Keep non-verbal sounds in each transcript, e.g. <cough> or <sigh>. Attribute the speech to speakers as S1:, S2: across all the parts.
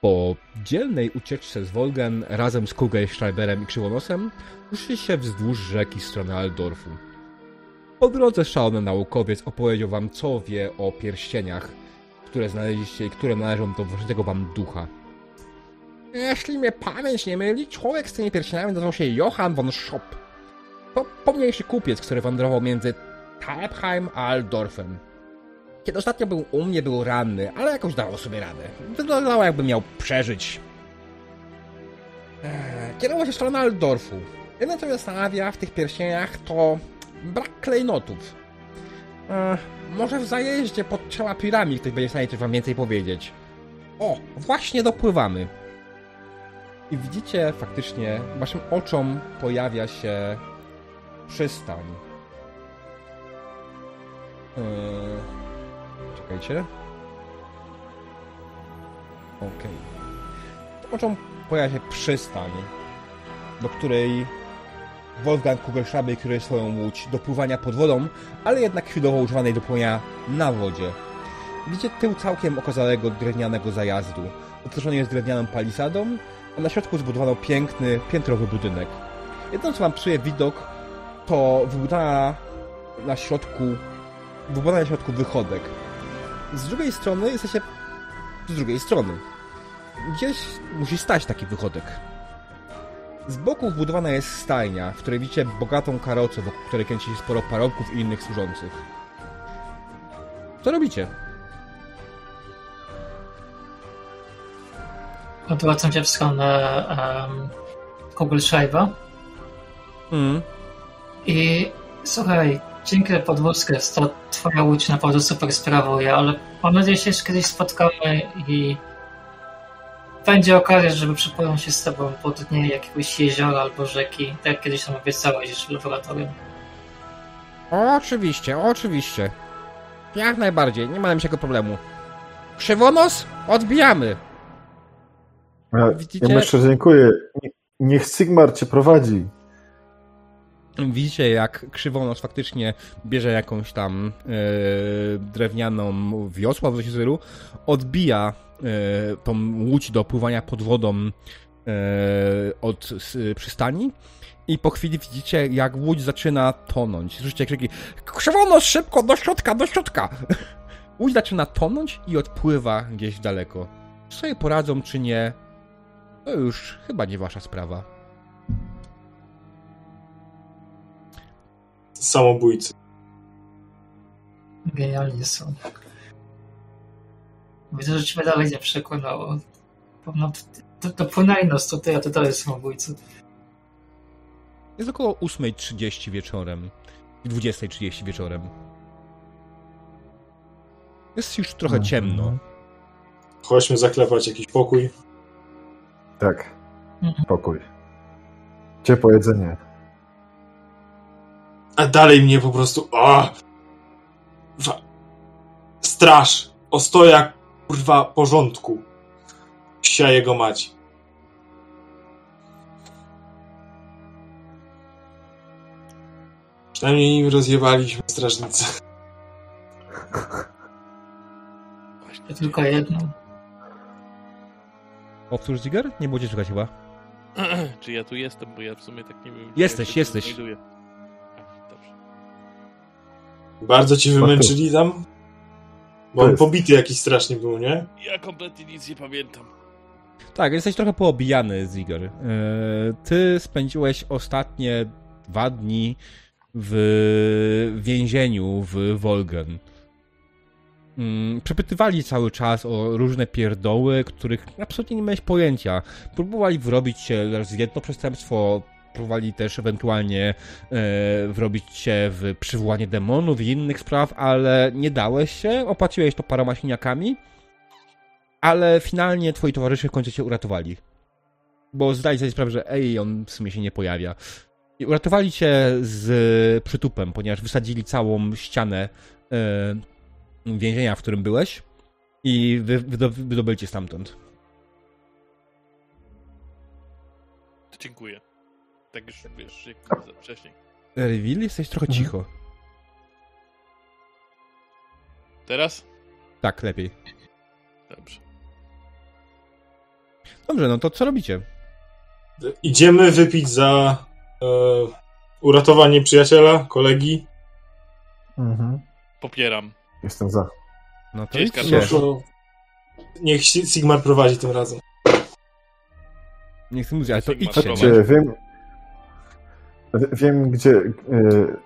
S1: Po dzielnej ucieczce z Wolgen razem z Kugelschreiberem i Krzywonosem ruszyliście wzdłuż rzeki w stronę Aldorfu. Po drodze szalony naukowiec opowiedział wam, co wie o pierścieniach, które znaleźliście i które należą do waszego wam ducha. Jeśli mnie pamięć nie myli, człowiek z tymi pierścieniami nazywał się Johann von Schopp. To pomniejszy kupiec, który wędrował między Talpheim a Aldorfem. Kiedy ostatnio był u mnie, był ranny, ale jakoś dawał sobie radę. Wyglądało jakby miał przeżyć. Eee, Kierował się w stronę Aldorfu. Jedyne co mnie zastanawia w tych pierścieniach to brak klejnotów. Eee, może w zajeździe pod trzema pirami ktoś będzie w stanie coś wam więcej powiedzieć. O, właśnie dopływamy. I widzicie faktycznie, waszym oczom pojawia się przystań. Eee, czekajcie. Okej. Oczom pojawia się przystań, do której Wolfgang Kugelschreiber kieruje swoją łódź do pływania pod wodą, ale jednak chwilowo używanej do pływania na wodzie. Widzicie tył całkiem okazałego drewnianego zajazdu. Otoczony jest drewnianą palisadą, a na środku zbudowano piękny, piętrowy budynek. Jedno, co wam psuje widok, to wybudowany na środku, wybudowany na środku wychodek. Z drugiej strony jesteście z drugiej strony. Gdzieś musi stać taki wychodek. Z boku wbudowana jest stajnia, w której widzicie bogatą karocę, wokół której kręci się sporo parobków i innych służących. Co robicie?
S2: Odwracam się w stronę um, Kugelschreiber
S1: Mm.
S2: i słuchaj, dzięki podwózkę to twoja łódź naprawdę super sprawuje, ale mam nadzieję, że się kiedyś spotkamy i będzie okazja, żeby przypłynąć się z tobą po dnie jakiegoś jeziora albo rzeki, tak jak kiedyś tam obiecałeś w laboratorium.
S1: Oczywiście, oczywiście. Jak najbardziej, nie ma najmniejszego problemu. Krzywonos? Odbijamy!
S3: Ja,
S1: Widzicie?
S3: ja myślę, że dziękuję. Nie- Niech Sigmar cię prowadzi.
S1: Widzicie, jak krzywonos faktycznie bierze jakąś tam e, drewnianą wiosła w stylu, odbija e, tą łódź do pływania pod wodą e, od przystani i po chwili widzicie, jak łódź zaczyna tonąć. Słyszycie krzyki Krzywonos, szybko, do środka, do środka! <laughs> Łódź zaczyna tonąć i odpływa gdzieś daleko. Czy sobie poradzą, czy nie, to już chyba nie wasza sprawa.
S4: Samobójcy.
S2: Genialnie są. Widzę, że ciebie dalej nie przekonało. Do- dopłynęli nas tutaj, a ty dalej samobójcy.
S1: Jest około 8.30 wieczorem i 20.30 wieczorem. Jest już trochę
S3: Mhm.
S1: ciemno.
S4: Chodźmy zaklepać jakiś pokój.
S3: Tak,
S2: Mhm.
S3: pokój. Ciepłe jedzenie.
S4: A dalej mnie po prostu. Wa- Straż! Ostoja, kurwa, porządku. Psia jego mać. Przynajmniej im rozjebaliśmy strażnicę.
S2: Ja tylko jedną.
S1: Powtórz, Ziger? Nie cię słychać chyba. <clears throat>
S5: Czy ja tu jestem, bo ja w sumie tak nie wiem.
S1: Jesteś,
S5: ja
S1: jesteś.
S5: znajduję.
S4: Bardzo ci wymęczyli tam? Bo on pobity jakiś strasznie był, nie?
S5: Ja kompletnie nic nie pamiętam.
S1: Tak, jesteś trochę poobijany, Ziger. Eee, Ty spędziłeś ostatnie dwa dni w więzieniu w Wolgen. Mm, Przepytywali cały czas o różne pierdoły, których absolutnie nie miałeś pojęcia. Próbowali wrobić się w jedno przestępstwo, próbowali też ewentualnie e, wrobić się w przywołanie demonów i innych spraw, ale nie dałeś się, opłaciłeś to paroma siniakami, ale finalnie twoi towarzysze w końcu cię uratowali. Bo zdali sobie sprawę, że ej, on w sumie się nie pojawia. I uratowali cię z przytupem, ponieważ wysadzili całą ścianę e, więzienia, w którym byłeś i wy, wydo, wydobyli cię stamtąd.
S5: Dziękuję. Tak już wiesz, jak za- wcześniej.
S1: Rewil, jesteś trochę
S3: Mhm.
S1: cicho.
S5: Teraz?
S1: Tak, lepiej.
S5: Dobrze.
S1: Dobrze, no to co robicie?
S4: Idziemy wypić za e, uratowanie przyjaciela, kolegi.
S3: Mhm.
S5: Popieram.
S3: Jestem za.
S1: No to
S5: jest?
S4: No, niech Si- Sigmar prowadzi tym razem.
S1: Nie chcę mówić, ale to idźcie.
S3: Wiem, wie- wiem, gdzie e,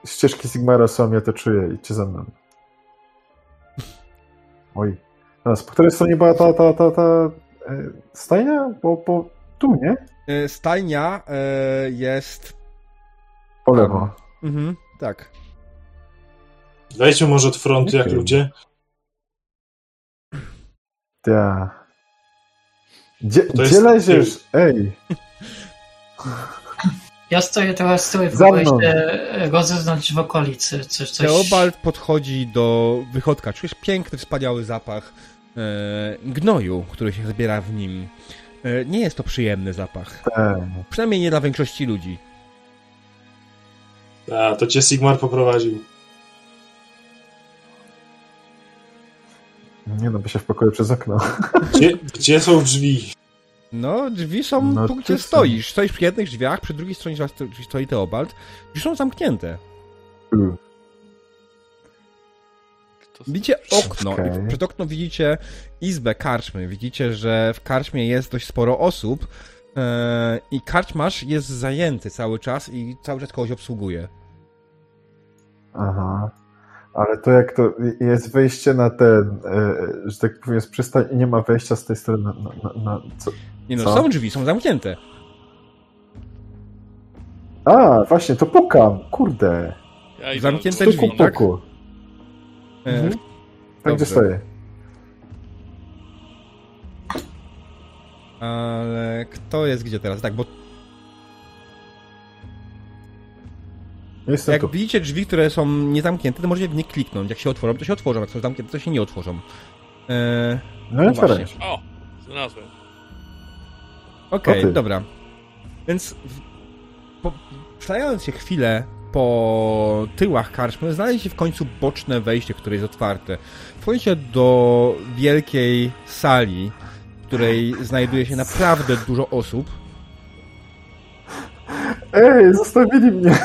S3: ścieżki Sigmara są, ja to czuję. Idźcie za mną. Oj. Teraz, po której stronie była ta, ta, ta, ta e, stajnia? Bo, bo tu, nie?
S1: E, Stajnia e, jest...
S3: Po lewo.
S1: Mhm, tak.
S4: Wejdźmy może od frontu, jak ludzie.
S3: Ja. Gdzie, gdzie
S4: jest-
S3: leziesz? Ej, <laughs>
S2: Ja stoję teraz stoję,
S3: Za
S2: próbuję
S3: mną.
S2: się rozeznać w okolicy. Coś, coś...
S1: Teobald podchodzi do wychodka. Czujesz piękny, wspaniały zapach e, gnoju, który się zbiera w nim. E, nie jest to przyjemny zapach.
S3: ten.
S1: Przynajmniej nie dla większości ludzi.
S4: A, to cię Sigmar poprowadził.
S3: Nie no, by się w pokoju przez okno.
S4: Gdzie, gdzie są drzwi?
S1: No, drzwi są
S3: No
S1: tu, gdzie
S3: są.
S1: stoisz. Stoisz przy jednych drzwiach, przy drugiej stronie drzwi stoi Teobald. Drzwi są zamknięte.
S5: Kto
S1: Widzicie okno i przed okno widzicie izbę karczmy. Widzicie, że w karczmie jest dość sporo osób e, i karczmarz jest zajęty cały czas i cały czas kogoś obsługuje.
S3: Aha. Ale to jak to jest wejście na ten, e, że tak powiem, jest przystań i nie ma wejścia z tej strony na, na, na, na co?
S1: Nie no,
S3: Co?
S1: są drzwi, są zamknięte.
S3: A, właśnie, to pukam, kurde.
S5: Ja idę
S1: Zamknięte drzwi, tak?
S3: puku.
S1: E,
S3: Mhm. Tak,
S1: Dobrze.
S3: gdzie stoję?
S1: Ale kto jest gdzie teraz? Tak, bo
S3: Jestem
S1: jak
S3: tu.
S1: widzicie drzwi, które są niezamknięte, to możecie w nie kliknąć. Jak się otworzą, to się otworzą. Jak są zamknięte, to się nie otworzą. E,
S3: No i
S1: no
S3: otwieraj.
S1: właśnie.
S5: O, znalazłem.
S1: Okej,
S3: ty.
S1: dobra. Więc w, po, się chwilę po tyłach karczmy, znaleźliście w końcu boczne wejście, które jest otwarte. Wchodzicie do wielkiej sali, w której znajduje się naprawdę dużo osób.
S3: Ej, zostawili mnie.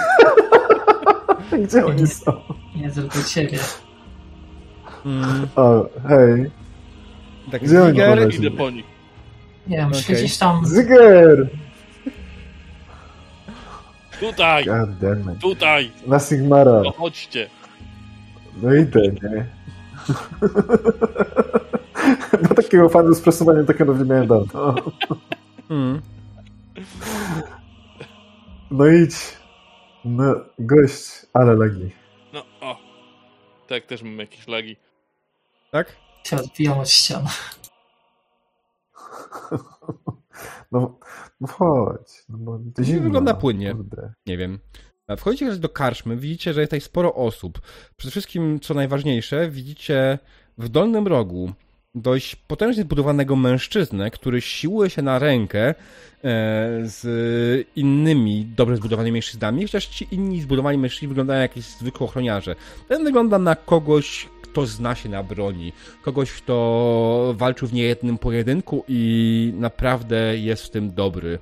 S3: <laughs> Gdzie oni są?
S2: Nie tylko ciebie.
S1: Mm,
S3: O, hej.
S1: tak,
S3: Gdzie oni
S1: Ziger?
S5: Idę po nich.
S2: Nie wiem,
S1: Okej.
S2: świecisz tam.
S3: Zyger!
S5: Tutaj, tutaj,
S3: Na Sigmara.
S5: no chodźcie.
S3: No idę, nie? <laughs> No takiego fanu z przesuwaniem takiego nie miałem dawno.
S1: mm,
S3: No idź. No, gość, ale lagi.
S5: No, o. Tak, też mam jakieś lagi.
S1: tak?
S2: się odbijam od ścian. <laughs>
S3: No, no chodź. No, bo to zimno.
S1: wygląda płynnie.
S3: Kurde.
S1: Nie wiem. Wchodzicie teraz do karczmy, widzicie, że jest tutaj sporo osób. Przede wszystkim, co najważniejsze, widzicie w dolnym rogu dość potężnie zbudowanego mężczyznę, który siłuje się na rękę e, z innymi dobrze zbudowanymi mężczyznami, chociaż ci inni zbudowani mężczyźni wyglądają jak jakieś zwykłe ochroniarze. Ten wygląda na kogoś, kto zna się na broni, kogoś, kto walczył w niejednym pojedynku i naprawdę jest w tym dobry.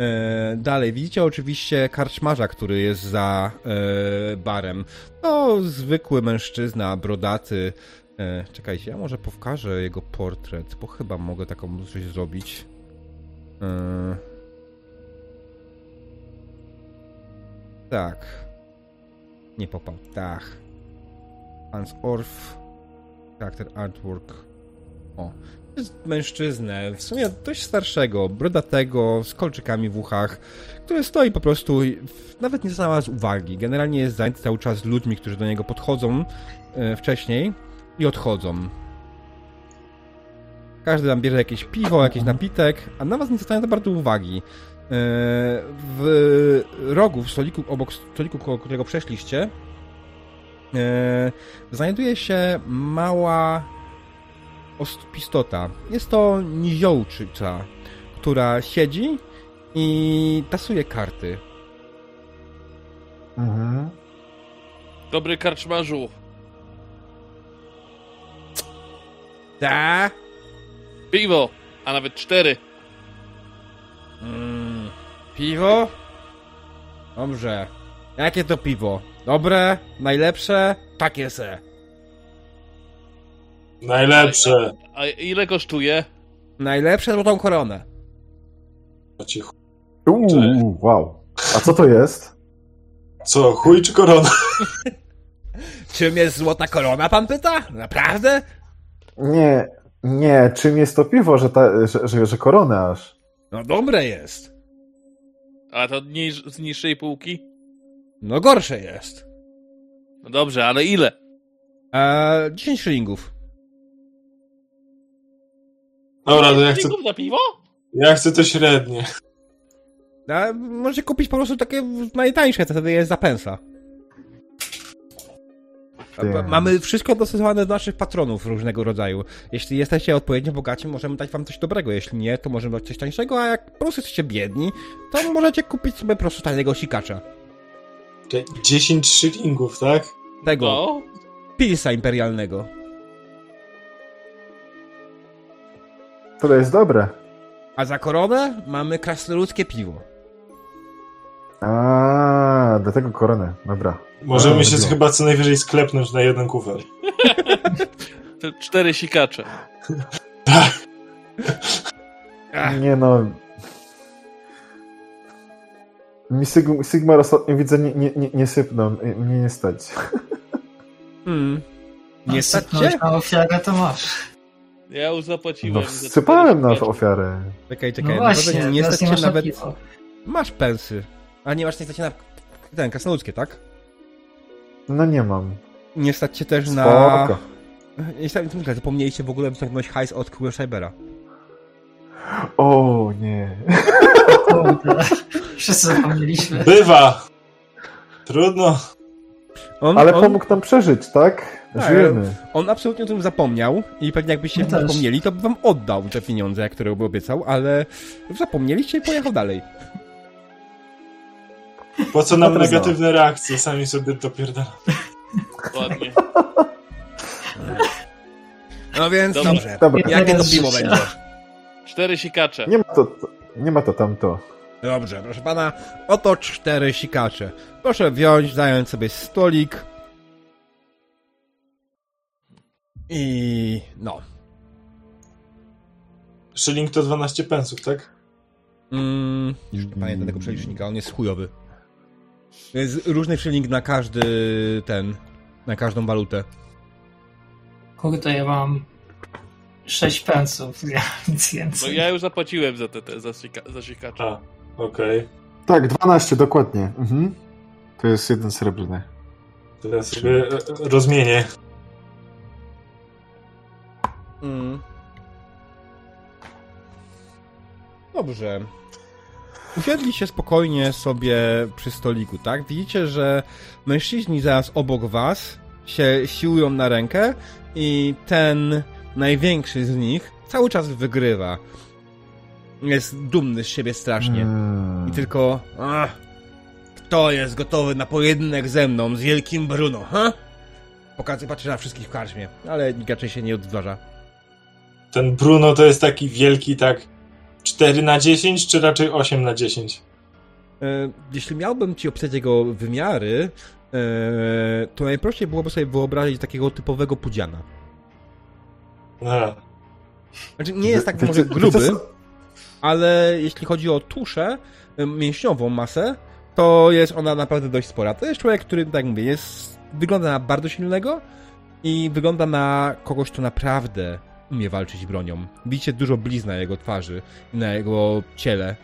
S1: E, dalej, widzicie oczywiście karczmarza, który jest za e, barem. To zwykły mężczyzna, brodaty. E, czekajcie, ja może powkażę jego portret, bo chyba mogę taką coś zrobić. Tak. Nie popał. Tak. Hans Orff. Charakter artwork. O. Jest mężczyznę, w sumie dość starszego, brodatego, z kolczykami w uchach, który stoi po prostu nawet nie znalazł uwagi. Generalnie jest zajęty cały czas ludźmi, którzy do niego podchodzą e, wcześniej i odchodzą. Każdy tam bierze jakieś piwo, jakiś napitek, a na was nie zwracają za bardzo uwagi. E, w rogu, w stoliku, obok stoliku, którego przeszliście, znajduje się mała ostupistota. Jest to niziołczyca, która siedzi i tasuje karty.
S3: Mhm.
S5: Dobry karczmarzu.
S1: Ta?
S5: Piwo. A nawet cztery.
S1: Mm, piwo? Dobrze. Jakie to piwo? Dobre? Najlepsze? Takie se.
S4: Najlepsze.
S5: A ile kosztuje?
S1: Najlepsze złotą koronę.
S4: O ci chuj.
S3: Uuu, wow. A co to jest?
S4: Co, chuj czy korona? <laughs>
S1: Czym jest złota korona, pan pyta? Naprawdę?
S3: Nie, nie, czym jest to piwo, że, ta, że, że, że korona aż?
S1: No dobre jest.
S5: A to z niższej półki?
S1: No gorsze jest.
S5: No dobrze, ale ile?
S1: Eee, 10 szylingów.
S4: Dobra, to ja chcę,
S5: Za piwo?
S4: ja chcę to średnie.
S1: A możecie kupić po prostu takie najtańsze, to wtedy jest za pensa. Mamy wszystko dostosowane do naszych patronów różnego rodzaju. Jeśli jesteście odpowiednio bogaci, możemy dać wam coś dobrego. Jeśli nie, to możemy dać coś tańszego, a jak po prostu jesteście biedni, to możecie kupić sobie po prostu taniego sikacza.
S4: Czekaj, 10 szylingów, tak?
S1: Tego,
S5: No.
S1: pilsa imperialnego.
S3: To jest dobre.
S1: A za koronę mamy krasnoludzkie piwo.
S3: A, do tego koronę, dobra.
S4: Możemy
S3: A,
S4: się
S3: dobra.
S4: chyba co najwyżej sklepnąć na jeden kufer. <laughs>
S5: Te cztery sikacze.
S1: Ach. <laughs>
S3: Nie no. Mi Sig- Sigmar ostatnio widzę nie, nie, nie, nie sypną, mnie nie stać. <laughs>
S1: Hmm. Nie cię?
S2: na ofiarę to masz.
S5: Ja już zapłaciłem.
S3: No wsypałem na ofiarę.
S1: Czekaj,
S2: No
S1: czekaj.
S2: właśnie,
S1: naprawdę nie stać
S2: na
S1: nawet...
S2: piwo.
S1: Masz pensy. A nie masz nie stać cię na... Ten, krasnoludzkie, tak?
S3: No nie mam.
S1: Nie stać cię też na...
S3: Spoko.
S1: Nie stać, zapomnieliście w ogóle wyciągnąć hajs od Kugel Schreibera.
S3: O nie.
S2: Kurde. <laughs> Wszyscy zapomnieliśmy.
S4: Bywa! Trudno.
S1: On,
S3: Ale
S1: on,
S3: pomógł nam przeżyć, tak?
S1: Tak.
S3: Żyjemy.
S1: on absolutnie o tym zapomniał i pewnie jakbyście
S2: też.
S1: zapomnieli, to by wam oddał te pieniądze, które by obiecał, ale zapomnieliście i pojechał dalej.
S4: Po co nam
S3: No
S4: negatywne reakcje? Sami sobie dopierdala.
S5: Ładnie.
S1: No więc dobrze.
S3: Dobra.
S1: Jakie to piwo będzie?
S5: Cztery sikacze.
S3: Nie ma to, to, nie ma to tamto.
S1: Dobrze, proszę pana, oto cztery sikacze. Proszę wziąć, zająć sobie stolik. I no.
S4: Szyling to 12 pensów, tak?
S1: Mm, już nie pamiętam tego przelicznika, on jest chujowy. Jest różny szyling na każdy ten, na każdą walutę.
S2: Kurde, ja mam 6 pensów, <laughs> ja nic
S5: No
S2: więcej.
S5: ja już zapłaciłem za te, te za, sika, za sikacza.
S4: A, okej.
S3: Tak, 12, dokładnie. Mhm. To jest jeden srebrny.
S4: Teraz sobie e, e, rozmienię.
S1: Mm. Dobrze. Usiedli się spokojnie sobie przy stoliku, tak? Widzicie, że mężczyźni zaraz obok was się siłują na rękę i ten największy z nich cały czas wygrywa. Jest dumny z siebie strasznie.
S3: Mm.
S1: I tylko... Ach, kto jest gotowy na pojedynek ze mną, z wielkim Bruno, ha? Pokazy patrzy na wszystkich w karczmie, ale nikt raczej się nie odważa.
S4: Ten Bruno to jest taki wielki, tak 4 na 10, czy raczej 8 na 10?
S1: E, jeśli miałbym ci opisać jego wymiary, e, to najprościej byłoby sobie wyobrazić takiego typowego pudziana. Znaczy, nie jest tak może gruby, ale jeśli chodzi o tuszę, mięśniową masę, to jest ona naprawdę dość spora. To jest człowiek, który, tak jak mówię, jest, wygląda na bardzo silnego i wygląda na kogoś, kto naprawdę umie walczyć bronią. Widzicie dużo blizn na jego twarzy i na jego ciele,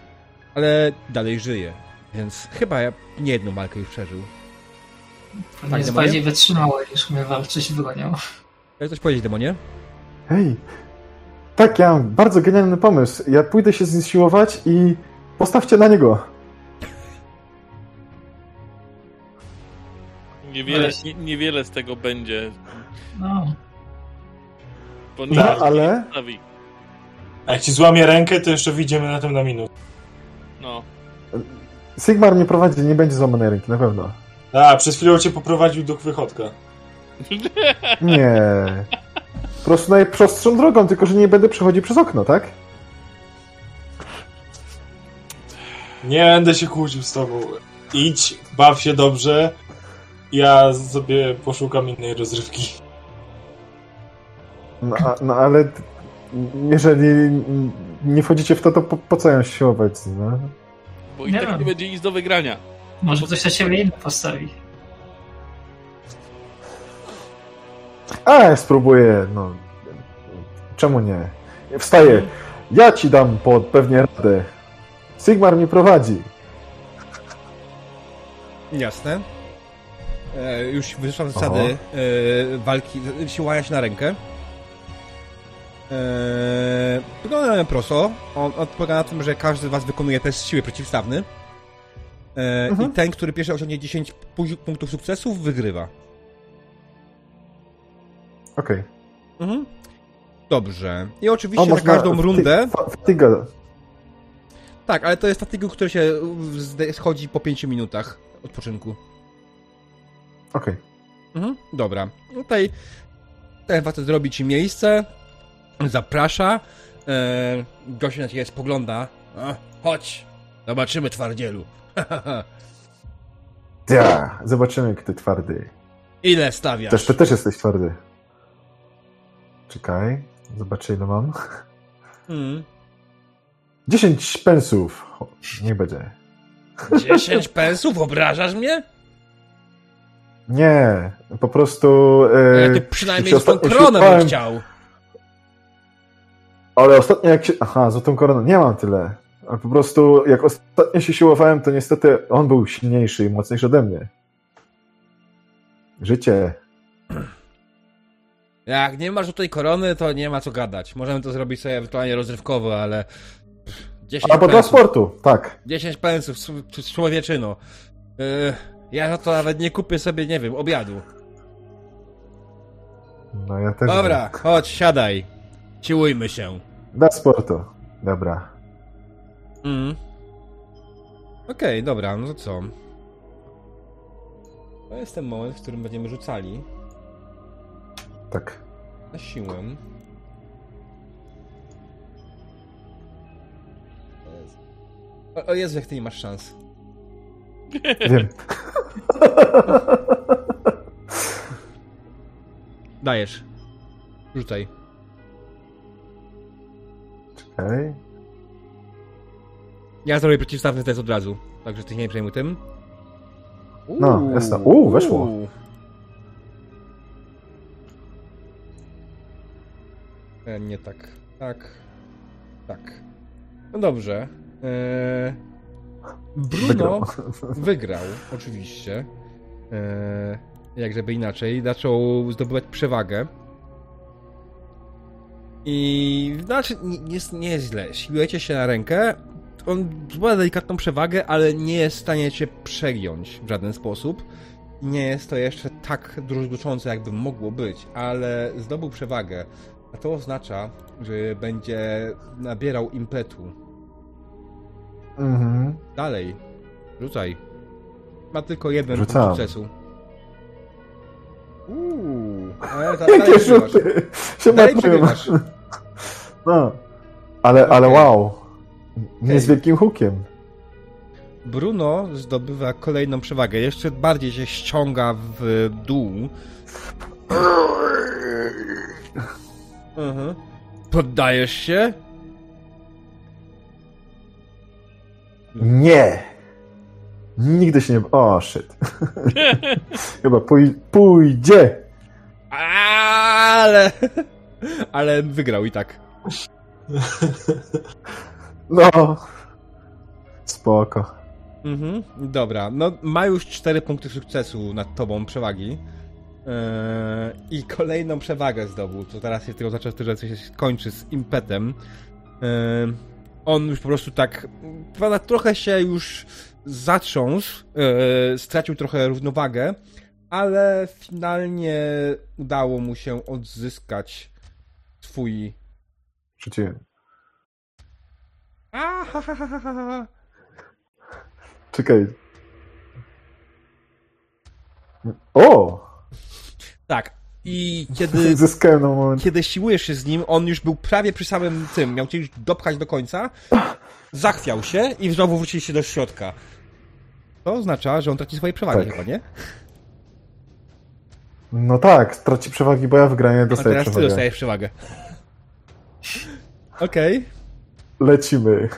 S1: ale dalej żyje. Więc chyba ja nie jedną walkę już przeżył.
S2: On
S1: tak,
S2: jest
S1: demonie?
S2: bardziej wytrzymały niż umie walczyć bronią.
S1: Chcesz coś powiedzieć, demonie?
S3: Hej. Tak, ja mam bardzo genialny pomysł. Ja pójdę się zsiłować i postawcie na niego.
S5: Niewiele, nie, niewiele z tego będzie.
S2: No,
S5: Bo
S3: No,
S5: nie
S3: ale-
S5: stawi.
S4: A jak ci złamie rękę, to jeszcze wyjdziemy na tym na minut.
S5: No.
S3: Sigmar mnie prowadzi, nie będzie złamanej ręki, na pewno.
S4: A, przez chwilę cię poprowadził do wychodka.
S3: Nie prostu najprostszą drogą, tylko że nie będę przechodził przez okno, tak?
S4: Nie będę się kłócił z tobą. Idź, baw się dobrze. Ja sobie poszukam innej rozrywki.
S3: No, no ale jeżeli nie wchodzicie w to, to po, po co ją się obecnie, no?
S5: Bo i
S2: nie
S5: tak nie będzie nic do wygrania.
S2: Może coś na siebie inne postawi.
S3: A, spróbuję, no. Czemu nie? Wstaję. Ja ci dam po pewnie radę. Sigmar mi prowadzi.
S1: Jasne. E, już wyszłam zasady
S3: Oho.
S1: e, walki, siłania się na rękę. E, wygląda na prosto. On, on polega na tym, że każdy z was wykonuje test siły przeciwstawny. E,
S3: Mhm.
S1: I ten, który pierwszy osiągnie 10 pu- punktów sukcesów, wygrywa.
S3: Okej.
S1: Mhm. Dobrze. I oczywiście na każdą rundę.
S3: fa- Fatiga.
S1: Tak, ale to jest fatygu, który się schodzi po 5 minutach odpoczynku.
S3: Okej.
S1: Mhm, dobra. Tutaj ten facet zrobi ci miejsce, zaprasza, e, gość na ciebie spogląda. A, chodź, zobaczymy twardzielu. <laughs>
S3: Ja, zobaczymy, kto twardy.
S1: Ile stawiasz?
S3: Też, ty też jesteś twardy. Czekaj. Zobaczę, ile mam.
S1: Mm.
S3: 10 pensów. O, Nie będzie.
S1: 10 <laughs> pensów? Obrażasz mnie?
S3: Nie, po prostu. E,
S1: Ja ty przynajmniej z tą koronę bym chciał.
S3: Ale ostatnio jak się. Aha, złotą koronę. Nie mam tyle. Ale po prostu, jak ostatnio się siłowałem, to niestety on był silniejszy i mocniejszy ode mnie. Życie.
S1: Jak nie masz tutaj korony, to nie ma co gadać. Możemy to zrobić sobie ewentualnie rozrywkowo, ale... pff, 10
S3: A bo dla sportu, tak.
S1: 10 pensów, człowieczyno. Yy, ja za to nawet nie kupię sobie, nie wiem, obiadu.
S3: No ja też.
S1: Dobra, chodź, siadaj. Siłujmy się.
S3: Dla sportu. Dobra.
S1: Mhm. Okej, dobra, no to co? To jest ten moment, w którym będziemy rzucali
S3: Tak.
S1: na siłę. O Jezu. O, Jezu, jak ty nie masz szans.
S3: Wiem. <laughs>
S1: Dajesz. Rzucaj.
S3: Czekaj.
S1: Ja zrobię przeciwstawny test od razu, także ty się nie przejmuj tym.
S3: No, jasne. Uuu, weszło.
S1: Uuu. E, nie tak. Tak. Tak. No dobrze. E, Bruno
S3: Wygrał.
S1: wygrał, oczywiście. E, jak żeby inaczej. Zaczął zdobywać przewagę. I znaczy, nie, nie, jest- źle. Siłujecie się na rękę. On zdobywa delikatną przewagę, ale nie jest w stanie cię przegiąć w żaden sposób. Nie jest to jeszcze tak druzgoczące, jakby mogło być, ale zdobył przewagę. A to oznacza, że będzie nabierał impetu.
S3: Mhm.
S1: Dalej. Rzucaj. Ma tylko jeden punkt
S3: Rzucam.
S1: sukcesu. Uuu, ale <laughs> dalej
S3: rzuty <laughs> się
S1: Dalej przegrywasz. <laughs>
S3: No. Ale, ale
S1: Okej.
S3: wow. Nie z wielkim hukiem.
S1: Bruno zdobywa kolejną przewagę. Jeszcze bardziej się ściąga w dół. Mhm. Poddajesz się?
S3: Nie. Nigdy się nie... O, shit. <laughs> Chyba pój... pójdzie.
S1: Ale... Ale wygrał i tak.
S3: No. Spoko.
S1: Mhm, dobra. No, ma już 4 punkty sukcesu nad tobą przewagi. Yy, I kolejną przewagę zdobył, co teraz się tylko oznacza, że coś się skończy z impetem. Yy, on już po prostu tak trochę się już zatrząsł, yy, stracił trochę równowagę, ale finalnie udało mu się odzyskać swój... Ahahaha.
S3: Czekaj. O!
S1: Tak. I kiedy, <laughs> kiedy siłujesz się z nim, on już był prawie przy samym tym, miał cię już dopchać do końca, zachwiał się i znowu wróciliście do środka. To oznacza, że on traci swoje przewagi
S3: Tak.
S1: chyba, nie?
S3: No tak, traci przewagi, bo ja wygranie
S1: A
S3: dostaję
S1: teraz ty
S3: przewagę.
S1: dostajesz przewagę. Okej.
S3: Lecimy.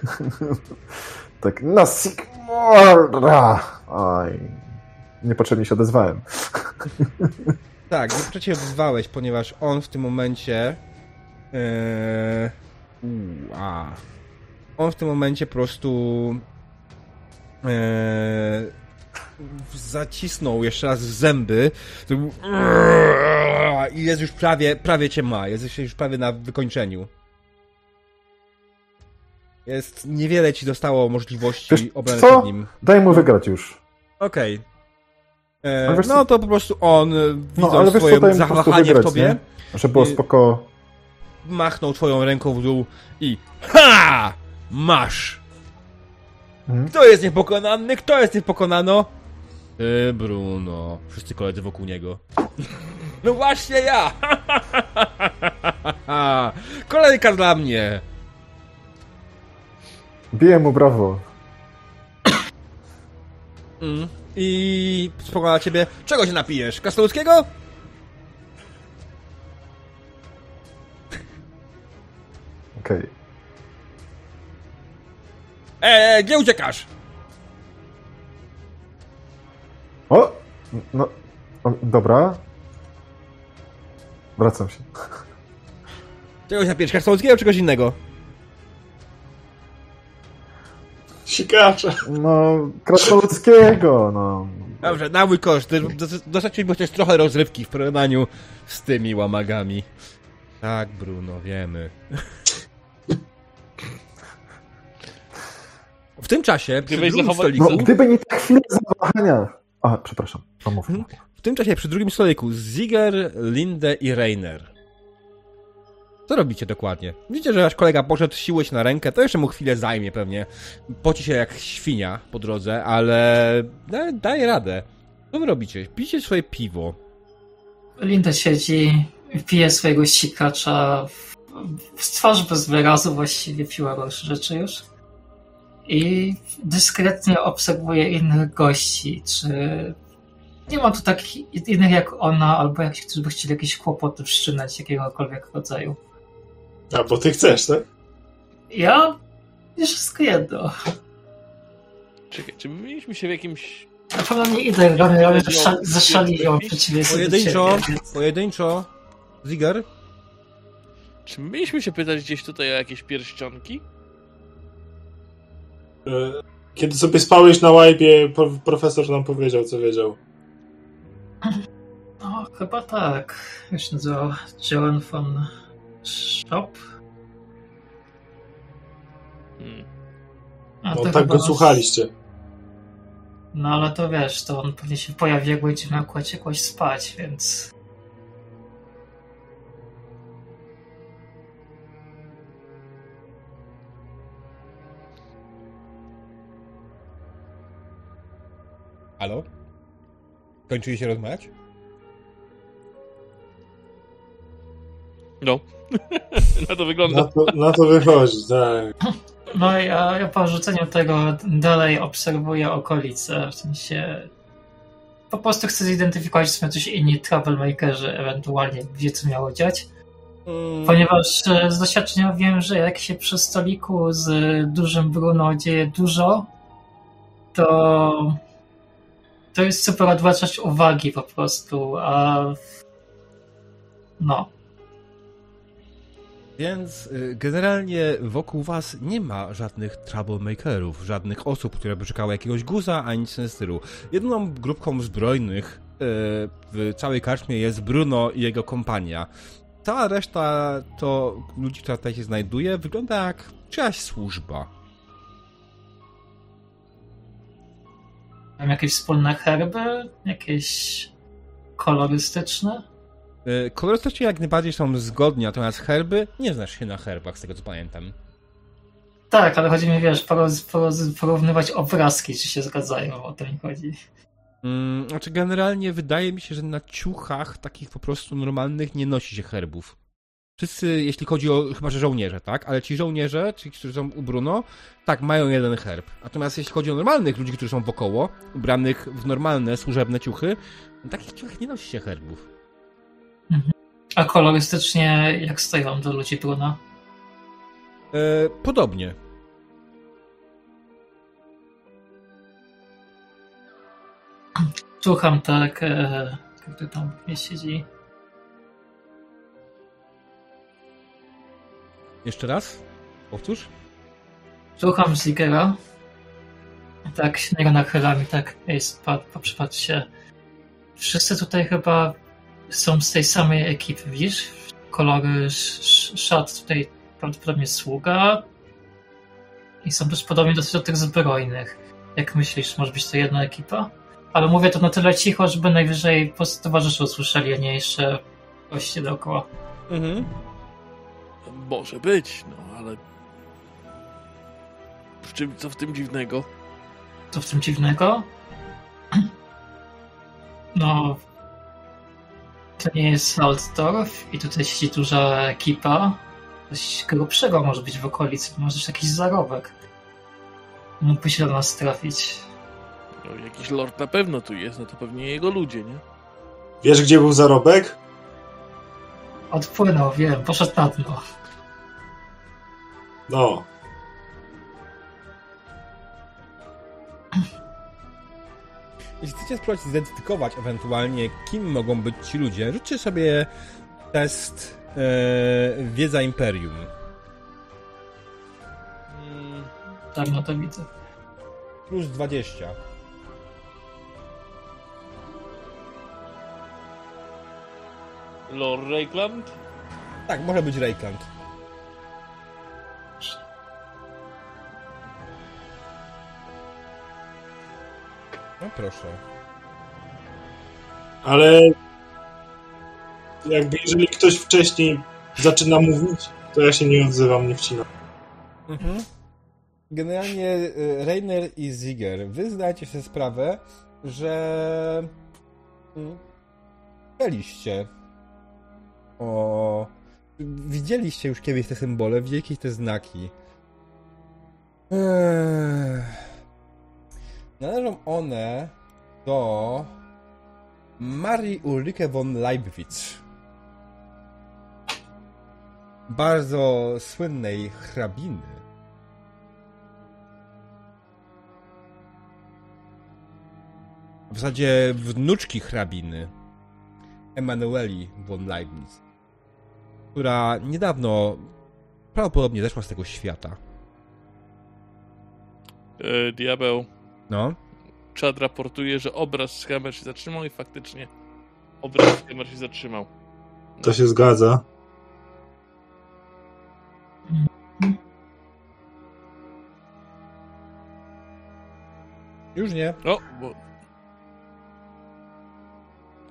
S3: <laughs> tak, na Sigmara! Aj. Niepotrzebnie się odezwałem. <laughs>
S1: Tak, nie cię wzwałeś, ponieważ on w tym momencie. Yy, uu, a. On w tym momencie po prostu. Yy, zacisnął jeszcze raz zęby. I jest już prawie, prawie cię ma. Jest już prawie na wykończeniu. Jest. Niewiele ci zostało możliwości
S3: Wiesz
S1: obrony
S3: co?
S1: przed nim.
S3: Daj mu wygrać już.
S1: Okej. E, No to po prostu on, e,
S3: No,
S1: widząc
S3: ale wiesz co,
S1: swoje zawahanie w tobie,
S3: nie? Żeby było spoko.
S1: machnął twoją ręką w dół i HA! Masz!
S3: Mhm.
S1: Kto jest niepokonany? Kto jest niepokonano? Ty, Bruno. Wszyscy koledzy wokół niego. <laughs> No właśnie ja! <laughs> Kolejka dla mnie!
S3: Biję mu brawo.
S1: Mm. I spogląda na ciebie. Czego się napijesz? Krasnoludzkiego?
S3: Okej.
S1: Eee, gdzie uciekasz?
S3: O! No. O, dobra. Wracam się.
S1: Czego się napijesz? Krasnoludzkiego czy czegoś innego?
S4: Sikacza.
S3: No, krasnoludzkiego, no.
S1: Dobrze, na mój koszt. Dostarczyliśmy chociaż trochę rozrywki w porównaniu z tymi łamagami. Tak, Bruno, wiemy. W tym czasie, przy
S5: Gdybyś
S1: drugim
S5: zachował-
S3: No,
S1: stoliku,
S3: gdyby nie ta chwila zawahania. A, przepraszam. Mów.
S1: Mhm. w tym czasie przy drugim stoliku Ziger, Linde i Rainer. Co robicie dokładnie? Widzicie, że wasz kolega poszedł siłę się na rękę, to jeszcze mu chwilę zajmie pewnie. Poci się jak świnia po drodze, ale da, daje radę. Co wy robicie? Pijcie swoje piwo.
S2: Linda siedzi, pije swojego sikacza, w, twarz bez wyrazu właściwie piła różne rzeczy już. I dyskretnie obserwuje innych gości, czy nie ma tu takich innych jak ona, albo jak którzy by chcieli jakieś kłopoty wszczynać jakiegokolwiek rodzaju.
S4: A, bo ty chcesz, tak?
S2: Ja jest wszystko jedno.
S5: Czekaj, czy my mieliśmy się w jakimś...
S2: Na pewno nie idę, robię, robię zaszali ją przeciwnie
S1: Pojedynczo,
S2: siebie, więc-
S1: pojedynczo. Ziger?
S5: Czy my mieliśmy się pytać gdzieś tutaj o jakieś pierścionki?
S4: E, Kiedy sobie spałeś na łajbie, profesor nam powiedział, co wiedział.
S2: No, chyba tak. Się nazywał? Joan von Shop?
S5: Hmm.
S2: A
S4: No
S2: to
S4: tak go słuchaliście.
S2: No ale to wiesz, to on pewnie się pojawi, jak będzie miał kłaść jakoś spać, więc...
S1: Halo? Kończyli się rozmawiać?
S5: No. <laughs> Na to wygląda.
S4: Na to, na to wychodzi, tak.
S2: No ja, ja po rzuceniu tego dalej obserwuję okolice, w sensie... Po prostu chcę zidentyfikować, czy są coś inni troublemakerzy, ewentualnie gdzie co miało dziać.
S1: Mm,
S2: Ponieważ e, z doświadczenia wiem, że jak się przy stoliku z dużym Bruno dzieje dużo, to to jest super odwracać uwagi po prostu, a no.
S1: Więc y, generalnie wokół was nie ma żadnych troublemakerów, żadnych osób, które by czekały jakiegoś guza, ani nic w stylu. Jedyną grupką zbrojnych y, w całej karczmie jest Bruno i jego kompania. Cała reszta to ludzi, która tutaj się znajduje, wygląda jak czyjaś służba.
S2: Mam jakieś wspólne herby, jakieś kolorystyczne.
S1: Y, Kolorystycznie jak najbardziej są zgodni, natomiast herby, nie znasz się na herbach, z tego co pamiętam.
S2: Tak, ale chodzi mi, wiesz, poroz, poroz, porównywać obrazki, czy się zgadzają, o to mi chodzi.
S1: Mm, znaczy, generalnie wydaje mi się, że na ciuchach takich po prostu normalnych nie nosi się herbów. Wszyscy, jeśli chodzi o, chyba że żołnierze, tak? Ale ci żołnierze, ci, którzy są u Bruno, tak, mają jeden herb. Natomiast jeśli chodzi o normalnych ludzi, którzy są wokoło, ubranych w normalne, służebne ciuchy, takich ciuchach nie nosi się herbów.
S2: A kolorystycznie jak stoją do ludzi Bruna?
S1: E, podobnie.
S2: Słucham tak, e, który tam nie siedzi.
S1: Jeszcze raz? Powtórz?
S2: Słucham Zigera. Tak się niego nachylam i tak, ej, spadł, poprzypatrz się. Wszyscy tutaj chyba są z tej samej ekipy, widzisz? Kolory sz- sz- szat tutaj prawdopodobnie sługa. I są też podobnie dosyć do tych zbrojnych. Jak myślisz, może być to jedna ekipa? Ale mówię to na tyle cicho, żeby najwyżej po prostu towarzysze usłyszeli, a nie jeszcze goście dookoła.
S1: Mhm.
S5: Może być, no ale... W czym, co w tym dziwnego?
S2: Co w tym dziwnego? <clears throat> No. To nie jest Altdorf i tutaj siedzi duża ekipa. Coś grubszego może być w okolicy, może jakiś zarobek. Mógłby się do nas trafić.
S5: No, jakiś lord na pewno tu jest, no to pewnie jego ludzie, nie?
S4: Wiesz, gdzie był zarobek?
S2: Odpłynął, wiem, poszedł na dno.
S4: No.
S1: Jeśli chcecie spróbować zidentyfikować ewentualnie, kim mogą być ci ludzie, rzućcie sobie test e, Wiedza Imperium.
S5: Mm,
S2: Tak, no to widzę.
S1: Plus 20.
S5: Lord Rakeland?
S1: Tak, może być Rejkland. No proszę.
S4: Ale jakby jeżeli ktoś wcześniej zaczyna mówić, to ja się nie odzywam, nie wcinam.
S1: Mhm. Generalnie y, Reiner i Ziger, wy zdajecie sobie sprawę, że mm, byliście o... Widzieliście już kiedyś te symbole, widzieliście te znaki. Ech. Należą one do Marii Ulrike von Leibwitz. Bardzo słynnej hrabiny. W zasadzie wnuczki hrabiny Emanueli von Leibniz, która niedawno prawdopodobnie zeszła z tego świata.
S5: E, diabeł.
S1: No.
S5: Chad raportuje, że obraz z kamer się zatrzymał i faktycznie obraz z kamer się zatrzymał.
S4: To się zgadza.
S1: Już nie.
S5: O, bo...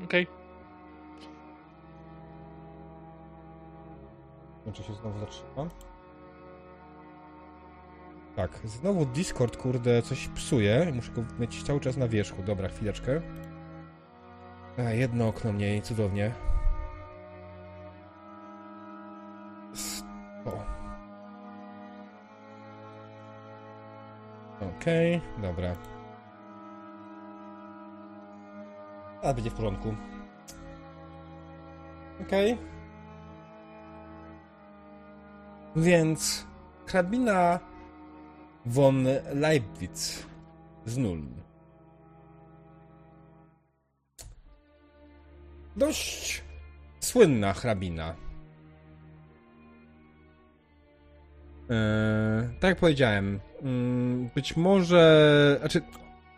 S5: Okej.
S1: Znaczy się znowu zatrzyma. Tak, znowu Discord, kurde, coś psuje. Muszę go mieć cały czas na wierzchu. Dobra, chwileczkę. A, jedno okno mniej, cudownie. O. Okej, dobra. A, będzie w porządku. Okej. Więc hrabina von Leibwitz z Nuln. Dość słynna hrabina. Eee, tak jak powiedziałem, mm, być może, znaczy,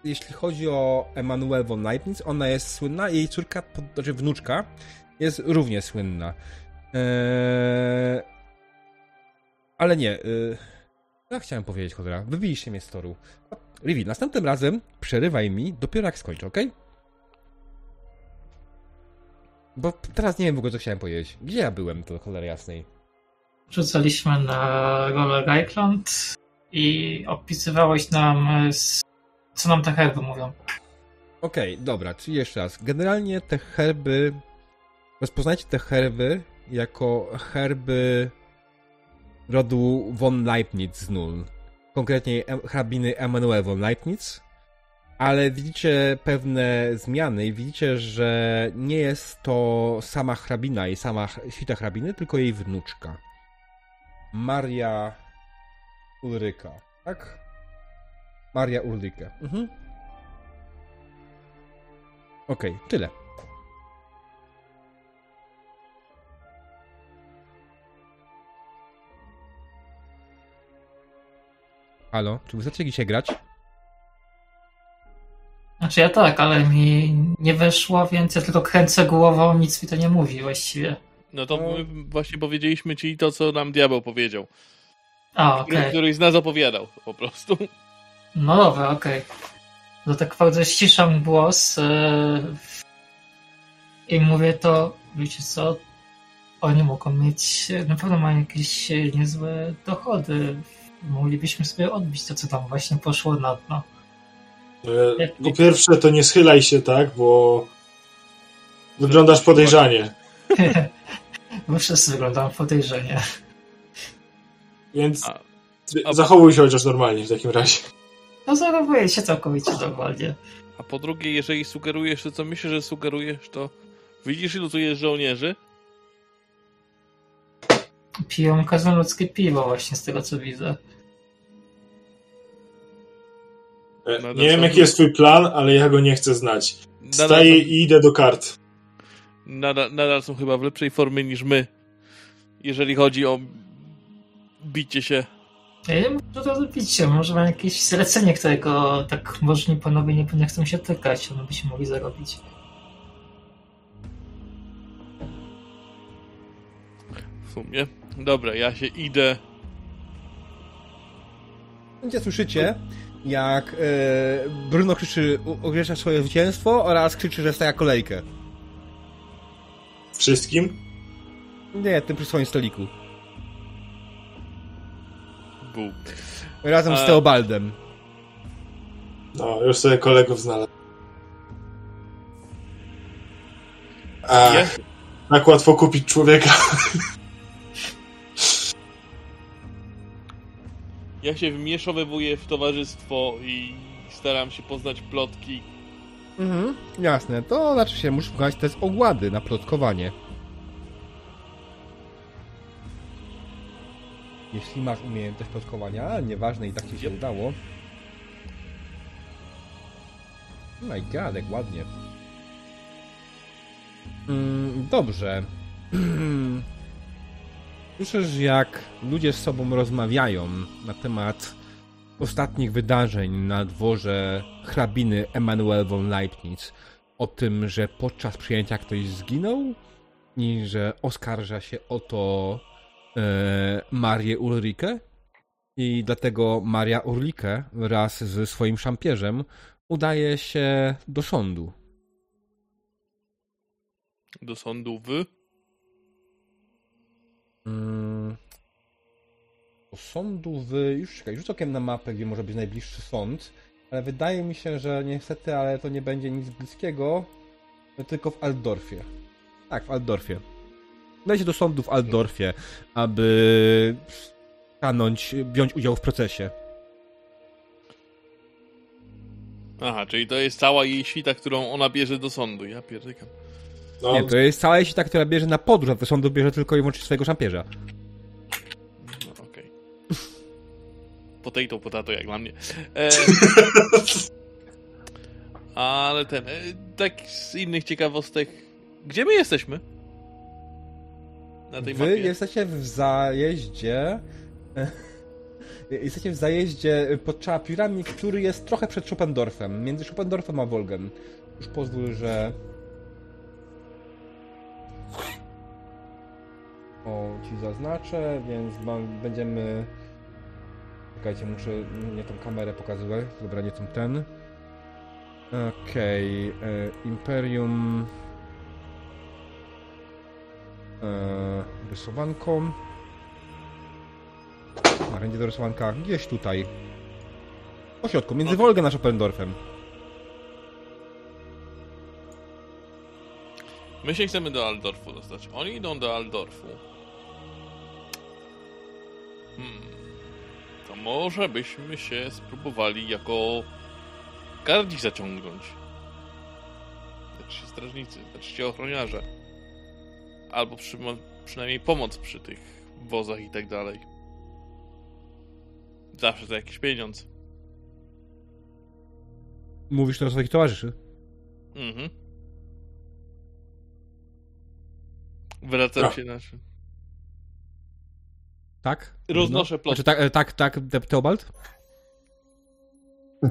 S1: jeśli chodzi o Emanuel von Leibniz, ona jest słynna, jej córka, znaczy wnuczka, jest równie słynna. Eee, ale nie, y, ja chciałem powiedzieć, cholera, wybiliście mnie z toru. Rivi, następnym razem przerywaj mi dopiero jak skończę, ok? Bo teraz nie wiem w ogóle, co chciałem powiedzieć. Gdzie ja byłem, to cholery jasnej?
S2: Rzucaliśmy na rolę Reikland i opisywałeś nam, co nam te herby mówią.
S1: Okej, dobra, czyli jeszcze raz. Generalnie te herby. Rozpoznajcie te herby jako herby rodu von Leibniz z Null. Konkretnie hrabiny Emanuel von Leibniz. Ale widzicie pewne zmiany i widzicie, że nie jest to sama hrabina i sama świta hrabiny, tylko jej wnuczka. Maria Ulryka, tak? Maria Ulrykę. Mhm. Okej, tyle. Halo, czy wy chcecie dzisiaj grać?
S2: Znaczy ja tak, ale mi nie weszło, więc ja tylko kręcę głową, nic mi to nie mówi właściwie.
S5: No to
S1: No.
S5: my właśnie powiedzieliśmy ci to, co nam diabeł powiedział.
S2: A,
S5: Który,
S2: okej.
S5: Któryś z nas opowiadał po prostu.
S2: No dobra, okej. No tak bardzo ściszam głos yy, i mówię to, wiecie co, oni mogą mieć, na pewno mają jakieś niezłe dochody. Moglibyśmy sobie odbić to, co tam właśnie poszło na dno.
S4: E, Po pierwsze, to nie schylaj się tak, bo wyglądasz podejrzanie. <laughs>
S2: Bo wszyscy wyglądają podejrzanie.
S4: Więc
S5: A- a-
S4: zachowuj się chociaż normalnie w takim razie.
S2: No zachowuję się całkowicie normalnie.
S5: A po drugie, jeżeli sugerujesz to, co myślę, że sugerujesz, to widzisz, ilu tu jest żołnierzy?
S2: Piją krasnoludzkie piwo właśnie z tego, co widzę.
S4: E,
S5: No
S4: Nie wiem, jaki jest twój plan, ale ja go nie chcę znać.
S5: Nadal są,
S4: i idę do kart.
S5: nadal, nadal są chyba w lepszej formie niż my, jeżeli chodzi o bicie się.
S2: Ja nie wiem, co to zrobicie. Może mam jakieś zlecenie, którego tak możni panowie nie, nie chcą się tykać, one byśmy mogli zarobić.
S5: W sumie. Dobra, ja się idę.
S1: Gdzie słyszycie, jak e, Bruno krzyczy, ogłasza swoje zwycięstwo oraz krzyczy, że staje kolejkę.
S4: Wszystkim?
S1: Nie, tym przy swoim stoliku.
S5: Bu.
S1: Razem z
S5: A-
S1: Teobaldem.
S4: No, już sobie kolegów znalazł. Ach,
S5: Ja,
S4: tak łatwo kupić człowieka. <laughs>
S5: ja się wmieszowywuję w towarzystwo i staram się poznać plotki.
S1: Mhm, jasne. To znaczy się, musisz wykonać test ogłady na plotkowanie. Jeśli masz umiejętność plotkowania, ale nieważne i tak ci się
S5: Yep.
S1: udało. Oh my god, jak ładnie. Mm, dobrze. <clears throat> Słyszysz, jak ludzie z sobą rozmawiają na temat ostatnich wydarzeń na dworze hrabiny Emanuel von Leibniz. O tym, że podczas przyjęcia ktoś zginął i że oskarża się o to e, Marię Ulrikę. I dlatego Maria Ulrike wraz ze swoim szampierzem udaje się do sądu.
S5: Do sądu w.
S1: Mm. Do sądu w... Już czekaj, rzuć okiem na mapę, gdzie może być najbliższy sąd. Ale wydaje mi się, że niestety, ale to nie będzie nic bliskiego. Tylko w Altdorfie. Tak, w Altdorfie. Udajcie do sądu w Altdorfie, aby stanąć, wziąć udział w procesie.
S5: Aha, czyli to jest cała jej świta, którą ona bierze do sądu. Ja pierdykam.
S4: No,
S1: Nie, to jest cała jeśli ta, która bierze na podróż, a do sądu bierze tylko i wyłącznie swojego szampierza.
S5: No, okej. <laughs> Potato, potato, jak dla mnie. E, <laughs> ale ten, e, tak z innych ciekawostek. Gdzie my jesteśmy? Na tej
S1: Wy
S5: mapie?
S1: jesteście w zajeździe. <laughs> Jesteście w zajeździe pod Czapirami, który jest trochę przed Schopendorfem. Między Schopendorfem a Wolgem. Już pozwól, że. O, ci zaznaczę, więc będziemy. Czekajcie, muszę nie tą kamerę pokazywać. Dobra, nie tą ten. Okej, e, Imperium. E, rysowanką. Narzędzie do rysowanka gdzieś tutaj. Po środku, między Wolgę a Schopendorfem.
S5: My się chcemy do Aldorfu dostać. Oni idą do Aldorfu. Hmm. To może byśmy się spróbowali jako gardzi zaciągnąć. Znaczy strażnicy, znaczy ochroniarze. Albo przy, przynajmniej pomoc przy tych wozach i tak dalej. Zawsze za jakiś pieniądz.
S1: Mówisz to o swoich towarzyszy?
S5: Mhm. Wracam
S4: Tak.
S5: się na czym.
S1: Tak?
S5: Roznoszę
S1: no.
S5: plotki.
S1: Znaczy, tak, e, tak, tak, Te- Teobald?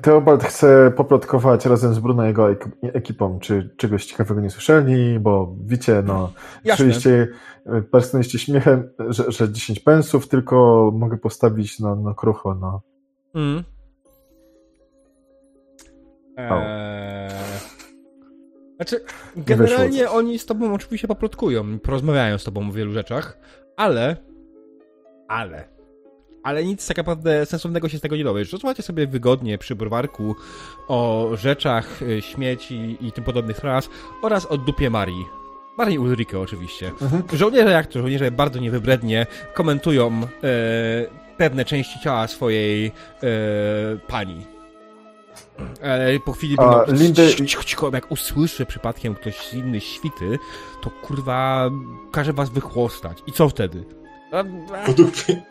S3: Teobald chce poplotkować razem z Bruno i jego ek- ekipą, czy czegoś ciekawego nie słyszeli, bo wiecie, no,
S1: Jasne.
S3: słyszeliście, e, parsknęliście śmiechem, że, że 10 pensów tylko mogę postawić na, na krucho, no.
S1: Mm. Eee... Znaczy, generalnie oni z tobą oczywiście poplotkują, porozmawiają z tobą o wielu rzeczach, ale... Ale... Ale nic tak naprawdę sensownego się z tego nie dowiesz. Rozmawiacie sobie wygodnie przy browarku o rzeczach, y, śmieci i tym podobnych sprawach oraz o dupie Marii. Marii Ulrike oczywiście.
S3: Mhm.
S1: Żołnierze, jak to żołnierze bardzo niewybrednie komentują e, pewne części ciała swojej e, pani. Ale po chwili
S3: A,
S1: będą
S3: Lindy-
S1: cicho, cicho, cicho, jak usłyszy przypadkiem ktoś z innej świty, to kurwa każe was wychłostać. I co wtedy? A,
S4: Po dupie.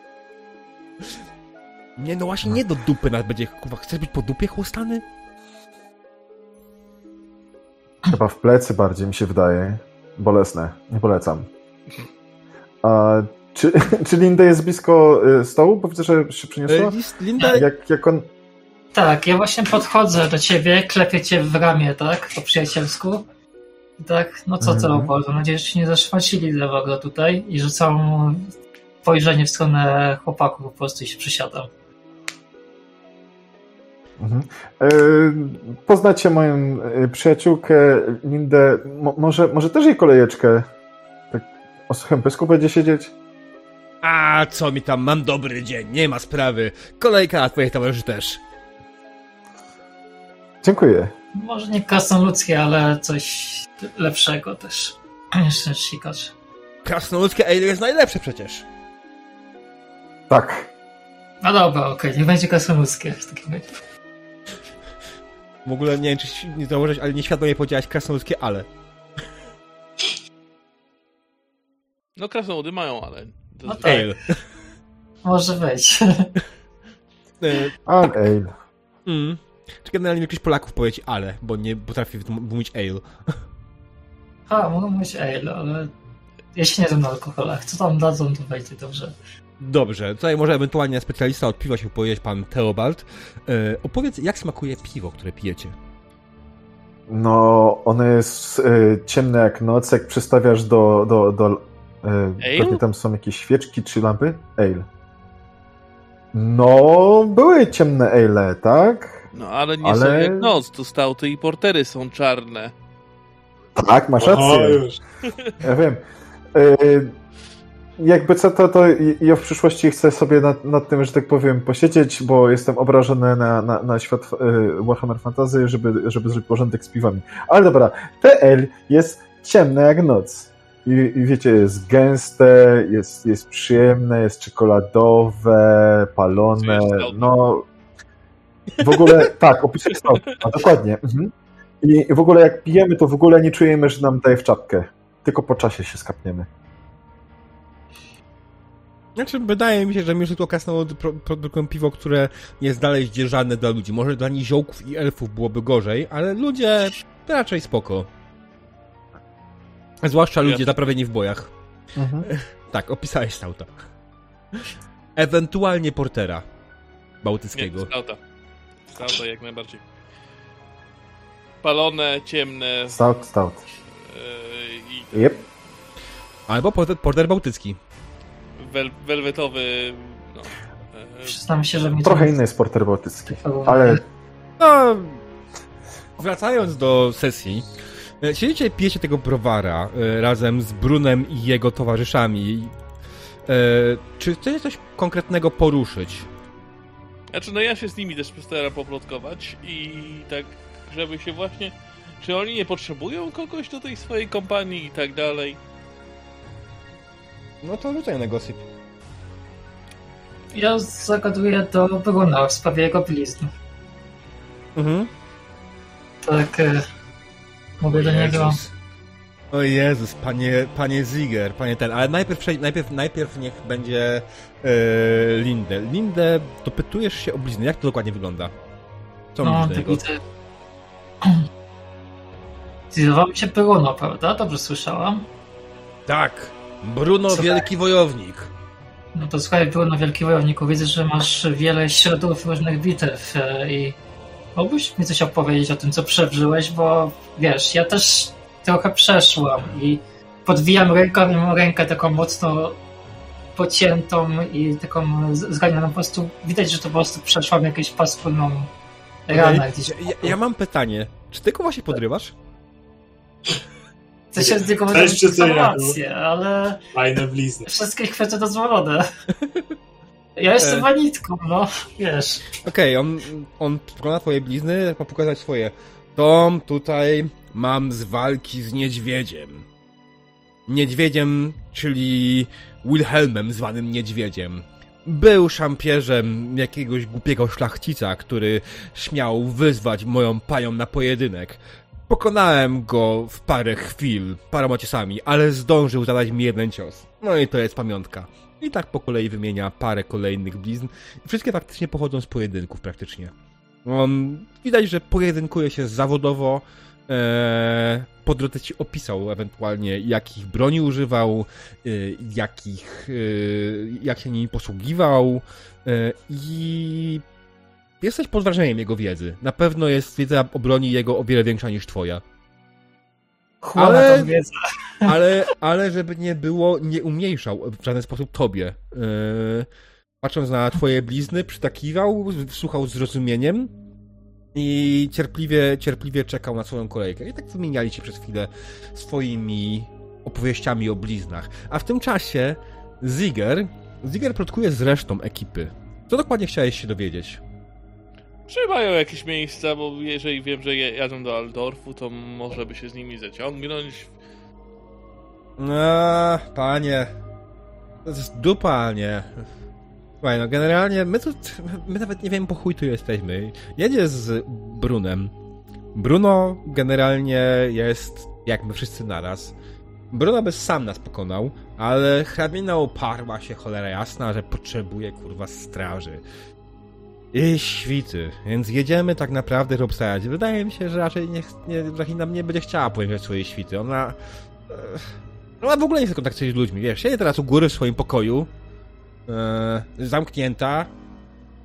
S1: nie, no właśnie nie do dupy nas będzie, kurwa, chcesz być po dupie chłostany?
S3: Chyba w plecy bardziej mi się wydaje. Bolesne, nie polecam. A, czy, <laughs> czy Linda jest blisko y, stołu? Bo widzę, że się przyniosła.
S1: E, Linda,
S3: Jak, jak on...
S2: Tak, ja właśnie podchodzę do ciebie, klepię cię w ramię, tak? Po przyjacielsku. I tak, no co
S3: Mhm.
S2: to, Mam nadzieję, że się nie zaszwacili lewego tutaj i rzucam spojrzenie w stronę chłopaków po prostu i się przysiadam.
S3: Mhm. E, Poznacie moją e, przyjaciółkę Lindę. Mo, może, może też jej kolejeczkę? Tak o suchym pysku będzie siedzieć?
S1: a co mi tam, mam dobry dzień, nie ma sprawy. Kolejka na twoich towarzyszy też.
S3: Dziękuję.
S2: Może nie krasnoludzkie, ale coś lepszego też. <clears throat> Jeszcze sikacz.
S1: Krasnoludzkie ale jest najlepsze przecież.
S3: Tak.
S2: No dobra, okej, nie będzie krasnoludzkie w takim razie.
S1: W ogóle nie wiem, czy nie zauważyłeś, ale nieświadomie powiedziałeś krasnoludzkie ale.
S5: No krasnoludy mają, ale...
S2: No tak.
S1: Ale.
S2: Może być. <laughs>
S1: E,
S3: Ale ale.
S1: mm. Czy generalnie większość Polaków powie ci ale, bo nie potrafi wymówić ale.
S2: A, mogę mówić ale, ale ja się nie znam na alkoholach. Co tam dadzą, to będzie dobrze.
S1: Dobrze, tutaj może ewentualnie specjalista od piwa się powiedzieć pan Teobald. E, opowiedz, jak smakuje piwo, które pijecie.
S3: No, ono jest e, ciemne jak noc, jak przystawiasz do... do, do e,
S5: Ale?
S3: pewnie tam są jakieś świeczki czy lampy? Ale. No, były ciemne ale, tak?
S5: No ale nie
S3: Ale-
S5: są jak noc, to stałty i portery są czarne.
S3: Tak, masz
S4: O,
S3: rację.
S4: już.
S3: Ja wiem. E, jakby co, to, to ja w przyszłości chcę sobie nad, nad tym, że tak powiem, posiedzieć, bo jestem obrażony na, na, na świat e, Warhammer Fantasy, żeby, żeby zrobić porządek z piwami. Ale dobra, TL jest ciemne jak noc. I, I wiecie, jest gęste, jest, jest przyjemne, jest czekoladowe, palone, no... W ogóle, tak, opisuję stout, no, dokładnie. Mhm. I w ogóle jak pijemy, to w ogóle nie czujemy, że nam daje w czapkę. Tylko po czasie się skapniemy.
S1: Znaczy, wydaje mi się, że krasnolud pro- produkują piwo, które jest dalej zdzierżane dla ludzi. Może dla niziołków i elfów byłoby gorzej, ale ludzie to raczej spoko. Zwłaszcza ludzie zaprawieni w bojach. <laughs> Tak, opisałeś stauta. Ewentualnie portera
S5: Nie,
S1: bałtyckiego.
S5: Stałta jak najbardziej. Palone, ciemne
S3: Stout, stout.
S5: yy, i
S3: Yep.
S1: Albo porter, porter bałtycki.
S5: wel, welwetowy. No, yy,
S2: Przyznam się, że mnie
S3: Trochę
S2: to-
S3: inny jest porter bałtycki. Ale
S1: No, wracając do sesji. e, Siedzicie i pijecie tego browara e, razem z Brunem i jego towarzyszami. E, Czy chcecie coś konkretnego poruszyć?
S5: Znaczy, no ja się z nimi też postaram poplotkować i tak, żeby się właśnie Czy oni nie potrzebują kogoś do tej swojej kompanii i tak dalej?
S1: No to rzucaj na gossip.
S2: Ja zagaduję do Bruna w sprawie jego blizn.
S1: Mhm.
S2: Tak, e, mówię do niego.
S1: Jezus. O Jezus, panie, panie Ziger, panie ten, ale najpierw, najpierw, najpierw niech będzie e, Lindę. Lindę, dopytujesz się o blizny, jak to dokładnie wygląda? Co
S2: No,
S1: mówisz do
S2: to
S1: niego?
S2: widzę. <clears throat> Się Bruno, prawda? Dobrze słyszałam.
S1: Tak, Bruno
S2: Słuchaj.
S1: Wielki Wojownik.
S2: No to słuchaj, Bruno, wielki wojowniku, widzę, że masz wiele środków różnych bitew e, i mógłbyś mi coś opowiedzieć o tym, co przeżyłeś, bo wiesz, ja też trochę przeszłam i podwijam rękę, mam rękę taką mocno pociętą i taką zranioną, po prostu widać, że to po prostu przeszłam jakąś paskudną ranę
S1: Okej,
S2: gdzieś.
S1: ja, ja, ja mam pytanie, czy ty go właśnie podrywasz?
S2: Chcę się z niego
S4: Też
S2: informacje, ale
S4: Fajne blizny.
S2: wszystkie kwestie dozwolone. <laughs> Ja jestem
S1: E.
S2: manitką, no, wiesz.
S1: Okej, on, on pokona twoje blizny, ma pokazać swoje. Tom, tutaj mam z walki z niedźwiedziem. Niedźwiedziem, czyli Wilhelmem, zwanym niedźwiedziem. Był szampierzem jakiegoś głupiego szlachcica, który śmiał wyzwać moją panią na pojedynek. Pokonałem go w parę chwil, paroma ciosami, ale zdążył zadać mi jeden cios. No i to jest pamiątka. I tak po kolei wymienia parę kolejnych blizn. Wszystkie faktycznie pochodzą z pojedynków praktycznie. On, widać, że pojedynkuje się zawodowo. Eee, po drodze ci opisał ewentualnie, jakich broni używał, e, jakich, e, jak się nimi posługiwał e, i jesteś pod wrażeniem jego wiedzy. Na pewno jest wiedza o broni jego o wiele większa niż twoja. Ale-. <laughs> Ale, ale żeby nie było, nie umniejszał w żaden sposób tobie. Patrząc na twoje blizny, przytakiwał, słuchał z zrozumieniem i cierpliwie, cierpliwie czekał na swoją kolejkę. I tak wymieniali się przez chwilę swoimi opowieściami o bliznach. A w tym czasie Ziger, Ziger plotkuje z resztą ekipy. Co dokładnie chciałeś się dowiedzieć?
S5: Czy mają jakieś miejsca, bo jeżeli wiem, że jadą do Aldorfu, to może by się z nimi zaciągnąć.
S1: No, panie. To jest dupa, nie. Słuchaj, no generalnie my tu, my nawet nie wiemy po chuj tu jesteśmy. Jedzie z Brunem. Bruno generalnie jest jak my wszyscy naraz. Bruno by sam nas pokonał, ale hrabina oparła się cholera jasna, że potrzebuje kurwa straży. I świty, więc jedziemy tak naprawdę obstawiać. Wydaje mi się, że raczej nie, nie, nie będzie chciała pojechać swojej świty. Ona... Ona w ogóle nie chce kontaktować z ludźmi, wiesz, siedzi teraz u góry w swoim pokoju, e, zamknięta,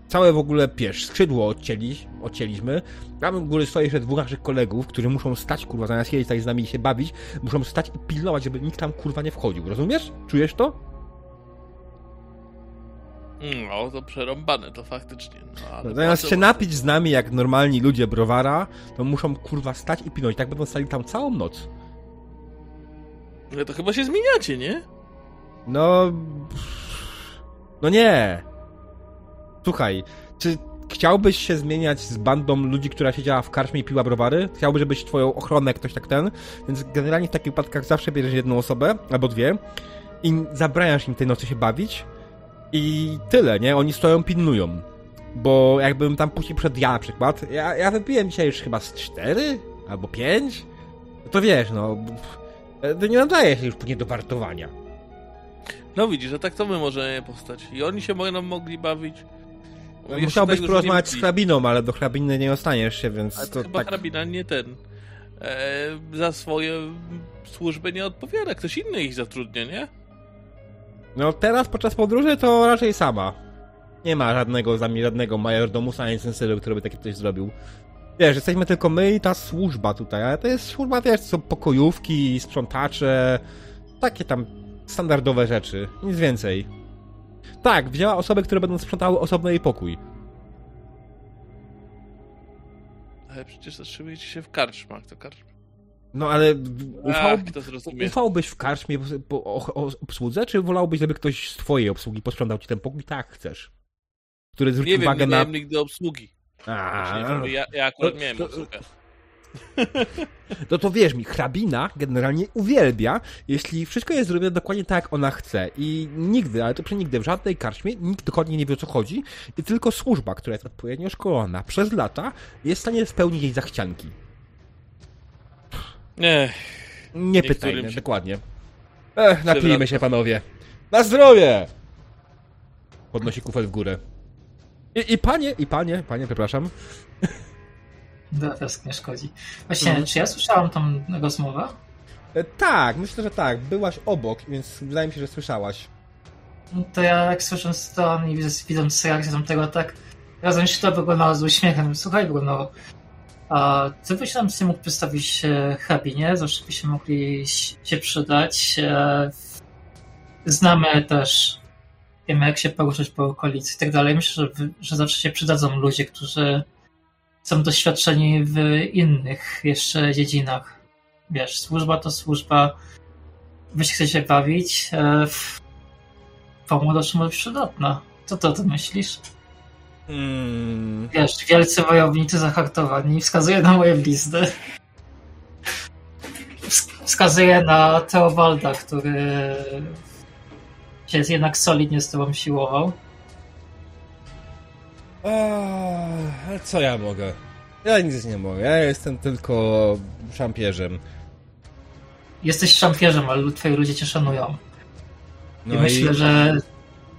S1: całe w ogóle, wiesz, skrzydło odcięli, odcięliśmy, tam u góry stoi jeszcze dwóch naszych kolegów, którzy muszą stać, kurwa, zamiast siedzieć tak z nami i się bawić, muszą stać i pilnować, żeby nikt tam, kurwa, nie wchodził, rozumiesz? Czujesz to?
S5: No, to przerąbane to faktycznie. No, ale
S1: Zamiast się napić z nami jak normalni ludzie browara, to muszą, kurwa, stać i pilnować, tak będą stali tam całą noc.
S5: Ale to chyba się zmieniacie, nie?
S1: No. No nie. Słuchaj, czy chciałbyś się zmieniać z bandą ludzi, która siedziała w karczmie i piła browary? Chciałbyś, żebyś twoją ochronę ktoś tak ten? Więc generalnie w takich wypadkach zawsze bierzesz jedną osobę, albo dwie i zabraniasz im tej nocy się bawić i tyle, nie? Oni stoją, pilnują. Bo jakbym tam puścił przed ja na przykład, ja, ja wypiłem dzisiaj już chyba z cztery albo pięć, to wiesz, no... To nie nadaje się już później do wartowania.
S5: No widzisz, a tak to my możemy postać. I oni się będą mogli bawić.
S1: No, Musiałbyś
S5: tego, że
S1: porozmawiać z hrabiną, ale do hrabiny nie ostaniesz się, więc
S5: Ale to, chyba
S1: tak...
S5: hrabina nie ten. E, za swoje służby nie odpowiada. Ktoś inny ich zatrudnia, nie?
S1: No teraz podczas podróży to raczej sama. Nie ma żadnego żadnego majordomusa ani sensylu, który by takie coś zrobił. Wiesz, jesteśmy tylko my i ta służba tutaj, ale to jest służba, wiesz, są pokojówki, sprzątacze, takie tam standardowe rzeczy, nic więcej. Tak, wzięła osoby, które będą sprzątały osobno jej pokój.
S5: Ale przecież zatrzymujecie się w karczmach, to karczma.
S1: No ale ufał,
S5: Ach,
S1: ufałbyś w karczmie po, o, o obsłudze, czy wolałbyś, żeby ktoś z twojej obsługi posprzątał ci ten pokój? Tak chcesz. Który zwróci
S5: Nie wiem,
S1: uwagę
S5: nie
S1: na...
S5: miałem nigdy obsługi.
S1: A,
S5: Właśnie, ja, ja akurat
S1: to-
S5: miałem
S1: to-
S5: obsługę. <laughs>
S1: No to wierz mi, hrabina generalnie uwielbia, jeśli wszystko jest zrobione dokładnie tak, jak ona chce. I nigdy, ale to przenigdy, w żadnej karczmie nikt dokładnie nie wie o co chodzi i tylko służba, która jest odpowiednio szkolona przez lata, jest w stanie spełnić jej zachcianki.
S5: Nie,
S1: Nie pytajmy,
S5: się-
S1: dokładnie. Ech, napijmy się, panowie. Na zdrowie! Podnosi kufel w górę. I, I panie, i panie, panie, przepraszam. <laughs>
S2: Drobiazg nie szkodzi. Właśnie,
S1: Mhm.
S2: czy ja słyszałam tą rozmowę?
S1: E, tak, myślę, że tak. Byłaś obok, więc wydaje mi się, że słyszałaś.
S2: No to ja jak słysząc to i widząc- reakcję tamtego, tak razem się to wyglądało z uśmiechem. Słuchaj Bruno, a ty byś nam się mógł przedstawić e, hrabinie, zawsze byśmy mogli się przydać. E, znamy też, wiemy jak się poruszać po okolicy i tak dalej. Myślę, że, że zawsze się przydadzą ludzie, którzy są doświadczeni w innych jeszcze dziedzinach. Wiesz, służba to służba, wy się chcecie bawić, e, pomoc może być przydatna. Co to ty myślisz?
S1: Mm,
S2: Wiesz, wielcy wojownicy zahartowani, wskazuje na moje blizny. Wsk- Wskazuje na Teobalda, który się jednak solidnie z tobą siłował.
S1: Ale co ja mogę? Ja nic nie mogę. Ja jestem tylko szampierzem.
S2: Jesteś szampierzem, ale twoi ludzie cię szanują.
S1: No
S2: I myślę, że.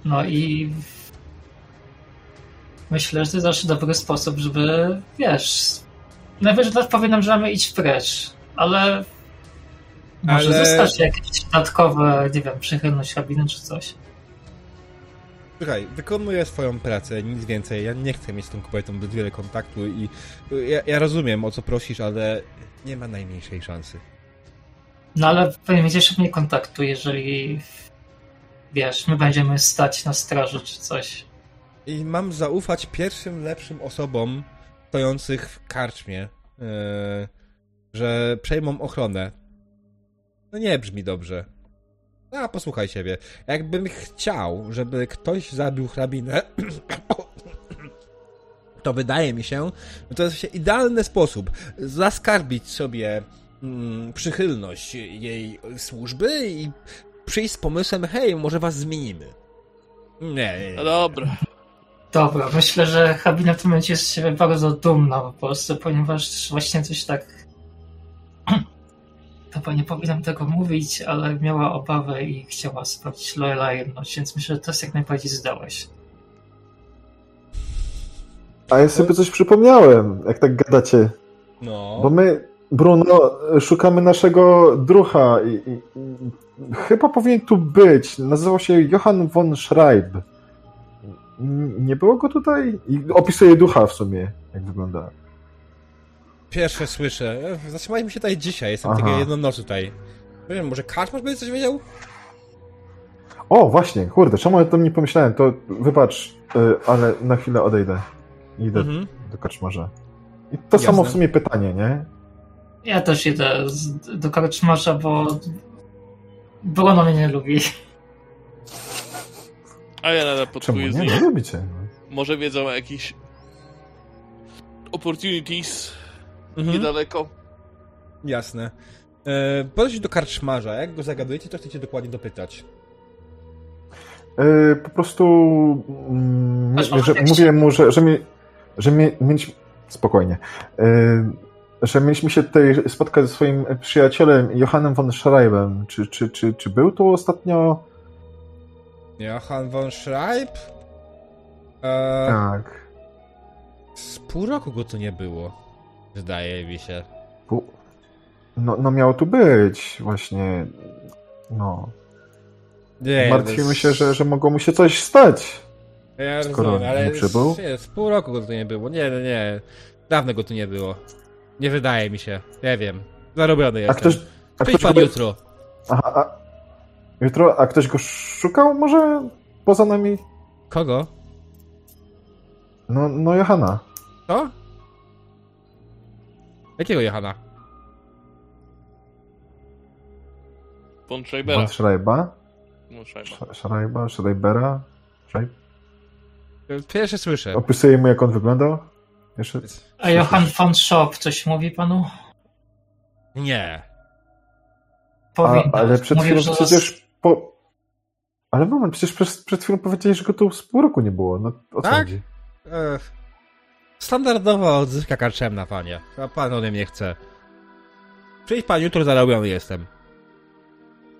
S2: No i. Myślę, że to jest zawsze dobry sposób, żeby. Wiesz. Najwyżej teraz powinnam, że mamy iść precz, ale. Może
S1: Ale-
S2: zostać jakieś dodatkowe, nie wiem, przychylność rabiny czy coś.
S1: Słuchaj, wykonuję swoją pracę, nic więcej. Ja nie chcę mieć z tą kobietą zbyt wiele kontaktu i ja, ja rozumiem o co prosisz, ale nie ma najmniejszej szansy.
S2: No ale jeszcze mniej kontaktu, jeżeli. Wiesz, my będziemy stać na straży czy coś.
S1: I mam zaufać pierwszym lepszym osobom stojących w karczmie, yy, że przejmą ochronę. No nie brzmi dobrze. A, posłuchaj siebie. Jakbym chciał, żeby ktoś zabił hrabinę, <clears throat> to wydaje mi się, że to jest właśnie idealny sposób zaskarbić sobie mm, przychylność jej służby i przyjść z pomysłem, hej, może was zmienimy. Nie, nie, nie.
S5: no dobra.
S2: Dobra, myślę, że Habina w tym momencie jest z siebie bardzo dumna po prostu, ponieważ właśnie coś tak. Chyba nie powinnam tego mówić, ale miała obawę i chciała sprawdzić lojalność, więc myślę, że to jest jak najbardziej zdałeś.
S3: A ja sobie coś przypomniałem, jak tak gadacie.
S1: No.
S3: Bo my, Bruno, szukamy naszego drucha i, i, i chyba powinien tu być. Nazywał się Johann von Schreib. Nie było go tutaj? I opisuje ducha w sumie, jak wygląda.
S1: Pierwsze słyszę. Zatrzymaliśmy się tutaj dzisiaj, jestem
S3: Aha.
S1: tylko jedną noc tutaj. Nie wiem, może Kaczmarz będzie coś wiedział?
S3: O, właśnie, kurde, czemu o tym nie pomyślałem? To wybacz, y, ale na chwilę odejdę. Idę
S1: Mhm.
S3: do kaczmarza. I to
S1: Jasne.
S3: samo w sumie pytanie, nie?
S2: Ja też idę z, do karczmarza, bo Bruno mnie nie lubi.
S5: A ja nadal podkuję z
S3: nie?
S5: nim.
S3: No lubicie.
S5: Może wiedzą o jakichś opportunities
S1: Mhm.
S5: niedaleko.
S1: Jasne. E, do karczmarza, jak go zagadujecie, to chcecie dokładnie dopytać.
S3: Y, po prostu mm,
S2: Aż
S3: że, mówię mu, że, że, mi, że mi, mieliśmy... Spokojnie. Y, że mieliśmy się tutaj spotkać ze swoim przyjacielem Johannem von Schreibem. Czy, czy, czy, czy był tu ostatnio?
S1: Johann von Schreib? E,
S3: Tak.
S1: z pół roku go tu nie było. Zdaje mi się.
S3: No, no miał tu być właśnie. No.
S1: Nie,
S3: Martwimy
S1: to
S3: się,
S1: jest-
S3: że, że mogło mu się coś stać.
S1: Ja
S3: skoro
S1: rozumiem, ale
S3: nie przybył?
S1: Nie, z pół roku go tu nie było. Nie, nie. Dawno go tu nie było. Nie wydaje mi się. Nie wiem. Zarobiony
S3: A
S1: jestem.
S3: ktoś. A ktoś
S1: pan
S3: go,
S1: jutro.
S3: aha, a, jutro, a ktoś go szukał może poza nami?
S1: Kogo?
S3: No, no Johanna.
S1: Co? Jakiego Johana?
S5: Von Schreibera.
S3: Von Schreiba?
S5: No, Schreiber.
S3: Sch- Schreiba? Schreibera? Schreib?
S1: Pierwsze słyszę.
S3: Opisuje mu jak on wyglądał? Jeszcze?
S2: A Johann von Schop coś mówi panu?
S1: Nie.
S3: A, ale przed chwilą
S2: Mówił, że
S3: przecież po... Ale moment, przecież przed, przed chwilą powiedzieli, że go tu z pół roku nie było. No, o co
S1: Tak?
S3: chodzi?
S1: Ech. Standardowa odzyska karczemna, panie. A pan ode mnie chce. Przyjdź pan jutro, zarobiony jestem.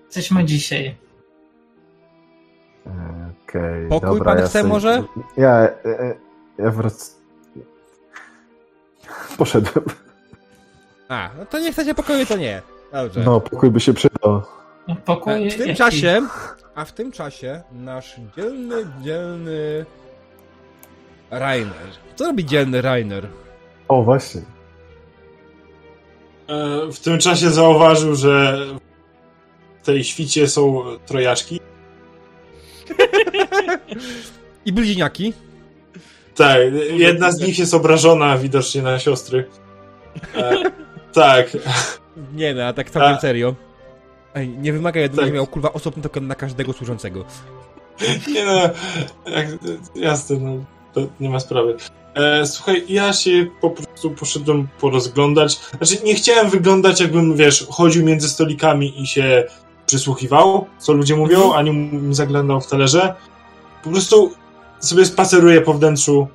S2: Jesteśmy dzisiaj.
S3: Okej,
S1: Pokój
S3: dobra,
S1: pan
S3: ja
S1: chce
S3: sobie-
S1: może?
S3: Ja, e, e, ja wrac... <laughs> Poszedłem.
S1: A, no to nie chcecie pokoju, to nie. Dobrze.
S3: No, pokój by się przydał.
S2: No, Pokój
S1: E, w tym
S2: jaki?
S1: czasie, a w tym czasie nasz dzielny, dzielny Rainer. Co robi dzielny Rainer?
S3: O, właśnie.
S4: E, W tym czasie zauważył, że w tej świcie są trojaczki.
S1: I bliźniaki?
S4: Tak, jedna z nich jest obrażona widocznie na siostry. E, tak,
S1: Nie no, a tak całkiem
S4: A-
S1: serio. Ej, nie wymaga jednak,
S4: Tak.
S1: miał kurwa osobny token na każdego służącego.
S4: nie no, jak, jasne, no, to nie ma sprawy. E, słuchaj, ja się po prostu poszedłem porozglądać. Znaczy, nie chciałem wyglądać, jakbym, wiesz, chodził między stolikami i się przysłuchiwał, co ludzie mówią,
S1: Mhm.
S4: ani zaglądał w talerze. Po prostu sobie spaceruję po wnętrzu.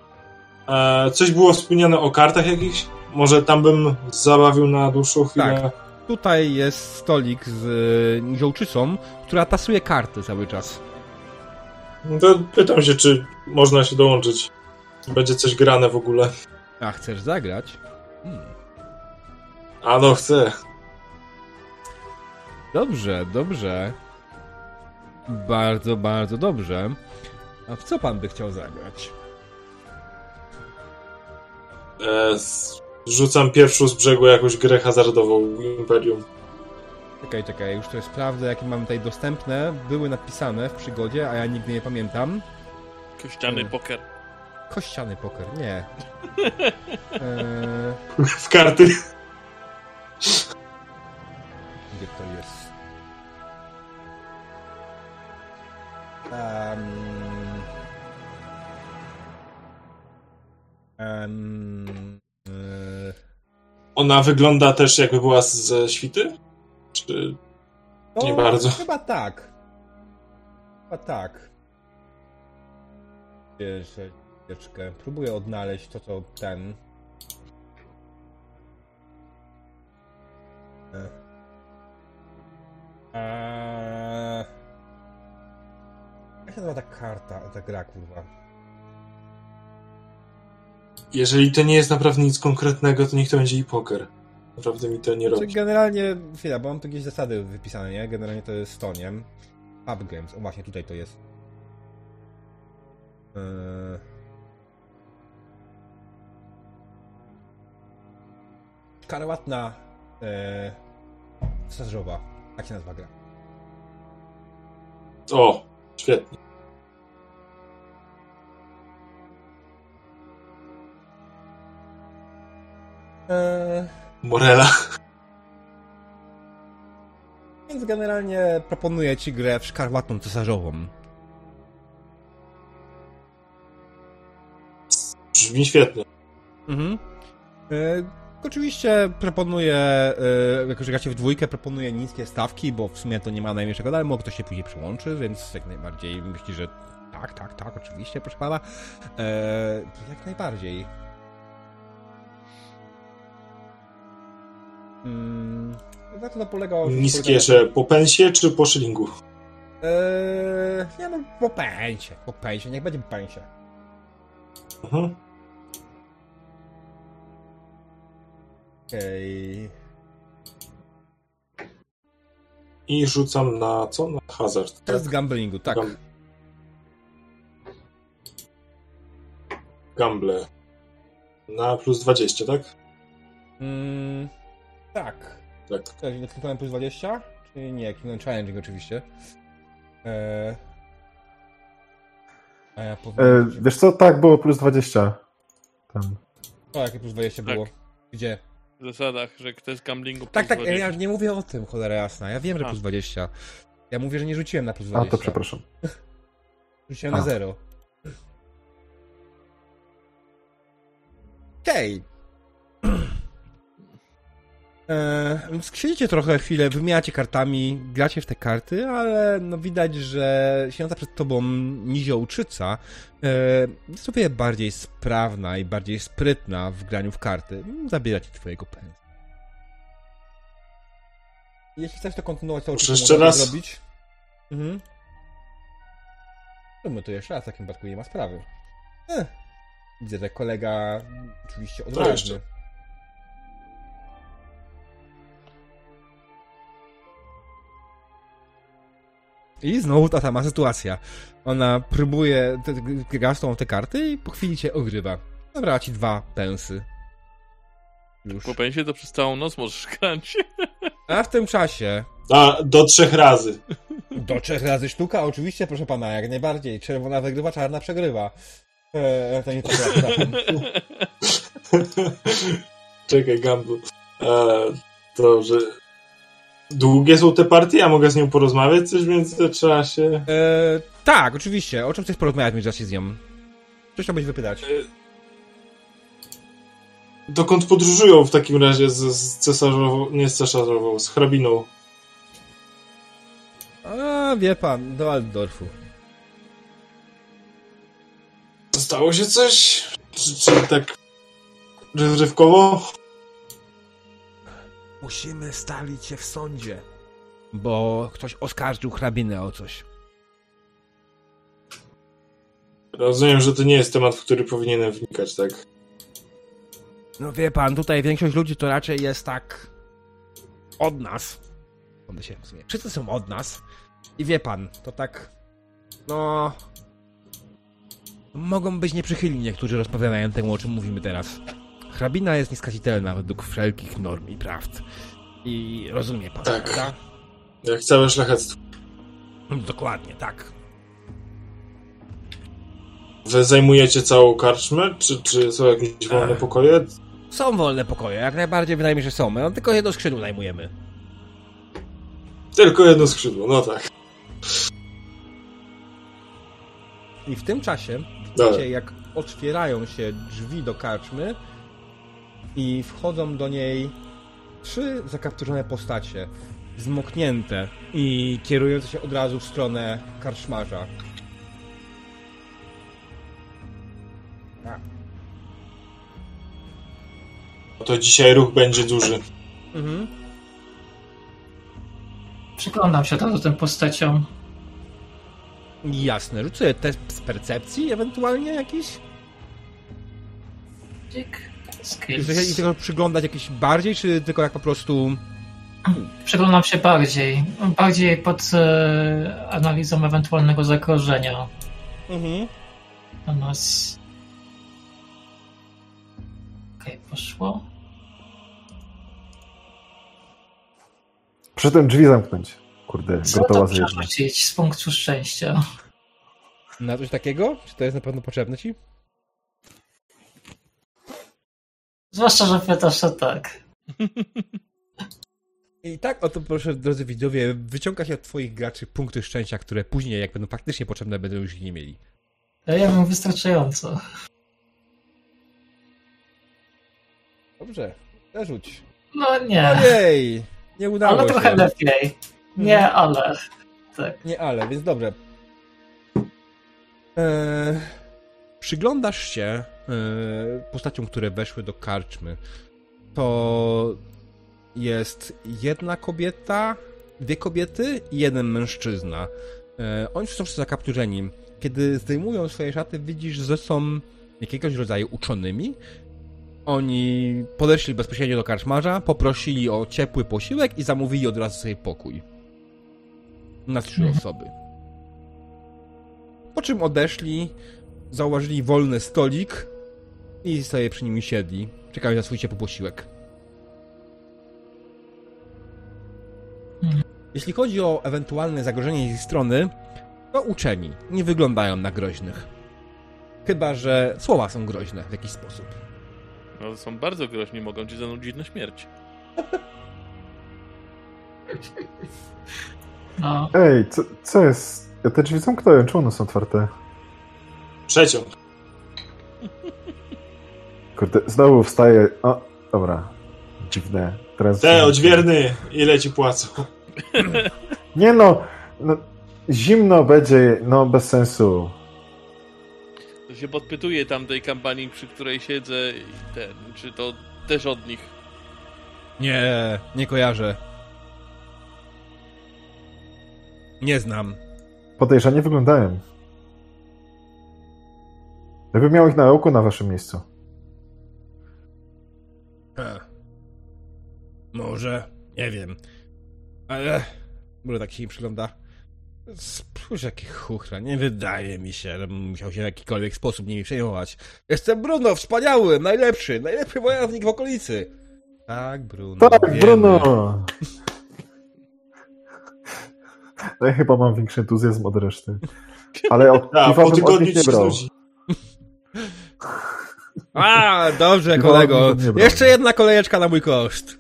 S4: E, coś było wspomniane o kartach jakichś? Może tam bym zabawił na dłuższą chwilę.
S1: Tak. Tutaj jest stolik z y, która tasuje karty cały czas.
S4: No to pytam się, czy można się dołączyć. Będzie coś grane w ogóle.
S1: A chcesz zagrać? Hmm.
S4: A no, chcę.
S1: Dobrze, dobrze. Bardzo, bardzo dobrze. A w co pan by chciał zagrać?
S4: E, rzucam pierwszą z brzegu jakąś grę hazardową Imperium.
S1: Czekaj, czekaj, już to sprawdzę, jakie mamy tutaj dostępne. Były napisane w przygodzie, a ja nigdy nie pamiętam.
S5: Kościany
S1: Hmm.
S5: poker.
S1: Kościany poker, nie. Eee, <laughs>
S4: W karty.
S1: gdzie to jest? Um, um, eee,
S4: Ona wygląda też jakby była z- ze świty? Czy... Nie bardzo.
S1: No, Chyba tak. Chyba tak. Jeszcze chwileczkę. Próbuję odnaleźć to, co ten. Eee... Jak się nazywa ta karta, ta gra, kurwa?
S4: Jeżeli to nie jest naprawdę nic konkretnego, to niech to będzie i poker. Naprawdę mi to nie
S1: Znaczy,
S4: robi.
S1: generalnie, chwila, bo mam tu jakieś zasady wypisane, nie? Generalnie to jest to, nie? Pub Games, o właśnie, tutaj to jest. Eee... Karłatna eee... Sarzowa. Jak się nazywa gra?
S4: O, świetnie.
S1: Eee...
S4: Morela.
S1: Więc generalnie proponuję ci grę w szkarłatną cesarzową.
S4: Brzmi świetnie.
S1: Mhm. E, oczywiście proponuję, e, jako że gracie w dwójkę, proponuję niskie stawki, bo w sumie to nie ma najmniejszego dalej, ktoś się później przyłączy, więc jak najbardziej myśli, że tak, tak, tak, oczywiście, proszę pana. E, jak najbardziej. Mm, na to polega...
S4: Niskie,
S1: polega-
S4: że po pensie czy po szylingu?
S1: Eee, nie no, po pęcie, po pęcie, niech będzie po pęcie.
S4: Mhm.
S1: Okej.
S4: I rzucam na co? Na hazard. Tak?
S1: Test gamblingu, tak.
S4: Gam- Gamble. Na plus 20, tak?
S1: Mm, tak.
S4: Tak.
S1: Czyli kliknąłem plus 20? Czy nie? Kliknąłem challenging oczywiście. Eee... A ja powiem...
S3: wiesz co, tak, było plus 20. Tam.
S1: O, jakie plus 20
S5: Tak.
S1: było? Gdzie?
S5: W zasadach, że kto jest gamblingu
S1: Tak, tak,
S5: plus
S1: ja
S5: 20.
S1: nie mówię o tym, cholera jasna. Ja wiem, że
S5: A.
S1: plus 20. Ja mówię, że nie rzuciłem na plus
S3: A,
S1: 20.
S3: to przepraszam. <laughs>
S1: Rzuciłem na
S3: A.
S1: 0. Okej. E, więc siedzicie trochę chwilę, wymieniacie kartami, gracie w te karty, ale no widać, że siedząca przed tobą niziołczyca e, jest o wiele bardziej sprawna i bardziej sprytna w graniu w karty. Zabiera ci twojego pensa. Jeśli chcesz to kontynuować, to oczywiście
S4: jeszcze raz?
S1: zrobić. Mhm. Zróbmy to jeszcze raz, w takim przypadku nie ma sprawy. Eh. Widzę, że kolega oczywiście odważny. I znowu ta sama sytuacja. Ona próbuje, te- gra z tą te karty i po chwili cię ogrywa. Zabrała ci dwa pensy. Już.
S5: Po pensie to przez całą noc możesz grać.
S1: A w tym czasie
S4: A, do trzech razy.
S1: do trzech razy sztuka, oczywiście, proszę pana, jak najbardziej. Czerwona wygrywa, czarna przegrywa. Eee, to nie to prawda. <laughs>
S4: Czekaj, Gamble. E, dobrze. Długie są te partie? Ja mogę z nią porozmawiać coś w międzyczasie?
S1: Eee, tak, oczywiście. O czym chcesz porozmawiać w międzyczasie z nią? Coś chciałbyś wypytać?
S4: Dokąd podróżują w takim razie z, z cesarzową, nie z cesarzową, z hrabiną?
S1: A, wie pan, do Altdorfu.
S4: Stało się coś? Czy, czy tak rozrywkowo?
S1: Musimy stalić się w sądzie. Bo ktoś oskarżył hrabinę o coś.
S4: Rozumiem, że to nie jest temat, w który powinienem wnikać, tak?
S1: No wie pan, tutaj większość ludzi to raczej jest tak od nas. One się w sumie. Wszyscy są od nas. I wie pan, to tak. No. Mogą być nieprzychylni niektórzy rozmawiają temu, o czym mówimy teraz. Hrabina jest nieskazitelna według wszelkich norm i prawd. I rozumie pan,
S4: Tak.
S1: prawda?
S4: Jak całe szlachectwo.
S1: Dokładnie, tak.
S4: Wy zajmujecie całą karczmę? Czy, czy są jakieś wolne
S1: Ech.
S4: pokoje?
S1: Są wolne pokoje, jak najbardziej wydaje mi się, że są. Tylko jedno skrzydło najmujemy.
S4: Tylko jedno skrzydło, no tak.
S1: I w tym czasie widzicie, jak otwierają się drzwi do karczmy i wchodzą do niej trzy zakapturzone postacie, zmoknięte i kierujące się od razu w stronę karczmarza.
S4: No to dzisiaj ruch będzie duży.
S1: Mhm.
S2: Przyglądam się teraz tym postaciom.
S1: Jasne, rzucę test z percepcji ewentualnie jakiś?
S2: Tyk.
S1: Czy
S2: Skills.
S1: chcecie ich tego przyglądać jakiś bardziej, czy tylko jak po prostu...
S2: Przyglądam się bardziej. Bardziej pod e, analizą ewentualnego zagrożenia
S1: Mhm.
S2: na nas. Okej, poszło.
S3: Przy tym drzwi zamknąć. Kurde,
S2: Co
S3: gotowa
S2: to przerzucić z punktu szczęścia?
S1: Na coś takiego? Czy to jest na pewno potrzebne ci?
S2: Zwłaszcza, że pytasz, że tak. <laughs>
S1: I tak oto proszę, drodzy widzowie, wyciąga się od twoich graczy punkty szczęścia, które później, jak będą faktycznie potrzebne, będą już ich nie mieli.
S2: Ja ja mam wystarczająco.
S1: Dobrze, zarzuć.
S2: No nie.
S1: Ojej! Nie udało
S2: Ale
S1: się.
S2: trochę lepiej. Nie, ale. Tak.
S1: Nie ale, więc dobrze. Eee, przyglądasz się postaciom, które weszły do karczmy. To jest jedna kobieta, dwie kobiety i jeden mężczyzna. Eee, oni są wszyscy zakapturzeni. Kiedy zdejmują swoje szaty, widzisz, że są jakiegoś rodzaju uczonymi. Oni podeszli bezpośrednio do karczmarza, poprosili o ciepły posiłek i zamówili od razu sobie pokój. Na trzy
S2: Mhm.
S1: osoby. Po czym odeszli, zauważyli wolny stolik i sobie przy nim siedli, czekając na swój ciepły posiłek. Jeśli chodzi o ewentualne zagrożenie z ich strony, to uczeni nie wyglądają na groźnych. Chyba, że słowa są groźne w jakiś sposób.
S5: No, są bardzo groźni, mogą ci zanudzić na śmierć.
S2: No.
S3: Ej, co, co jest? Ja te drzwi zamknąłem, czemu one są otwarte?
S4: Przeciąg.
S3: Kurde, znowu wstaję. O, dobra. Dziwne. teraz...
S4: Te, odźwierny, ile ci płacą?
S3: Nie no, no, zimno będzie, no bez sensu.
S5: To się podpytuje tamtej kampanii, przy której siedzę i ten, czy to też od nich.
S1: Nie, nie kojarzę. Nie znam.
S3: Podejrzanie wyglądają. Jakby miał ich na oku na waszym miejscu.
S1: E. Może, nie wiem. Ale może tak się przygląda. Spójrz jaki chuchra, nie wydaje mi się, że musiał się w jakikolwiek sposób nimi przejmować. Jestem Bruno, wspaniały, najlepszy, najlepszy wojownik w okolicy. Tak, Bruno.
S3: Tak,
S1: wiemy.
S3: Bruno! No ja chyba mam większy entuzjazm od reszty. <laughs> Ale od
S4: A, po tygodniu ci. <laughs>
S1: A, dobrze,
S3: Piwa
S1: kolego.
S3: brał.
S1: Jeszcze jedna kolejeczka na mój koszt.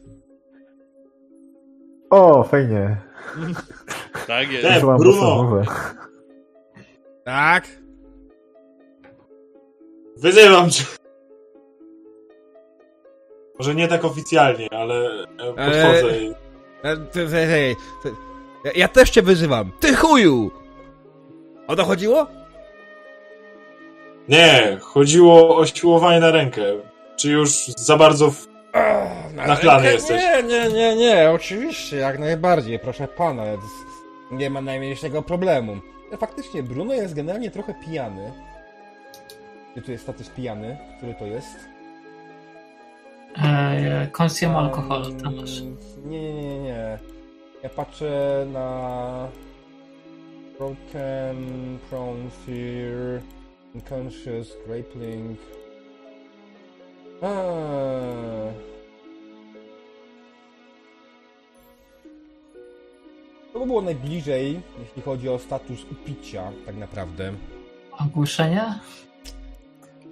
S3: O, fajnie.
S5: Tak jest.
S4: Te,
S3: Użyłam
S4: Bruno.
S1: Tak?
S4: Wyzywam cię. Może nie tak oficjalnie, ale e, podchodzę i...
S1: E, ja też cię wyzywam. Ty chuju! O to chodziło?
S4: Nie, chodziło o siłowanie na rękę. Czy już za bardzo... W...
S1: na
S4: Nachlany jesteś.
S1: Nie, nie, nie, nie, oczywiście, jak najbardziej, proszę pana. Nie ma najmniejszego problemu. E, Faktycznie, Bruno jest generalnie trochę pijany. Gdzie tu jest status pijany? Który to jest?
S2: E, consume alkohol, tam masz.
S1: Nie, nie, nie, nie. Ja patrzę na Broken, Prone Fear, Unconscious, Grappling. Eee. To by było najbliżej, jeśli chodzi o status upicia, tak naprawdę.
S2: Ogłuszenie?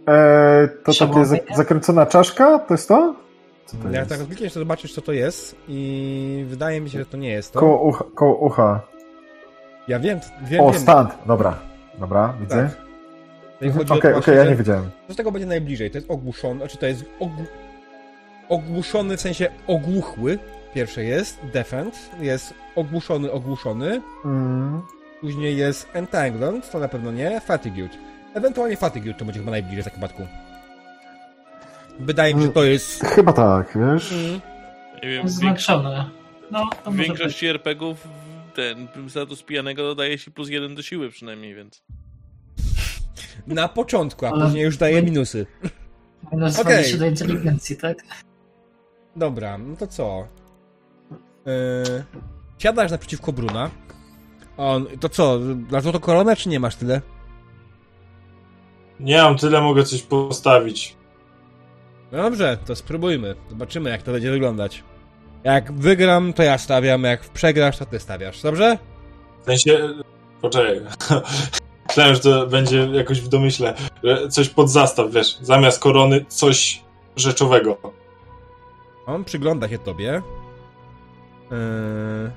S3: E, to
S2: Trzeba
S3: takie zakręcona czaszka? To jest to? Co to
S1: Jak
S3: jest?
S1: tak klikniesz, to zobaczysz, co to jest i wydaje mi się, że to nie jest to.
S3: Koło ucha. Koło ucha.
S1: Ja wiem, wiem,
S3: O,
S1: wiem.
S3: stand. Dobra. Dobra, widzę.
S1: Tak. Jeżeli
S3: Okej, okej,
S1: to właśnie,
S3: ja nie wiedziałem.
S1: Co z tego będzie najbliżej? To jest ogłuszony, znaczy to jest ogł... ogłuszony w sensie ogłuchły. Pierwsze jest defend, jest ogłuszony, ogłuszony.
S3: Mm.
S1: Później jest entangled, to na pewno nie. Fatigued. Ewentualnie fatigued to będzie chyba najbliżej w takim przypadku. Wydaje mi się, że to jest...
S3: Chyba tak, wiesz?
S1: Mm,
S5: Nie wiem,
S2: Zwiększone. No, to
S5: w większości RPGów ten status pijanego dodaje się plus jeden do siły przynajmniej, więc...
S1: na początku, a
S2: Ale-
S1: później już daje minusy.
S2: Minus
S1: Okej.
S2: 20 do inteligencji, tak?
S1: Dobra, no to co? Yy, siadasz naprzeciwko Bruna. On, to co, na złotą koronę, czy nie masz tyle?
S4: Nie mam tyle, mogę coś postawić.
S1: No dobrze, to spróbujmy. Zobaczymy, jak to będzie wyglądać. Jak wygram, to ja stawiam, jak przegrasz, to ty stawiasz, dobrze?
S4: W sensie... Poczekaj. Myślałem, że to będzie jakoś w domyśle, że coś pod zastaw, wiesz, zamiast korony coś rzeczowego.
S1: On przygląda się tobie. Yy...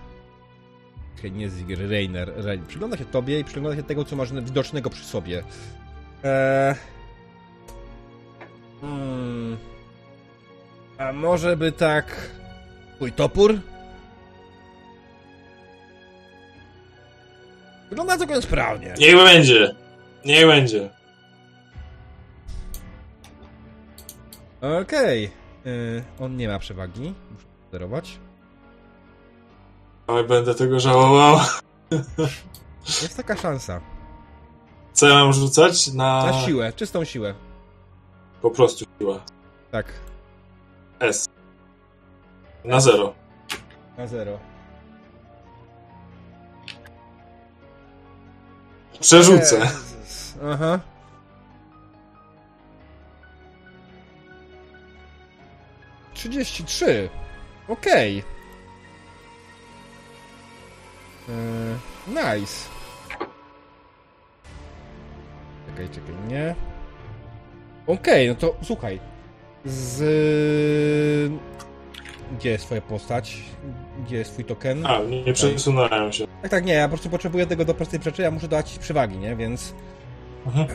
S1: Nie Zigger, Rainer. Rainer. Przygląda się tobie i przygląda się tego, co masz widocznego przy sobie. Eee... Hmm. A może by tak... Twój topór? Wygląda całkiem sprawnie.
S4: Niech będzie. Niech będzie.
S1: Okej. Yy, on nie ma przewagi. Muszę sterować.
S4: Oj, będę tego żałował.
S1: Jest taka szansa.
S4: Co ja mam rzucać? Na...
S1: Na siłę, czystą siłę.
S4: Po prostu siła.
S1: Tak,
S4: S. Na zero.
S1: na zero.
S4: Przerzucę.
S1: Jezus. Aha. Trzydzieści trzy. Okej. Eee, Nice. Czekaj, czekaj, nie. Okej, no to słuchaj. Z... Gdzie jest twoja postać? Gdzie jest twój token?
S4: A, nie, nie przesunąłem się.
S1: Tak, tak, nie, ja po prostu potrzebuję tego do prostej rzeczy, ja muszę dać ci przewagi, nie? Więc
S4: Mhm.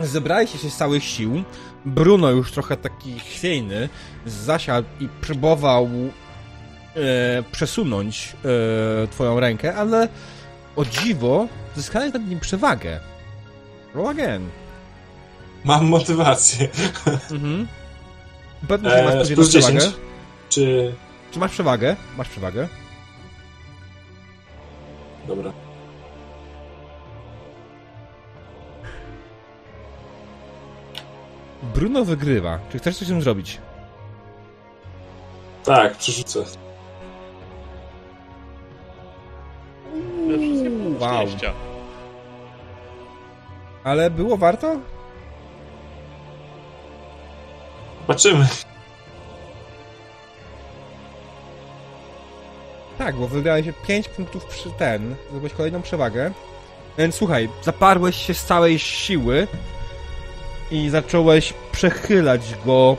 S1: zebraliście się z całych sił. Bruno już trochę taki chwiejny zasiadł i próbował e, przesunąć e, twoją rękę, ale o dziwo zyskałeś nad nim przewagę. Roll again.
S4: Mam motywację.
S1: Mhm. Pewnie, że masz
S4: Eee,
S1: plus
S4: plus
S1: jedną przewagę.
S4: 10. Czy...
S1: Czy masz przewagę? Masz przewagę.
S4: Dobra.
S1: Bruno wygrywa. Czy chcesz coś z tym zrobić?
S4: Tak, przerzucę.
S1: Wow. Ale było warto?
S4: Zobaczymy.
S1: Tak, bo wygrałeś 5 punktów przy ten, zdobyłeś kolejną przewagę. Więc słuchaj, zaparłeś się z całej siły i zacząłeś przechylać go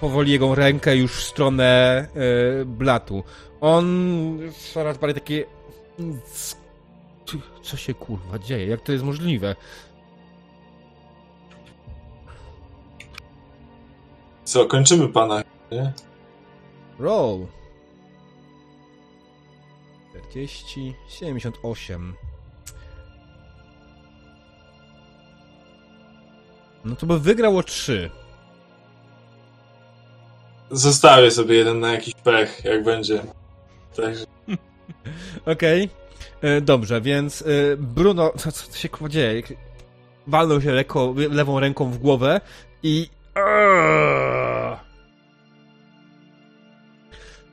S1: powoli jego rękę już w stronę y, blatu. On coraz bardziej takie co się kurwa dzieje? Jak to jest możliwe?
S4: Co, kończymy pana, nie?
S1: Roll. 40, 78. No to by wygrał o 3.
S4: Zostawię sobie jeden na jakiś pech, jak będzie. Także <laughs>
S1: Okej. E, Dobrze, więc e, Bruno. Co, co się kurwa dzieje? Walnął się lekko, lewą ręką w głowę i.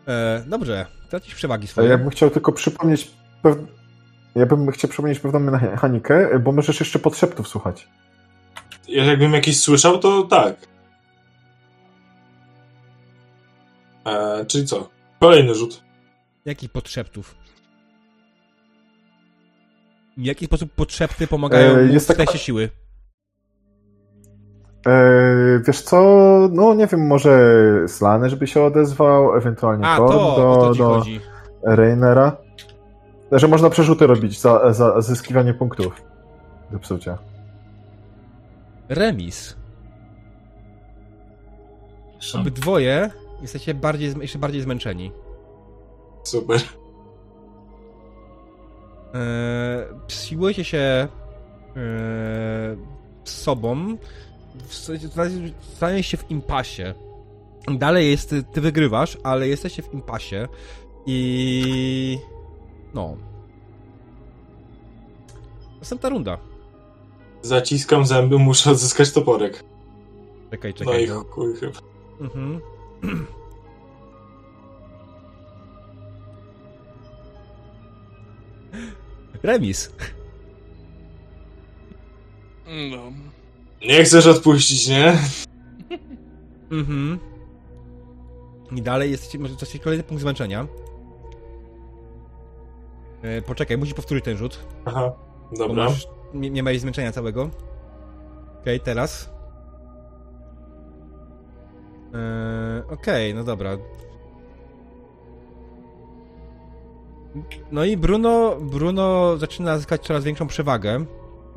S1: E, dobrze, tracisz przewagi swoje.
S3: ja bym chciał tylko przypomnieć pew... Ja bym chciał przypomnieć pewną mechanikę, bo możesz jeszcze podszeptów słuchać.
S4: ja jakbym jakiś słyszał, to tak. E, czyli co? Kolejny rzut.
S1: Jakich podszeptów? W jaki sposób podszepty pomagają
S3: E,
S1: mu
S3: jest taka-
S1: siły?
S3: Eee, wiesz co, no nie wiem, może Slany, żeby się odezwał, ewentualnie
S1: A, to
S3: do, do. Reinera. Że można przerzuty robić za, za zyskiwanie punktów. Zepsucia.
S1: Remis. Obydwoje jesteście bardziej, jeszcze bardziej zmęczeni.
S4: Super.
S1: Eee, siłujecie się eee, z sobą. Znaleźliście się w impasie. Dalej jest, ty wygrywasz, ale jesteście w impasie i no. Następna runda.
S4: Zaciskam zęby, muszę odzyskać toporek.
S1: Czekaj,
S4: No
S1: czekaj.
S4: i
S1: no.
S4: chuj chyba.
S1: Mhm. <clears throat> Remis.
S5: No.
S4: Nie chcesz odpuścić, nie? <laughs>
S1: Mhm. I dalej jesteście, może to jest kolejny punkt zmęczenia. E, poczekaj, musisz powtórzyć ten rzut.
S4: Aha, dobra.
S1: masz, nie, nie miałeś zmęczenia całego. Okej, teraz. E, Okej, no dobra. No i Bruno, Bruno zaczyna zyskać coraz większą przewagę.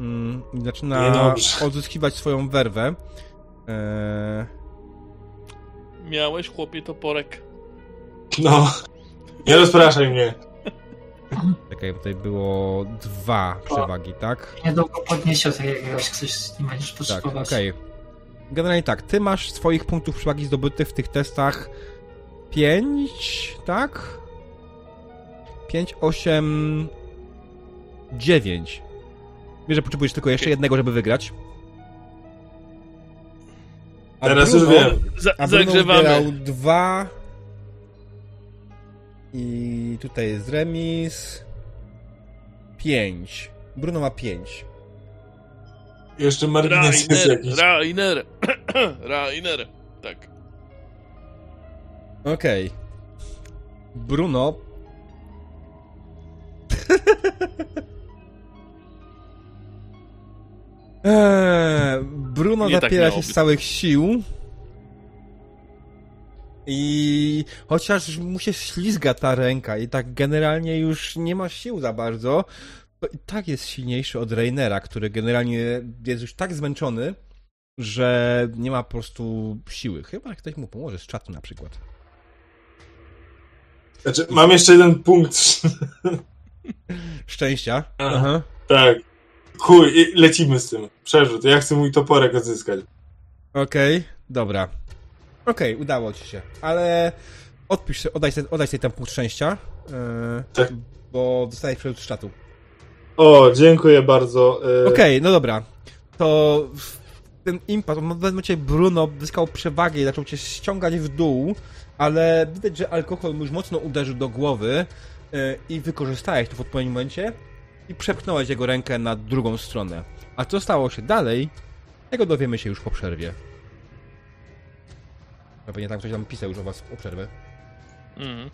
S1: Mm, i zaczyna
S4: Niedobrze.
S1: odzyskiwać swoją werwę. E,
S5: Miałeś, chłopie, toporek.
S4: No. Nie rozpraszaj mnie.
S1: Czekaj, tutaj było dwa przewagi, tak?
S2: Niedługo podniesie tak jakiegoś ktoś z nim będziesz
S1: Tak,
S2: potrzebować.
S1: okej. Generalnie tak, ty masz swoich punktów przewagi zdobytych w tych testach 5, tak? 5, 8, 9. Wiesz, że potrzebujesz tylko jeszcze jednego, żeby wygrać. A
S4: Teraz już wiem.
S5: Za
S1: A Bruno
S5: zagrzewamy.
S1: dwa. I tutaj jest remis. 5. Bruno ma 5.
S4: Jeszcze margines jest
S5: Rainer,
S4: jakiś.
S5: Rainer. <clears throat> Rainer. Tak.
S1: Okej. Bruno. <laughs> Eee, Bruno
S5: Nie tak
S1: zapiera
S5: miało
S1: się z całych sił. I chociaż mu się ślizga ta ręka i tak generalnie już nie ma sił za bardzo, to i tak jest silniejszy od Reinera, który generalnie jest już tak zmęczony, że nie ma po prostu siły. Chyba jak ktoś mu pomoże z czatu na przykład.
S4: Znaczy, mam jeszcze jeden punkt.
S1: Szczęścia.
S4: Aha.
S1: Aha.
S4: tak. Chuj, lecimy z tym. Przerzut. Ja chcę mój toporek odzyskać.
S1: Okej, dobra. Okej, udało ci się. Ale odpisz, oddaj, oddaj sobie ten punkt szczęścia. Yy,
S4: Tak.
S1: Bo dostajesz przerzut z czatu.
S4: O, dziękuję bardzo. E,
S1: Okej, no dobra. To ten impas, w pewnym momencie Bruno zyskał przewagę i zaczął cię ściągać w dół, ale widać, że alkohol mu już mocno uderzył do głowy yy, i wykorzystałeś to w odpowiednim momencie i przepchnąłeś jego rękę na drugą stronę. A co stało się dalej, tego dowiemy się już po przerwie. Pewnie tam ktoś tam pisał już o was o przerwę.
S5: Mhm.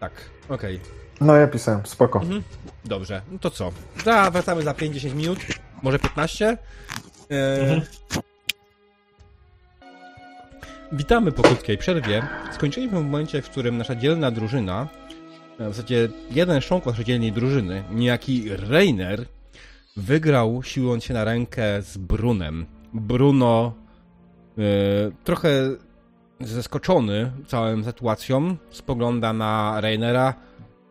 S1: Tak, okej.
S3: No ja pisałem, spoko.
S1: Mhm. Dobrze, no to co? Da, wracamy za 5-10 minut, może 15. E... Witamy po krótkiej przerwie. Skończyliśmy w momencie, w którym nasza dzielna drużyna, w zasadzie jeden członk naszej dzielnej drużyny, niejaki Reiner, wygrał siłując się na rękę z Brunem. Bruno e, trochę zaskoczony całą sytuacją spogląda na Reinera.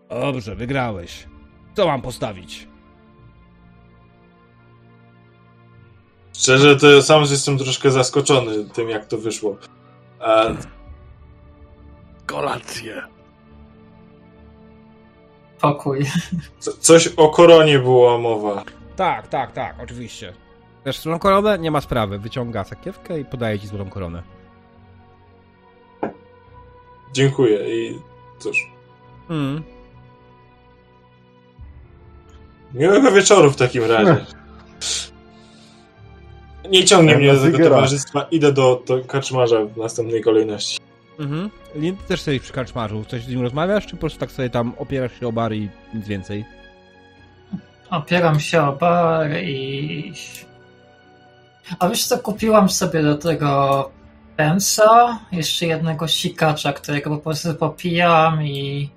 S1: Dobrze, wygrałeś. Co mam postawić?
S4: Szczerze, to sam jestem troszkę zaskoczony tym, jak to wyszło. E,
S5: Kolację.
S2: Pokój.
S4: co, coś o koronie była mowa.
S1: Tak, tak, tak, oczywiście. Chcesz złotą koronę? Nie ma sprawy. Wyciąga sakiewkę i podaje ci złotą koronę.
S4: Dziękuję i cóż.
S1: Mm.
S4: Miłego wieczoru w takim razie. Nie ciągnie mnie do tego towarzystwa. Idę do, do kaczmarza w następnej kolejności.
S1: Mhm. Lin, też sobie przy karczmarzu. Coś z nim rozmawiasz, czy po prostu tak sobie tam opierasz się o bar i nic więcej?
S2: Opieram się o bar i... A wiesz co, kupiłam sobie do tego pensa, jeszcze jednego sikacza, którego po prostu popijam i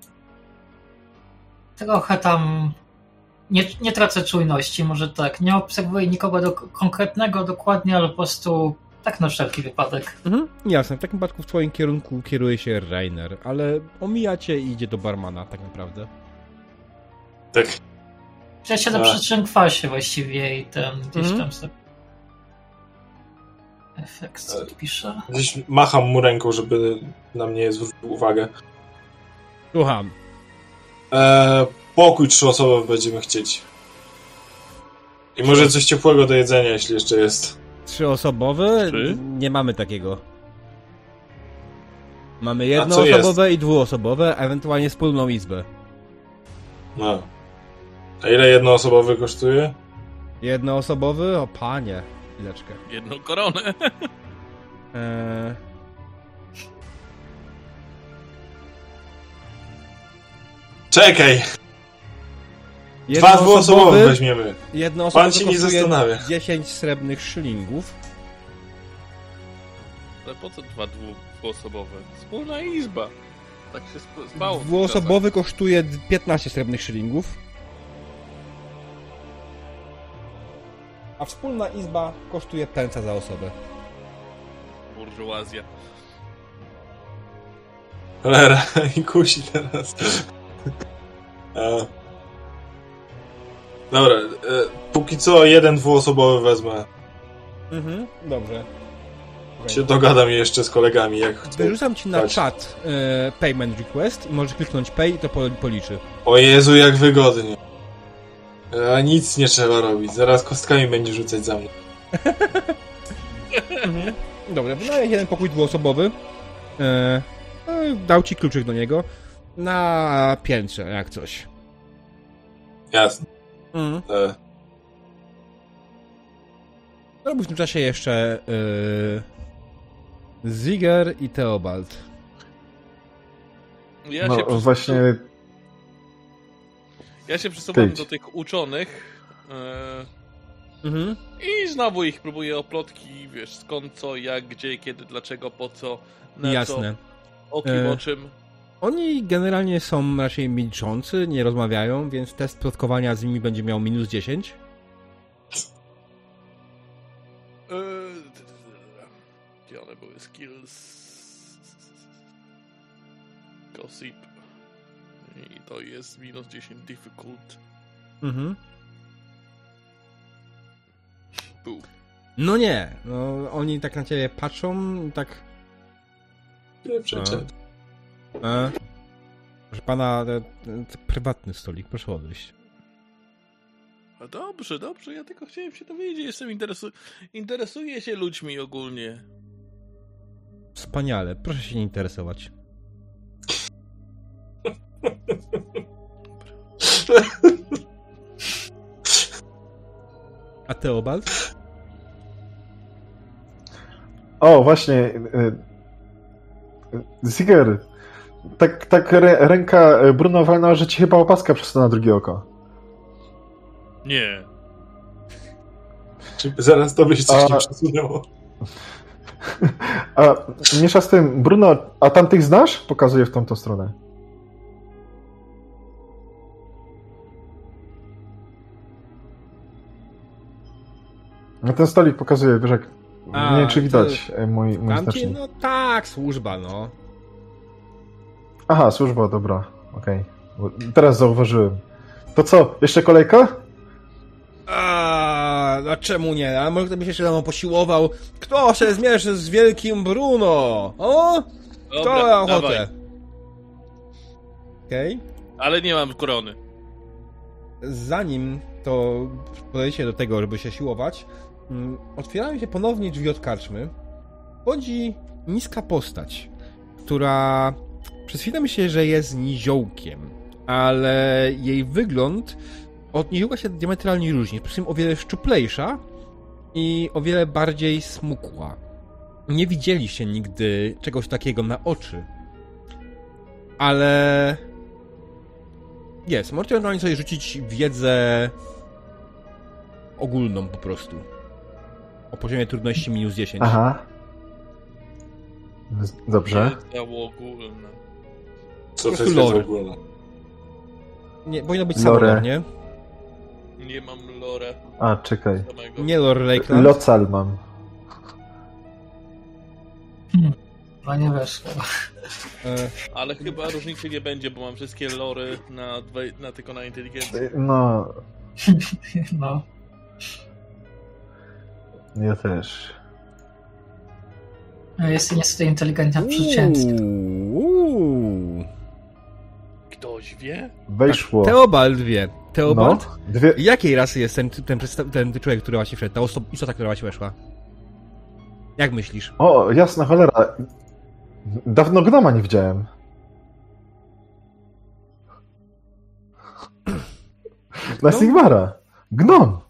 S2: trochę tam nie, nie tracę czujności, może tak. Nie obserwuję nikogo do, konkretnego dokładnie, ale po prostu tak na wszelki wypadek.
S1: Mhm. Jasne, w takim przypadku w twoim kierunku kieruje się Rainer, ale omija cię i idzie do barmana tak naprawdę.
S4: Tak.
S2: Ja siedzę
S4: A.
S2: przy czym kwasie właściwie i ten gdzieś
S1: Mhm.
S2: tam sobie... Efekt, co tu pisze?
S4: Gdzieś macham mu ręką, żeby na mnie zwrócił uwagę.
S1: Słucham.
S4: E, pokój trzyosobowy będziemy chcieć. I może coś ciepłego do jedzenia, jeśli jeszcze jest.
S1: Trzyosobowy?
S5: Trzy?
S1: Nie mamy takiego. Mamy jednoosobowe i dwuosobowe, a ewentualnie wspólną izbę.
S4: No. A ile jednoosobowy kosztuje?
S1: Jednoosobowy? O panie. Chwileczkę.
S5: Jedną koronę.
S1: Eee...
S4: Czekaj! Dwa dwuosobowe weźmiemy.
S1: Jednoosobowy
S4: Pan się nie zastanawia.
S1: 10 srebrnych szylingów.
S5: Ale po co dwa dwu- dwuosobowe? Wspólna izba. Tak się sp- spało.
S1: Dwuosobowy kosztuje 15 srebrnych szylingów. A wspólna izba kosztuje pęca za osobę.
S5: Burżuazja.
S4: Cholera, <laughs> i kusi teraz. E. Dobra, e, póki co jeden dwuosobowy wezmę.
S1: Mhm, dobrze.
S4: Się dogadam jeszcze z kolegami, jak chcą.
S1: Wyrzucam ci na
S4: Chodź.
S1: czat e, payment request i możesz kliknąć pay i to po, policzy.
S4: O Jezu, jak wygodnie. A nic nie trzeba robić, zaraz kostkami będzie rzucać za mną.
S1: Dobra, wynająłeś jeden pokój dwuosobowy. E, no, dał ci kluczyk do niego. Na piętrze, jak coś.
S4: Jasne.
S1: Mhm.
S4: E,
S1: Robisz w tym czasie jeszcze e, Ziger i Theobald.
S5: Ja, się
S3: No
S5: przesuwam,
S3: właśnie,
S5: ja się przesuwam do tych uczonych e,
S1: Mhm.
S5: i znowu ich próbuję o plotki, wiesz, skąd, co, jak, gdzie, kiedy, dlaczego, po co, na
S1: Jasne.
S5: co, o kim,
S1: E,
S5: o czym.
S1: Oni generalnie są raczej milczący, nie rozmawiają, więc test plotkowania z nimi będzie miał minus 10.
S5: E, Gdzie one były? Skills. Gossip. I to jest minus 10 difficult.
S1: Mhm.
S5: Był.
S1: No nie, no oni tak na ciebie patrzą i tak...
S4: Nie, przecież.
S1: E, proszę pana, e, e, prywatny stolik, proszę odejść.
S5: No dobrze, dobrze, ja tylko chciałem się dowiedzieć, jestem interesu... interesuję się ludźmi ogólnie.
S1: Wspaniale, proszę się nie interesować. A Teobald?
S3: O, właśnie. y, Ziger. Tak, tak rę, ręka y, Bruno walnęła, że ci chyba opaska przestała na drugie oko.
S5: Nie.
S4: Czy zaraz to byś coś
S3: A-
S4: nie przesunęło? <laughs>
S3: A miesza z tym, Bruno, a tamtych znasz? Pokazuje w tamtą stronę. No ten stolik pokazuje, wiesz jak...
S1: A,
S3: nie wiem, czy
S1: to-
S3: widać e, mój, mój
S1: Tamci?
S3: znacznik.
S1: No tak, służba, no.
S3: Aha, służba, dobra, okej. Bo Teraz zauważyłem. To co, jeszcze kolejka?
S1: A, a czemu nie? A może ktoś by się jeszcze ze mną posiłował? Kto się zmierzy z wielkim Bruno? O? To
S5: Dobra,
S1: ja
S5: dawaj.
S1: ochotę. Okej.
S5: Ale nie mam korony.
S1: Zanim to podejście do tego, żeby się siłować, mm, otwierają się ponownie drzwi od karczmy. Chodzi niska postać, która przez chwilę myślę, że jest niziołkiem, ale jej wygląd od niziołka się diametralnie różni. Przy tym o wiele szczuplejsza i o wiele bardziej smukła. Nie widzieliście nigdy czegoś takiego na oczy. Ale jest. Możecie ewentualnie sobie rzucić wiedzę ogólną po prostu. O poziomie trudności minus 10.
S3: Aha. Dobrze.
S5: Wiedza ogólna.
S4: Co to jest
S1: lore. Nie, powinno być
S3: Lore.
S1: samo, nie?
S5: Nie mam lore
S3: A, czekaj.
S5: samego.
S1: Nie Lore Lakeland.
S3: Local mam.
S2: Chyba nie wiesz. chyba.
S1: E,
S5: Ale chyba różnicy nie będzie, bo mam wszystkie lory na, dwe, na tylko na inteligencję.
S3: No, <laughs>
S2: No.
S3: ja też.
S2: Jest niestety inteligentna przeciętnie.
S5: Ktoś wie?
S3: Wejszło.
S1: Teobald wie. Teobald?
S3: No, dwie...
S1: Jakiej rasy jest ten, ten, ten człowiek, który właśnie wszedł? Ta oso- istota, która właśnie weszła? Jak myślisz?
S3: O, jasna cholera. Dawno gnoma nie widziałem. <clears throat> Na
S1: No.
S3: Sigmara. Gnom.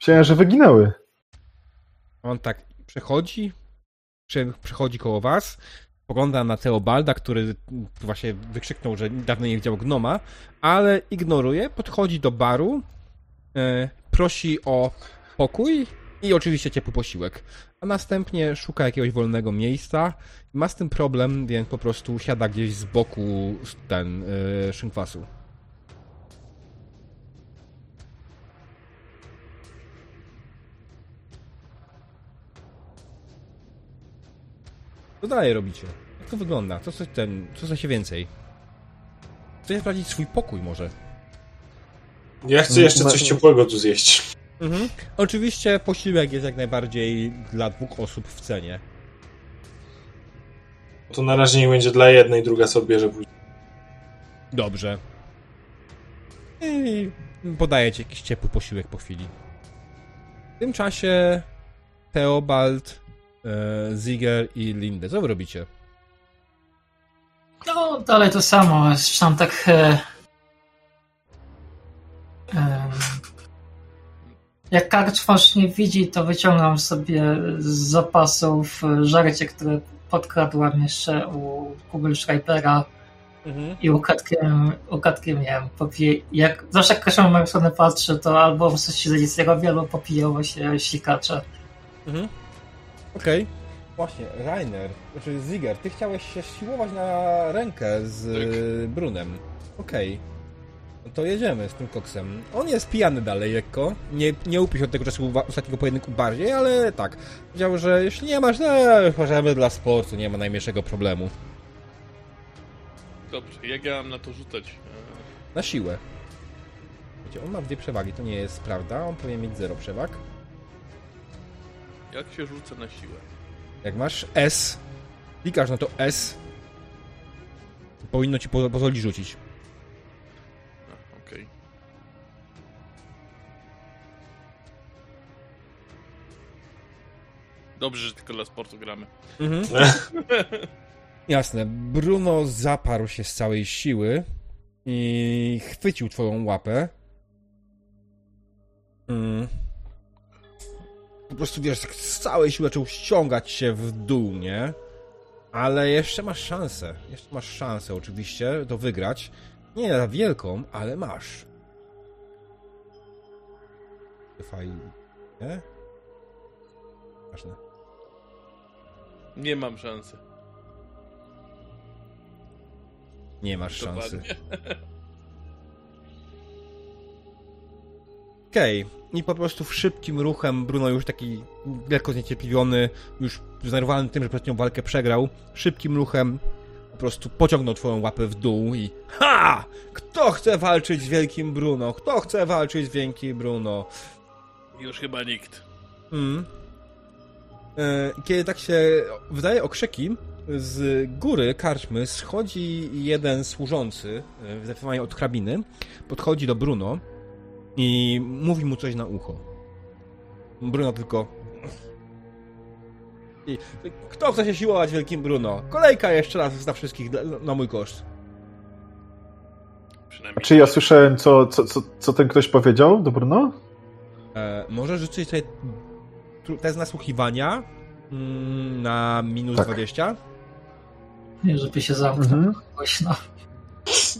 S3: Myślałem, że wyginęły.
S1: On tak przechodzi, prze, przechodzi koło was, pogląda na Teobalda, który właśnie wykrzyknął, że dawno nie widział gnoma, ale ignoruje, podchodzi do baru, e, prosi o pokój i oczywiście ciepły posiłek. A następnie szuka jakiegoś wolnego miejsca. Ma z tym problem, więc po prostu siada gdzieś z boku ten e, szynkwasu. Co dalej robicie? Jak to wygląda? Co coś ten, co coś więcej? Chcecie sprawdzić swój pokój może?
S4: Ja chcę jeszcze
S3: No,
S4: coś ciepłego tu zjeść.
S1: Mhm. Oczywiście posiłek jest jak najbardziej dla dwóch osób w cenie.
S4: To na razie nie będzie dla jednej, druga sobie bierze później.
S1: Dobrze. I podaję ci jakiś ciepły posiłek po chwili. W tym czasie Theobald, e, Ziger i Linde. Co wy robicie?
S2: No, dalej to samo. Zresztą tak. E, em, jak karczmarz nie widzi, to wyciągam sobie z zapasów żarcie, które podkradłam jeszcze u Kugelschreibera
S1: Mhm.
S2: i ukradkiem, ukradkiem nie wiem, popiję, jak zawsze jak ktoś na moją stronę patrzy, to albo coś się nic nie robi, albo popijało się sikacza.
S1: Mhm. Okej. Właśnie, Rainer, znaczy Ziger, ty chciałeś się siłować na rękę z e, Brunem. Okej. No to jedziemy z tym koksem. On jest pijany dalej lekko. Nie, nie upił się od tego czasu ostatniego pojedynku bardziej, ale tak. Powiedział, że jeśli nie masz, no możemy dla sportu, nie ma najmniejszego problemu.
S5: Dobrze, jak ja mam na to rzucać?
S1: Na siłę. Wiecie, on ma dwie przewagi, to nie jest prawda. On powinien mieć zero przewag.
S5: Jak się rzuca na siłę?
S1: Jak masz S, klikasz na to S, powinno ci po- pozwolić rzucić.
S5: Okej. Dobrze, że tylko dla sportu gramy.
S1: Mhm. <laughs> Jasne. Bruno zaparł się z całej siły i chwycił twoją łapę. Mm. Po prostu wiesz, tak z całej siły zaczął ściągać się w dół, nie? Ale jeszcze masz szansę. Jeszcze masz szansę oczywiście to wygrać. Nie na wielką, ale masz. Fajnie. Nie? Ważne.
S5: Nie mam szansy.
S1: Nie masz szansy. <laughs> Okej. I po prostu w szybkim ruchem Bruno już taki lekko zniecierpliwiony, już zdenerwowany tym, że przednią walkę przegrał, szybkim ruchem po prostu pociągnął twoją łapę w dół i HA! Kto chce walczyć z wielkim Bruno? Kto chce walczyć z wielkim Bruno?
S5: Już chyba nikt.
S1: Mm. E, Kiedy tak się wydaje okrzyki, z góry karczmy schodzi jeden służący, e, zdecydowanie od hrabiny, podchodzi do Bruno i mówi mu coś na ucho. Bruno tylko... I, kto chce się siłować wielkim Bruno? Kolejka jeszcze raz na wszystkich na mój koszt.
S5: Przynajmniej.
S3: Czy ja słyszałem, co, co, co, co ten ktoś powiedział do Bruno?
S1: E, możesz rzucić sobie test nasłuchiwania mm, na minus
S3: Tak.
S1: 20.
S2: Nie, żeby się zamknął
S3: Mhm.
S2: głośno.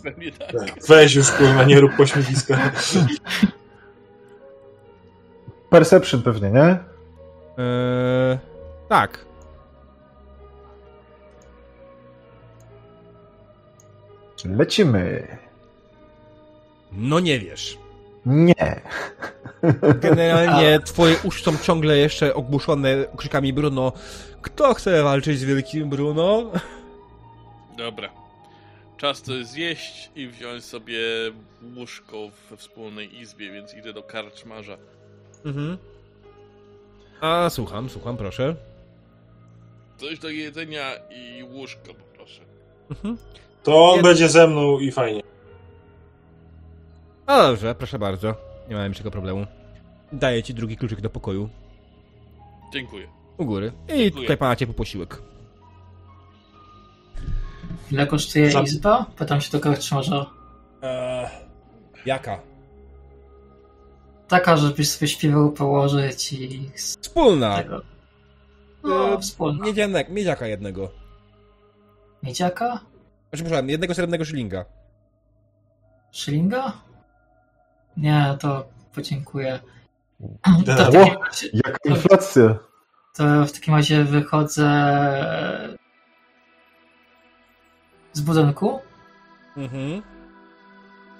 S5: Pewnie tak.
S4: Weź już, kurwa, nie rób pośmiewiska.
S3: Perception pewnie, nie?
S1: Eee, tak.
S3: Lecimy.
S1: No nie wiesz.
S3: Nie.
S1: Generalnie <laughs> twoje uszy są ciągle jeszcze ogłuszone okrzykami Bruno. Kto chce walczyć z wielkim Bruno?
S5: Dobra. Czas to zjeść i wziąć sobie łóżko we wspólnej izbie, więc idę do karczmarza.
S1: Mhm. A, słucham, słucham, proszę.
S5: Coś do jedzenia i łóżko poproszę.
S1: Mhm.
S4: To on będzie ze mną i fajnie.
S1: A dobrze, proszę bardzo. Nie ma większego problemu. Daję ci drugi kluczyk do pokoju.
S5: Dziękuję.
S1: U góry. I tutaj pana ciepły posiłek.
S2: Ile kosztuje
S4: Za-
S2: izba? Pytam się do karczmarza.
S1: Eee, jaka?
S2: Taka, żebyś sobie śpiewał położyć i
S1: Wspólna.
S2: tego. No,
S1: E,
S2: wspólna.
S1: Miedzianek, miedziaka jednego.
S2: Miedziaka?
S1: Znaczy, przepraszam, jednego srebrnego szylinga.
S2: Szylinga? Nie, to podziękuję. To razie,
S3: Jaka inflacja.
S2: to w takim razie wychodzę z budynku.
S1: Mhm.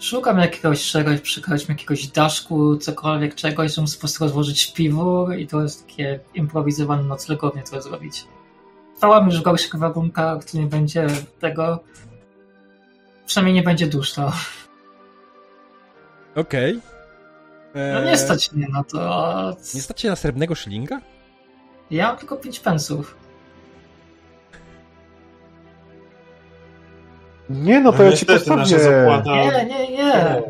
S2: Szukam jakiegoś czegoś, przykładźmy jakiegoś daszku, cokolwiek czegoś, żeby po prostu rozłożyć śpiwór i to jest takie improwizowane noclegownie to zrobić. Spałam już w gorszych warunkach, tu nie będzie tego... Przynajmniej nie będzie duszno.
S1: Okej.
S2: No
S1: Eee,
S2: nie stać mnie na to.
S1: Nie stać się na srebrnego szylinga?
S2: Ja mam tylko 5 pensów.
S3: Nie, no to ja ci postawię.
S4: zapłata...
S2: Nie, nie, nie.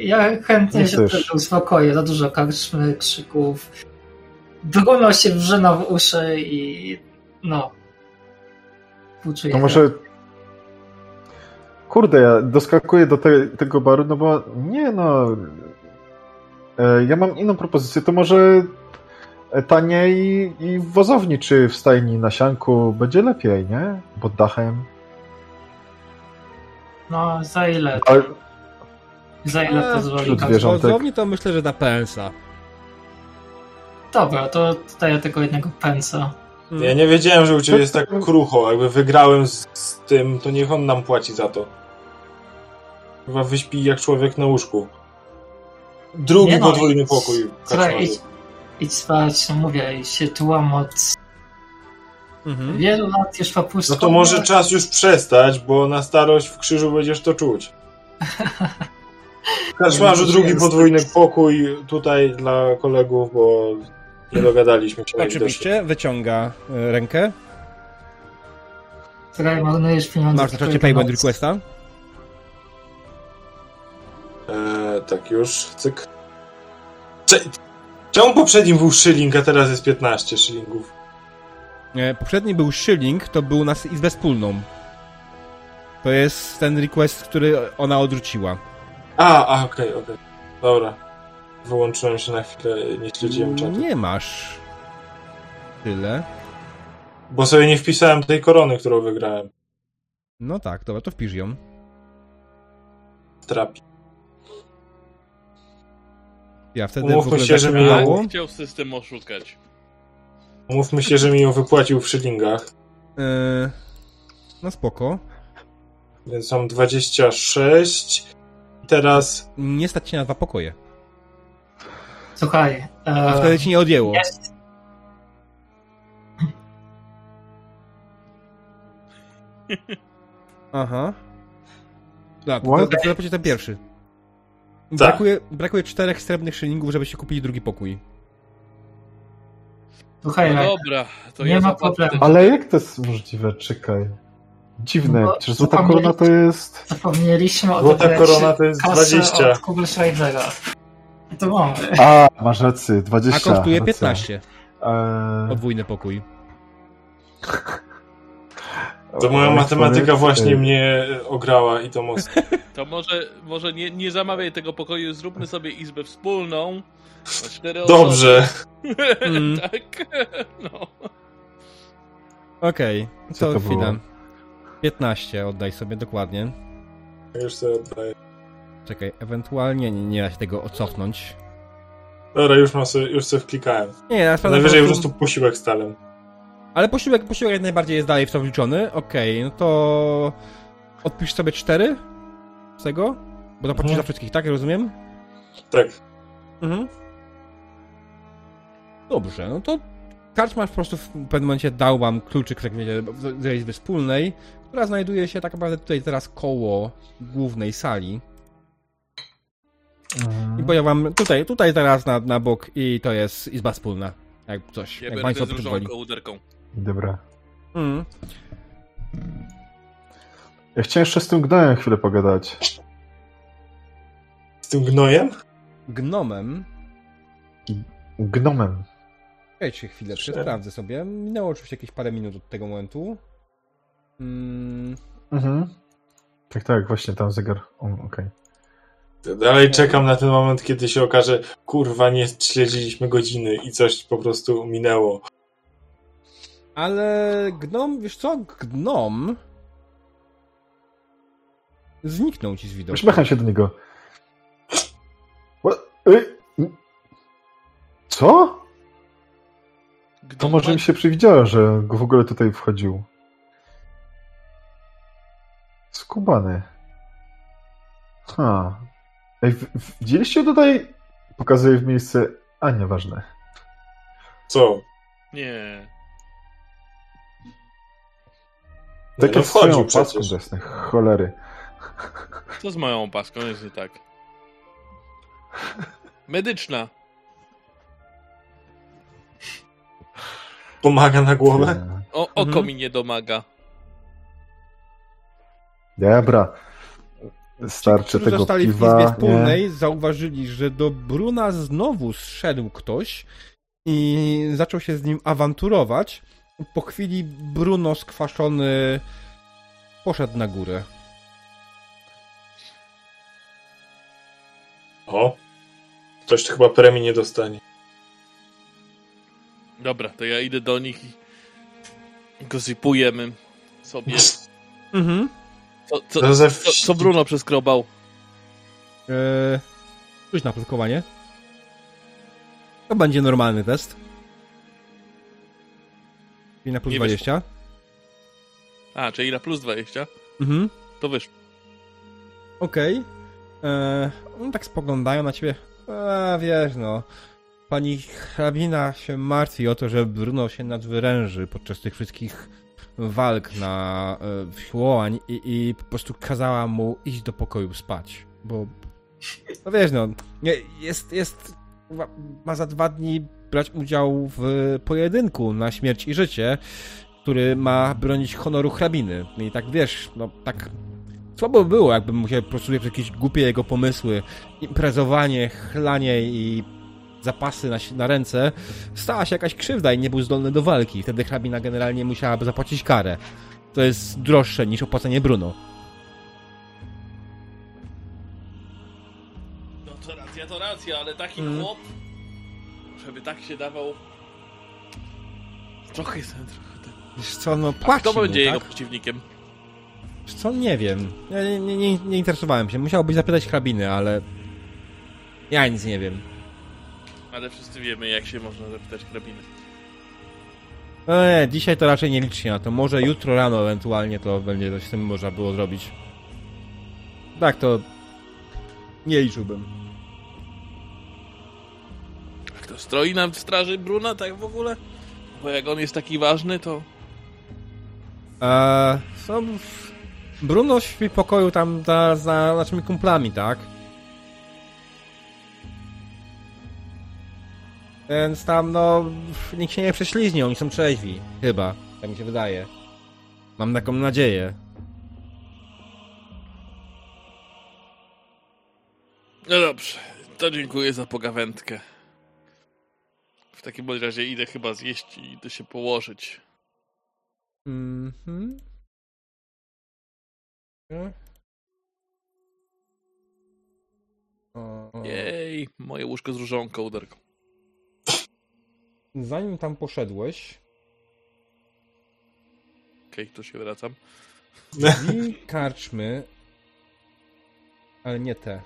S2: Ja chętnie
S3: Nie
S2: się uspokoję. Za dużo karczmy, krzyków. Bruno się wrzyna w uszy i no. Współczuję.
S3: To może... Kurde, ja doskakuję do te, tego baru, no bo nie no... E, Ja mam inną propozycję, to może taniej i w wozowni czy w stajni na sianku będzie lepiej, nie? Pod dachem.
S2: No, za ile?
S3: Ale
S2: Za ile
S1: Eee,
S2: pozwoli.
S1: Wozowni to myślę, że na pensa.
S2: Dobra, to daję tego jednego pensa.
S4: Ja nie wiedziałem, że u ciebie jest tak krucho. Jakby wygrałem z, z tym, to niech on nam płaci za to. Chyba wyśpi jak człowiek na łóżku. Drugi
S2: Nie no,
S4: podwójny
S2: idź-
S4: pokój.
S2: Słuchaj, idź, idź spać, no mówię, i się tułam od
S1: Mhm.
S2: wielu lat już prostu.
S4: No to może czas już przestać, bo na starość w krzyżu będziesz to czuć. <laughs> Kaszmarzu drugi
S2: jest-
S4: podwójny pokój tutaj dla kolegów, bo nie dogadaliśmy się.
S1: Oczywiście, wyciąga e, rękę.
S2: Słuchaj, marnujesz pieniądze.
S1: Masz na czacie payment requesta.
S4: Eee, tak już, cyk. Cze- Czemu poprzednim był szyling, a teraz jest 15 szylingów?
S1: E, Poprzedni był shilling, to był na izbę wspólną. To jest ten request, który ona odrzuciła.
S4: A, a okej, okej. Dobra. Wyłączyłem się na chwilę, nie śledziłem czatu.
S1: Nie masz tyle.
S4: Bo sobie nie wpisałem tej korony, którą wygrałem.
S1: No tak, dobra, to wpisz ją.
S4: Trapi.
S1: Ja wtedy
S4: Umówmy
S1: w ogóle
S4: się, że
S1: zakonało.
S5: Chciał system oszukać.
S4: Mówmy się, że mi ją wypłacił w szylingach.
S1: E, No spoko.
S4: Więc mam 26. I teraz...
S1: Nie stać się na dwa pokoje.
S2: Słuchaj,
S1: A
S2: e,
S1: wtedy ci nie odjęło.
S2: jest,
S1: Aha. Dobra, to, to, to ten pierwszy.
S4: Tak.
S1: Brakuje, brakuje czterech srebrnych szylingów, żebyście kupili drugi pokój.
S2: Słuchaj,
S5: No dobra, to
S2: Nie
S5: ja
S2: ma problemu.
S3: Ale jak to jest możliwe? Czekaj. Dziwne.
S2: No,
S3: Przecież złota korona to jest...
S2: zapomnieliśmy
S4: Złota
S2: odebrać
S4: korona to jest
S2: kasę
S4: 20.
S2: od Google Schreibera. I to mamy.
S3: A, masz rację, 20.
S1: A kosztuje
S3: racja.
S1: 15.
S3: Eee,
S1: Podwójny pokój. <laughs>
S4: To moja
S3: Oj,
S4: matematyka
S3: powiedz,
S4: właśnie mnie ograła i to mocno.
S5: To może, może nie, nie zamawiaj tego pokoju, zróbmy sobie izbę wspólną. Na.
S4: Dobrze. <laughs>
S1: Mm.
S5: tak. No.
S1: Okej,
S3: Co
S1: to
S3: to
S1: chwilę.
S3: było?
S1: 15 oddaj sobie dokładnie.
S4: Już sobie oddaję.
S1: Czekaj, ewentualnie nie, nie da się tego ocofnąć.
S4: Dobra, już mam sobie, już sobie wklikałem.
S1: Nie, ja sprawdzam
S4: Najwyżej po
S1: prostu-
S4: prostu posiłek stałem.
S1: Ale posiłek, posiłek jak najbardziej jest dalej w to wliczony. Okej, no to odpisz sobie 4 z tego, bo zapłacisz
S4: Mhm.
S1: za wszystkich, tak? Rozumiem?
S4: Tak.
S1: Mhm. Dobrze, no to Karczmarz po prostu w pewnym momencie dał wam kluczyk jak wiecie, z izby wspólnej, która znajduje się tak naprawdę tutaj teraz koło głównej sali.
S3: Mhm.
S1: I powiem wam tutaj, tutaj teraz na, na bok i to jest izba wspólna. Jak coś,
S5: Ja
S1: jak państwo
S5: z różą
S1: pozwoli.
S5: kołderką.
S3: Dobra.
S1: Mm.
S3: Ja chciałem jeszcze z tym gnojem chwilę pogadać.
S4: Z tym gnojem?
S1: Gnomem
S3: Gnomem.
S1: Czekajcie chwileczkę,
S4: Cztery.
S1: sprawdzę sobie. Minęło oczywiście jakieś parę minut od tego momentu. Mm,
S3: Mhm. Tak, tak, właśnie tam zegar. O, Okej.
S4: Dalej czekam na ten moment, kiedy się okaże, kurwa, nie śledziliśmy godziny i coś po prostu minęło.
S1: ale gnom, wiesz co? Gnom zniknął ci z widoku.
S3: Uśmiecham się do niego. What? Co? To może mi się przewidziało, że w ogóle tutaj wchodził. Skubany. Ha. Ej, widzieliście tutaj? Pokazuję w miejsce. A, nieważne.
S4: Co?
S5: Nie.
S3: Tak
S4: no
S3: jak z paską cholery.
S5: Co z moją opaską jest nie tak? Medyczna.
S4: Pomaga na głowę?
S5: O, oko
S1: Mhm.
S5: mi nie domaga.
S3: Dobra. Starczy tego
S1: zostali w
S3: piwa.
S1: izbie
S3: nie?
S1: wspólnej, zauważyli, że do Bruna znowu zszedł ktoś i zaczął się z nim awanturować. Po chwili Bruno skwaszony poszedł na górę.
S4: O. Ktoś chyba premii nie dostanie.
S5: Dobra, to ja idę do nich i gosypujemy sobie.
S1: Mhm.
S5: Co, co, co, co Bruno przeskrobał?
S1: Eee, rzuć na plotkowanie. To będzie normalny test. Czyli na plus
S5: Nie
S1: 20.
S5: A, czyli na plus 20?
S1: Mhm.
S5: To wyszło.
S1: Okej. Eee, oni tak spoglądają na ciebie. A wiesz no. Pani hrabina się martwi o to, że Bruno się nadwyręży podczas tych wszystkich walk na e, siłowań i, i po prostu kazała mu iść do pokoju spać, bo no wiesz no, jest, jest ma- ma za dwa dni brać udział w pojedynku na śmierć i życie, który ma bronić honoru hrabiny. I tak wiesz, no tak słabo by było, jakby mu się po prostu jakieś głupie jego pomysły, imprezowanie, chlanie i zapasy na, na ręce, stała się jakaś krzywda i nie był zdolny do walki. Wtedy hrabina generalnie musiałaby zapłacić karę. To jest droższe niż opłacenie Bruno.
S5: No to racja, to racja, ale taki
S1: Mm.
S5: chłop, żeby tak się dawał... Trochę jestem trochę... ten-
S1: Wiesz co, no płaci
S5: kto
S1: mu,
S5: będzie
S1: tak?
S5: jego przeciwnikiem?
S1: Wiesz co, nie wiem. Ja nie, nie, nie, nie interesowałem się. Musiałbyś zapytać hrabiny, ale... Ja nic nie wiem.
S5: Ale wszyscy wiemy, jak się można zapytać hrabiny.
S1: No nie, dzisiaj to raczej nie liczy się na to. Może jutro rano ewentualnie to będzie coś z tym można było zrobić. Tak, to... Nie liczyłbym.
S5: A kto stroi nam w straży Bruna, tak w ogóle? Bo jak on jest taki ważny, to...
S1: Eee, są... Bruno śpi w pokoju tam za, za naszymi kumplami, tak? Więc tam, no, nikt się nie prześliźni, oni są trzeźwi. Chyba, tak mi się wydaje. Mam taką nadzieję.
S5: No dobrze, to dziękuję za pogawędkę. W takim bądź razie idę chyba zjeść i idę się położyć.
S1: Mhm. O.
S5: Jej, moje łóżko z różową kołderką.
S1: Zanim tam poszedłeś,
S5: Okej, tu się wracam.
S1: drzwi <laughs> karczmy, ale nie te.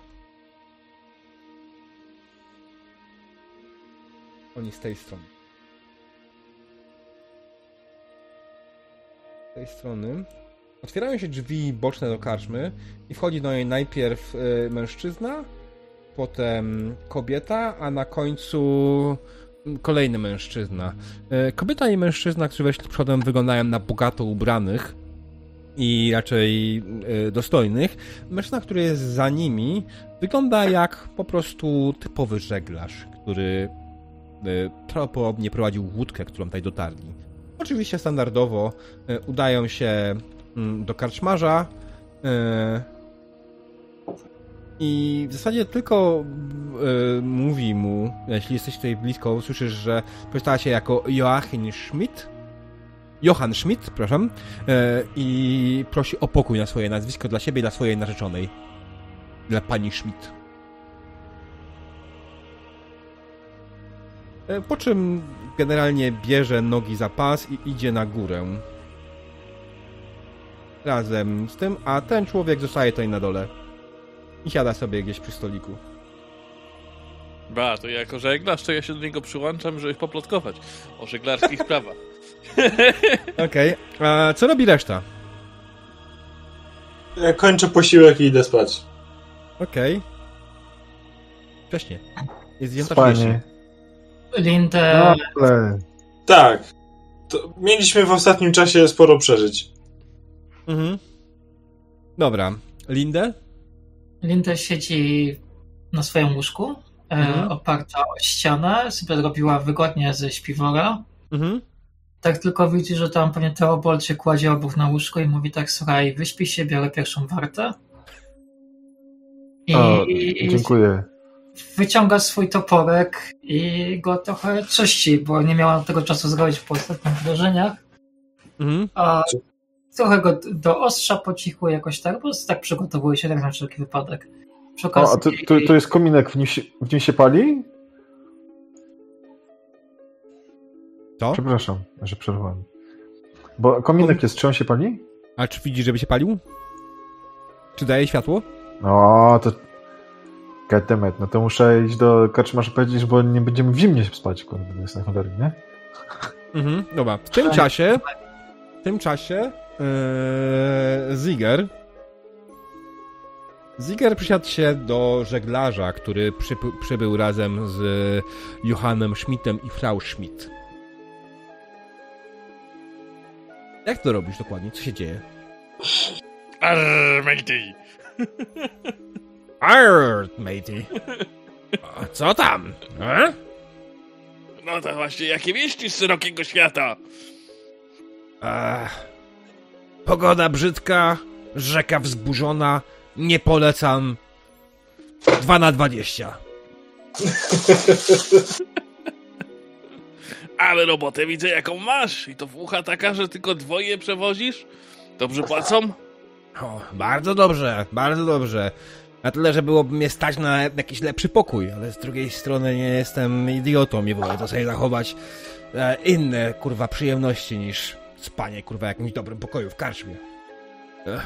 S1: Oni z tej strony. Z tej strony. Otwierają się drzwi boczne do karczmy i wchodzi do niej najpierw y, mężczyzna, potem kobieta, a na końcu kolejny mężczyzna. Y, kobieta i mężczyzna, którzy weszli przodem, wyglądają na bogato ubranych i raczej y, dostojnych. Mężczyzna, który jest za nimi, wygląda jak po prostu typowy żeglarz, który y, prawdopodobnie prowadził łódkę, którą tutaj dotarli. Oczywiście standardowo udają się mm, do karczmarza i w zasadzie tylko y, mówi mu, jeśli jesteś tutaj blisko, słyszysz, że przedstawia się jako Joachim Schmidt, Johann Schmidt, przepraszam, e, i prosi o pokój na swoje nazwisko dla siebie i dla swojej narzeczonej. Dla pani Schmidt. E, Po czym generalnie bierze nogi za pas i idzie na górę. Razem z tym, a ten człowiek zostaje tutaj na dole. I siada sobie gdzieś przy stoliku.
S5: Ba, to jako żeglarz, to ja się do niego przyłączam, żeby poplotkować o żeglarskich sprawach. <laughs>
S1: Okej, a co robi reszta?
S4: Ja kończę posiłek i idę spać.
S1: Okej. Wcześnie. Jest 9.30.
S3: Spanie.
S2: Lindę
S3: No, ale...
S4: Tak. To mieliśmy w ostatnim czasie sporo przeżyć.
S1: Mhm. Dobra. Lindę?
S2: Linda siedzi na swoim łóżku, e,
S1: Mhm.
S2: oparta o ścianę, sobie robiła wygodnie ze śpiwora.
S1: Mhm.
S2: Tak tylko widzi, że tam pewnie Teobold się kładzie obok na łóżku i mówi tak, słuchaj, wyśpij się, biorę pierwszą wartę. I,
S3: O,
S2: i
S3: dziękuję.
S2: wyciąga swój toporek i go trochę czyści, bo nie miała tego czasu zrobić po ostatnich wrażeniach.
S1: Mhm.
S2: A trochę go do ostrza po cichu jakoś tak, po prostu tak przygotowuje się tak na wszelki wypadek. Przy
S3: O, a to, to, to jest kominek, w nim, się, w nim się pali?
S1: Co?
S3: Przepraszam, że przerwałem. Bo kominek jest, czy on się pali?
S1: A czy widzisz, żeby się palił? Czy daje światło?
S3: No, to... Goddammit, no to muszę iść do karczmarza powiedzieć, bo nie będziemy w zimnie spać, kurde, to jest na cholery, nie?
S1: Mhm. Dobra. W tym czasie w tym czasie yy, Ziger Ziger przysiadł się do żeglarza, który przybył razem z Johannem Schmidtem i Frau Schmidt. Jak to robisz dokładnie? Co się dzieje?
S5: Arr, matey. <laughs>
S1: Arr, matey. A co tam? E?
S5: No to właśnie, jakie wieści z szerokiego świata?
S1: Ech. Pogoda brzydka, rzeka wzburzona, nie polecam. 2 na 20. <laughs>
S5: Ale robotę widzę jaką masz i to fucha taka, że tylko dwoje przewozisz? Dobrze płacą?
S1: O, bardzo dobrze, bardzo dobrze. Na tyle, że byłoby mnie stać na jakiś lepszy pokój, ale z drugiej strony nie jestem idiotą i wolę to sobie zachować e, inne, kurwa, przyjemności niż spanie, kurwa, w jakimś dobrym pokoju w karczmie.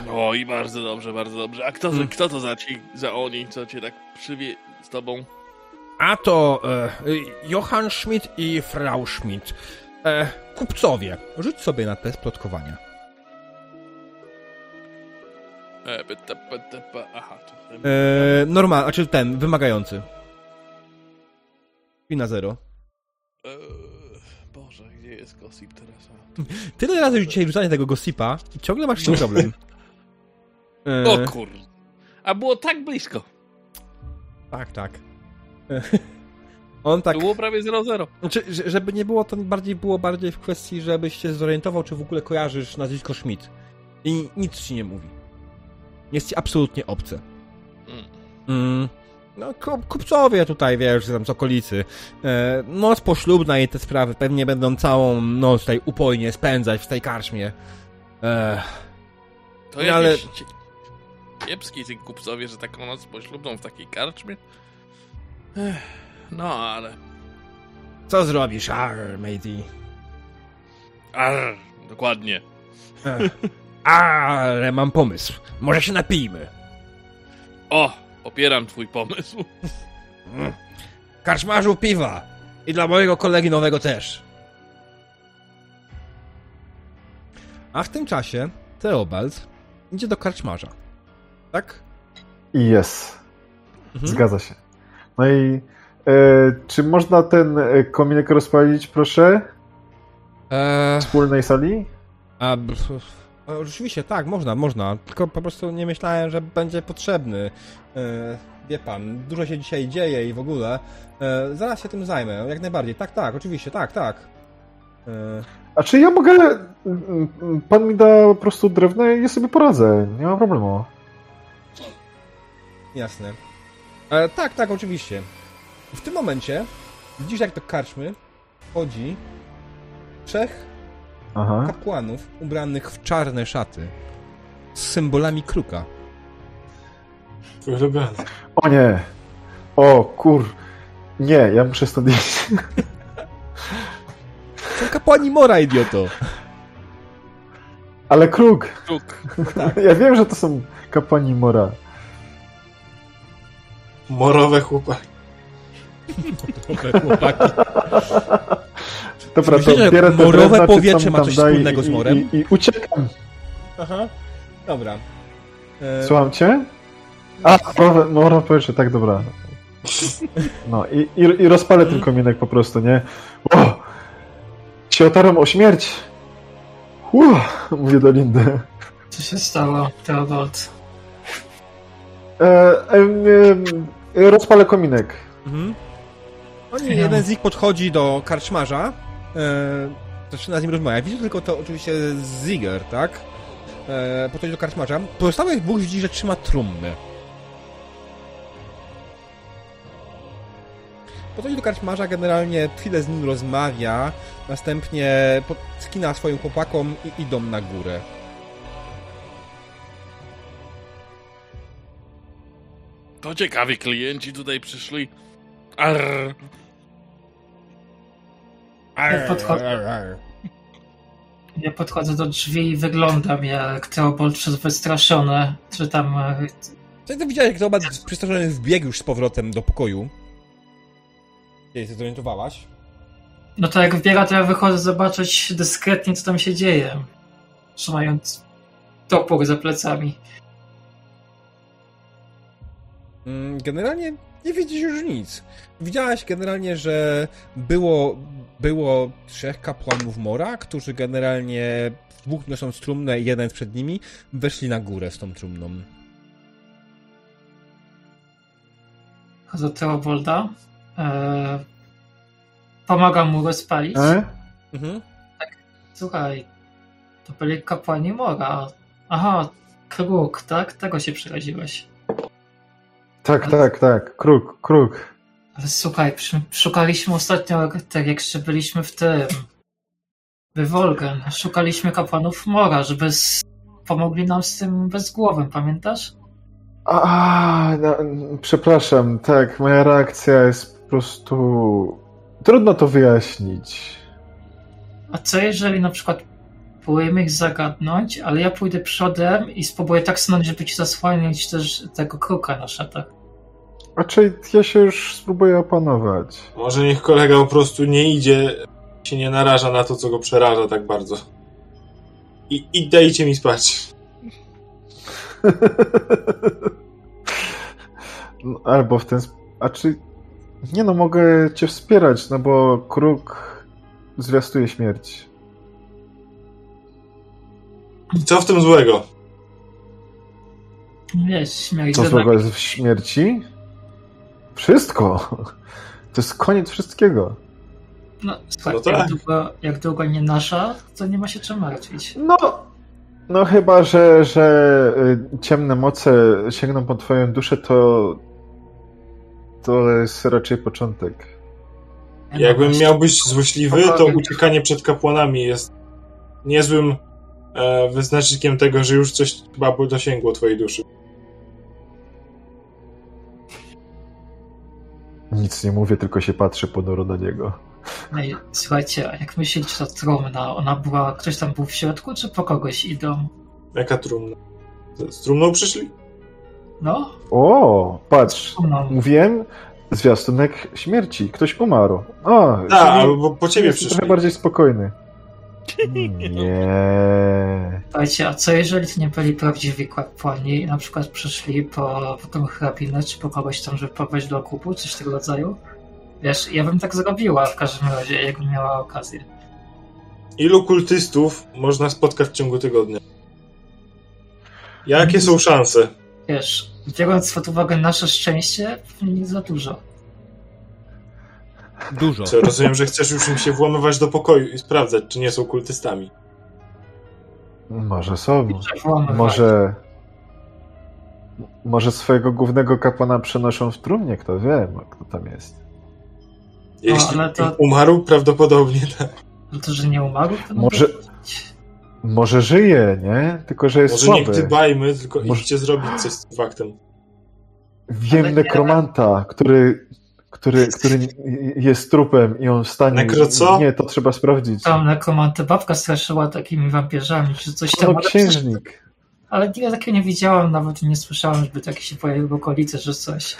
S5: No i bardzo dobrze, bardzo dobrze. A kto,
S1: Mm.
S5: kto to za ci, za oni, co cię tak przywie z tobą?
S1: A to e, Johann Schmidt i Frau Schmidt. E, kupcowie, rzuć sobie na test plotkowania.
S5: E, aha, ten.
S1: E, normal, znaczy ten, wymagający. I na zero.
S5: E, Boże, gdzie jest gossip teraz? <laughs>
S1: Tyle razy już dzisiaj rzucanie tego gossipa i ciągle masz z tym problem. <laughs> E,
S5: O kur... A było tak blisko.
S1: Tak, tak. <laughs> On tak.
S5: Było prawie 0-0.
S1: Znaczy, że- żeby nie było, to bardziej było bardziej w kwestii, żebyś się zorientował, czy w ogóle kojarzysz nazwisko Schmidt. I nic ci nie mówi. Jest ci absolutnie obce.
S5: Mm.
S1: No, kup- kupcowie tutaj, wiesz, tam z okolicy. E, noc poślubna i te sprawy pewnie będą całą noc tutaj upojnie spędzać w tej karczmie. E,
S5: To
S1: No, ale-
S5: kiepski ci kupcowie, że taką noc poślubną w takiej karczmie? Ech, no, ale...
S1: co zrobisz, ar, matey?
S5: Arr, dokładnie.
S1: E, ale mam pomysł. Może się napijmy.
S5: O, popieram twój pomysł.
S1: Mm. <laughs> Karczmarzu piwa. I dla mojego kolegi nowego też. A w tym czasie Theobald idzie do karczmarza. Tak?
S3: I jest.
S1: Mhm.
S3: Zgadza się. No i e, czy można ten e, kominek rozpalić, proszę?
S1: Eee,
S3: W wspólnej sali?
S1: a, rzeczywiście, tak, można, można. Tylko po prostu nie myślałem, że będzie potrzebny. Eee, wie pan, dużo się dzisiaj dzieje i w ogóle. Eee, zaraz się tym zajmę, jak najbardziej. Tak, tak, oczywiście, tak, tak. Eee,
S3: A czy ja mogę... m, m, Pan mi da po prostu drewno i ja sobie poradzę. Nie ma problemu.
S1: Jasne. E, tak, tak, oczywiście. W tym momencie widzisz, jak do karczmy chodzi trzech
S3: Aha.
S1: kapłanów ubranych w czarne szaty z symbolami kruka.
S4: Ulubiony.
S3: O nie. O kur... Nie, ja muszę stąd iść. <laughs>
S1: Są kapłani Mora, idioto!
S3: Ale kruk.
S5: Kruk.
S3: Ja wiem, że to są kapłani Mora.
S4: Morowe chłopaki. <laughs>
S1: Chłopaki.
S3: Dobra,
S1: Myślicie,
S3: to bierę te
S1: morowe
S3: drewna,
S1: powietrze ma coś wspólnego z
S3: i-
S1: morem?
S3: I, i uciekam.
S1: Aha. Dobra. E,
S3: Słucham cię? A, morowe, morowe powietrze, tak, dobra. No i, i, i rozpalę ten kominek po prostu, nie? O! Się otarłem o śmierć! Uff, mówię do Lindy.
S2: Co się stało, Teobold?
S3: E, em, em, rozpalę kominek.
S1: Mhm. Oni, jeden z nich podchodzi do karczmarza, e, zaczyna z nim rozmawiać. Widzisz tylko to oczywiście Ziger, tak? E, podchodzi do karczmarza. Pozostałych dwóch widzi, że trzyma trumnę. Podchodzi do karczmarza, generalnie chwilę z nim rozmawia, następnie skina swoim chłopakom i idą na górę.
S5: To ciekawi klienci tutaj przyszli. Arr.
S2: Ja podchodzę, ja podchodzę do drzwi i wyglądam jak Teobold przez wystraszony, czy tam... e,
S1: Co ty widziałeś, jak zobacz, przestraszony wbiegł już z powrotem do pokoju? Kiedy się zorientowałaś?
S2: No to jak wbiega, to ja wychodzę zobaczyć dyskretnie, co tam się dzieje. Trzymając topór za plecami.
S1: Mm, Generalnie nie widzisz już nic. Widziałaś generalnie, że było, było trzech kapłanów Mora, którzy generalnie dwóch niosą trumnę i jeden jest przed nimi, weszli na górę z tą trumną.
S2: do Teobolda. E, pomagam mu rozpalić.
S3: E?
S1: Mhm.
S2: Słuchaj, to byli kapłani Mora. Aha, kruk, tak? Tego się przeraziłeś.
S3: Tak, tak, tak. Kruk, kruk.
S2: Ale słuchaj, szukaliśmy ostatnio, tak jak jeszcze byliśmy w tym. We Wolgen. Szukaliśmy kapłanów Mora, żeby s- pomogli nam z tym bezgłowym, pamiętasz?
S3: A, no, przepraszam, tak, moja reakcja jest po prostu. Trudno to wyjaśnić.
S2: A co jeżeli na przykład próbujemy ich zagadnąć, ale ja pójdę przodem i spróbuję tak stanąć, żeby ci zasłaniać też tego kruka na szatach.
S3: Raczej ja się już spróbuję opanować.
S4: Może niech kolega po prostu nie idzie, się nie naraża na to, co go przeraża tak bardzo. I, i dajcie mi spać. <laughs>
S3: No, Albo w ten. sp- A czy. Nie no, mogę cię wspierać, no bo kruk zwiastuje śmierć.
S4: I co w tym złego?
S2: Wiesz, śmierć
S3: Co złego jest w śmierci? Wszystko. To jest koniec wszystkiego.
S2: No, słuchaj,
S4: No tak.
S2: jak, długo, jak długo nie nasza, to nie ma się czym martwić.
S3: No. No chyba, że, że y, ciemne moce sięgną po twoją duszę, to. To jest raczej początek.
S4: Jakbym miał być złośliwy, to uciekanie przed kapłanami jest niezłym e, wyznacznikiem tego, że już coś chyba dosięgło twojej duszy.
S3: Nic nie mówię, tylko się patrzę ponuro na niego.
S2: Ej, słuchajcie, a jak myślicie, ta trumna, ona była, ktoś tam był w środku, czy po kogoś idą?
S4: Jaka trumna? Z trumną przyszli?
S2: No,
S3: O, patrz.
S2: trumną.
S3: Mówiłem, zwiastunek śmierci. Ktoś umarł. O,
S4: Tak,
S3: czyli
S4: albo po ciebie
S3: jest
S4: przyszli.
S3: trochę bardziej spokojny. Nie.
S2: Słuchajcie, a co jeżeli to nie byli prawdziwi kapłani i na przykład przyszli po, po tą hrabinę, czy po kogoś tam, żeby pobrać do okupu, coś tego rodzaju? Wiesz, ja bym tak zrobiła w każdym razie, jakbym miała okazję.
S4: Ilu kultystów można spotkać w ciągu tygodnia? Jakie są szanse?
S2: Wiesz, biorąc pod uwagę nasze szczęście, nie za dużo.
S1: Dużo.
S4: Co, rozumiem, że chcesz już im się włamywać do pokoju i sprawdzać, czy nie są kultystami.
S3: Może są. Może. Może swojego głównego kapłana przenoszą w trumnie, kto wie, no, kto tam jest.
S4: Jeśli
S2: ale to-
S4: umarł, prawdopodobnie tak.
S2: No to, że nie umarł, to
S3: Może-
S2: mogę powiedzieć.
S3: Może żyje, nie? Tylko, że jest
S4: Może nie
S3: słaby.
S4: gdybajmy, tylko
S3: Może-
S4: idźcie zrobić coś z tym faktem.
S3: Wiem nekromanta, który, który, który jest trupem i on wstanie.
S4: Nekro co?
S3: Nie, to trzeba sprawdzić.
S2: Tam nekromantę babka straszyła takimi wampierzami, czy coś tam.
S3: No,
S2: ale-
S3: księżnik.
S2: Ale nigdy takiego nie widziałam, nawet nie słyszałam, żeby takie się pojawiły w okolicy, że coś.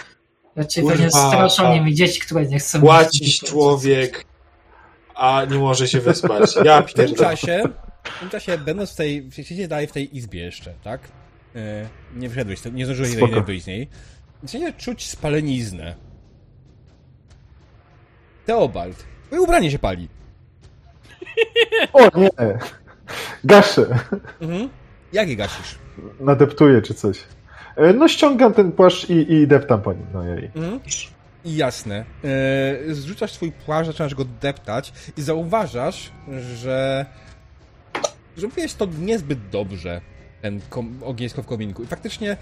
S2: Raczej
S4: Kurwa.
S2: pewnie straszą nimi dzieci, które nie chcą...
S4: Płacić człowiek, a nie może się wyspać. Ja
S1: W tym czasie, w tym czasie, będąc w tej, siedzicie dalej w tej izbie jeszcze, tak? E, nie tej- nie zdążyłeś wyjść z niej. Zaczynacie czuć spaleniznę. Teobald, twoje ubranie się pali.
S3: O nie! Gaszę!
S1: Mhm. Jak je gasisz?
S3: Nadeptuję czy coś. E, No ściągam ten płaszcz i, i deptam po nim. No jej.
S1: Mhm. Jasne. E, zrzucasz swój płaszcz, zaczynasz go deptać i zauważasz, że zrobiłeś to niezbyt dobrze, ten kom- ognisko w kominku. I faktycznie,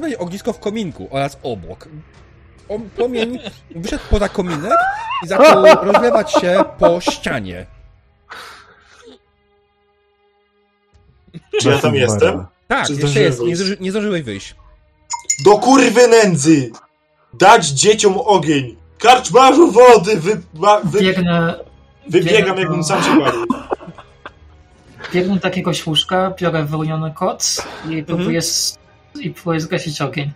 S1: będzie ognisko w kominku oraz obok, płomień wyszedł poza kominek i zaczął <laughs> rozlewać się po ścianie.
S4: Czy ja tam jestem?
S1: Tak,
S4: Czy
S1: jeszcze jest, nie, zdąży, nie zdążyłeś wyjść.
S4: Do kurwy nędzy! Dać dzieciom ogień! Karczmarzu wody! Wy, ba, wy,
S2: Biegnę,
S4: wybiegam,
S2: biegnę
S4: jakbym sam się palił.
S2: biegnę do jakiegoś łóżka, biorę wyłoniony koc
S3: Mhm.
S2: i próbuję, s- i próbuję zgasić ogień.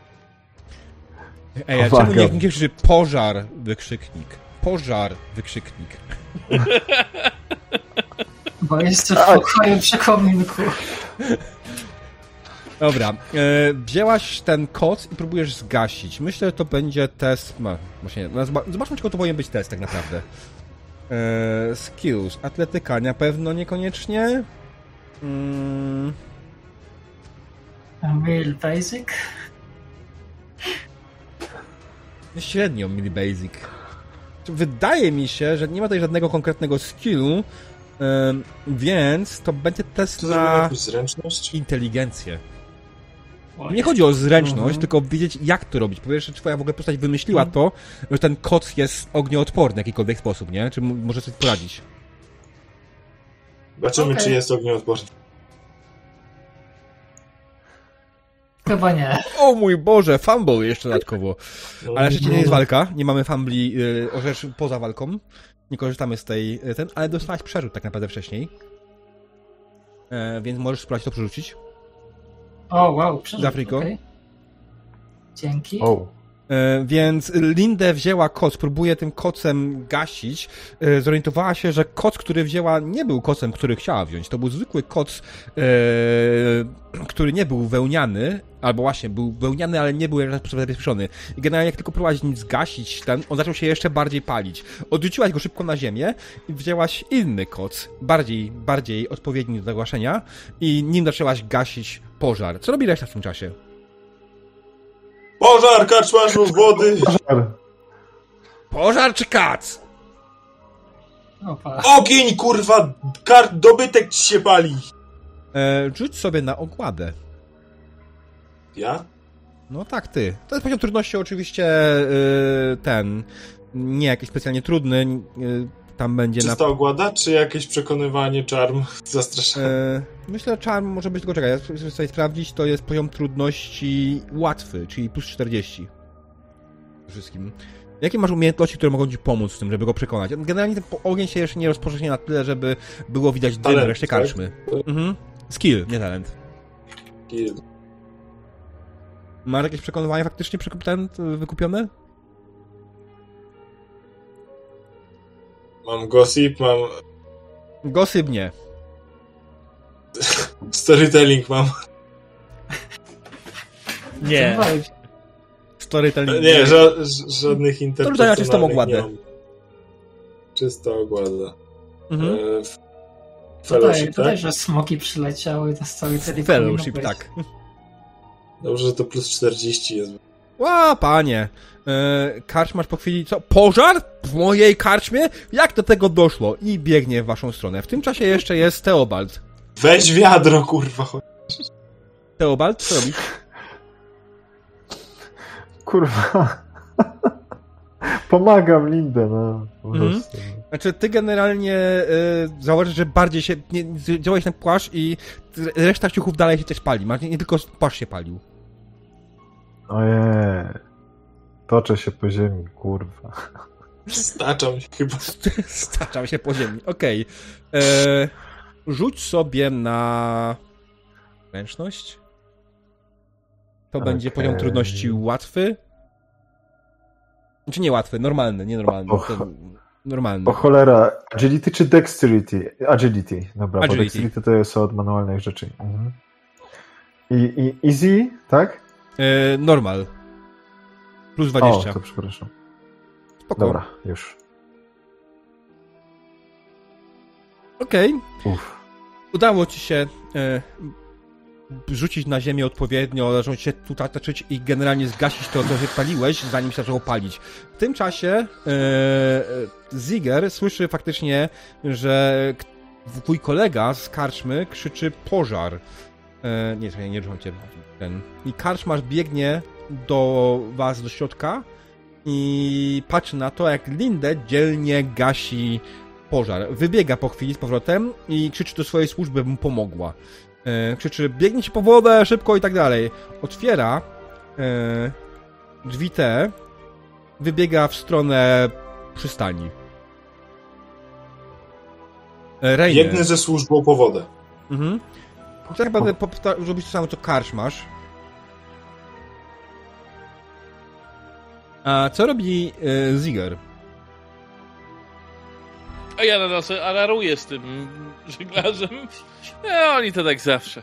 S1: Ej, a czemu nie, nie krzyczy pożar, wykrzyknik? Pożar, wykrzyknik. <laughs>
S2: Bo jestem w pokoju przy kominku.
S1: Dobra, e, wzięłaś ten koc i próbujesz zgasić. Myślę, że to będzie test... No, właśnie, no, zoba- zobaczmy, czego to powinien być test tak naprawdę. E, skills. Atletyka na pewno niekoniecznie. Mm,
S2: Real basic.
S1: Średnio mini basic. Wydaje mi się, że nie ma tutaj żadnego konkretnego skillu, e, więc to będzie test
S4: To na...
S1: na
S4: jakąś zręczność?
S1: inteligencję. Nie chodzi o zręczność, tylko wiedzieć, jak to robić. Po pierwsze, czy twoja w ogóle postać wymyśliła to, że ten koc jest ognioodporny w jakikolwiek sposób, nie? Czy m- może sobie poradzić?
S4: Zobaczymy,
S2: Okej.
S4: czy jest ognioodporny.
S2: Chyba nie.
S1: O mój Boże, fumble jeszcze dodatkowo.
S4: No,
S1: Ale jeszcze nie jest walka, nie mamy fumbli yy, o rzecz poza walką. Nie korzystamy z tej, y, ten, ale dostałaś przerzut tak naprawdę wcześniej. E, więc możesz spróbować to przerzucić.
S2: O, wow.
S1: Zafriko?
S2: okej. Dzięki.
S3: O,
S1: więc Lindę wzięła koc, próbuje tym kocem gasić. E, zorientowała się, że koc, który wzięła, nie był kocem, który chciała wziąć. To był zwykły koc, e, który nie był wełniany, albo właśnie był wełniany, ale nie był zabezpieczony. I generalnie jak tylko próbowałaś nim zgasić ten, on zaczął się jeszcze bardziej palić. Odrzuciłaś go szybko na ziemię i wzięłaś inny koc, bardziej, bardziej odpowiedni do zagłaszenia i nim zaczęłaś gasić pożar. Co robi w tym czasie?
S4: Pożar, karczmarzu, wody!
S3: pożar.
S1: Pożar czy kac?
S2: Opa.
S4: Ogień, kurwa! Kar... Dobytek ci się pali!
S1: E, rzuć sobie na ogładę.
S4: Ja?
S1: No tak, ty. To jest poziom trudności oczywiście y, ten, nie jakiś specjalnie trudny. y, tam będzie
S4: Czysta ogłada, czy jakieś przekonywanie, czarm, <laughs> zastraszanie?
S1: na... Y, myślę, że czarm może być, tylko czekaj, ja chcę sobie sprawdzić, to jest poziom trudności łatwy, czyli plus 40. Wszystkim. Jakie masz umiejętności, które mogą ci pomóc w tym, żeby go przekonać? Generalnie ten ogień się jeszcze nie rozpowszechnia na tyle, żeby było widać dym w reszcie
S4: tak?
S1: karczmy. Mhm. Skill, nie talent.
S4: Kill.
S1: Masz jakieś przekonywanie faktycznie ten, y, wykupione?
S4: Mam gossip, mam
S1: Gossip nie. <laughs>
S4: storytelling, mam...
S1: Nie. Storytelling.
S4: Nie, ża ż- żadnych
S1: To na czystą
S4: interpretacyjnych
S1: ogładę.
S4: Czysta ogłada.
S1: Mhm.
S4: E, fellowship,
S2: tutaj,
S4: tak?
S2: że smoki przyleciały, to story powinno
S1: Fellowship, tak.
S4: Dobrze, że to plus 40 jest.
S1: Ła, panie. E, karczmarz po chwili, co? Pożar? W mojej karczmie? Jak do tego doszło? I biegnie w waszą stronę. W tym czasie jeszcze jest Teobald.
S4: Weź wiadro, kurwa.
S1: Teobald, co robisz?
S3: Kurwa. <laughs> Pomagam Lindę, no. Po
S1: Mhm. Znaczy, ty generalnie e, zauważysz, że bardziej się, nie, działałeś na płaszcz i reszta ciuchów dalej się też pali. Nie, nie tylko płaszcz się palił.
S3: Ojej. Toczę się po ziemi, kurwa.
S4: Staczam się chyba. <laughs>
S1: Staczam się po ziemi. Okej. E, Rzuć sobie na ręczność. To będzie
S3: Okej.
S1: poziom trudności łatwy. Czy nie łatwy, normalny, nie normalny.
S3: Och.
S1: Ten, normalny.
S3: O cholera, agility czy dexterity? Agility, dobra,
S1: Agility.
S3: bo dexterity to jest od manualnych rzeczy. Mhm. I, I easy, tak?
S1: E, normal. Plus
S3: O,
S1: 20.
S3: to przepraszam.
S1: Spoko.
S3: Dobra, już.
S1: Okej.
S3: Uff.
S1: Udało ci się e, rzucić na ziemię odpowiednio, zacząć się tutaj taczyć i generalnie zgasić to, co wypaliłeś, zanim się zaczęło palić. W tym czasie e, e, Ziger słyszy faktycznie, że twój kolega z karczmy krzyczy pożar. E, nie, czekaj, nie ruszam cię. Ten. I karczmarz biegnie do was, do środka i patrzy na to, jak Lindę dzielnie gasi pożar. Wybiega po chwili z powrotem i krzyczy do swojej służby, by mu pomogła. E, krzyczy, biegnijcie po wodę, szybko i tak dalej. Otwiera e, drzwi te, wybiega w stronę przystani. E, Reiner.
S4: Biegnę ze służbą po wodę.
S1: Mhm. Tak naprawdę powta- zrobić to samo, co karczmasz. A co robi e, Ziger?
S5: A ja nadal sobie araruję z tym żeglarzem. E, oni to tak zawsze.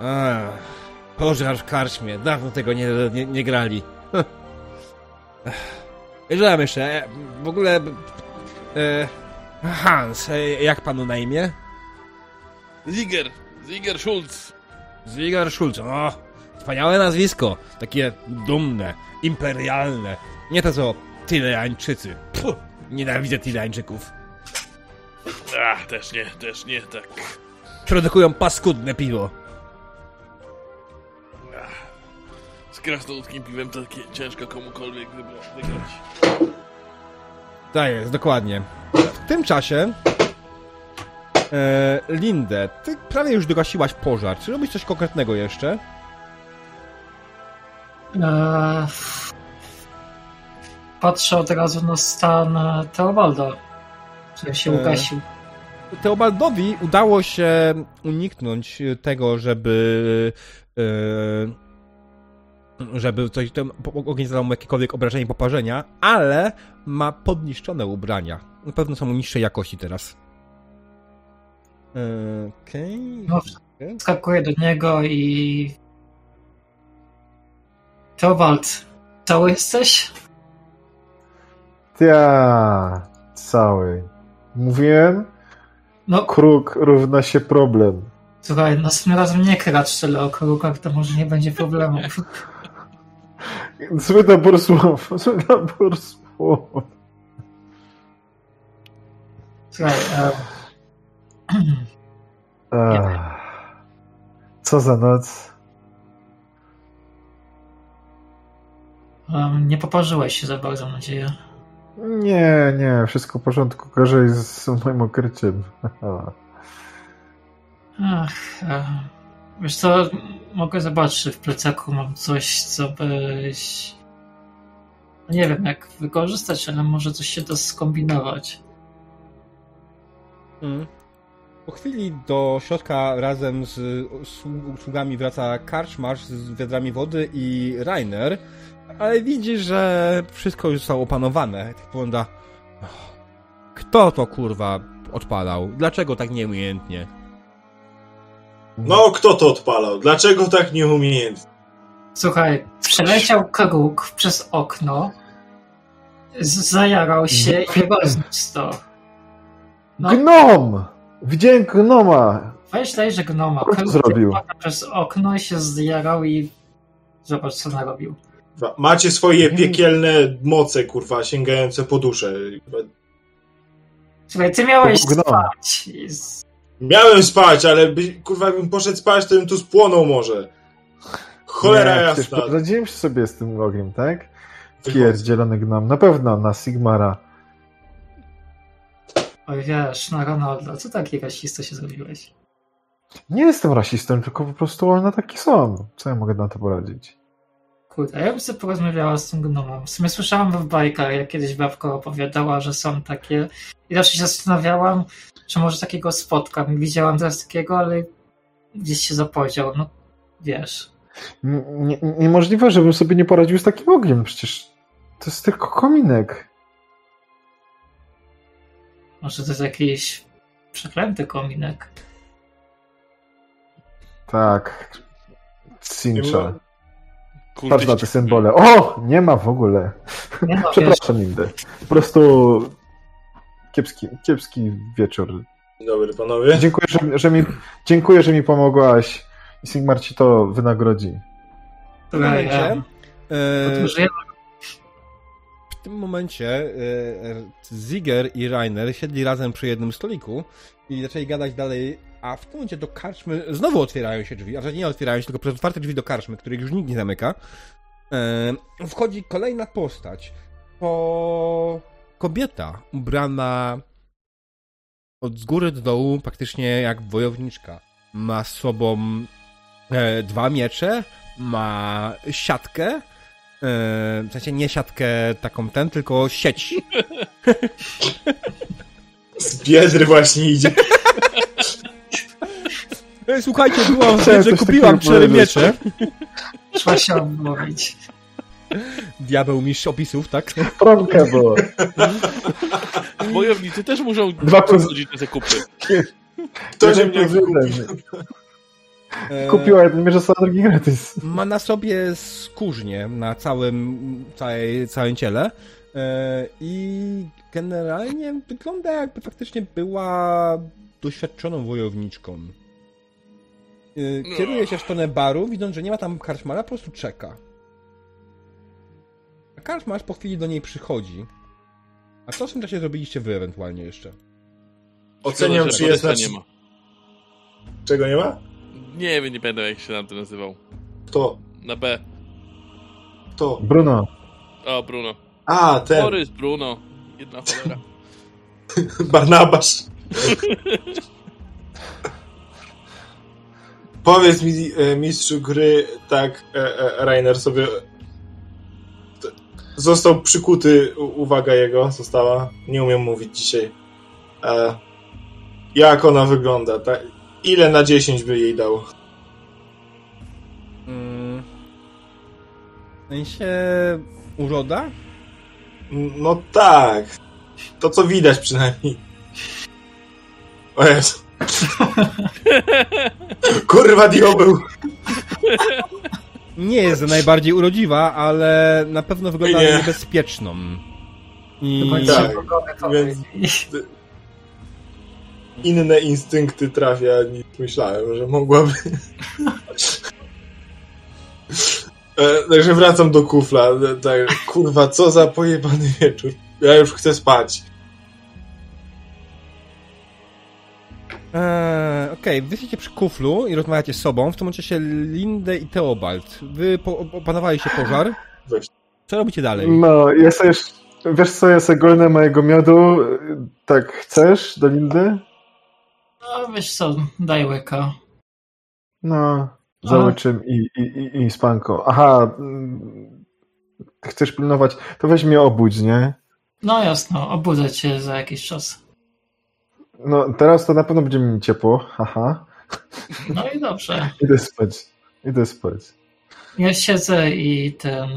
S1: A, pożar w karczmie. Dawno tego nie, nie, nie grali. Wiedziałem jeszcze. W ogóle... E, Hans, e, jak panu na imię?
S5: Ziger, Ziger Schulz.
S1: Zwigar Schulz. O, wspaniałe nazwisko. Takie dumne, imperialne. Nie to co Tyleańczycy. Puh, nienawidzę Tyleańczyków.
S5: Ach, też nie, też nie, tak.
S1: Produkują paskudne piwo.
S5: Z krasnoludzkim piwem to takie ciężko komukolwiek wygrać.
S1: Tak jest, dokładnie. W tym czasie e, Lindę, ty prawie już dogasiłaś pożar. Czy robisz coś konkretnego jeszcze?
S2: Eee, patrzę od razu na stan e, Teobalda, który się
S1: Eee.
S2: ugasił.
S1: Teobaldowi udało się uniknąć tego, żeby e, żeby coś tam ogień zadał mu jakiekolwiek obrażenie, poparzenia, ale ma podniszczone ubrania. Na pewno są niższej jakości teraz. Okej.
S2: No, Skakuję do niego i... Teobald, cały jesteś?
S3: Ja cały. Mówiłem,
S2: No,
S3: kruk równa się problem.
S2: słuchaj, następnym razem nie kracz tyle o krukach, to może nie będzie problemów.
S3: Zły nabór słów, zły nabór słów.
S2: Słuchaj, e,
S3: Ach. Co za noc?
S2: e, nie poparzyłeś się za bardzo, mam nadzieję.
S3: Nie, nie, wszystko w porządku. Gorzej z moim okryciem. <laughs>
S2: Ach, wiesz co, mogę zobaczyć, czy w plecaku mam coś, co byś... Nie wiem, jak wykorzystać, ale może coś się da skombinować.
S1: Mm. Po chwili do środka razem z słu- sługami wraca Karczmarz z wiadrami wody i Rainer, ale widzi, że wszystko już zostało opanowane. Tak wygląda. Kto to kurwa odpalał? Dlaczego tak nieumiejętnie?
S4: No, kto to odpalał? Dlaczego tak nieumiejętnie?
S2: Słuchaj, przeleciał kruk przez okno, zajarał się i rozniósł to. No,
S3: Gnom! Widziałem gnoma!
S2: weź dajże gnoma.
S3: Co zrobił?
S2: przez okno się zjarał i zobacz, co narobił.
S4: Macie swoje piekielne moce, kurwa, sięgające po duszę.
S2: Słuchaj, ty miałeś spać.
S4: Miałem spać, ale by, kurwa, jakbym poszedł spać, to bym tu spłonął może. Cholera
S3: nie,
S4: jasna.
S3: poradziłem sobie z tym ogniem, tak? Pierdzielony gnom. Na pewno na Sigmara.
S2: Oj, wiesz, na Ronalda, co taki rasista się zrobiłeś?
S3: Nie jestem rasistą, tylko po prostu one takie są. Co ja mogę na to poradzić?
S2: Kurde, ja bym sobie porozmawiała z tym gnomem. W sumie słyszałam w bajkach, jak kiedyś babka opowiadała, że są takie. I zawsze się zastanawiałam, czy może takiego spotkam. Widziałam teraz takiego, ale gdzieś się zapowiedział. No, wiesz.
S3: N- Nie, niemożliwe, żebym sobie nie poradził z takim ogniem. Przecież to jest tylko kominek.
S2: Może to jest jakiś przeklęty kominek.
S3: Tak. Cincha.
S5: Kurde,
S3: Patrz na te symbole. O! Nie ma w ogóle.
S2: Nie <laughs> wiesz,
S3: Przepraszam, Indy. Po prostu kiepski, kiepski wieczór.
S4: Dobry panowie.
S3: Dziękuję, że, że mi, dziękuję, że mi pomogłaś. I Sigmar ci to wynagrodzi.
S2: Otóż ja
S1: w tym momencie e, Ziger i Rainer siedli razem przy jednym stoliku i zaczęli gadać dalej, a w tym momencie do karczmy znowu otwierają się drzwi, a że nie otwierają się, tylko przez otwarte drzwi do karczmy, których już nikt nie zamyka, e, wchodzi kolejna postać. To kobieta ubrana od z góry do dołu praktycznie jak wojowniczka. Ma z sobą e, dwa miecze, ma siatkę, e, w sensie nie siatkę taką ten, tylko sieć.
S4: Z biedry właśnie idzie.
S1: E, Słuchajcie, byłam
S3: Chciałem
S1: że kupiłam cztery miecze.
S2: trzeba się odmówić.
S1: Diabeł mistrz opisów, tak?
S3: Promkę było.
S5: Wojownicy też muszą
S3: Dwa plus-
S5: chodzić na zakupy.
S4: Kto
S3: Jeden
S4: mnie wykupił?
S1: E,
S3: Kupiła jeden mierze, a drugi gratis.
S1: Ma na sobie skórznię na całym, całej, całym ciele e, i generalnie wygląda jakby faktycznie była doświadczoną wojowniczką. E, Kieruje się w stronę baru, widząc, że nie ma tam karczmara, po prostu czeka. A karczmarz po chwili do niej przychodzi. A co w tym czasie zrobiliście wy ewentualnie jeszcze?
S4: Oceniam,
S5: Szkoda,
S4: czy jest na...
S5: Nie ma.
S4: Czego nie ma?
S5: Nie wiem, nie pamiętam jak się nam to nazywał.
S4: Kto?
S5: Na B.
S4: Kto?
S3: Bruno.
S5: O, Bruno.
S4: A, ten.
S5: Borys, Bruno. Jedna cholera. <laughs>
S4: Barnabasz. <laughs> Powiedz mi, e, mistrzu gry, tak, e, e, Rainer sobie został przykuty, uwaga jego została, nie umiem mówić dzisiaj. E, jak ona wygląda? Tak? Ile na 10 by jej dał?
S1: Mm. W sensie uroda?
S4: No tak. To co widać przynajmniej. O Jezu. <laughs> Kurwa diabeł.
S1: Nie jest najbardziej urodziwa, ale na pewno wygląda
S4: Nie.
S1: na niebezpieczną. I
S4: Tak, więc-. Inne instynkty trafia niż myślałem, że mogłaby. E, Także wracam do kufla. E, Tak, kurwa, co za pojebany wieczór. Ja już chcę spać.
S1: Eee, Okej, wy jesteście przy kuflu i rozmawiacie z sobą. W tym momencie Lindę i Teobald. Wy po, opanowali się pożar.
S4: Weź.
S1: Co robicie dalej?
S3: No, jesteś... Wiesz co, jest ogólne mojego miodu. Tak, chcesz do Lindy?
S2: No wiesz co, daj łyka.
S3: No, za łyczym i, i, i, i spanko. Aha, chcesz pilnować, to weź mnie obudź, nie?
S2: No jasno, obudzę cię za jakiś czas.
S3: No, teraz to na pewno będzie mi ciepło, haha.
S2: No i dobrze. <laughs>
S3: Idę spać, idę spać.
S2: Ja siedzę i ten...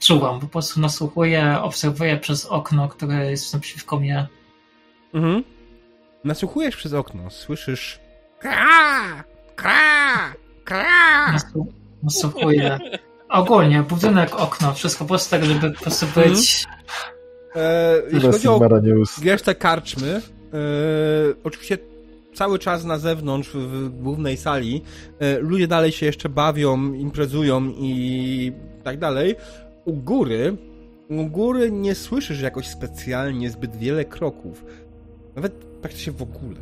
S2: Czuwam, po prostu nasłuchuję, obserwuję przez okno, które jest naprzeciwko mnie.
S1: Mhm. Nasłuchujesz przez okno, słyszysz kra, kra, kra.
S2: Nasłu- Nasłuchuję. Ogólnie, budynek, okno, wszystko po prostu tak, żeby po prostu być...
S1: Eee, jeśli chodzi o resztę karczmy, e, oczywiście cały czas na zewnątrz, w, w głównej sali, e, ludzie dalej się jeszcze bawią, imprezują i tak dalej. U góry, u góry nie słyszysz jakoś specjalnie zbyt wiele kroków. Nawet praktycznie w ogóle.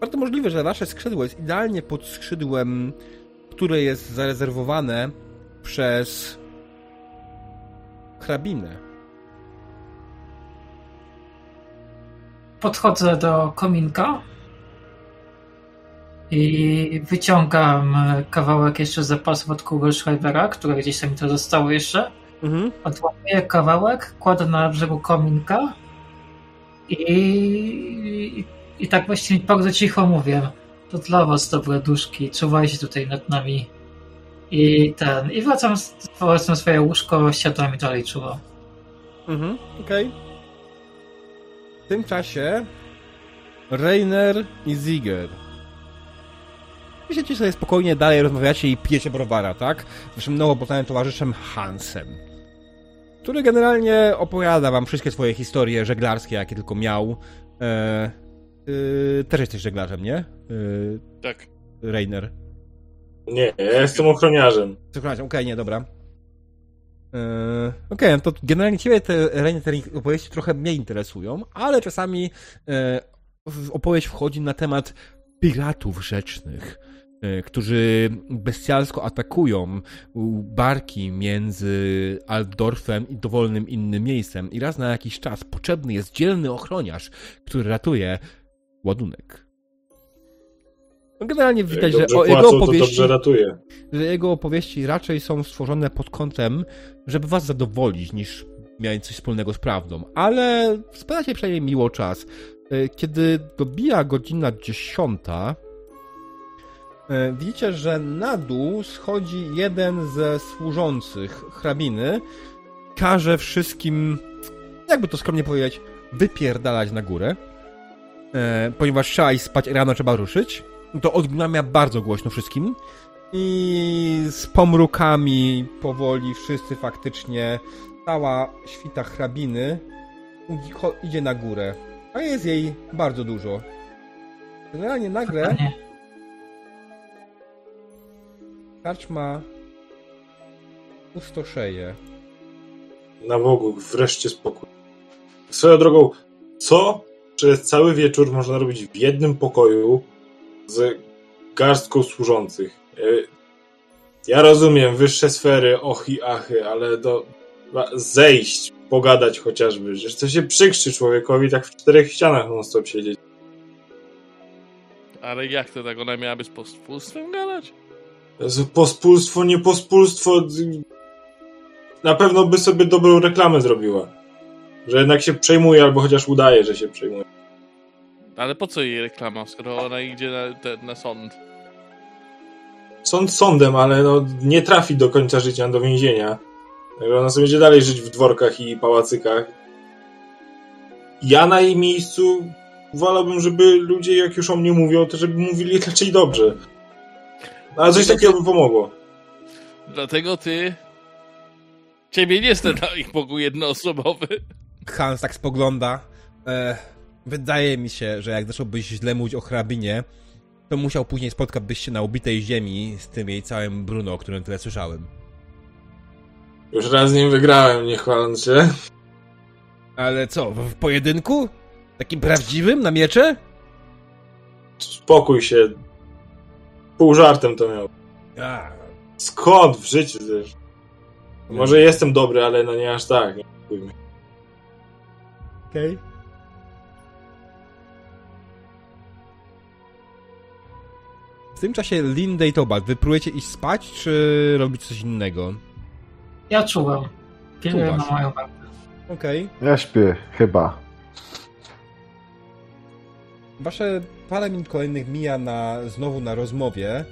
S1: Bardzo możliwe, że wasze skrzydło jest idealnie pod skrzydłem, które jest zarezerwowane przez hrabinę.
S2: Podchodzę do kominka i wyciągam kawałek jeszcze zapasów od Kugelschreibera, które gdzieś tam mi to zostało jeszcze.
S1: Mhm.
S2: Odłapuję kawałek, kładę na brzegu kominka i, i, tak właściwie bardzo cicho mówię. To dla was dobre duszki, czuwajcie tutaj nad nami. I ten, i wracam na swoje łóżko, siadam i dalej czuwam.
S1: Mhm, okej. W tym czasie Rainer i Ziger. Myślicie sobie spokojnie, dalej rozmawiacie i pijecie browara, tak? Waszym nowo towarzyszem Hansem. Który generalnie opowiada wam wszystkie swoje historie żeglarskie, jakie tylko miał. E, y, też jesteś żeglarzem, nie? Y,
S5: Tak.
S1: Rainer.
S4: Nie, ja jestem ochroniarzem.
S1: Przepraszam, okej, nie, dobra. Yy, Okej, no to generalnie ciebie te Rainer, te opowieści trochę mnie interesują, ale czasami e, w opowieść wchodzi na temat piratów rzecznych, e, którzy bestialsko atakują barki między Altdorfem i dowolnym innym miejscem i raz na jakiś czas potrzebny jest dzielny ochroniarz, który ratuje ładunek. No generalnie widać, że jego
S4: płacą, to
S1: opowieści że jego opowieści raczej są stworzone pod kątem, żeby was zadowolić, niż mieć coś wspólnego z prawdą. Ale spędzacie przynajmniej miło czas. E, Kiedy dobija godzina dziesiąta, e, widzicie, że na dół schodzi jeden ze służących hrabiny, każe wszystkim, jakby to skromnie powiedzieć, wypierdalać na górę. e, ponieważ trzeba iść spać, rano trzeba ruszyć, to odgnamia bardzo głośno wszystkim i z pomrukami powoli wszyscy faktycznie, cała świta hrabiny idzie na górę, a jest jej bardzo dużo. Generalnie nagle. Karczma pustoszeje.
S4: Na Bogu, wreszcie spokój. Swoją drogą, co przez cały wieczór można robić w jednym pokoju z garstką służących? E, Ja rozumiem, wyższe sfery, ochy, achy, ale do zejść, pogadać chociażby. Że to się przykrzy człowiekowi tak w czterech ścianach non stop siedzieć.
S5: Ale jak to tak? Ona miałaby z pospólstwem gadać?
S4: Pospólstwo, nie pospólstwo. Na pewno by sobie dobrą reklamę zrobiła. Że jednak się przejmuje, albo chociaż udaje, że się przejmuje.
S5: Ale po co jej reklama, skoro ona idzie na, te, na sąd?
S4: Sąd sądem, ale no, nie trafi do końca życia do więzienia. Także ona sobie będzie dalej żyć w dworkach i pałacykach. Ja na jej miejscu wolałbym, żeby ludzie, jak już o mnie mówią, to żeby mówili raczej dobrze. Ale coś takiego by pomogło.
S5: Dlatego ty... Ciebie nie stać na ich pokój jednoosobowy.
S1: Hans tak spogląda. E, wydaje mi się, że jak zacząłbyś źle mówić o hrabinie, to musiał później spotkać byś się na ubitej ziemi z tym jej całym Bruno, o którym tyle słyszałem.
S4: Już raz z nim wygrałem, nie chwaląc się.
S1: Ale co, w, w pojedynku? Takim prawdziwym, na miecze?
S4: Spokój się. Pół żartem to miał.
S1: A,
S4: Skąd w życiu też? Może jestem dobry, ale no nie aż tak. Nie
S1: okej. W tym czasie Linda i Tobat, wy próbujecie iść spać, czy robić coś innego?
S2: Ja czuwam. Pilnuję na moją wartę.
S1: Okej.
S3: Ja śpię, chyba.
S1: Wasze parę minut kolejnych mija na, znowu na rozmowie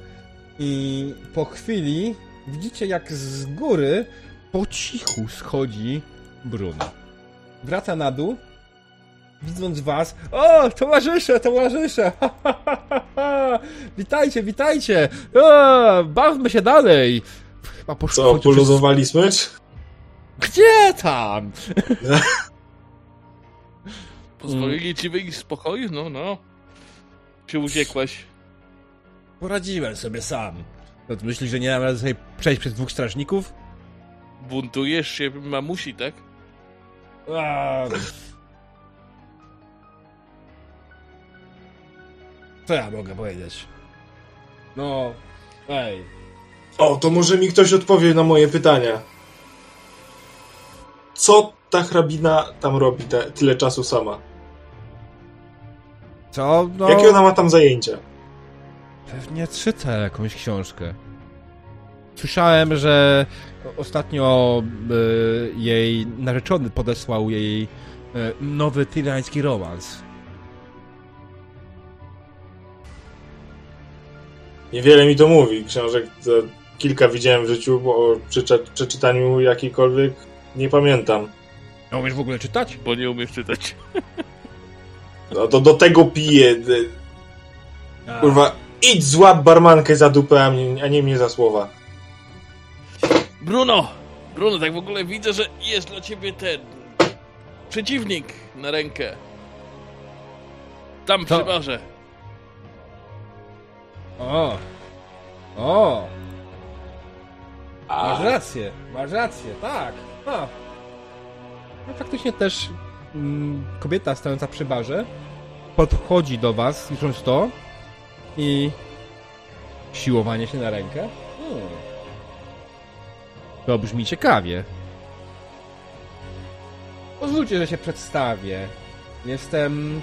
S1: i po chwili widzicie jak z góry po cichu schodzi Bruno. Wraca na dół, widząc was. O, towarzysze, towarzysze! Ha, ha, ha, ha, ha. Witajcie, witajcie! O, bawmy się dalej! Chyba poszło
S4: Co,
S1: chodzi przez-
S4: poluzowali smycz?
S1: Gdzie tam? <laughs>
S5: Pozwolili ci wyjść z pokoju? No, no. Czy uciekłeś?
S1: Poradziłem sobie sam. No to myślisz, że nie dam rady sobie przejść przez dwóch strażników?
S5: Buntujesz się mamusi, tak?
S1: A... Co ja mogę powiedzieć? No, ej.
S4: O, to może mi ktoś odpowie na moje pytania. Co ta hrabina tam robi te, tyle czasu sama?
S1: Co? No,
S4: Jakie ona ma tam zajęcia?
S1: pewnie czyta jakąś książkę. Słyszałem, że ostatnio y, jej narzeczony podesłał jej y, nowy tyrański romans.
S4: Niewiele mi to mówi. Książek to kilka widziałem w życiu, bo o przeczy- przeczytaniu jakiejkolwiek nie pamiętam.
S1: A umiesz w ogóle czytać?
S5: Bo nie umiesz czytać. <laughs>
S4: No to do tego piję. Kurwa, idź złap barmankę za dupę, a, mnie, a nie mnie za słowa.
S5: Bruno! Bruno, tak w ogóle widzę, że jest dla ciebie ten... Przeciwnik na rękę. Tam
S1: To-
S5: przy barze.
S1: O! O!
S4: A,
S1: Masz rację, masz rację, tak. A. No faktycznie też kobieta stojąca przy barze podchodzi do was, słysząc to i siłowanie się na rękę. Hmm. To brzmi ciekawie. Pozwólcie, że się przedstawię. Jestem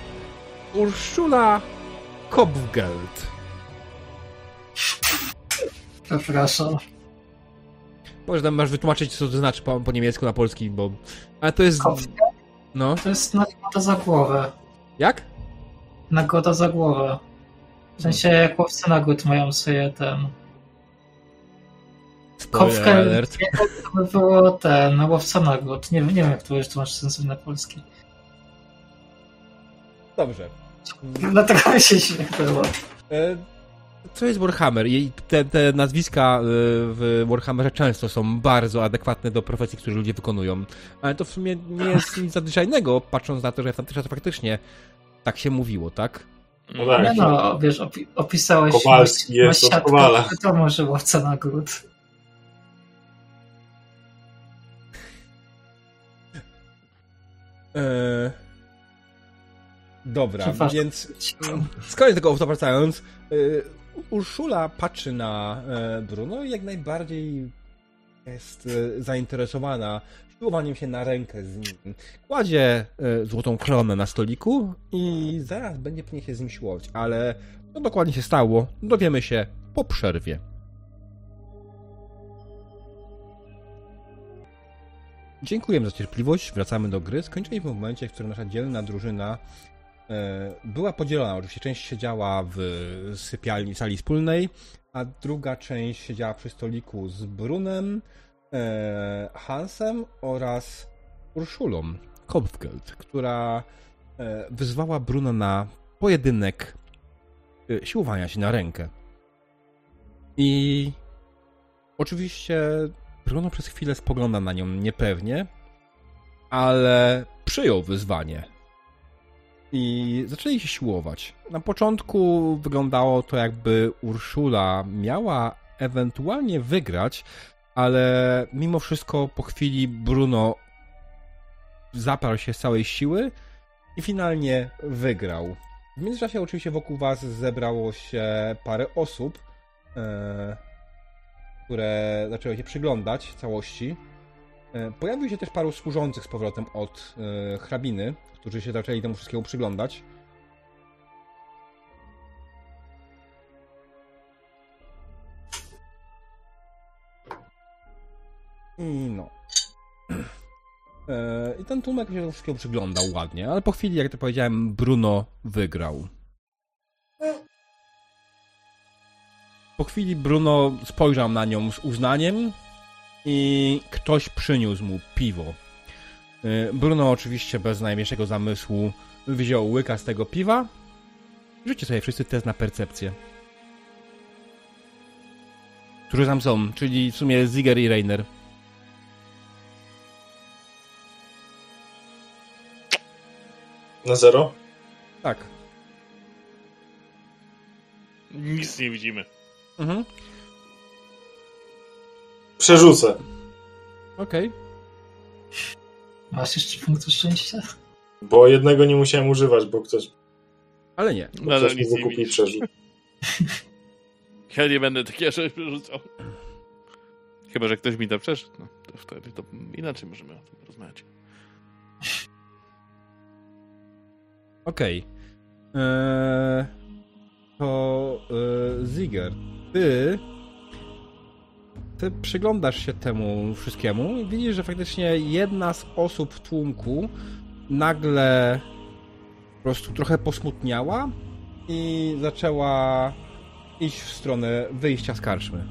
S1: Urszula Kopfgeld.
S2: Przepraszam.
S1: Może tam masz wytłumaczyć, co to znaczy po, po niemiecku na polski, bo... Ale to jest...
S2: Kopf-
S1: No.
S2: To jest nagroda za głowę.
S1: Jak?
S2: Nagroda za głowę. W sensie jak łowcy nagród mają sobie ten...
S1: Alert. <laughs>
S2: to by było ten, łowca nagród. Nie, wiem- nie wiem jak to jest tłumaczyć sensowny na polski.
S1: Dobrze.
S2: Dlatego mi się śmiechało.
S1: E, Co jest Warhammer? I te, te nazwiska e, w Warhammerze często są bardzo adekwatne do profesji, które ludzie wykonują. Ale to w sumie nie jest <laughs> nic nadzwyczajnego, patrząc na to, że w tamtych czasach faktycznie tak się mówiło, tak?
S4: No tak.
S2: Nie no, wiesz, opi opisałeś
S4: Kowalski jest od
S2: siatkę,
S4: Kowala.
S2: to może łowca nagród.
S1: E, Dobra, więc z kolei tego wracając, y, Urszula patrzy na e, Bruno i jak najbardziej jest e, zainteresowana siłowaniem się na rękę z nim. Kładzie e, złotą koronę na stoliku i zaraz będzie pewnie się z nim siłować, ale co dokładnie się stało, dowiemy się po przerwie. Dziękujemy za cierpliwość, wracamy do gry. Skończyliśmy w momencie, w którym nasza dzielna drużyna była podzielona. Oczywiście część siedziała w sypialni, sali wspólnej, a druga część siedziała przy stoliku z Brunem, e, Hansem oraz Urszulą Kopfgeld, która e, wyzwała Bruna na pojedynek e, siłowania się na rękę. I oczywiście Bruno przez chwilę spogląda na nią niepewnie, ale przyjął wyzwanie. I zaczęli się siłować. Na początku wyglądało to, jakby Urszula miała ewentualnie wygrać, ale mimo wszystko po chwili Bruno zaparł się z całej siły i finalnie wygrał. W międzyczasie oczywiście wokół was zebrało się parę osób, e, które zaczęły się przyglądać całości. E, Pojawił się też paru służących z powrotem od e, hrabiny, którzy się zaczęli temu wszystkiemu przyglądać. I no. <clears throat> E, I ten tłumek się temu wszystkiemu przyglądał ładnie, ale po chwili, jak to powiedziałem, Bruno wygrał. Po chwili Bruno spojrzał na nią z uznaniem i ktoś przyniósł mu piwo. Y, Bruno oczywiście bez najmniejszego zamysłu wziął łyka z tego piwa. Rzućcie sobie wszyscy test na percepcję. Którzy tam są, czyli w sumie Ziger i Reiner.
S4: Na zero?
S1: Tak.
S5: Nic nie widzimy.
S1: Mhm.
S4: Przerzucę.
S1: Okej.
S2: Masz jeszcze punkt szczęścia?
S4: Bo jednego nie musiałem używać, bo ktoś,
S1: Ale nie.
S4: bo
S5: Nadal
S4: ktoś mi
S5: nic nie
S4: wykupił
S5: widzisz.
S4: przerzut. <laughs>
S5: Ja nie będę takie rzeczy przerzucał. Chyba, że ktoś mi da przeszedł. No, to wtedy to inaczej możemy o tym porozmawiać. <laughs>
S1: Okej. Eee, to e, Ziger, ty ty przyglądasz się temu wszystkiemu i widzisz, że faktycznie jedna z osób w tłumku nagle po prostu trochę posmutniała i zaczęła iść w stronę wyjścia z karczmy.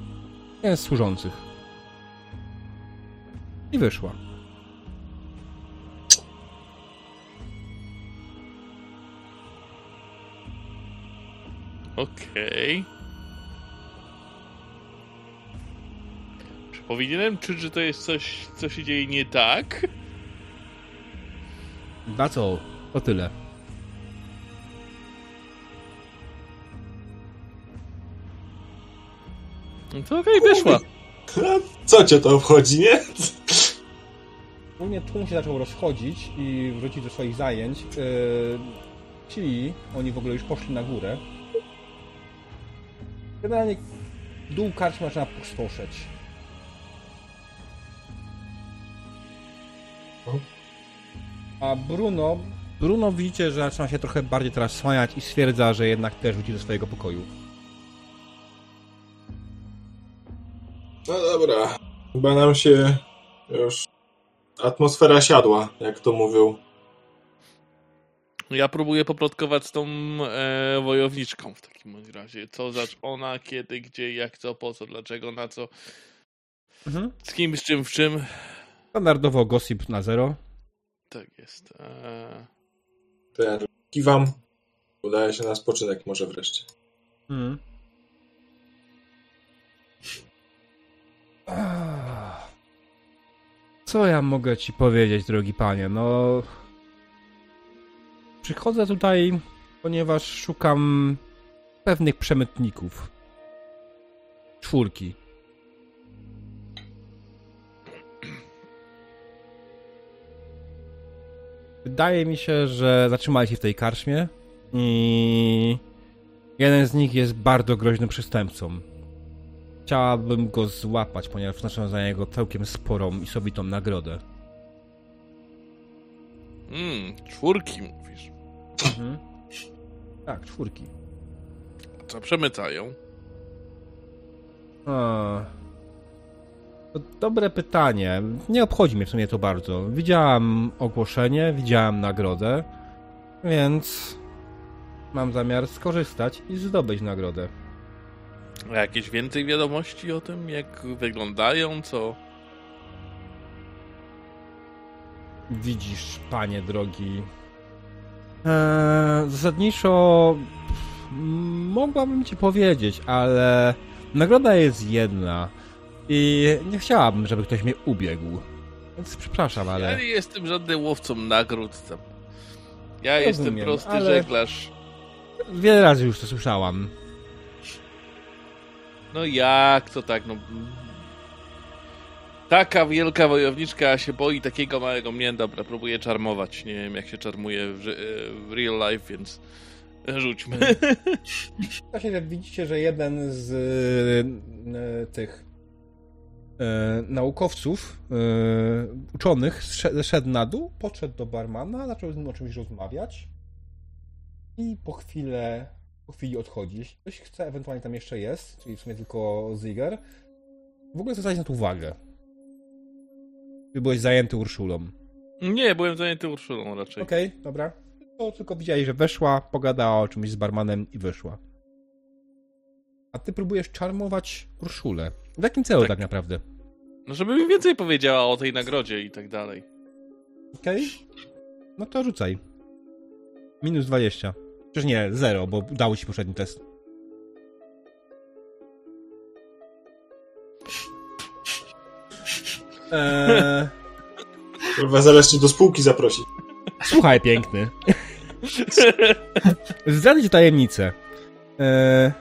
S1: Jeden z służących. I wyszła.
S5: Okej. Czy powinienem czuć, że to jest coś, co się dzieje nie tak?
S1: Na co? To tyle.
S5: No to okej, wyszła. <laughs>
S4: Co cię to obchodzi, nie?
S1: Ogólnie tłum się zaczął rozchodzić i wrócić do swoich zajęć. Yy, ci, oni w ogóle już poszli na górę. Generalnie dół karczmy zaczyna pustoszeć. A Bruno, Bruno widzicie, że zaczyna się trochę bardziej teraz słaniać i stwierdza, że jednak też wróci do swojego pokoju.
S4: No dobra. Chyba nam się już atmosfera siadła, jak to mówią.
S5: Ja próbuję poplotkować z tą e, wojowniczką w takim razie. Co zacz ona, kiedy, gdzie, jak, co, po co, dlaczego, na co,
S1: Mhm.
S5: z kim, z czym, w czym.
S1: Standardowo gossip na zero.
S5: Tak jest. E,
S4: To ja kiwam. Udaje się na spoczynek może wreszcie.
S1: Ah. Co ja mogę ci powiedzieć, drogi panie? No. Przychodzę tutaj, ponieważ szukam pewnych przemytników. Czwórki. Wydaje mi się, że zatrzymali się w tej karczmie i jeden z nich jest bardzo groźnym przestępcą. Chciałabym go złapać, ponieważ wnoszę za niego całkiem sporą i sobitą nagrodę.
S5: Mm, czwórki mówisz.
S1: Mhm. Tak, czwórki.
S5: Co przemycają?
S1: A. Dobre pytanie. Nie obchodzi mnie w sumie to bardzo. Widziałam ogłoszenie, widziałam nagrodę, więc mam zamiar skorzystać i zdobyć nagrodę.
S5: A jakieś więcej wiadomości o tym, jak wyglądają, co...
S1: Widzisz, panie drogi. Eee, zasadniczo mogłabym ci powiedzieć, ale nagroda jest jedna i nie chciałabym, żeby ktoś mnie ubiegł. Więc przepraszam,
S5: Ja
S1: ale
S5: nie jestem żadnym łowcą nagród. Tam. Ja
S1: Rozumiem,
S5: jestem prosty
S1: ale-
S5: żeglarz.
S1: wiele razy już to słyszałam.
S5: No jak to tak, no... Taka wielka wojowniczka się boi takiego małego mnie. Dobra, próbuję czarmować. Nie wiem, jak się czarmuje w, w real life, więc <laughs> rzućmy.
S1: Właśnie widzicie, że jeden z e, tych naukowców, e, uczonych zszedł na dół, podszedł do barmana, zaczął z nim o czymś rozmawiać i po chwilę, po chwili odchodzi. Jeśli ktoś chce, ewentualnie tam jeszcze jest, czyli w sumie tylko Ziger, w ogóle zwracać na to uwagę. Ty byłeś zajęty Urszulą.
S5: Nie, byłem zajęty Urszulą raczej.
S1: Okej, dobra. To tylko widzieli, że weszła, pogadała o czymś z barmanem i wyszła. A ty próbujesz czarmować Urszulę. W jakim celu tak,
S5: Tak.
S1: naprawdę?
S5: No, żeby mi więcej powiedziała o tej nagrodzie i tak dalej.
S1: Okej? No to rzucaj. Minus 20. Przecież nie, 0, bo udało ci poprzedni test. Eee,
S4: Kurwa, zaraz cię do spółki zaprosić.
S1: słuchaj, piękny. <laughs> Zdradzę ci tajemnicę. Eee,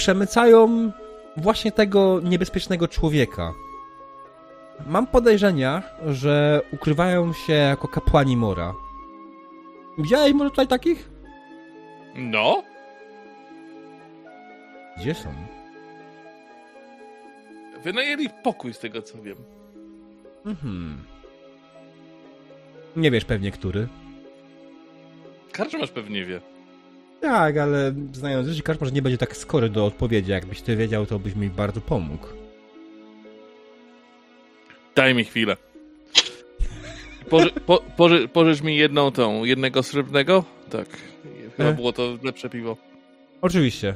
S1: przemycają właśnie tego niebezpiecznego człowieka. Mam podejrzenia, że ukrywają się jako kapłani Mora. Widziałeś może tutaj takich?
S5: No?
S1: Gdzie są?
S5: Wynajęli pokój z tego co wiem.
S1: Mhm. Nie wiesz pewnie, który.
S5: Karczmasz pewnie wie.
S1: Tak, ale znając ludzi, każdy może nie będzie tak skory do odpowiedzi. Jakbyś ty wiedział, to byś mi bardzo pomógł.
S5: Daj mi chwilę. Poży, po, poży, pożycz mi jedną tą, jednego srebrnego? Tak. Chyba
S1: E?
S5: było to lepsze piwo.
S1: Oczywiście.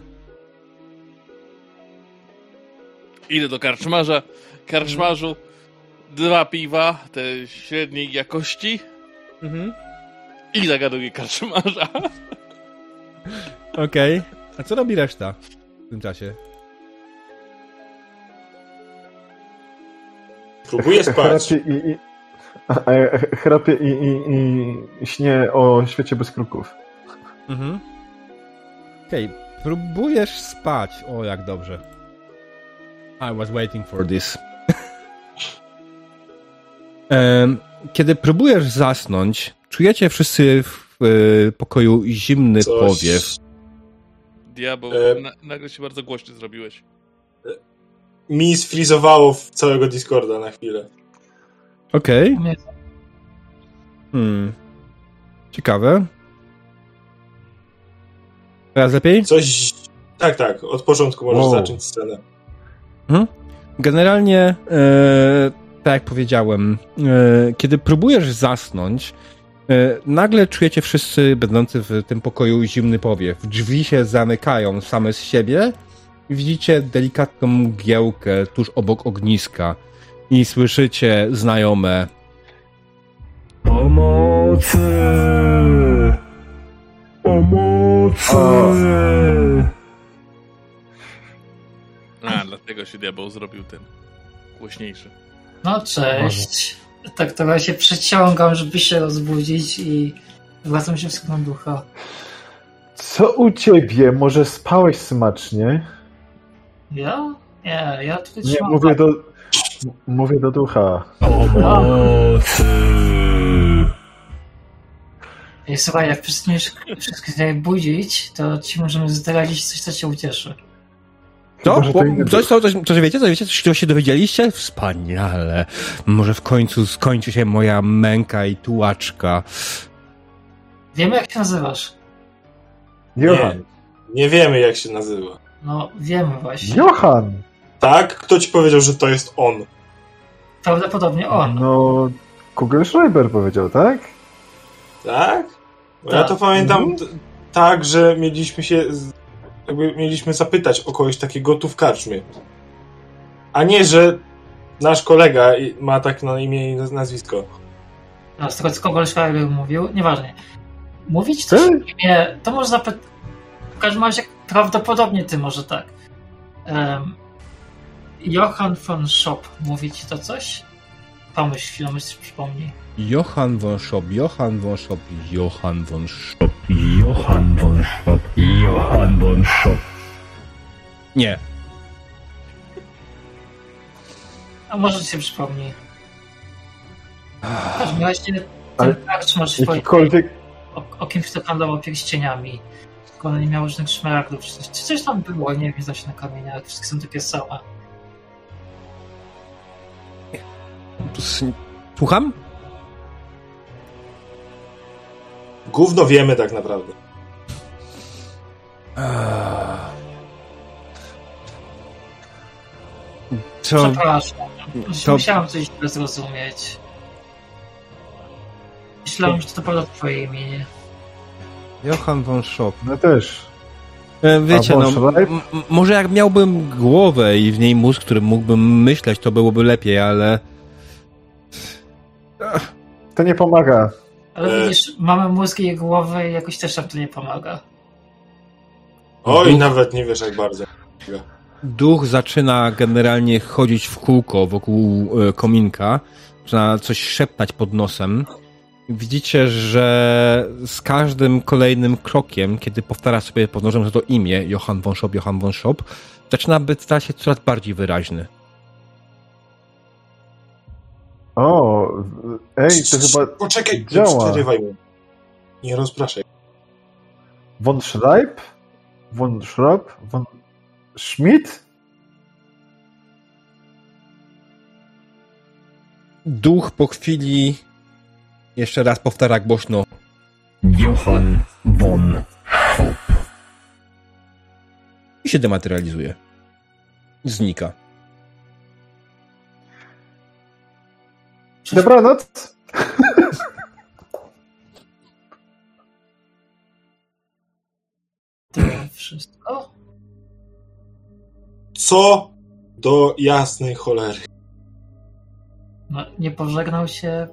S5: Idę do karczmarza. Karczmarzu, dwa piwa, te średniej jakości
S1: Mhm.
S5: i zagaduję karczmarza. <laughs>
S1: Okej. A co robi reszta w tym czasie?
S4: Próbuję <laughs> spać.
S3: Chrapie i, i, chrapie i, i, i śnie o świecie bez kruków.
S1: Mhm. Okej, próbujesz spać. O, jak dobrze. I was waiting for this. <laughs> Kiedy próbujesz zasnąć, czujecie wszyscy w e, pokoju zimny
S4: Coś-
S1: powiew.
S5: Diabeł,
S4: E.
S5: na, nagle się bardzo głośny zrobiłeś.
S4: Mi sfrizowało w całego Discorda na chwilę.
S1: Okej.
S2: Nie.
S1: Hmm. Ciekawe. Teraz lepiej?
S4: Coś... Tak, tak, od początku możesz
S1: Wow.
S4: zacząć scenę.
S1: Generalnie, e, tak jak powiedziałem, e, kiedy próbujesz zasnąć, nagle czujecie wszyscy będący w tym pokoju zimny powiew. Drzwi się zamykają same z siebie i widzicie delikatną mgiełkę tuż obok ogniska i słyszycie znajome Pomocy! Pomocy!
S5: A, dlatego się diabeł zrobił ten głośniejszy.
S2: No cześć. Tak trochę się przeciągam, żeby się rozbudzić i wracam się w stronę ducha.
S3: co u ciebie? Może spałeś smacznie?
S2: Ja? Nie, ja tutaj
S3: Nie,
S2: trzymam
S3: mówię do... Mówię do ducha.
S2: Ej, słuchaj, jak przestaniesz wszystkich budzić, to ci możemy zdradzić coś, co cię ucieszy.
S1: Co?
S3: Chyba,
S1: Coś, co, coś, coś wiecie? Coś wiecie? Coś się dowiedzieliście? Wspaniale. Może w końcu skończy się moja męka i tułaczka.
S2: Wiemy, jak się nazywasz.
S3: Johan.
S4: Nie wiemy, jak się nazywa.
S2: No, wiemy właśnie.
S3: Johan!
S4: Tak? Kto ci powiedział, że to jest on?
S2: Prawdopodobnie on.
S3: No, Kugelschreiber powiedział, tak?
S4: Tak? Bo ja
S2: Tak.
S4: to pamiętam t- tak, że mieliśmy się. Jakby mieliśmy zapytać o kogoś takiego tu w karczmie. A nie, że nasz kolega ma tak na imię i naz- nazwisko.
S2: No, z tego, co Kogolschreiber mówił, nieważne. Mówić coś
S3: Ty?
S2: nie, to może zapytać. W każdym razie prawdopodobnie ty może tak. Um, Johann von Schop, mówi ci to coś? Pomyśl chwilę, myśl przypomnij.
S1: Johann von Schop, Johann von Schop, Johann von Schop.
S6: Johann von Schop, Johann von Schop.
S1: Nie.
S2: A może się przypomni. W każdym razie ten
S3: Jakikolwiek...
S2: o, o kimś, kto handlował pierścieniami. Tylko one nie miały żadnych szmaragdów. Czy coś, czy coś tam było, nie wiem, coś na kamieniach. Wszystkie są takie same.
S1: Słucham?
S4: Gówno wiemy tak naprawdę.
S1: Co?
S2: Przepraszam.
S1: to-
S2: Musiałem coś źle zrozumieć. Myślałem, że to pada twoje imię.
S1: Johann von Schop.
S3: No też.
S1: E, Wiecie, no, może jak miałbym głowę i w niej mózg, którym mógłbym myśleć, to byłoby lepiej, ale...
S3: To nie pomaga.
S2: Ale
S4: E.
S2: widzisz, mamy mózg i głowę i jakoś też nam to nie pomaga.
S4: Oj,
S1: Duch-
S4: nawet nie wiesz jak bardzo.
S1: Duch zaczyna generalnie chodzić w kółko wokół e, kominka, zaczyna coś szeptać pod nosem. Widzicie, że z każdym kolejnym krokiem, kiedy powtarza sobie pod nosem to imię, Johann von Schop, Johann von Schop, zaczyna być stać się coraz bardziej wyraźny.
S3: O, ej, to chyba
S4: Poczekaj, nie
S3: działa.
S4: przerywaj mu. Nie rozpraszaj.
S3: von Schreib? Von Schraub? Von Schmidt?
S1: Duch po chwili jeszcze raz powtarza głośno
S6: Johann von Schop.
S1: i się dematerializuje. Znika.
S3: Dobranoc.
S2: To wszystko?
S4: Co do jasnej cholery.
S2: No, nie pożegnał się.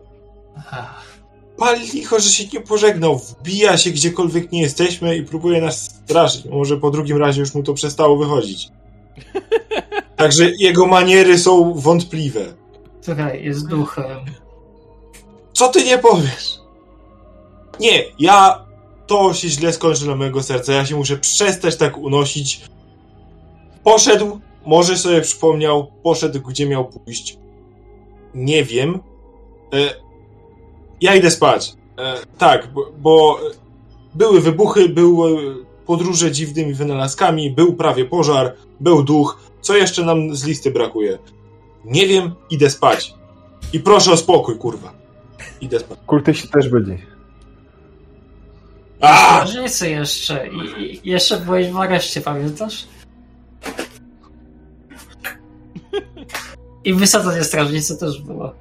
S2: Ach,
S4: Pal licho, że się nie pożegnał. Wbija się gdziekolwiek nie jesteśmy i próbuje nas straszyć. Może po drugim razie już mu to przestało wychodzić. <laughs> Także jego maniery są wątpliwe.
S2: Słuchaj, jest duchem.
S4: Co ty nie powiesz? Nie, ja... To się źle skończy dla mojego serca. Ja się muszę przestać tak unosić. Poszedł, może sobie przypomniał, poszedł gdzie miał pójść. Nie wiem. E, ja idę spać. E, tak, bo, bo były wybuchy, były podróże dziwnymi wynalazkami, był prawie pożar, był duch. Co jeszcze nam z listy brakuje? Nie wiem, idę spać. I proszę o spokój, kurwa. Idę spać.
S3: Kultyści też byli.
S4: A!
S2: Strażnicy jeszcze. I, I jeszcze byłeś w areszcie, pamiętasz? I wysadzenie strażnicy też było.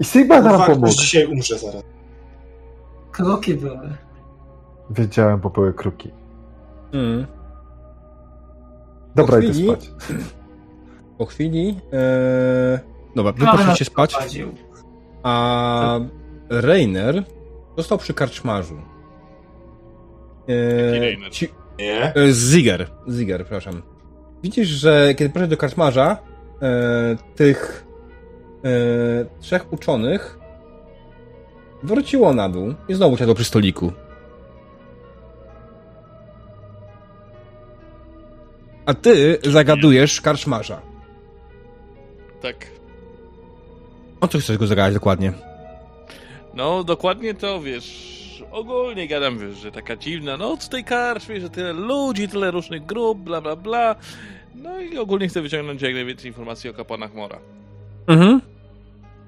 S3: I Sigma nam pomógł.
S4: dzisiaj umrze zaraz.
S2: Kroki były.
S3: Wiedziałem, bo były kruki.
S1: Mm.
S3: Dobra, idę spać.
S1: Po chwili... E... Dobra, wy poszliście spać, a Rainer został przy karczmarzu. E,
S5: Reiner.
S1: ci,
S4: Nie?
S1: e, Ziger. Ziger, przepraszam. Widzisz, że kiedy poszedłeś do karczmarza, e, tych e, trzech uczonych wróciło na dół i znowu siadło przy stoliku. A ty zagadujesz karczmarza.
S5: Tak.
S1: O co chcesz go zagadać dokładnie?
S5: No, dokładnie to, wiesz, ogólnie gadam, wiesz, że taka dziwna noc w tej karczmie, że tyle ludzi, tyle różnych grup, bla, bla, bla. No i ogólnie chcę wyciągnąć jak najwięcej informacji o kapłanach Mora.
S1: Mhm.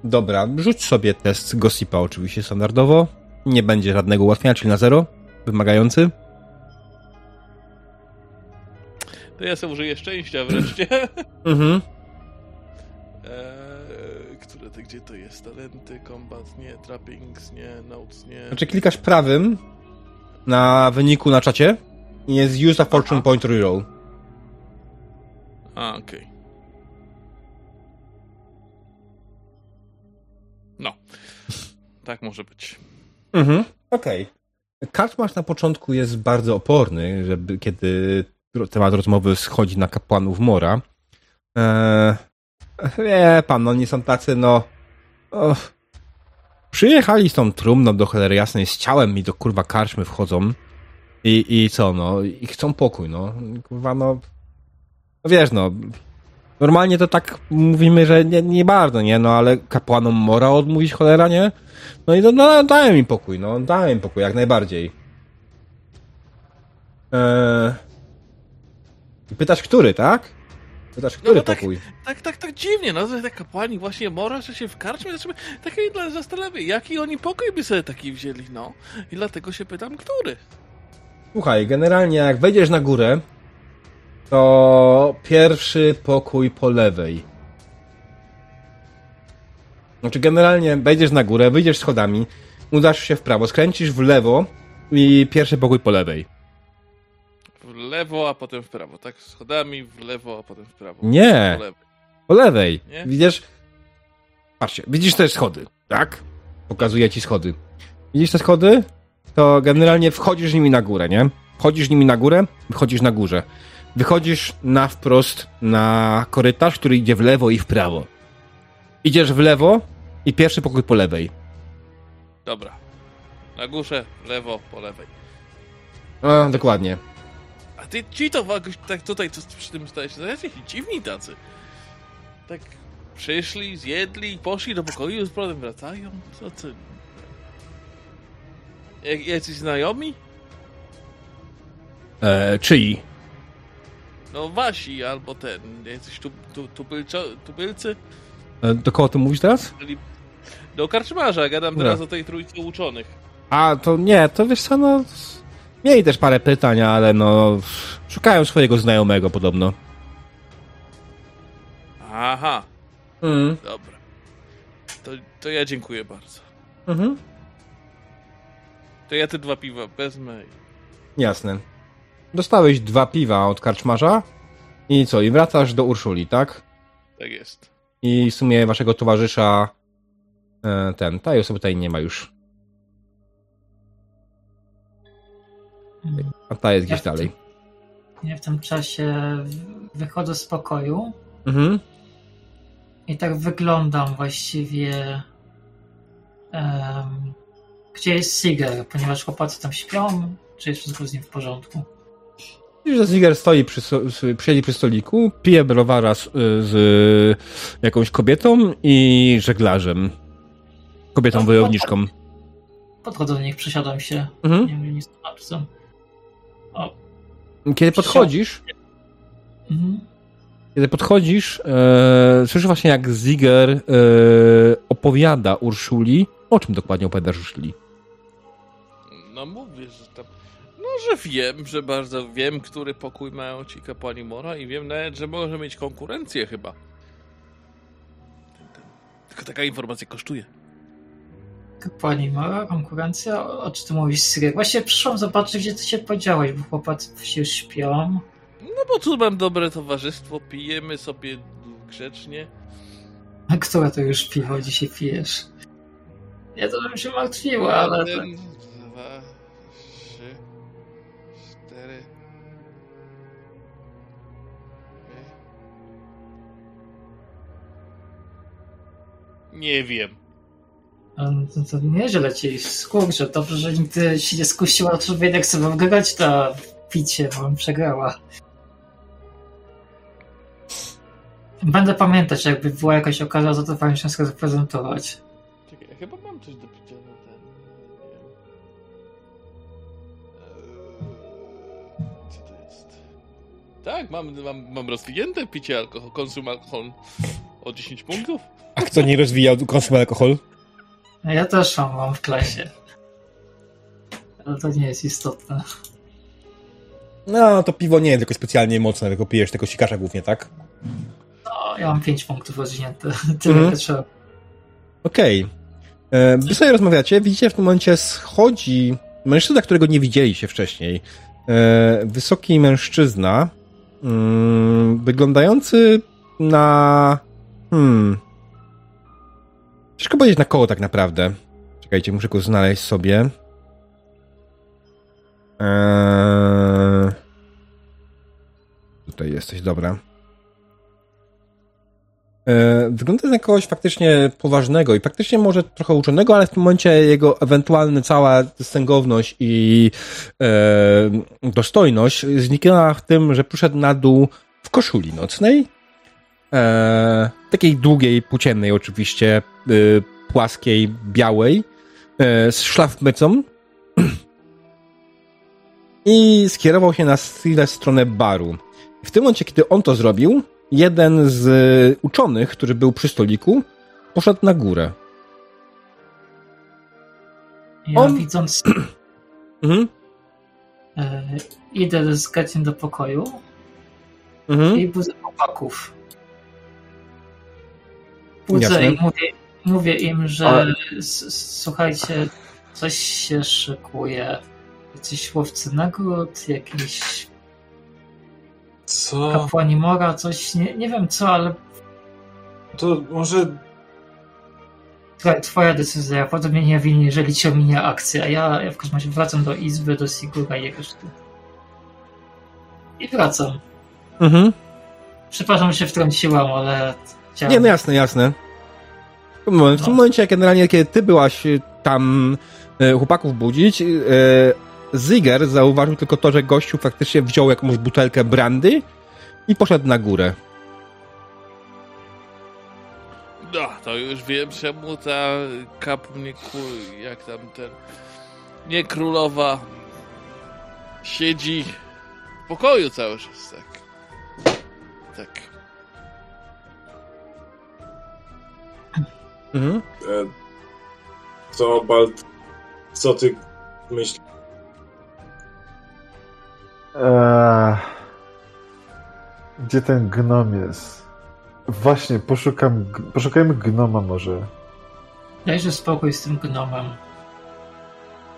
S1: Dobra, rzuć sobie test Gossipa oczywiście standardowo. Nie będzie żadnego ułatwienia, czyli na zero. Wymagający.
S5: To ja sobie użyję szczęścia wreszcie.
S1: Mhm. <laughs>
S5: To, gdzie to jest? Talenty, combat, nie, trappings, nie, notes, nie.
S1: Znaczy klikasz prawym na wyniku na czacie i jest use a fortune
S5: Aha.
S1: point reroll.
S5: A, okej. No. <laughs> Tak może być.
S1: Mhm. Okej. Karczmarz na początku jest bardzo oporny, żeby kiedy temat rozmowy schodzi na kapłanów Mora. Eee, wie pan, no nie są tacy, no... Przyjechali z tą trumną do cholery jasnej, z ciałem mi do kurwa karczmy wchodzą i, i co, no, i chcą pokój, no. Kurwa, no... No wiesz, no... Normalnie to tak mówimy, że nie, nie bardzo, nie? No ale kapłanom Mora odmówić cholera, nie? No i no, no dałem im pokój, no dałem im pokój, jak najbardziej. Eee... Pytasz, który, tak? Pytasz, który
S5: no tak.
S1: pokój?
S5: Tak, tak, tak dziwnie, no, że te kapłani właśnie Mora, że się w karczmie zaczęły, tak mnie dla- zastanawia, jaki oni pokój by sobie taki wzięli, no. I dlatego się pytam, który?
S1: Słuchaj, generalnie jak wejdziesz na górę, to pierwszy pokój po lewej. Znaczy generalnie wejdziesz na górę, wyjdziesz schodami, udasz się w prawo, skręcisz w lewo i pierwszy pokój po lewej.
S5: W lewo, a potem w prawo, tak? Schodami w lewo, a potem w prawo.
S1: Nie.
S5: Po lewo.
S1: Po lewej.
S5: Nie?
S1: Widzisz? Patrzcie, widzisz te schody, tak? Pokazuję ci schody. Widzisz te schody? To generalnie wchodzisz nimi na górę, nie? Wchodzisz nimi na górę, wychodzisz na górze. Wychodzisz na wprost na korytarz, który idzie w lewo i w prawo. Idziesz w lewo i pierwszy pokój po lewej.
S5: Dobra. Na górze, w lewo, po lewej.
S1: A, dokładnie.
S5: Ty, ci to jakoś tak tutaj co przy tym stajesz, to jacyś dziwni tacy. Tak przyszli, zjedli, poszli do pokoju, z powrotem wracają. Co ty? Jak, jacyś znajomi?
S1: E, czyi?
S5: No wasi, albo ten, jacyś tu, tu, tubylczo, tubylcy?
S1: E, do kogo ty mówisz teraz?
S5: Czyli do karczmarza, gadam teraz o tej trójce uczonych.
S1: A, to nie, to wiesz co, no... Mieli też parę pytań, ale no... Szukają swojego znajomego podobno.
S5: Aha,
S1: Mhm.
S5: dobra. To, to ja dziękuję bardzo.
S1: Mhm.
S5: To ja te dwa piwa wezmę. i-
S1: Jasne. Dostałeś dwa piwa od karczmarza i co, i wracasz do Urszuli, tak?
S5: Tak jest.
S1: I w sumie waszego towarzysza e, ten, tej osoby tutaj nie ma już. A ta jest gdzieś
S2: Ja tym-
S1: dalej.
S2: Ja w tym czasie wychodzę z pokoju
S1: Mhm.
S2: i tak wyglądam właściwie. em, gdzie jest Siger, ponieważ chłopacy tam śpią, czy jest wszystko z nim w porządku?
S1: Widzisz, że Ziger stoi przy, siedzi przy stoliku, pije browara z, z jakąś kobietą i żeglarzem. Kobietą
S2: No,
S1: wojowniczką.
S2: Podchodzę do nich, przysiadam się.
S1: Mhm.
S2: Nie wiem, nic napisam.
S1: Kiedy podchodzisz,
S2: Mhm.
S1: Kiedy podchodzisz, e, słyszysz właśnie jak Ziger e, opowiada Urszuli. O czym dokładnie opowiadasz Urszuli?
S5: No mówię, że tam... No, że wiem, że bardzo wiem, który pokój mają ci kapłani Mora i wiem nawet, że może mieć konkurencję chyba. Tylko taka informacja kosztuje.
S2: Pani mała konkurencja? O, czym ty mówisz, Siger? Właśnie przyszłam zobaczyć, gdzie ty się podziałeś, bo chłopacy się śpią.
S5: No bo tu mam dobre towarzystwo, pijemy sobie grzecznie.
S2: A które to już piwo dzisiaj pijesz? Ja to bym się martwiła, ale... tak-
S5: Jeden, dwa, trzy, cztery. Nie wiem.
S2: A, no To, to nieźle ci skurczę. Dobrze, że nigdy się nie skusiła człowiek jak sobie wgrać ta picie, bo bym przegrała. Będę pamiętać, jakby była jakaś okazja, to to fajnie się zaprezentować.
S5: Czekaj, ja chyba mam coś do picia na ten. Eee, Co to jest? Tak, mam, mam, mam rozwinięte picie alkohol, konsum alkohol o 10 punktów.
S1: A kto nie rozwijał konsum alkohol?
S2: Ja też mam, mam w klasie. Ale to nie jest istotne.
S1: No, to piwo nie jest tylko specjalnie mocne, tylko pijesz tego sikacza głównie, tak?
S2: No, ja mam 5 punktów rozwinięte. <laughs> Tyle
S1: Mhm.
S2: trzeba.
S1: Okej. E, Wy sobie rozmawiacie, widzicie w tym momencie schodzi mężczyzna, którego nie widzieliście wcześniej. E, Wysoki mężczyzna, mm, wyglądający na... Hmm... Ciężko powiedzieć na koło tak naprawdę. Czekajcie, muszę go znaleźć sobie. Eee... Tutaj jesteś, dobra. E, Wygląda na kogoś faktycznie poważnego i faktycznie może trochę uczonego, ale w tym momencie jego ewentualna cała sęgowność i e, dostojność zniknęła w tym, że przyszedł na dół w koszuli nocnej. E, takiej długiej, płóciennej oczywiście, e, płaskiej, białej, e, z szlafmycą. <clears throat> I skierował się na chwilę w stronę baru. W tym momencie, kiedy on to zrobił, jeden z uczonych, który był przy stoliku, poszedł na górę.
S2: Ja
S1: On-
S2: widząc, <clears throat>
S1: Mhm.
S2: e, idę z Getiem do pokoju
S1: Mhm.
S2: i budzę chłopaków. Budzę
S1: Jasne.
S2: i mówię, mówię im, że
S3: Ale-
S2: słuchajcie, coś się szykuje. Jacyś łowcy nagród, jakiś
S4: Co?
S2: kapłani mora, coś, nie, nie wiem co, ale
S4: To może
S2: Słuchaj, twoja decyzja, mnie nie wini, jeżeli cię ominie akcja. Ja, ja w każdym razie wracam do izby, do Sigura i reszty. I wracam.
S1: Mhm.
S2: Przepraszam, że się wtrąciłam, ale chciałem...
S1: Nie, no jasne, jasne. W tym
S2: No.
S1: momencie, generalnie, kiedy ty byłaś y, tam e, chłopaków budzić, e, Ziger zauważył tylko to, że gościu faktycznie wziął jakąś butelkę brandy i poszedł na górę.
S5: No, to już wiem, czemu ta kapniku, jak tam ten, nie królowa, siedzi w pokoju cały czas, tak. Tak.
S1: Mhm.
S4: E, Co, Balt, co ty myślisz?
S3: Eee, gdzie ten gnom jest? Właśnie, poszukam, poszukajmy gnoma może.
S2: Dajże spokój z tym gnomem.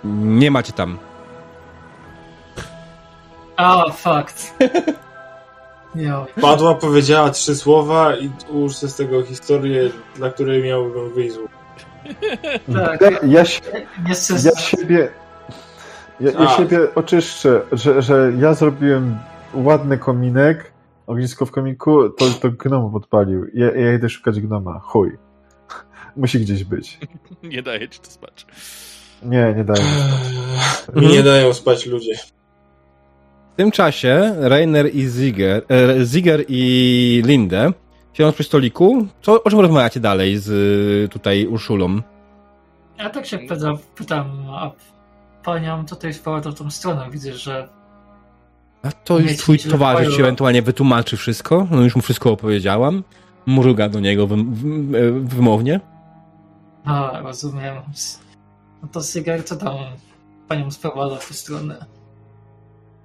S1: Nie macie tam.
S2: A, fakt. <laughs> Jo.
S4: Padła, powiedziała trzy słowa i ułóż z tego historię, dla której miałbym wyjść.
S2: Tak.
S3: Ja, ja, ja siebie. Ja, ja siebie oczyszczę, że, że ja zrobiłem ładny kominek, ognisko w kominku, to, to gnom podpalił. Ja, ja idę szukać gnoma. Chuj. Musi gdzieś być.
S5: Nie daje ci to spać.
S3: Nie, nie daję.
S4: Mi nie dają spać ludzie.
S1: W tym czasie Rainer i Ziger, e, Ziger i Linde siedzą przy stoliku. Co, o czym rozmawiacie dalej z tutaj Urszulą?
S2: Ja tak się pytam, pytam a panią tutaj wprowadza w tą stronę. Widzę, że
S1: A to już twój towarzysz ewentualnie wytłumaczy wszystko. No już mu wszystko opowiedziałam. Mruga do niego wym, wym, wymownie.
S2: A, rozumiem. No to Sigar, co tam panią sprowadza w tę stronę?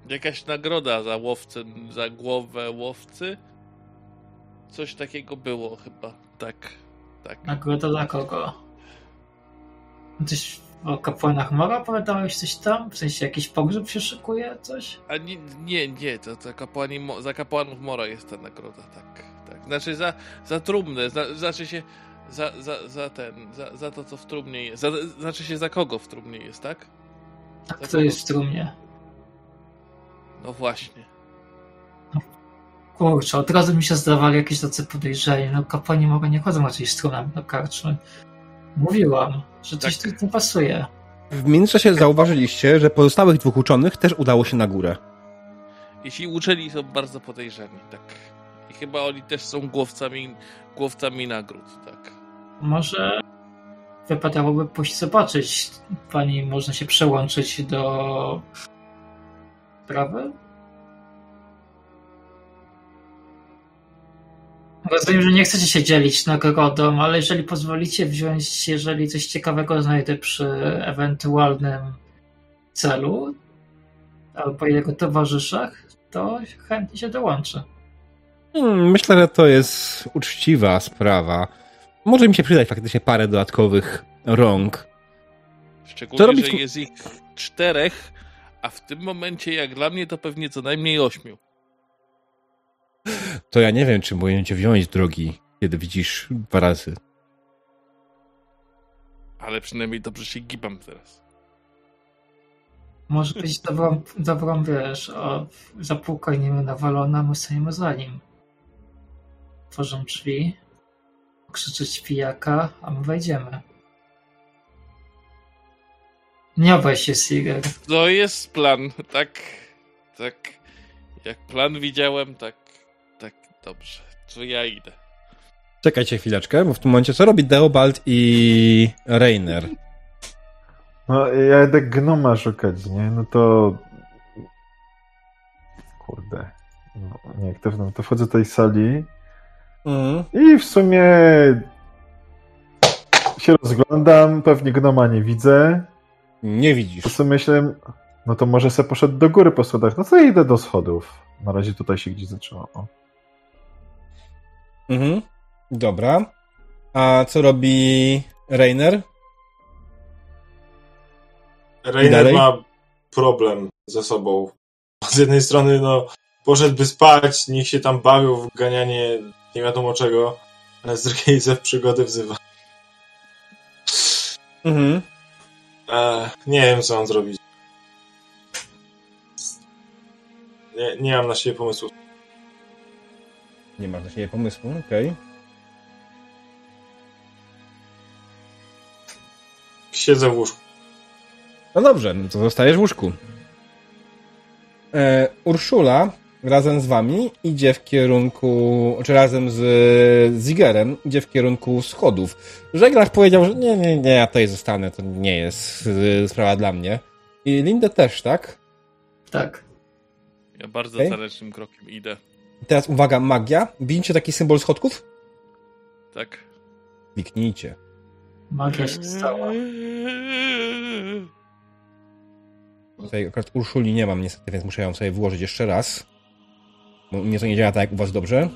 S5: Jakaś nagroda za łowcę, za głowę łowcy? Coś takiego było chyba, tak. Tak.
S2: Nagroda dla kogo? Coś o kapłanach Mora opowiadałeś coś tam? W sensie jakiś pogrzeb się szykuje, coś?
S5: A nie, nie, nie to za, kapłani, za kapłanów Mora jest ta nagroda, tak. tak. Znaczy za, za trumnę, za, znaczy się za, za, za ten, za, za to co w trumnie jest. Za, znaczy się za kogo w trumnie jest, tak?
S2: A kto jest w trumnie?
S5: No właśnie.
S2: Kurczę, od razu mi się zdawali jakieś tacy podejrzeni. No kapłani mogą nie chodzą raczej stronami do karczmy. Mówiłam, że coś
S5: Tak.
S2: tu nie pasuje.
S1: W międzyczasie zauważyliście, że pozostałych dwóch uczonych też udało się na górę.
S5: Jeśli uczeni są bardzo podejrzani, tak. I chyba oni też są głowcami, głowcami nagród, tak.
S2: Może wypadałoby pójść zobaczyć. Pani można się przełączyć do sprawy? Rozumiem, że nie chcecie się dzielić nagrodą, ale jeżeli pozwolicie wziąć, jeżeli coś ciekawego znajdę przy ewentualnym celu albo jego towarzyszach, to chętnie się dołączę.
S1: Hmm, myślę, że to jest uczciwa sprawa. Może mi się przydać faktycznie parę dodatkowych rąk.
S5: Szczególnie,
S1: robić
S5: że jest ich czterech, a w tym momencie, jak dla mnie, to pewnie co najmniej ośmiu.
S1: To ja nie wiem, czy powinien cię wziąć drogi, kiedy widzisz dwa razy.
S5: Ale przynajmniej dobrze się gibam teraz.
S2: Może być dobrą, dobrą wiesz, o, zapółka nim nawalona, my stoimy za nim. Tworzą drzwi, krzyczeć pijaka, a my wejdziemy. Nie obaj się, Siger.
S5: To jest plan, tak, tak. Jak plan widziałem, tak, tak, dobrze. To ja idę.
S1: Czekajcie chwileczkę, bo w tym momencie co robi Deobald i Reiner?
S3: No, ja idę gnoma szukać, nie? No to... Kurde. No, nie, jak to, no, to wchodzę do tej sali
S1: Mhm.
S3: i w sumie się rozglądam, pewnie gnoma nie widzę.
S1: Nie
S3: To
S1: widzisz.
S3: sobie myślę, no to może se poszedł do góry po schodach. No ja idę do schodów. Na razie tutaj się gdzieś zatrzymał. O.
S1: Mhm. Dobra. A co robi?
S4: Rainer
S1: dalej?
S4: ma problem ze sobą. Z jednej strony, no, poszedłby spać, niech się tam bawią w ganianie nie wiadomo czego, ale z drugiej ze w przygody wzywa.
S1: Mhm.
S4: E, nie wiem, co mam zrobić. Nie, nie mam na siebie pomysłu.
S1: Nie masz na siebie pomysłu, okej.
S4: Siedzę w łóżku.
S1: No dobrze, no to zostajesz w łóżku. E, Urszula razem z wami idzie w kierunku, czy razem z Zigerem idzie w kierunku schodów. Żeglarz powiedział, że nie, nie, nie, ja tutaj zostanę, to nie jest y, sprawa dla mnie. I Lindę też, tak?
S2: Tak.
S5: Ja bardzo tanecznym krokiem idę.
S1: Teraz uwaga, magia. Bijcie taki symbol schodków?
S5: Tak.
S1: Kliknijcie.
S2: Magia się stała.
S1: Tutaj akurat Urszuli nie mam niestety, więc muszę ją sobie włożyć jeszcze raz. Bo mnie to nie działa tak jak u was dobrze.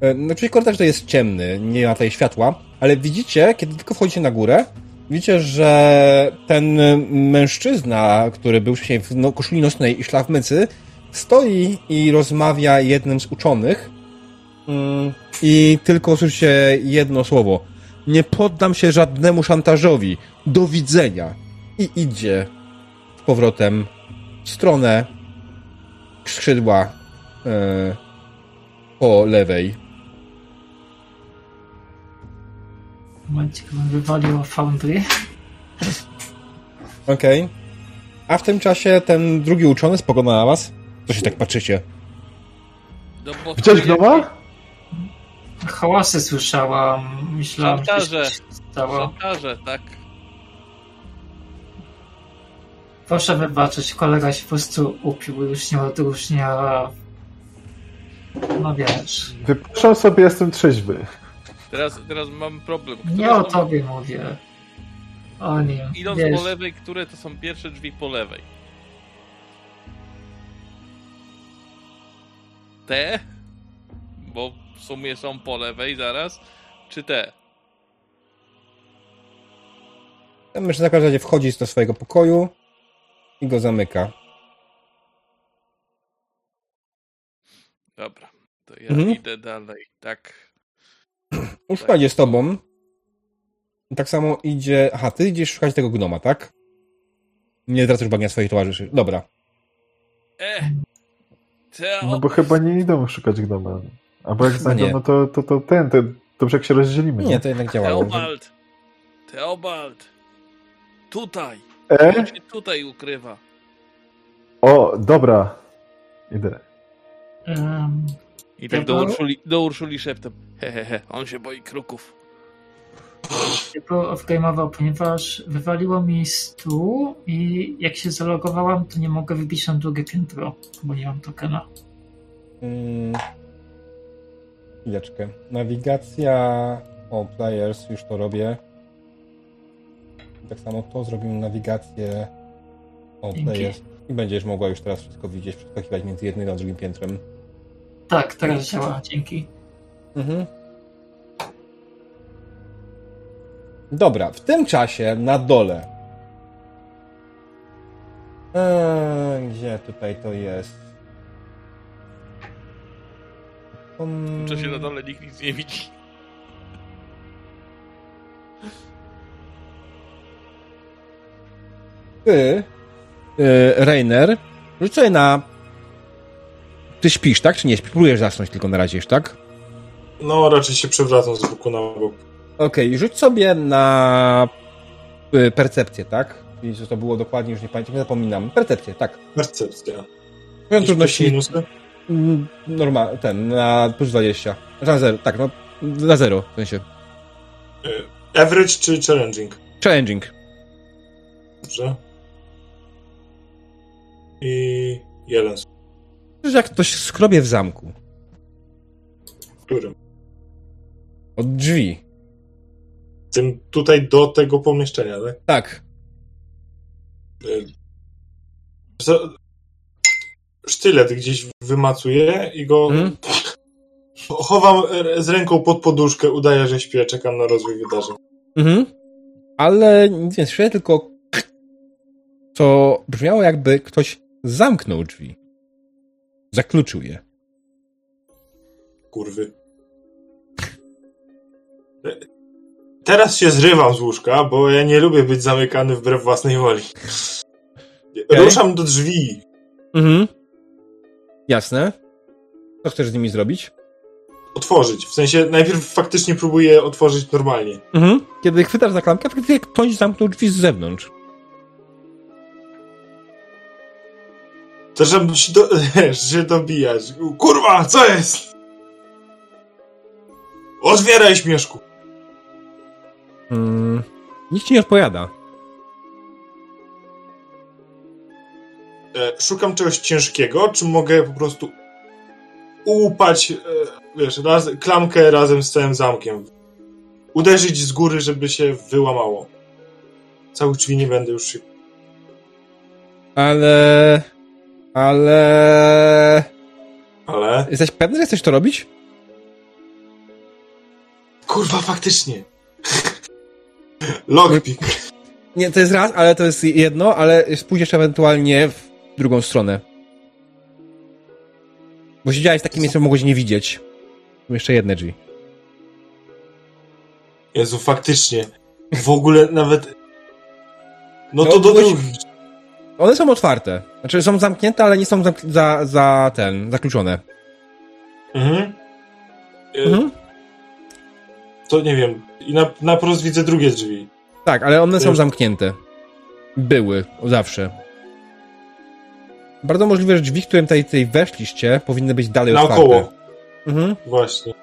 S1: E, Znaczy korytarz to jest ciemny, nie ma tutaj światła, ale widzicie, kiedy tylko wchodzicie na górę, widzicie, że ten mężczyzna, który był wcześniej w no, koszuli nocnej i szlafmycy, stoi i rozmawia jednym z uczonych Mm, i tylko słyszycie jedno słowo. Nie poddam się żadnemu szantażowi. Do widzenia i idzie z powrotem w stronę skrzydła e, po lewej.
S2: Momencik bym wywalił Foundry.
S1: Okej. A w tym czasie ten drugi uczony spogląda na was. Co się tak patrzycie?
S5: No bo
S3: Widziałeś gnoma?
S2: Hałasy słyszałam. Myślałam, że się stało.
S5: Szantaże, tak.
S2: Proszę wybaczyć, kolega się po prostu upił, już nie odróżnia. No wiesz,
S3: Wypuszczam sobie, jestem trzeźwy.
S5: Teraz, teraz mam problem. Które
S2: nie o
S5: są-
S2: tobie mówię. O nim.
S5: Idąc
S2: Wiesz,
S5: po lewej, które to są pierwsze drzwi po lewej? Te? Bo w sumie są po lewej zaraz. Czy te?
S1: Ten mężczyzna w każdym razie wchodzi do swojego pokoju i go zamyka.
S5: Dobra, to ja
S1: Mhm.
S5: idę dalej. Tak. <clears throat>
S1: Już idzie z tobą. Tak samo idzie... Aha, ty idziesz szukać tego gnoma, tak? Nie zwracasz uwagi na swoich towarzyszy. Dobra.
S5: E! Teo...
S3: No bo chyba nie idą szukać gnoma. Albo jak znajdą,
S1: nie.
S3: no to, to, to ten, to dobrze jak się rozdzielimy.
S1: Nie, to jednak działało.
S5: Teobald! Teobald! Tutaj!
S3: E?
S5: On się tutaj ukrywa.
S3: O, dobra. Idę.
S2: Um,
S5: I tak do Urszuli, do Urszuli szeptem. Hehehe, on się boi kruków.
S2: tylko off-gameował, ponieważ wywaliło mi stół i jak się zalogowałam, to nie mogę wybić na drugie piętro, bo nie mam tokena.
S1: Mm. Chwileczkę. Nawigacja. O, players, już to robię. Tak samo to zrobimy nawigację. O, players. I będziesz mogła już teraz wszystko widzieć, przeskakiwać między jednym a drugim piętrem.
S2: Tak, teraz działa, dzięki.
S1: Mhm. Dobra, w tym czasie na dole. Eee, gdzie tutaj to jest? Um,
S5: W czasie na dole nikt nic nie widzi.
S1: Ty, yy, Rainer, rzuć sobie na... Ty śpisz, tak? Czy nie śpisz? Próbujesz zasnąć tylko na razie, tak?
S4: No, raczej się przewracam z boku na bok.
S1: Okej, rzuć sobie na y, percepcję, tak? Czyli co to było dokładnie, już nie pamiętam, zapominam. Percepcję, tak.
S4: Percepcja. Jakieś
S1: trudności mm, normal, ten, na plus 20. Znaczy na zero, tak, no, na zero, w sensie.
S4: Y, Average czy challenging?
S1: Challenging.
S4: Dobrze. I jeden.
S1: Słyszysz, jak ktoś skrobie w zamku.
S4: W którym?
S1: Od drzwi.
S4: Tym tutaj do tego pomieszczenia, tak?
S1: Tak.
S4: Za- Sztylet gdzieś wymacuję i go
S1: Mhm. <laughs>
S4: chowam e, z ręką pod poduszkę, udaję, że śpię, czekam na rozwój wydarzeń.
S1: Mhm. Ale nic nie słyszę, tylko to brzmiało jakby ktoś zamknął drzwi. Zakluczył je.
S4: Kurwy. E, Teraz się zrywam z łóżka, bo ja nie lubię być zamykany wbrew własnej woli.
S1: Okej.
S4: Ruszam do drzwi.
S1: Mhm. Jasne. Co chcesz z nimi zrobić?
S4: Otworzyć. W sensie najpierw faktycznie próbuję otworzyć normalnie.
S1: Mhm. Kiedy chwytasz za klamkę, faktycznie ktoś zamknął drzwi z zewnątrz.
S4: Zaczynam się, do, <laughs> się dobijać. Kurwa, co jest? Otwieraj śmieszku.
S1: Mm. Nikt ci nie odpowiada.
S4: E, szukam czegoś ciężkiego, czy mogę po prostu łupać, e, wiesz, raz, klamkę razem z całym zamkiem. Uderzyć z góry, żeby się wyłamało. Całych drzwi nie będę już się...
S1: Ale... Ale...
S4: Ale...
S1: Jesteś pewny, że chcesz to robić?
S4: Kurwa, faktycznie. <laughs> Lockpick.
S1: Nie, to jest raz, ale to jest jedno, ale pójdziesz ewentualnie w drugą stronę. Bo siedziałeś w takim miejscu, mogłeś nie widzieć. Są jeszcze jedne drzwi.
S4: Jezu, faktycznie. W ogóle nawet... No
S1: No,
S4: to do
S1: byłeś-
S4: drugich.
S1: One są otwarte. Znaczy są zamknięte, ale nie są za, za ten, zakluczone.
S4: Mhm. E,
S1: Mhm.
S4: To nie wiem. I na, na prost widzę drugie drzwi.
S1: Tak, ale one są
S4: Już-
S1: zamknięte. Były, zawsze. Bardzo możliwe, że drzwi, którym tutaj, tutaj weszliście, powinny być dalej
S4: Naokoło.
S1: otwarte. Mhm,
S4: Właśnie.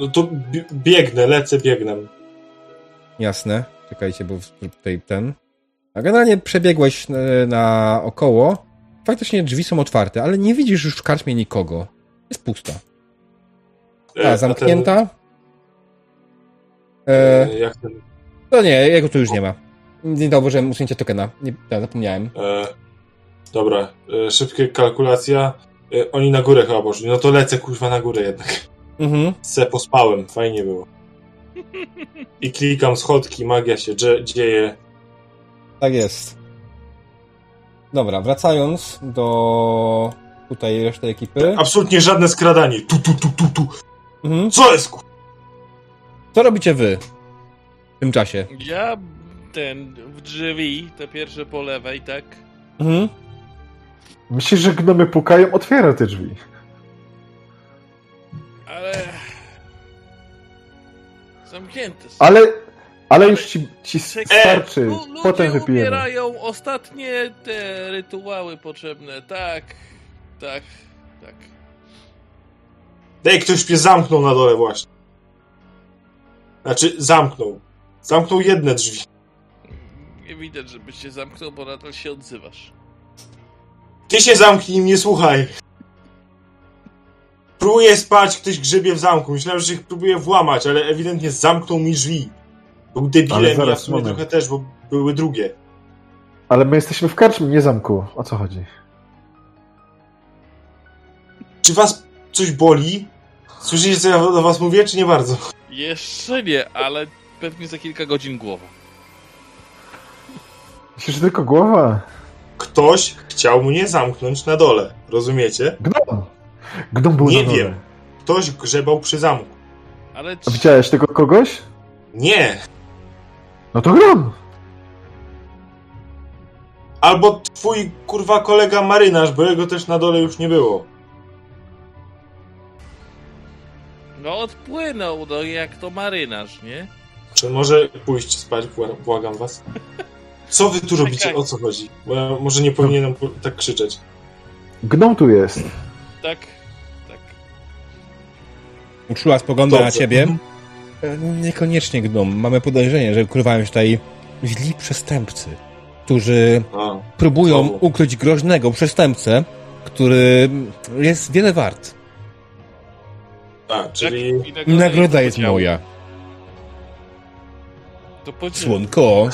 S4: No to bi- biegnę, lecę, biegnę.
S1: jasne. Czekajcie, bo tutaj ten... A generalnie przebiegłeś e, na około. Faktycznie drzwi są otwarte, ale nie widzisz już w karczmie nikogo. Jest pusta.
S4: E,
S1: A, zamknięta. E,
S4: e,
S1: to nie, jego tu już nie ma. Nie zauważyłem usunięcia tokena. Nie, ja zapomniałem.
S4: E, dobra, e, szybka kalkulacja. E, oni na górę chyba poszli. No to lecę kurwa na górę jednak.
S1: Mhm.
S4: Se pospałem, fajnie było. I klikam schodki, magia się dzie- dzieje.
S1: Tak jest. Dobra, wracając do tutaj reszty ekipy.
S4: Absolutnie żadne skradanie. Tu, tu, tu, tu, tu.
S1: Mhm.
S4: Co jest.
S1: Co robicie wy w tym czasie?
S5: Ja ten w drzwi, te pierwsze po lewej, tak?
S1: Mhm.
S3: Myślisz, że gnomy pukają? Otwiera te drzwi.
S5: Ale... Zamknięte są.
S3: Ale, ale już ci, ci starczy.
S5: lu- ludzie
S3: Potem wypijemy.
S5: umierają ostatnie te rytuały potrzebne. Tak, tak, tak.
S4: Ej, ktoś mnie zamknął na dole właśnie. Znaczy, zamknął. Zamknął jedne drzwi.
S5: Nie widać, żebyś się zamknął, bo nadal się odzywasz.
S4: Ty się zamknij i mnie słuchaj. Próbuję spać, ktoś grzebie w zamku. Myślałem, że ich próbuje włamać, ale ewidentnie zamknął mi drzwi. Był
S3: Ale
S4: debilem i ja
S3: zaraz,
S4: w sumie
S3: moment.
S4: trochę też, bo były drugie.
S3: Ale my jesteśmy w karczmie, nie zamku. O co chodzi?
S4: Czy was coś boli? Słyszycie, co ja do was mówię, czy nie bardzo?
S5: Jeszcze nie, ale pewnie za kilka godzin głowa.
S3: Myślisz, że tylko głowa?
S4: Ktoś chciał mnie zamknąć na dole. Rozumiecie?
S3: Gnom! Gnom był
S4: Nie
S3: na dole.
S4: wiem. Ktoś grzebał przy zamku.
S5: Ale
S3: A widziałeś tego kogoś?
S4: Nie.
S3: No to gnom!
S4: Albo twój kurwa kolega marynarz, bo jego też na dole już nie było.
S5: no odpłynął, no jak to marynarz, nie?
S4: Czy może pójść spać, bła- błagam was? Co wy tu robicie? O co chodzi? Bo ja może nie powinienem po- tak krzyczeć.
S3: Gnom tu jest.
S5: Tak, tak.
S1: Uczuła spogląda na ciebie. E, Niekoniecznie gnom. Mamy podejrzenie, że ukrywają się tutaj źli przestępcy, którzy
S4: A,
S1: próbują
S4: Znowu.
S1: ukryć groźnego przestępcę, który jest wiele wart.
S4: a czyli...
S5: Nagroda jest
S1: moja. Słonko.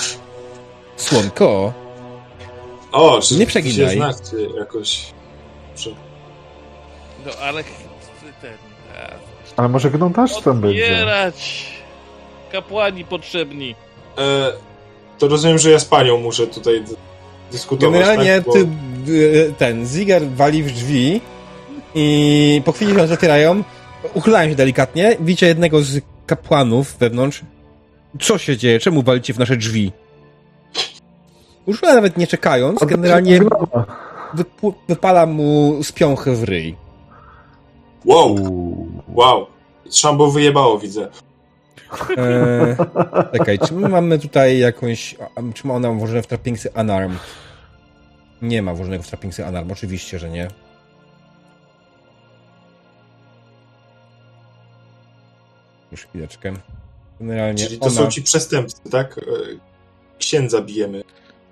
S1: Słonko.
S4: O, czy
S1: Nie przeginaj.
S4: się znacie jakoś... Przy...
S5: No ale
S3: Ale może też tam będzie.
S5: Otwierać! Kapłani potrzebni.
S4: E, to rozumiem, że ja z panią muszę tutaj d- dyskutować,
S1: Generalnie
S4: tak? Bo-
S1: ty, y, ten Ziger wali w drzwi i po chwili się otwierają, uchylają się delikatnie, widzicie jednego z kapłanów wewnątrz. Co się dzieje? Czemu walicie w nasze drzwi? Już nawet nie czekając, generalnie wypu- wypala mu spiąchę w ryj.
S4: Wow. Wow. Szambo wyjebało, widzę.
S1: Eee, czekaj, czy my mamy tutaj jakąś... Czy ma ona włożone w trapingsy Unarmed? Nie ma włożonego w trapingsy Unarmed, oczywiście, że nie. Już chwileczkę. Generalnie
S4: Czyli to
S1: ona...
S4: są ci przestępcy, tak? E, księdza bijemy.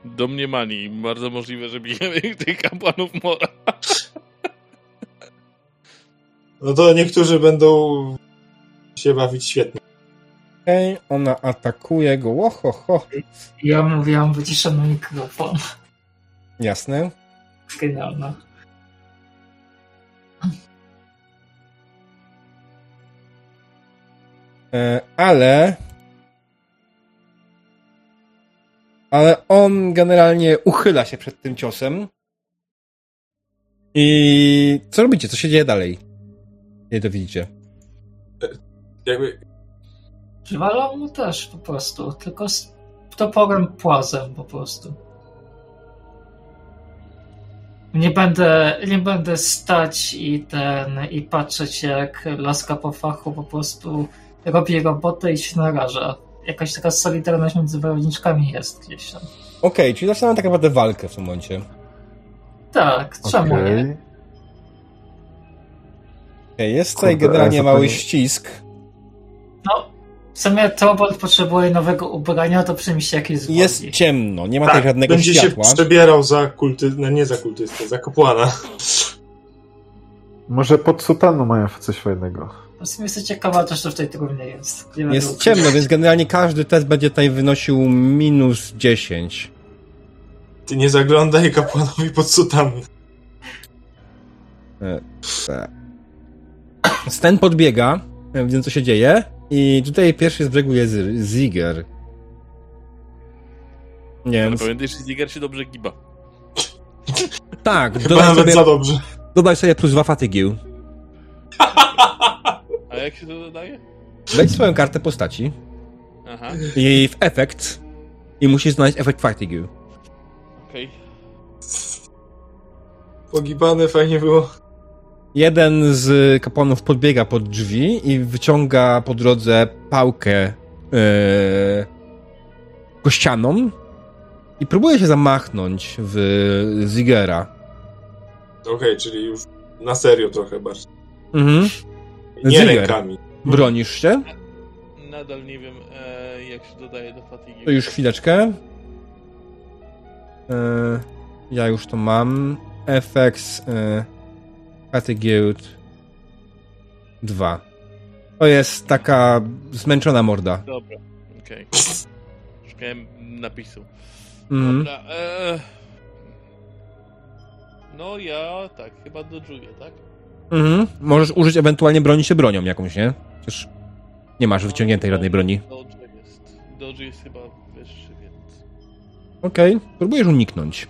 S5: Domniemani. Bardzo możliwe, że bijemy <laughs> tych kapłanów Mora.
S4: No to niektórzy będą się bawić świetnie.
S1: Okej, ona atakuje go. Ło, ho.
S2: Ja mówiłam wyciszony mikrofon.
S1: Jasne.
S2: Genialne.
S1: E, ale... Ale on generalnie uchyla się przed tym ciosem. I co robicie? Co się dzieje dalej? Nie to widzicie.
S4: Jakby,
S2: Przywalał mu też po prostu, tylko z toporem płazem po prostu. Nie będę, nie będę stać i ten, i patrzeć jak laska po fachu po prostu robi robotę i się naraża. Jakaś taka solidarność między wojowniczkami jest gdzieś tam.
S1: Okej, czyli zaczynamy tak naprawdę walkę w tym momencie.
S2: Tak, czemu
S3: Okej.
S2: nie?
S1: Jest tutaj generalnie mały ścisk.
S2: No, w sumie Tobol potrzebuje nowego ubrania, to przemyśl jakieś zwodzi.
S1: Jest ciemno, nie ma
S4: tak,
S1: tutaj żadnego
S4: będzie
S1: światła.
S4: się przebierał za kulty... No nie za kultystę, za kapłana.
S3: Może pod sutanną mają coś fajnego.
S2: W sumie jestem ciekawa też, co w tej trumnie jest. Nie
S1: Jest ciemno, więc generalnie każdy test będzie tutaj wynosił minus 10.
S4: Ty nie zaglądaj kapłanowi pod sutannę.
S1: Sten podbiega, widząc co się dzieje i tutaj pierwszy z brzegu jest Ziger. Nie
S5: Ale
S1: wiem,
S5: pamiętaj, że Ziger się dobrze giba. <laughs>
S1: tak,
S4: Chyba
S1: dodaj
S4: nawet
S1: sobie,
S4: za dobrze.
S1: dodaj sobie plus 2 fatygił.
S5: A jak się to dodaje?
S1: Wejdź swoją kartę postaci
S5: Aha,
S1: i w efekt i musisz znaleźć efekt fatigue.
S5: okej.
S4: pogibane, fajnie było.
S1: Jeden z kapłanów podbiega pod drzwi i wyciąga po drodze pałkę e, kościaną i próbuje się zamachnąć w Zigera.
S4: Okej, czyli już na serio trochę bardziej.
S1: Mhm.
S4: Nie
S1: Ziger.
S4: rękami.
S1: Bronisz się?
S5: Nadal nie wiem, e, jak się dodaje do fatigi.
S1: To już chwileczkę. E, ja już to mam. FX e, Fatigued 2. To jest taka zmęczona morda.
S5: Dobra, okej. Szukałem napisu.
S1: Mhm.
S5: Dobra, e... No ja tak, chyba dodżuję, tak?
S1: Mhm. Możesz użyć ewentualnie broni się bronią jakąś, nie? Przecież nie masz wyciągniętej żadnej broni.
S5: Dodge jest. Dodge jest chyba wyższy, więc...
S1: Okej, próbujesz uniknąć.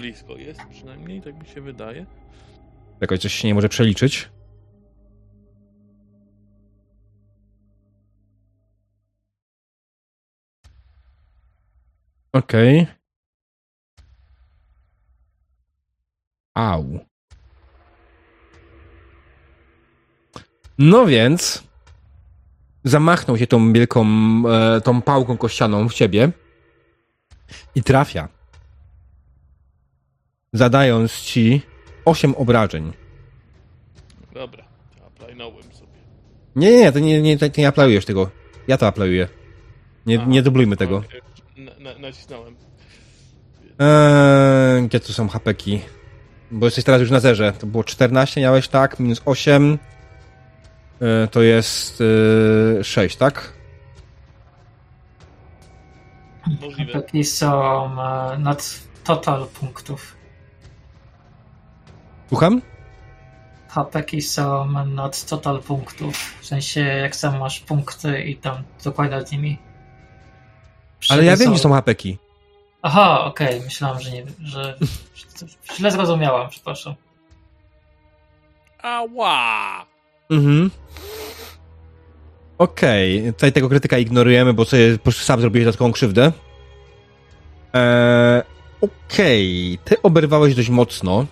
S5: Blisko jest przynajmniej, tak mi się wydaje.
S1: Jakoś coś się nie może przeliczyć. Okej. Au. No więc zamachnął się tą wielką, e, tą pałką kościaną w ciebie i trafia. Zadając ci 8 obrażeń.
S5: Dobra, to aplajnąłem sobie.
S1: Nie, nie, to nie, nie, to nie aplajujesz tego. Ja to aplajuję. Nie,
S5: Aha.
S1: nie dublujmy tego.
S5: Na, na, nacisnąłem.
S1: Eee, gdzie tu są hapeki? Bo jesteś teraz już na zerze. To było 14, miałeś tak, minus 8. Eee, to jest eee, 6, tak?
S5: Możliwe.
S2: Taki są e, nad total punktów.
S1: Słucham?
S2: Hapeki są nad total punktów. W sensie, jak sam masz punkty i tam dokładasz z nimi.
S1: Ale ja wiem, gdzie są hapeki.
S2: Aha, okej, myślałem, że nie że, że źle zrozumiałam, przepraszam.
S5: Ała!
S1: Mhm. Okej, tutaj tego krytyka ignorujemy, bo sobie po prostu sam zrobiłeś dodatkową krzywdę. Eee, Okej, ty oberwałeś dość mocno.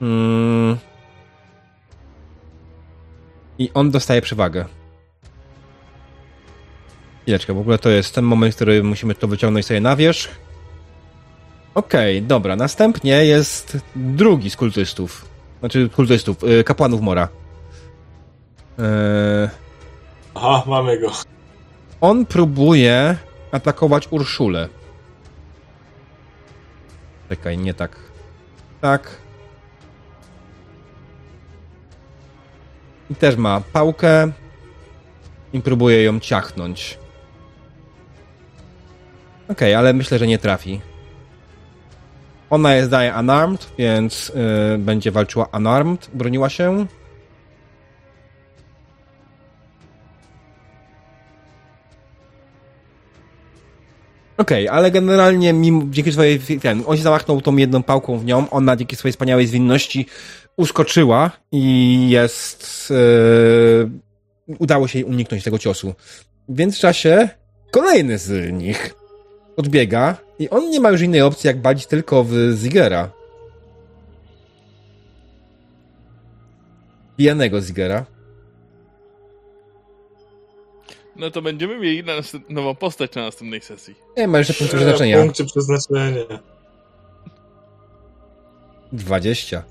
S1: Mm. I on dostaje przewagę. Chwileczkę, w ogóle to jest ten moment, w którym musimy to wyciągnąć sobie na wierzch. Okej, dobra, następnie jest drugi z kultystów. Znaczy kultystów, y, kapłanów Mora. Eee,
S4: Aha, mamy go.
S1: on próbuje atakować Urszulę. Czekaj, nie tak. Tak. I też ma pałkę. I próbuje ją ciachnąć. Okej, ale myślę, że nie trafi. Ona jest daje unarmed, więc y, będzie walczyła unarmed, broniła się. Okej, ale generalnie mimo, dzięki swojej, ten, on się zamachnął tą jedną pałką w nią, ona dzięki swojej wspaniałej zwinności uskoczyła i jest, e, udało się jej uniknąć tego ciosu. W międzyczasie kolejny z nich odbiega i on nie ma już innej opcji, jak badzić tylko w Zigera. Pijanego Zigera.
S5: No to będziemy mieli na nową postać na następnej sesji.
S1: Nie ma jeszcze punktu przeznaczenia.
S4: Punkty przeznaczenia.
S1: 20.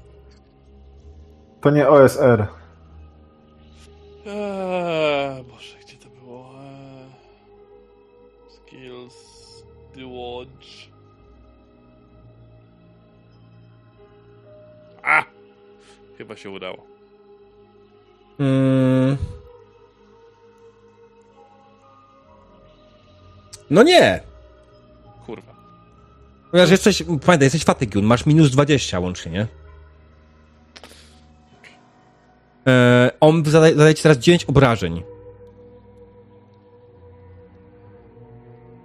S3: To nie OSR.
S5: Eee, Boże, gdzie to było? Eee, skills, dodge. A! Chyba się udało.
S1: Mm. No nie!
S5: Kurwa.
S1: Ponieważ jesteś, pamiętaj, jesteś fatygiun, masz minus 20 łącznie, nie? E, on zadaje, zadaje ci teraz 9 obrażeń.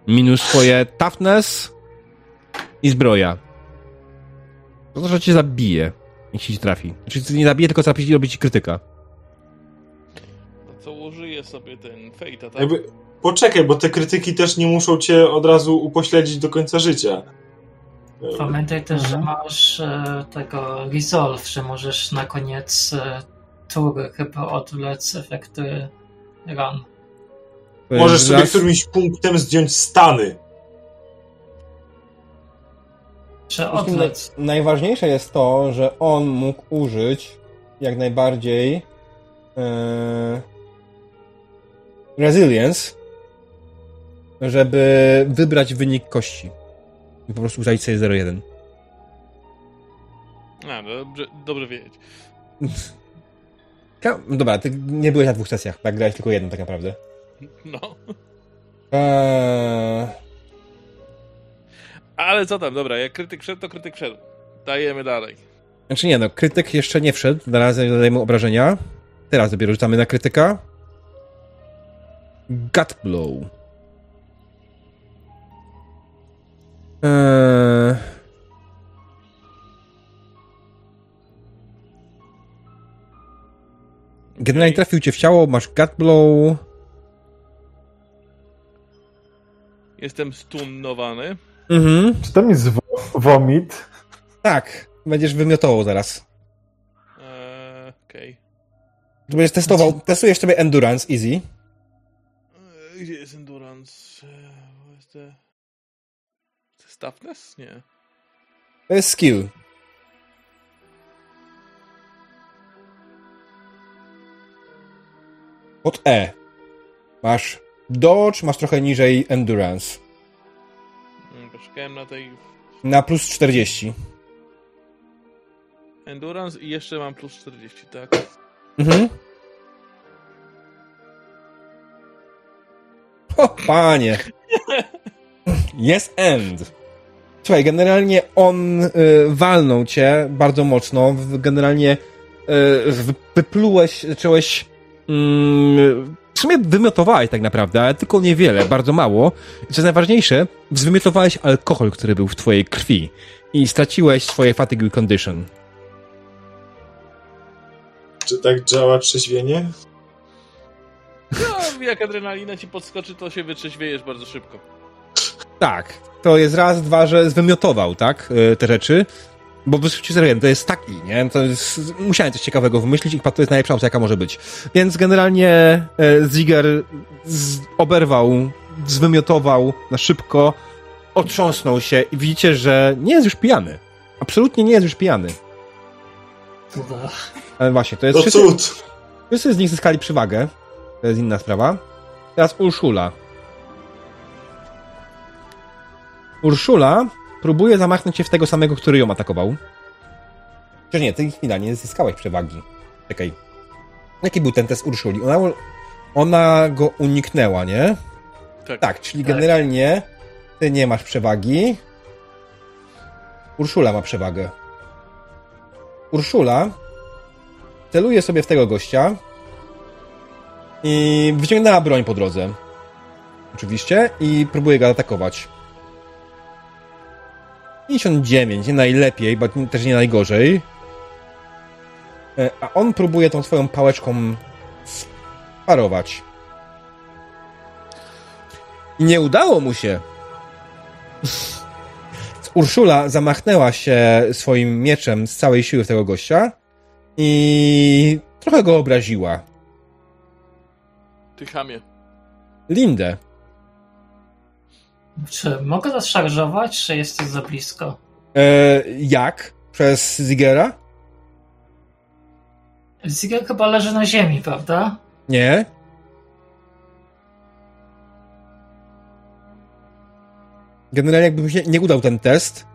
S1: Minus twoje toughness i zbroja. To znaczy, że cię zabije, jeśli ci trafi. Znaczy, nie zabije, tylko trafi i robi ci krytyka.
S5: No co użyję sobie ten fejta, tak?
S4: Jakby, poczekaj, bo te krytyki też nie muszą cię od razu upośledzić do końca życia.
S2: Pamiętaj też, że masz e, tego resolve, że możesz na koniec e, tury chyba odwlec efekty run.
S4: Możesz sobie
S1: Raz-
S4: którymś punktem zdjąć stany.
S2: Odwlec.
S1: naj- Najważniejsze jest to, że on mógł użyć jak najbardziej e, resilience, żeby wybrać wynik kości. I po prostu ustalić sobie 0,1.
S5: A, no dobrze, dobrze wiedzieć. <laughs>
S1: No Dobra, ty nie byłeś na dwóch sesjach, tak? Grałeś tylko jedną tak naprawdę.
S5: No.
S1: Eee,
S5: Ale co tam, dobra, jak krytyk wszedł, to krytyk wszedł. Dajemy dalej.
S1: Znaczy nie no, krytyk jeszcze nie wszedł, na razie dodajemy obrażenia. Teraz dopiero rzucamy na krytyka. Gut blow. Eee... Generalnie trafił cię w ciało, masz gut blow.
S5: Jestem stunnowany.
S1: Mhm.
S3: Czy tam jest wo- vomit?
S1: Tak, będziesz wymiotował zaraz.
S5: Eee, Okej.
S1: Tu będziesz testował, testujesz sobie endurance, easy.
S5: Eee, Gdzie jest endurance? Eee. To jest toughness? Nie.
S1: To jest skill. Pod E. Masz dodge, masz trochę niżej endurance.
S5: Mm, Poczekałem na tej
S1: Na plus 40.
S5: endurance i jeszcze mam plus 40, tak?
S1: Mhm. O, panie. <laughs> Jest end. Słuchaj, generalnie on y, walnął cię bardzo mocno. Generalnie y, wy- wyplułeś, zacząłeś. Mm, w sumie wymiotowałeś tak naprawdę, ale tylko niewiele, bardzo mało. I co jest najważniejsze, zwymiotowałeś alkohol, który był w twojej krwi. I straciłeś swoje fatigue condition.
S4: Czy tak działa trzeźwienie?
S5: No, jak adrenalina ci podskoczy, to się wytrzeźwiejesz bardzo szybko.
S1: Tak, to jest raz, dwa, że zwymiotował, tak, y, te rzeczy, bo wysłuchajcie serio, to jest taki, nie, to jest, musiałem coś ciekawego wymyślić i to jest najlepsza opcja, jaka może być. Więc generalnie e, Ziger z, oberwał, zwymiotował na szybko, otrząsnął się i widzicie, że nie jest już pijany. Absolutnie nie jest już pijany.
S2: Uwa.
S1: Ale właśnie, to jest...
S4: To
S1: wszyscy,
S4: cud!
S1: wszyscy z nich zyskali przewagę, to jest inna sprawa. Teraz Urszula. Urszula próbuje zamachnąć się w tego samego, który ją atakował. Chociaż nie, ty chwila, nie zyskałeś przewagi. Czekaj. Jaki był ten test Urszuli? Ona, ona go uniknęła, nie?
S5: Tak.
S1: Tak, czyli
S2: Tak.
S1: generalnie ty nie masz przewagi. Urszula ma przewagę. Urszula celuje sobie w tego gościa i wyciągnęła broń po drodze. Oczywiście i próbuje go atakować. 59, nie najlepiej, bo też nie najgorzej. E, A on próbuje tą swoją pałeczką sparować. I nie udało mu się. <laughs> Urszula zamachnęła się swoim mieczem z całej siły w tego gościa i trochę go obraziła.
S5: Ty chamie.
S1: Lindę.
S2: Czy mogę zaszarżować, czy jesteś za blisko?
S1: E, jak? Przez Zigera?
S2: Ziggler chyba leży na ziemi, prawda?
S1: Nie. Generalnie jakby się nie udał ten test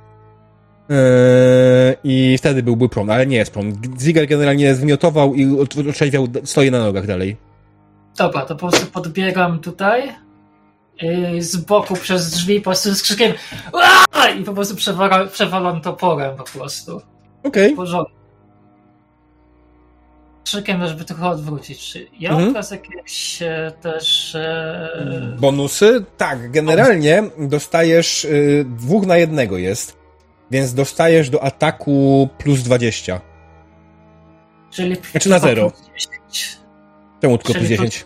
S1: e, i wtedy byłby prom, ale nie jest prom. Ziger generalnie zwymiotował i otrzeźwiał, stoi na nogach dalej.
S2: Dobra, to po prostu podbiegam tutaj z boku przez drzwi po prostu z krzykiem "Aaa!" i po prostu przewala, przewalam toporem po prostu.
S1: Okej.
S2: Porządku. Krzykiem, żeby trochę odwrócić. Czy ja
S1: Mhm.
S2: mam teraz jakieś e, też... E,
S1: Bonusy? Tak, generalnie dostajesz y, dwóch na jednego jest, więc dostajesz do ataku plus 20.
S2: czyli
S1: Znaczy na zero.
S2: plus 10.
S1: Czemu tylko plus
S2: Czyli to-
S1: 10?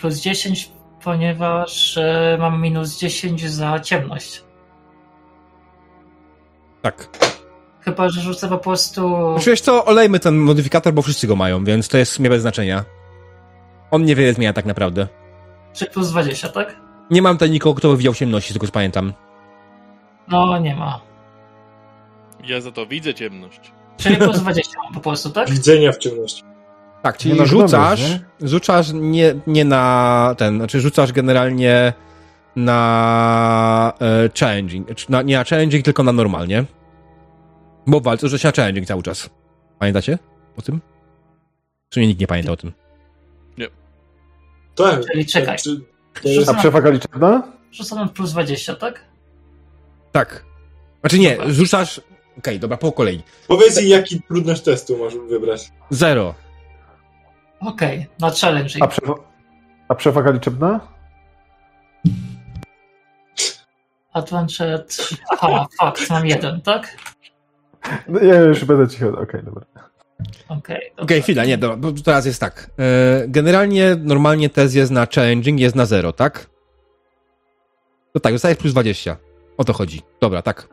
S2: plus 10, ponieważ e, mam minus 10 za ciemność.
S1: Tak.
S2: Chyba, że rzucę po prostu.
S1: Znaczy, wiesz co, olejmy ten modyfikator, bo wszyscy go mają, więc to jest w sumie bez znaczenia. On niewiele zmienia tak naprawdę.
S2: Czy plus 20, tak?
S1: Nie mam tutaj nikogo, kto by widział ciemności, co pamiętam.
S2: No, nie ma.
S5: Ja za to widzę ciemność.
S2: Czyli plus 20 mam po prostu, tak?
S4: Widzenia w ciemności.
S1: Tak, czyli
S3: no,
S1: rzucasz,
S3: dobrze,
S1: rzucasz nie, nie na ten, znaczy rzucasz generalnie na e, challenging, na, nie na challenging, tylko na normalnie. Bo w walce rzuca się na challenging cały czas. Pamiętacie o tym? Czy nie, nikt nie pamięta o tym?
S4: Tak.
S2: Czyli czekaj.
S4: Czy,
S3: A przewaga liczebna?
S2: rzucam plus 20, tak?
S1: Tak. Znaczy nie, rzucasz... Okej, dobra, po kolei.
S4: powiedz jej, jaki trudność testu masz wybrać.
S1: Zero.
S2: Okej, na challenging.
S3: A, przewa- a przewaga liczebna?
S2: Adventure 3. Aha, fakt, mam jeden, tak?
S3: No, ja już będę cicho. Okej, dobra.
S2: Okej.
S1: Okej, chwila, nie, dobra, bo teraz jest tak. E, generalnie, normalnie test jest na challenging, jest na zero, tak? To tak, dostajesz plus 20. O to chodzi. Dobra, tak.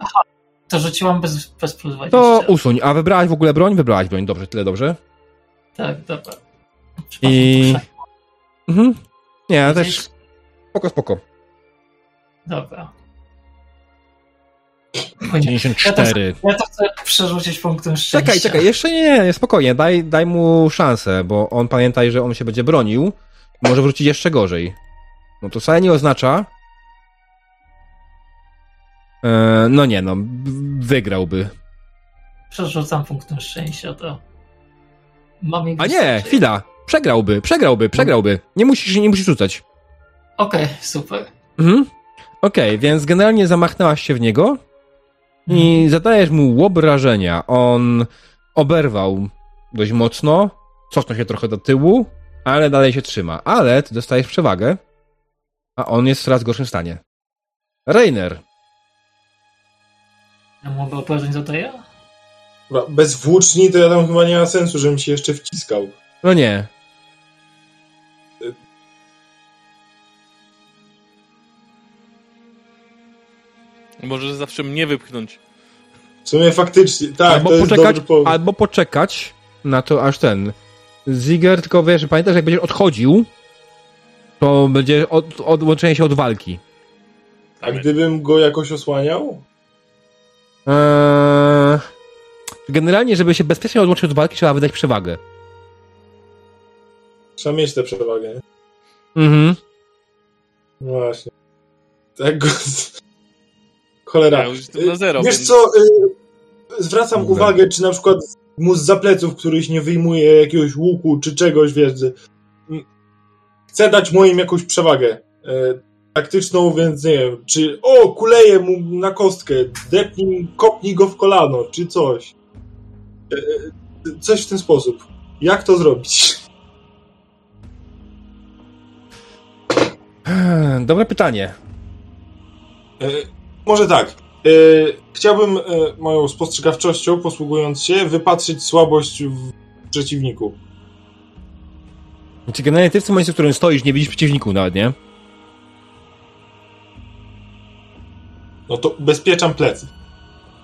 S2: To rzuciłam bez, bez plus 20.
S1: To usuń. A wybrałaś w ogóle broń? Wybrałaś broń, dobrze, tyle dobrze.
S2: Tak, dobra.
S1: I- Mhm. Nie, ja też. Spoko, spoko.
S2: Dobra. O nie.
S1: 94.
S2: Ja to chcę przerzucić punktem szczęścia.
S1: Czekaj, czekaj, jeszcze nie, nie, spokojnie, daj, daj mu szansę, bo on pamiętaj, że on się będzie bronił może wrócić jeszcze gorzej. No to wcale nie oznacza. E, no nie, no, wygrałby.
S2: Przerzucam punktem szczęścia, to... Mam
S1: A nie, chwila, przegrałby, przegrałby, przegrałby. Nie musisz, nie musisz rzucać.
S2: Okej, super.
S1: Mhm. Okej, więc generalnie zamachnęłaś się w niego i zadajesz mu obrażenia. On oberwał dość mocno, cofnął się trochę do tyłu, ale dalej się trzyma. Ale ty dostajesz przewagę, a on jest w coraz gorszym stanie. Rainer.
S2: Ja mu obrażeń zadaję?
S4: Bez włóczni to ja tam chyba nie ma sensu, żebym się jeszcze wciskał.
S1: No nie.
S5: Może zawsze mnie wypchnąć.
S4: W sumie faktycznie, tak,
S1: albo,
S4: to jest
S1: poczekać, albo poczekać na to, aż ten. Ziger, tylko wiesz, pamiętasz, jak będziesz odchodził, to będzie od, odłączenie się od walki.
S4: A gdybym go jakoś osłaniał?
S1: Eee, generalnie, żeby się bezpiecznie odłączyć od walki, trzeba wydać przewagę.
S4: Trzeba mieć tę przewagę, nie?
S1: Mhm.
S4: No właśnie. Tak go... Cholera.
S5: Ja już na zero,
S4: Wiesz
S5: więc-
S4: co, y, zwracam
S1: Dobra.
S4: uwagę, czy na przykład mu z pleców któryś nie wyjmuje jakiegoś łuku, czy czegoś, wiesz, chcę dać moim jakąś przewagę e, taktyczną, więc nie wiem, czy o, kuleję mu na kostkę, depnij, kopnij go w kolano, czy coś. E, e, coś w ten sposób. Jak to zrobić?
S1: Eee, Dobre pytanie.
S4: Może tak. E, chciałbym e, moją spostrzegawczością, posługując się, wypatrzyć słabość w przeciwniku.
S1: Znaczy, generalnie ty w tym momencie, w którym stoisz, nie widzisz przeciwników nawet, nie?
S4: No to ubezpieczam plecy.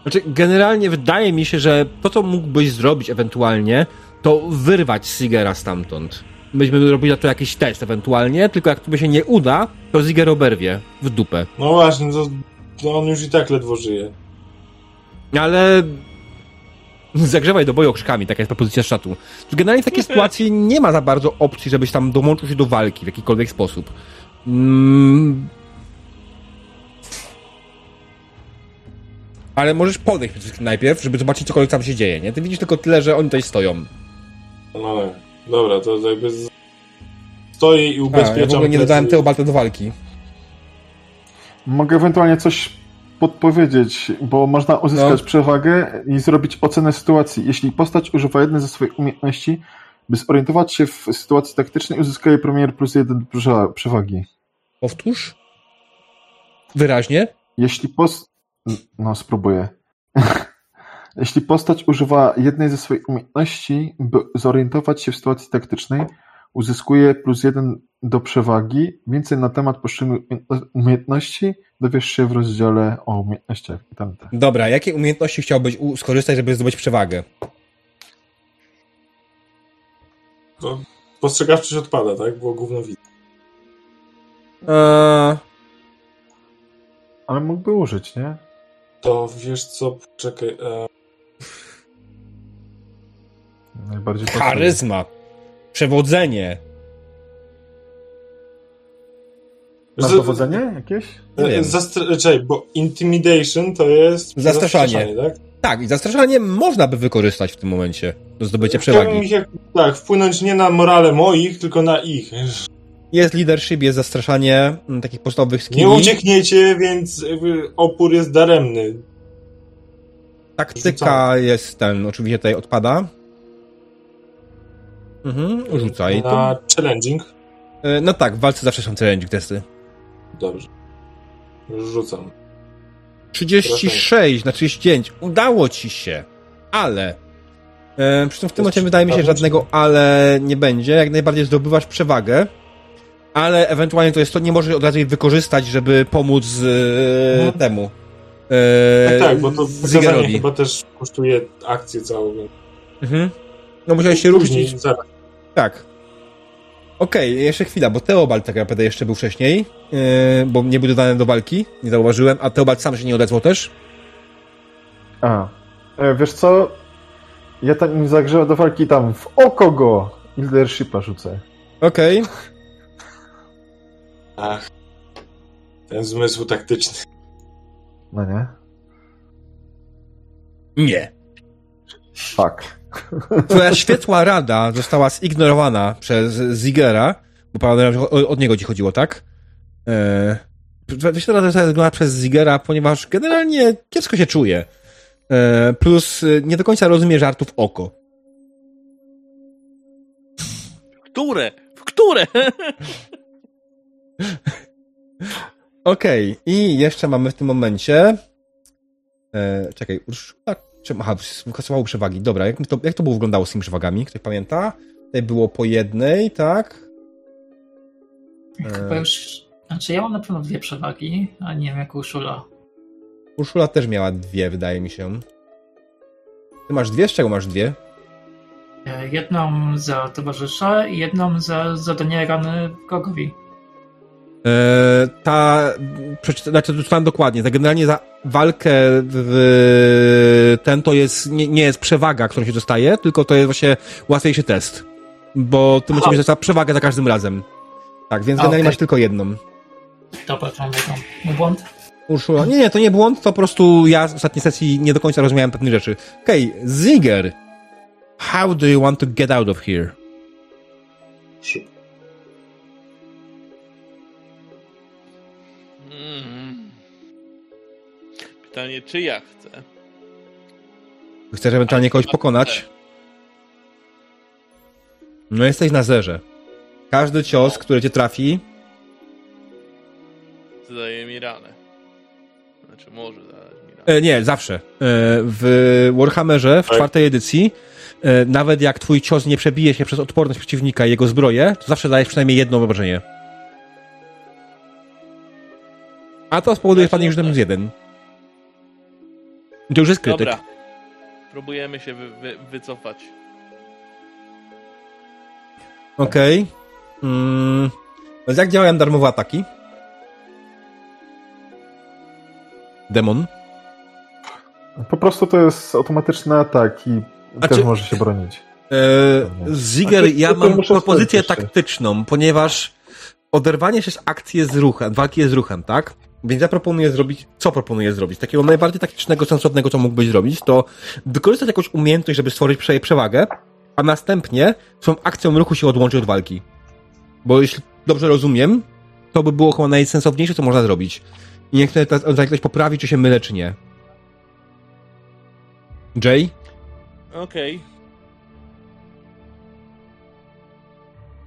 S1: Znaczy, generalnie wydaje mi się, że to, co mógłbyś zrobić ewentualnie, to wyrwać Sigera stamtąd. Myśmy robili na to jakiś test ewentualnie, tylko jak to by się nie uda, to Ziger oberwie w dupę.
S4: No właśnie, to, to on już i tak ledwo żyje.
S1: Ale <laughs> zagrzewaj do boju okrzykami, taka jest propozycja z czatu. Generalnie w takiej <laughs> sytuacji nie ma za bardzo opcji, żebyś tam dołączył się do walki w jakikolwiek sposób. Mm. Ale możesz podejść przede wszystkim najpierw, żeby zobaczyć cokolwiek tam się dzieje, nie? Ty widzisz tylko tyle, że oni tutaj stoją.
S4: No ale, dobra, to jakby z... stoję i
S1: A,
S4: ubezpieczam
S1: ja w ogóle nie dodałem Teobalta do walki.
S3: Mogę ewentualnie coś podpowiedzieć, bo można uzyskać
S1: No.
S3: przewagę i zrobić ocenę sytuacji. Jeśli postać używa jednej ze swoich umiejętności, by zorientować się w sytuacji taktycznej, uzyskuje premier plus jeden prze- przewagi.
S1: Powtórz. Wyraźnie.
S3: Jeśli post... No, spróbuję. <laughs> Jeśli postać używa jednej ze swoich umiejętności, by zorientować się w sytuacji taktycznej, Uzyskuje plus jeden do przewagi. Więcej na temat poszczególnych umiejętności dowiesz się w rozdziale o umiejętnościach. i Tam te.
S1: Dobra, jakie umiejętności chciałbyś skorzystać, żeby zdobyć przewagę?
S4: To postrzegawczość odpada, tak? Było gówno widać.
S1: Eee,
S3: Ale mógłby użyć, nie?
S4: To wiesz co, czekaj. E,
S3: Najbardziej pasuje.
S1: Przewodzenie.
S3: Masz dowodzenie jakieś?
S1: Nie wiem.
S4: zastra- czekaj, bo intimidation to jest
S1: Zastraszanie.
S4: tak?
S1: Tak, i zastraszanie można by wykorzystać w tym momencie do zdobycia przewagi.
S4: Ich jak, tak, wpłynąć nie na morale moich, tylko na ich.
S1: Jest leadership, jest zastraszanie m, takich podstawowych skilli.
S4: Nie uciekniecie, więc jakby opór jest daremny.
S1: Taktyka
S4: Rzucamy.
S1: jest ten, oczywiście tutaj odpada. Mhm, rzucaj. To,
S4: Na challenging.
S1: e, no tak, w walce zawsze są challenging testy.
S4: Dobrze. Rzucam.
S1: 36 na 39. Udało ci się, ale. E, przy czym w tym
S4: To
S1: momencie wydaje mi się, żadnego ale nie będzie. Jak najbardziej zdobywasz przewagę, ale ewentualnie to jest to, nie możesz od razu jej wykorzystać, żeby pomóc e,
S4: Mhm.
S1: temu. E,
S4: Tak, tak, bo to chyba też kosztuje akcję całą.
S1: Mhm. No musiałeś się.
S4: Później, zaraz.
S1: Tak. Okej, jeszcze chwila, bo Teobald tak naprawdę jeszcze był wcześniej, yy, bo nie był dodany do walki, nie zauważyłem, a Teobald sam się nie odezwał też.
S3: A. E, wiesz co? Ja tam zagrzewam do walki tam w oko go i leadershipa rzucę.
S1: Okej.
S4: Ach. Ten zmysł taktyczny.
S3: No nie?
S1: Nie.
S3: Fuck.
S1: Twoja świetła rada została zignorowana przez Zigera, bo od niego ci chodziło, tak? Eee, świetła rada została zignorowana przez Zigera, ponieważ generalnie kiepsko się czuje. Eee, plus y, nie do końca rozumie żartów oko.
S5: Które? W które? <laughs>
S1: Okej, i jeszcze mamy w tym momencie. E, czekaj, Urszula. Czy, aha, kasowało przewagi. Dobra, jak to, jak to było wyglądało z tymi przewagami? Ktoś pamięta? Tutaj było po jednej, tak?
S2: Chyba już. Znaczy, ja mam na pewno dwie przewagi, a nie wiem jak Urszula.
S1: Urszula też miała dwie, wydaje mi się. Ty masz dwie? Z czego masz dwie?
S2: E, Jedną za towarzysza i jedną za zadanie rany wrogowi.
S1: E, ta. Znaczy, przeczytałem dokładnie. Ta generalnie za walkę w ten to jest. Nie, nie jest przewaga, którą się dostaje, tylko to jest właśnie łatwiejszy test. Bo ty musisz mieć za przewagę za każdym razem. Tak, więc generalnie
S2: okej.
S1: masz tylko jedną.
S2: To jedną. Mój błąd?
S1: Urszula. Nie, nie, to nie błąd, to po prostu ja z ostatniej sesji nie do końca rozumiałem pewne rzeczy. Okej, okay, Ziger. How do you want to get out of here?
S4: Szybko.
S5: Pytanie, czy ja chcę?
S1: Chcesz ewentualnie kogoś pokonać? No jesteś na zerze. Każdy cios, który cię trafi,
S5: Zadaje mi ranę. Znaczy, może zadać mi ranę.
S1: E, nie, zawsze. E, w Warhammerze w
S4: Tak.
S1: czwartej edycji, e, nawet jak twój cios nie przebije się przez odporność przeciwnika i jego zbroję, to zawsze dajesz przynajmniej jedno obrażenie. A to spowoduje
S5: się
S1: spadnie już minus jeden. To już jest krytyk.
S5: Dobra. Próbujemy się wy, wy, wycofać.
S1: Okej. Mm. Więc jak działają darmowe ataki? Demon.
S3: Po prostu to jest automatyczny atak i
S1: A
S3: też
S1: czy-
S3: może się bronić.
S1: E, Ziger, ja mam propozycję taktyczną, ponieważ oderwanie się z akcji jest ruchem, walki jest ruchem, tak? Więc ja proponuję zrobić, co proponuję zrobić? Takiego najbardziej taktycznego, sensownego, co mógłbyś zrobić, to wykorzystać jakąś umiejętność, żeby stworzyć prze- przewagę, a następnie swoją akcją ruchu się odłączyć od walki. Bo jeśli dobrze rozumiem, to by było chyba najsensowniejsze, co można zrobić. I niech tutaj ktoś poprawi, czy się mylę, czy nie. Jay?
S5: Okej.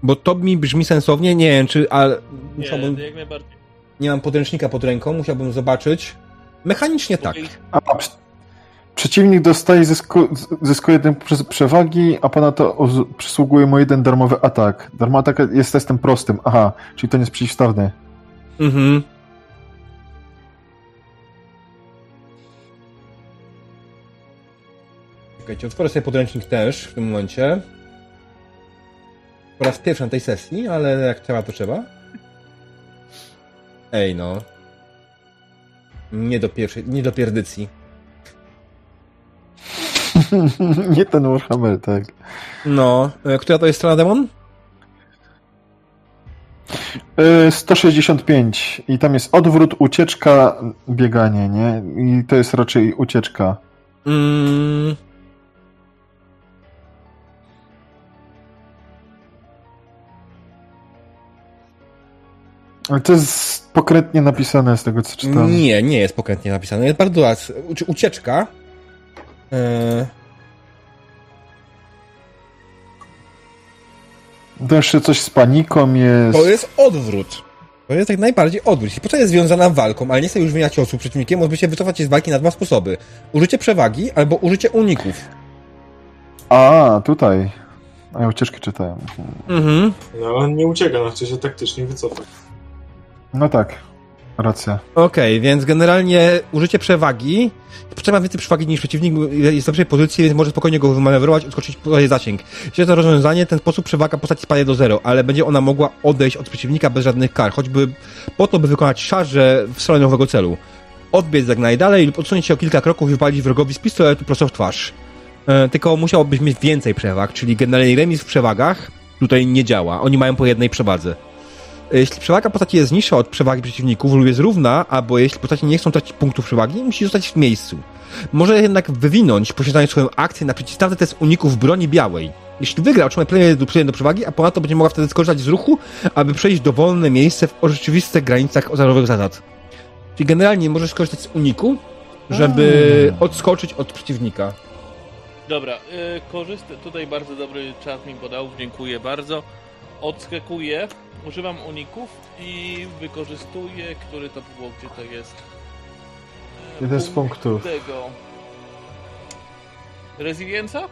S1: Bo to mi brzmi sensownie, nie wiem, czy, ale
S5: Nie, jak najbardziej.
S1: Nie mam podręcznika pod ręką, musiałbym zobaczyć. Mechanicznie tak.
S3: A, przy- Przeciwnik dostaje, zysku, zyskuje jeden prze- przewagi, a ponadto przysługuje mu jeden darmowy atak. Darmowy atak jest testem prostym. Aha, czyli to nie jest przeciwstawny.
S1: Mhm. Czekajcie, otworzę sobie podręcznik też w tym momencie. Po raz pierwszy na tej sesji, ale jak trzeba, to trzeba. Ej no. Nie do pierwszej, nie do pierdycji. <laughs>
S3: nie ten Warhammer, tak.
S1: No, e, która to jest strona demon?
S3: Y, 165 i tam jest odwrót, ucieczka, bieganie, nie? I to jest raczej ucieczka.
S1: Mm.
S3: Ale to jest pokrętnie napisane z tego, co czytam.
S1: Nie, nie jest pokrętnie napisane. Jest bardzo raz. Ucie- Ucieczka. E,
S3: To jeszcze coś z paniką jest.
S1: To jest odwrót. To jest jak najbardziej odwrót. Postać jest związana walką, ale nie chce już wymieniać osób przeciwnikiem, może się wycofać się z walki na dwa sposoby. Użycie przewagi albo użycie uników.
S3: A, tutaj. A ja ucieczki czytałem.
S1: Mhm.
S4: No ale on nie ucieka, no chce się taktycznie wycofać.
S3: No tak, racja.
S1: Okej, więc generalnie użycie przewagi. Potrzeba więcej przewagi niż przeciwnik, jest w lepszej pozycji, więc może spokojnie go wymanewrować, odskoczyć podaje zasięg. Jeśli to rozwiązanie, ten sposób przewaga postaci spadnie do zero, ale będzie ona mogła odejść od przeciwnika bez żadnych kar, choćby po to, by wykonać szarże w stronę nowego celu. Odbiec jak najdalej lub odsunąć się o kilka kroków i wypalić wrogowi z pistoletu prosto w twarz. E, tylko musiałobyś mieć więcej przewag, czyli generalnie remis w przewagach tutaj nie działa. Oni mają po jednej przewadze. Jeśli przewaga postaci jest niższa od przewagi przeciwników lub jest równa, albo jeśli postaci nie chcą tracić punktów przewagi, musi zostać w miejscu. Może jednak wywinąć, posiadając swoją akcję na przeciwstawny test uników broni białej. Jeśli wygra, otrzyma premię do, do przewagi, a ponadto będzie mogła wtedy skorzystać z ruchu, aby przejść dowolne miejsce w rzeczywistych granicach ozarowych zasad. Czyli generalnie możesz skorzystać z uniku, żeby odskoczyć od przeciwnika.
S5: Dobra, y, korzystam. Tutaj bardzo dobry czat mi podał, dziękuję bardzo. Odskakuję, używam uników i wykorzystuję, który to było, gdzie to jest. E,
S3: Jeden z
S5: punkt
S3: punktów.
S5: Tego. Resilienca?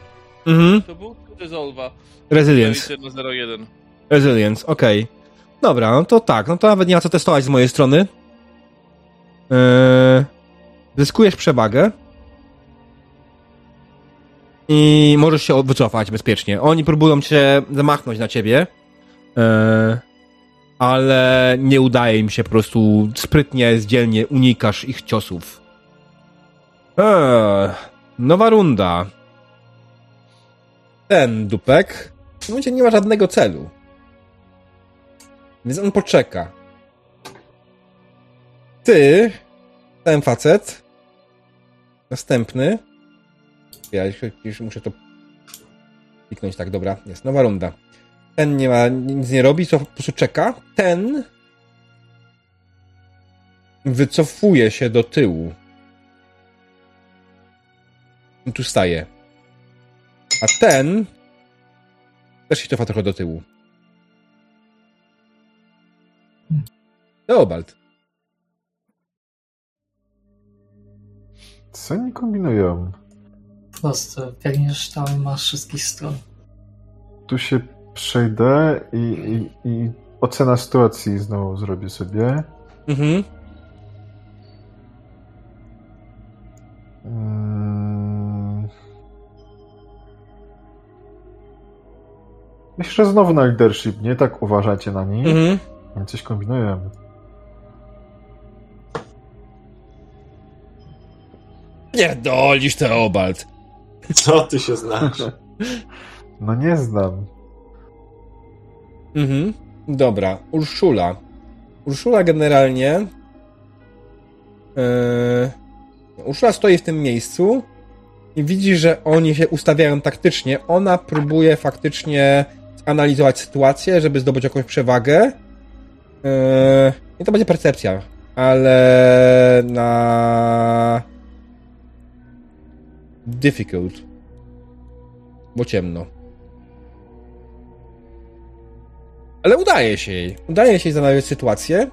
S1: Mhm.
S5: To był? Resolva.
S1: Resilience.
S5: na 01.
S1: Resilience, okej. Dobra, no to tak, no to nawet nie ma co testować z mojej strony. Eee, zyskujesz przewagę. I możesz się wycofać bezpiecznie. Oni próbują cię zamachnąć na ciebie. Eee, ale nie udaje im się po prostu sprytnie, zdzielnie unikasz ich ciosów. Eee, nowa runda. Ten dupek w momencie nie ma żadnego celu. Więc on poczeka. Ty, ten facet, następny. Ja już muszę to kliknąć tak, dobra, jest nowa runda. Ten nie ma, nic nie robi, co po prostu czeka. Ten wycofuje się do tyłu. I tu staje. A ten też się cofa trochę do tyłu. Teobald.
S3: Co oni kombinują?
S2: Proste. Biegniesz tam i masz wszystkich stron.
S3: Tu się przejdę i, i, i ocena sytuacji znowu zrobię sobie.
S1: Mhm.
S3: Mm. Myślę, że znowu na leadership, nie? Tak uważacie na nich?
S1: Mhm.
S3: Coś kombinują.
S1: Pierdolisz Teobald.
S4: Co ty się znasz? <laughs>
S3: No nie znam.
S1: Mhm. Dobra, Urszula. Urszula generalnie. Yy... Urszula stoi w tym miejscu i widzi, że oni się ustawiają taktycznie. Ona próbuje faktycznie analizować sytuację, żeby zdobyć jakąś przewagę. Yy... I to będzie percepcja, ale na. Difficult. Bo ciemno. Ale udaje się jej. Udaje się jej zanalizować sytuację.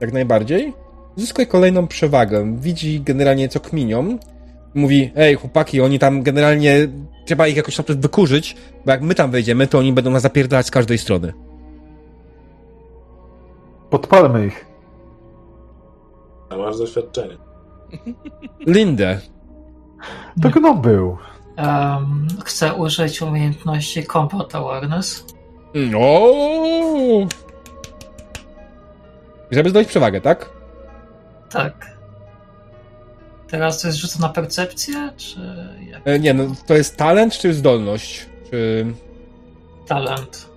S1: Jak najbardziej. Zyskuje kolejną przewagę. Widzi generalnie co kminią. Mówi, ej chłopaki, oni tam generalnie, trzeba ich jakoś tam wykurzyć, bo jak my tam wejdziemy, to oni będą nas zapierdalać z każdej strony.
S3: Podpalmy ich.
S4: A masz doświadczenie.
S1: Lindę,
S3: To gnom był.
S2: Um, chcę użyć umiejętności Combat Awareness.
S1: No. Żeby zdobyć przewagę, tak?
S2: Tak. Teraz to jest rzut na percepcję, czy jak?
S1: E, nie, no to jest talent czy zdolność? Czy...
S2: talent?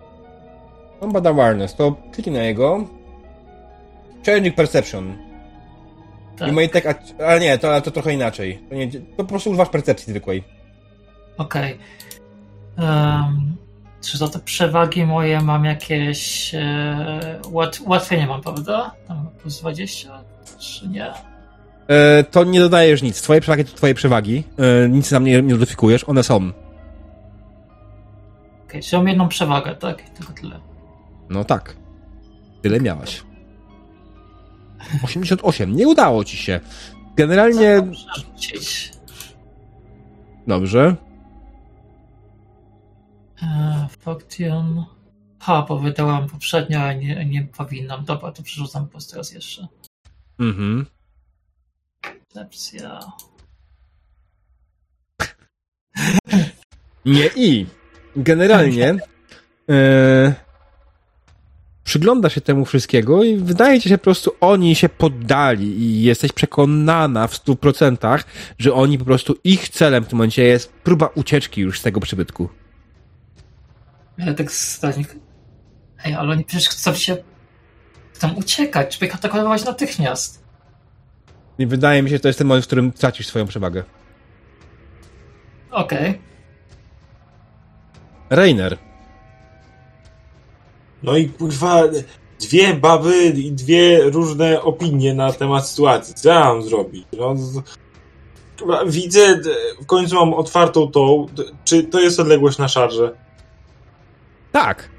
S1: Combat Awareness, to kliknij na jego. Changing Perception.
S2: Tak.
S1: I may take a... Ale nie, to, to trochę inaczej. To, nie, to po prostu używasz percepcji zwykłej.
S2: Okej. Em, czy za te przewagi moje mam jakieś e, łat, ułatwienie mam, prawda? Tam plus 20, czy nie?
S1: E, to nie dodajesz nic. Twoje przewagi to twoje przewagi. E, nic tam nie, nie modyfikujesz, one są.
S2: Okej, czyli mam jedną przewagę, tak? I tylko tyle.
S1: No tak. Tyle miałaś. 88. Nie udało ci się. Generalnie... Dobrze.
S2: E, Fortune. Ha, bo wydałam poprzednio, a nie, nie powinnam. Dobra, to przerzucam po prostu raz jeszcze.
S1: Mhm.
S2: Percepcja. <laughs>
S1: Nie i. Generalnie e, przygląda się temu wszystkiego i wydaje ci się po prostu oni się poddali i jesteś przekonana w stu procentach, że oni po prostu ich celem w tym momencie jest próba ucieczki już z tego przybytku.
S2: Ja tak stanie. Ej, ale oni przecież chcą się chcą uciekać, trzeba ich atakować natychmiast.
S1: I wydaje mi się, że to jest ten moment, w którym tracisz swoją przewagę.
S2: Okej.
S1: Rainer.
S4: No i kurwa, dwie baby i dwie różne opinie na temat sytuacji. Co ja mam zrobić? No, widzę, w końcu mam otwartą tą. Czy to jest odległość na szarże?
S1: Tak.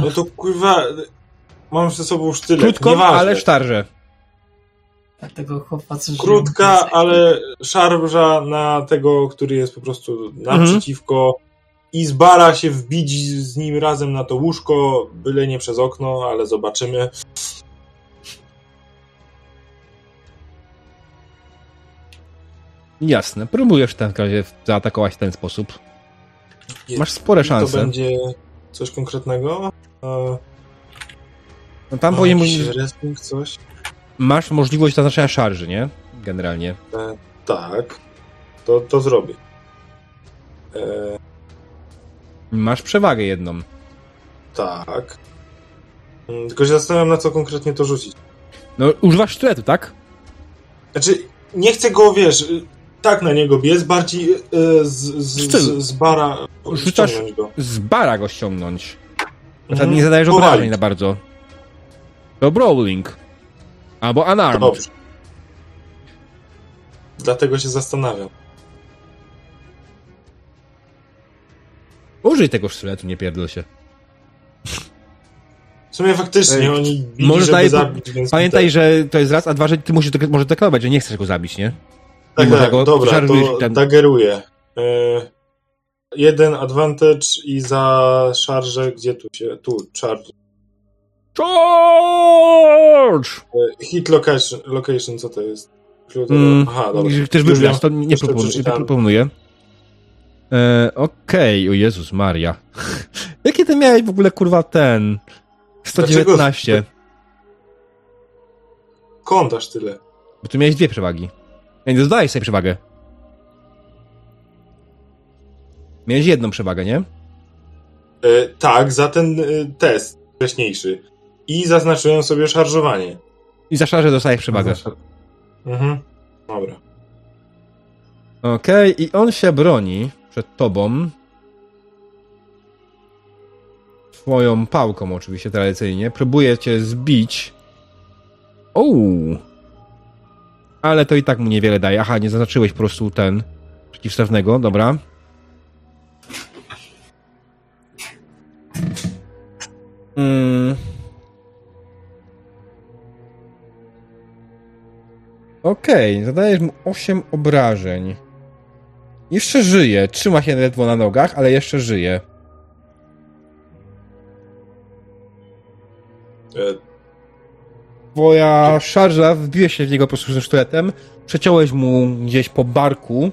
S4: No to kurwa, mam ze sobą sztylet.
S1: Krótko,
S4: Nieważne.
S1: ale sztarże.
S2: Dlatego chłopacy żyją
S4: Krótka,
S2: więcej.
S4: ale szarża na tego, który jest po prostu
S1: Mhm.
S4: naprzeciwko i zbara się wbić z nim razem na to łóżko, byle nie przez okno, ale zobaczymy.
S1: Jasne. Próbujesz w takim razie zaatakować w ten sposób. Masz spore szanse.
S4: To będzie coś konkretnego? E,
S1: No tam
S4: jakiś wrestling, coś?
S1: masz możliwość zaznaczenia szarży, nie? Generalnie.
S4: E, tak. To, to zrobię. E,
S1: Masz przewagę jedną.
S4: tak. Mm, Tylko się zastanawiam, na co konkretnie to rzucić.
S1: No, używasz sztyletu, tak?
S4: Znaczy, nie chcę go, wiesz, tak na niego biec, bardziej y, z, z, z, z bara
S1: Rzucasz-
S4: go.
S1: Z bara go ściągnąć.
S4: Mhm.
S1: nie zadajesz obrażeń za bardzo. To brawling. Albo unarmed.
S4: Dobrze. Dlatego się zastanawiam.
S1: Użyj tego sztyletu, nie pierdol się.
S4: W sumie faktycznie
S3: Ej,
S4: oni bili, żeby zabić, więc...
S1: Pamiętaj, że to jest raz, a dwa, że ty musisz może deklarować, że nie chcesz go zabić, nie?
S4: Tak, tak,
S1: tego
S4: dobra, to
S1: ten-
S4: dageruję. E, jeden advantage i za szarżę, gdzie tu się... Tu, charge.
S1: Charge!
S4: E, hit location, location, co to jest?
S1: Mm,
S4: Aha, dobra. Już
S1: wybrać, to nie
S4: to
S1: proponuję. Nie
S4: przeczytałem.
S1: proponuję. E, Okej, o Jezus Maria. <laughs> Jakie ty miałeś w ogóle, kurwa, ten... 119.
S4: Kąt aż tyle.
S1: Bo tu miałeś dwie przewagi. Nie, dodajesz sobie przewagę. Miałeś jedną przewagę, nie?
S4: E, tak, za ten e, test wcześniejszy. I zaznaczyłem sobie szarżowanie.
S1: I za szarze dostajesz przewagę.
S4: Mhm. Dobra.
S1: Okej, i on się broni przed tobą. Swoją pałką oczywiście tradycyjnie. Próbuje cię zbić. Uuu. Ale to i tak mu niewiele daje. Aha, nie zaznaczyłeś po prostu ten przeciwstawnego, dobra. Mm. Okej, zadajesz mu 8 obrażeń. Jeszcze żyje. Trzyma się ledwo na nogach, ale jeszcze żyje. Twoja szarża wbiła się w niego po prostu ze sztyletem. Przeciąłeś mu gdzieś po barku.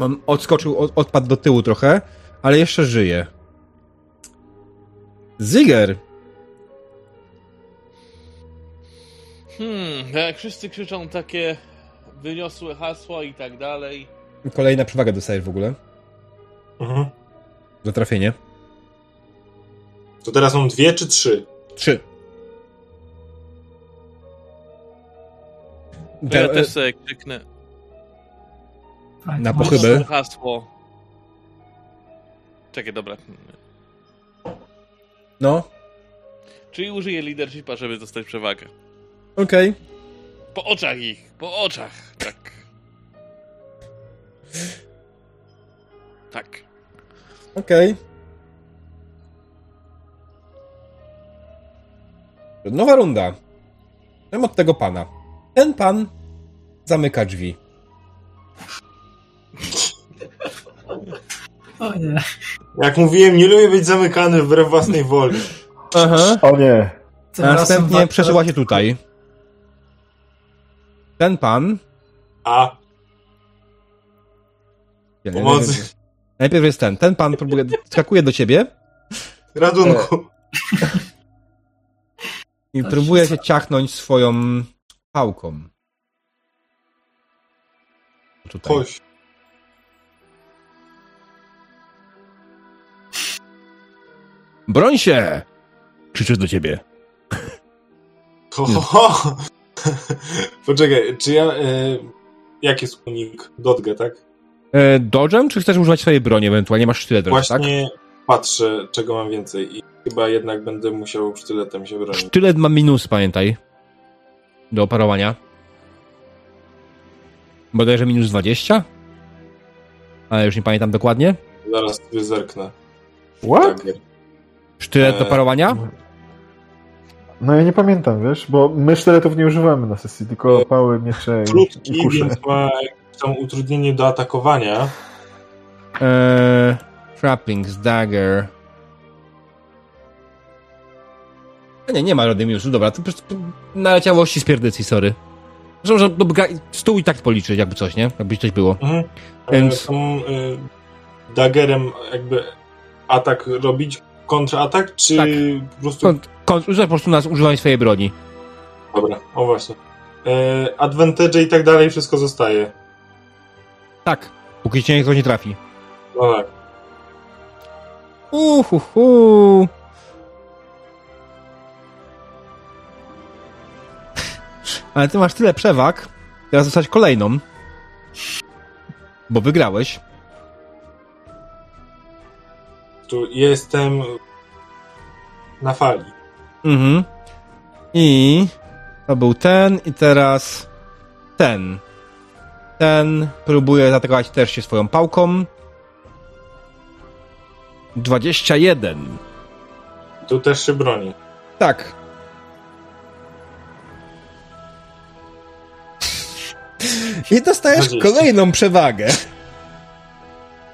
S1: On odskoczył, od, odpadł do tyłu trochę, ale jeszcze żyje. Ziger!
S5: Hmm, jak wszyscy krzyczą takie wyniosłe hasła i tak dalej.
S1: Kolejna przewaga dostajesz w ogóle.
S4: mhm.
S1: Za trafienie.
S4: To teraz mam dwie czy trzy?
S1: Trzy.
S5: To ja
S1: Te-
S5: też sobie krzyknę.
S1: Na pochybę.
S5: Hasło. Czekaj, dobra.
S1: No,
S5: Czyli użyję leadershipa, żeby dostać przewagę.
S1: okej.
S5: Po oczach ich, po oczach, tak. Tak.
S1: Okej. Nowa runda. Mam od tego pana. Ten pan zamyka drzwi.
S2: O nie.
S4: Jak mówiłem, nie lubię być zamykany wbrew własnej woli.
S1: Aha.
S3: O nie.
S2: Tym
S1: A
S2: razem
S1: następnie przesuwa się tutaj. Ten pan.
S4: A, pomocy,
S1: Najpierw, najpierw jest ten. Ten pan próbuje, skakuje do ciebie
S4: radunku.
S1: i próbuje
S2: się-
S1: się ciachnąć swoją pałką. Tutaj.
S4: Chodź.
S1: Broń się! Krzyczę do ciebie.
S4: Ho, ho, ho. Poczekaj, czy ja... E, jaki jest unik? Dotge, tak?
S1: E, dodżem, czy chcesz używać swojej broni ewentualnie? Masz sztylet wręcz, tak?
S4: Właśnie patrzę, czego mam więcej i chyba jednak będę musiał sztyletem się bronić.
S1: Sztylet ma minus, pamiętaj. Do oparowania. Bodajże minus 20? Ale już nie pamiętam dokładnie.
S4: Zaraz sobie zerknę.
S3: What?
S4: Tak,
S1: Sztylet do
S4: Eee.
S1: parowania?
S3: No ja nie pamiętam, wiesz, bo my sztyletów nie używamy na sesji, tylko pały, miecze i, i
S4: Krótki,
S3: kusze.
S4: więc ma jakieś tam utrudnienie do atakowania.
S1: Eee, trappings, dagger. Nie, nie ma żadnej minusu, dobra, to po prostu naleciałości z pierdycji, sorry. Zresztą, że dobra, stół i tak policzyć, jakby coś, nie? Jakby coś było.
S4: Mhm.
S1: Więc-
S4: Tą e, daggerem jakby atak robić, kontratak, czy
S1: Tak.
S4: po prostu...
S1: Kon- kon- Używaj po prostu na używanie swojej broni.
S4: Dobra, o właśnie. E, advantage i tak dalej, wszystko zostaje.
S1: Tak. Póki cię ktoś nie trafi.
S4: No tak.
S1: Uhuhu. Ale ty masz tyle przewag, teraz dostać kolejną. Bo wygrałeś.
S4: Tu jestem na fali.
S1: Mhm. I to był ten i teraz ten. Ten próbuje zaatakować też się swoją pałką. 21.
S4: Tu też się broni.
S1: Tak. I dostajesz
S4: 20.
S1: kolejną przewagę.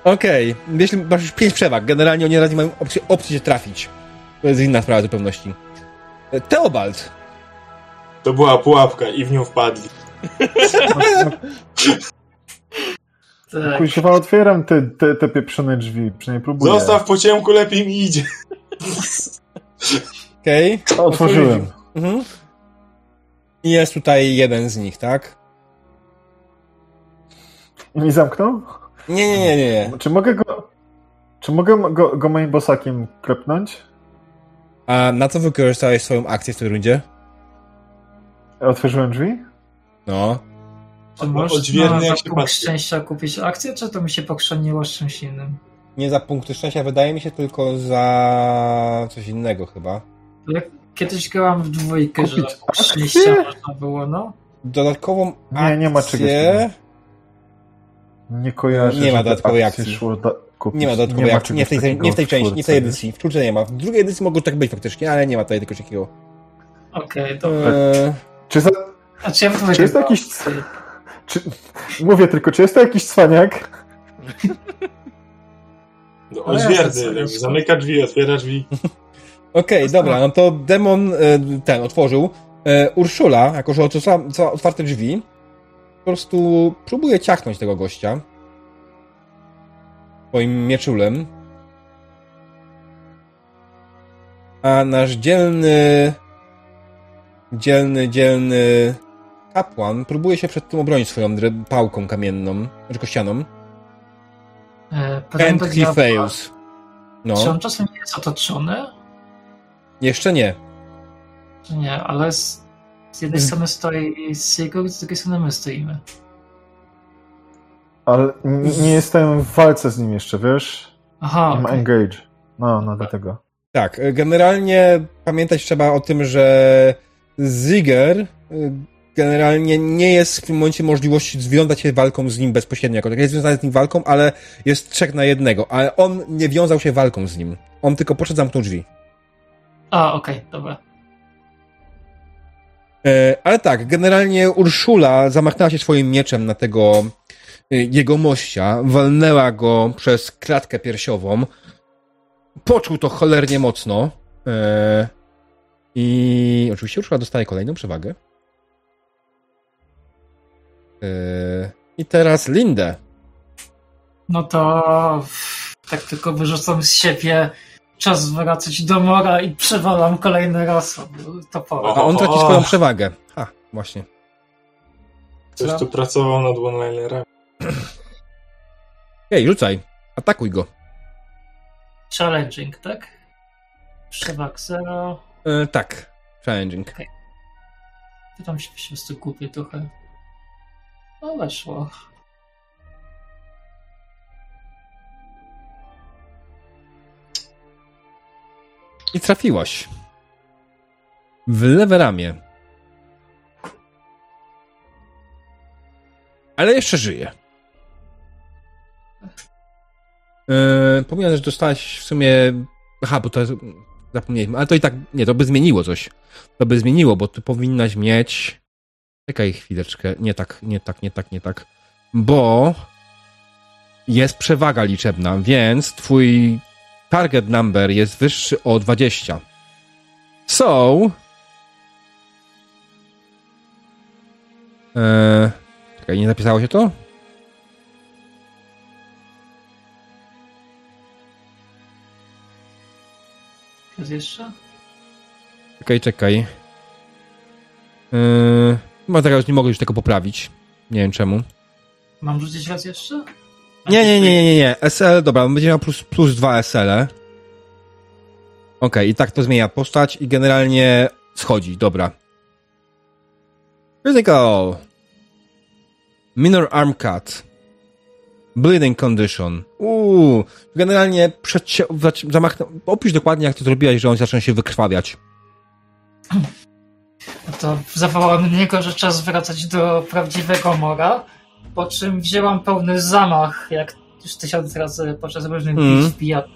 S1: Okej, jeśli masz już 5 przewag, generalnie oni raz nie mają opcji, opcji się trafić. To jest inna sprawa zupełności. E, Teobald.
S4: To była pułapka i w nią wpadli.
S2: Tak.
S3: Kuźwa, otwieram te, te, te pieprzone drzwi, przynajmniej próbuję.
S4: Zostaw po ciemku, lepiej mi idzie.
S1: Okej.
S3: Otworzyłem.
S1: Mhm. I jest tutaj jeden z nich, tak?
S3: I zamknął?
S1: Nie, nie, nie, nie. nie.
S3: Czy mogę go... Czy mogę go, go moim bosakiem klepnąć?
S1: A na co wykorzystałeś swoją akcję w tej rundzie?
S3: Otworzyłem drzwi?
S1: No.
S2: Czy można za
S4: się
S2: punkt
S4: patrzy.
S2: szczęścia kupić akcję, czy to mi się pokrzeniło z czymś innym?
S1: Nie za punkty szczęścia, wydaje mi się tylko za coś innego chyba.
S2: Jak kiedyś grałam w dwójkę, że
S3: Kupić
S2: za punkt
S3: akcję?
S2: szczęścia można było, no.
S1: Dodatkową
S3: Nie, nie ma czegoś
S1: akcję...
S3: Nie kojarzę,
S1: Nie ma dodatkowej akcji.
S3: Da, kupić.
S1: Nie ma dodatkowej
S3: ma
S1: akcji. Nie w tej, nie w tej części, nie w tej edycji. W czwórce nie ma. W drugiej edycji mogło tak być faktycznie, ale nie ma tutaj czegoś takiego.
S2: Okej, dobra.
S1: Eee,
S3: Czy za,
S2: Znaczy ja
S3: Czy jest to jakiś... Czy... Mówię tylko, czy jest to jakiś cwaniak?
S4: No, jakby
S2: sobie-
S4: zamyka drzwi, otwiera drzwi. <laughs>
S1: Okej, dobra, no to demon e, ten otworzył. E, Urszula, jako że otworzyła otwarte drzwi, po prostu próbuje ciachnąć tego gościa swoim mieczulem. A nasz dzielny, dzielny, dzielny kapłan próbuje się przed tym obronić swoją pałką kamienną, czy kościaną.
S2: E, diabła.
S1: fails.
S2: Czy
S1: No,
S2: on czasem nie jest otoczony?
S1: jeszcze nie.
S2: Czy nie, ale z, z jednej
S1: Z-
S2: strony stoi Sigurd, z drugiej strony my stoimy.
S3: Ale nie jestem w walce z nim jeszcze, wiesz?
S2: Aha,
S3: Mam
S2: okej.
S3: engage. No, no dlatego.
S1: Tak, e, generalnie pamiętać trzeba o tym, że Ziger e, generalnie nie jest w tym momencie możliwości związać się walką z nim bezpośrednio. Jako tak jest związany z nim walką, ale jest trzech na jednego. Ale on nie wiązał się walką z nim. On tylko poszedł zamknął drzwi.
S2: A, okej, dobra.
S1: E, Ale tak, generalnie Urszula zamachnęła się swoim mieczem na tego e, jego mościa, walnęła go przez klatkę piersiową. Poczuł to cholernie mocno. E, I oczywiście Urszula dostaje kolejną przewagę. I teraz Lindę.
S2: No to tak tylko wyrzucam z siebie czas wracać do mora i przewalam kolejny raz toporem.
S1: A on traci swoją przewagę. Ha, właśnie.
S4: Ktoś tu pracował nad one-linerami.
S1: Ej, rzucaj. Atakuj go.
S2: Challenging, tak? Przewag zero.
S1: E, tak. Challenging.
S2: Pytam się po prostu głupie trochę. No weszło.
S1: I trafiłaś. W lewe ramię. Ale jeszcze żyje. Yy, Pomijam, że dostałaś w sumie. Aha, bo to. Zapomnieliśmy, ale to i tak. Nie, to by zmieniło coś. To by zmieniło, bo ty powinnaś mieć. Czekaj chwileczkę. Nie tak, nie tak, nie tak, nie tak. Bo jest przewaga liczebna, więc twój target number jest wyższy o 20. So. Eee, czekaj, nie zapisało się to?
S2: Jest jeszcze?
S1: Czekaj, czekaj. Chyba teraz nie mogę już tego poprawić. Nie wiem czemu.
S2: Mam rzucić raz jeszcze?
S1: Nie, nie, nie, nie, nie. SL, dobra, on będzie miał plus, plus 2 SL. -e. Okej, i tak to zmienia postać i generalnie schodzi, dobra. Physical. Minor arm cut. Bleeding condition. Uuu, generalnie przecie... zamachnę... Opisz dokładnie, jak to zrobiłeś, że on zaczyna się wykrwawiać.
S2: No to zawołałem niego, że czas wracać do prawdziwego mora, po czym wzięłam pełny zamach, jak już tysiąc razy podczas różnych
S1: Mm.
S2: bitw bijaty.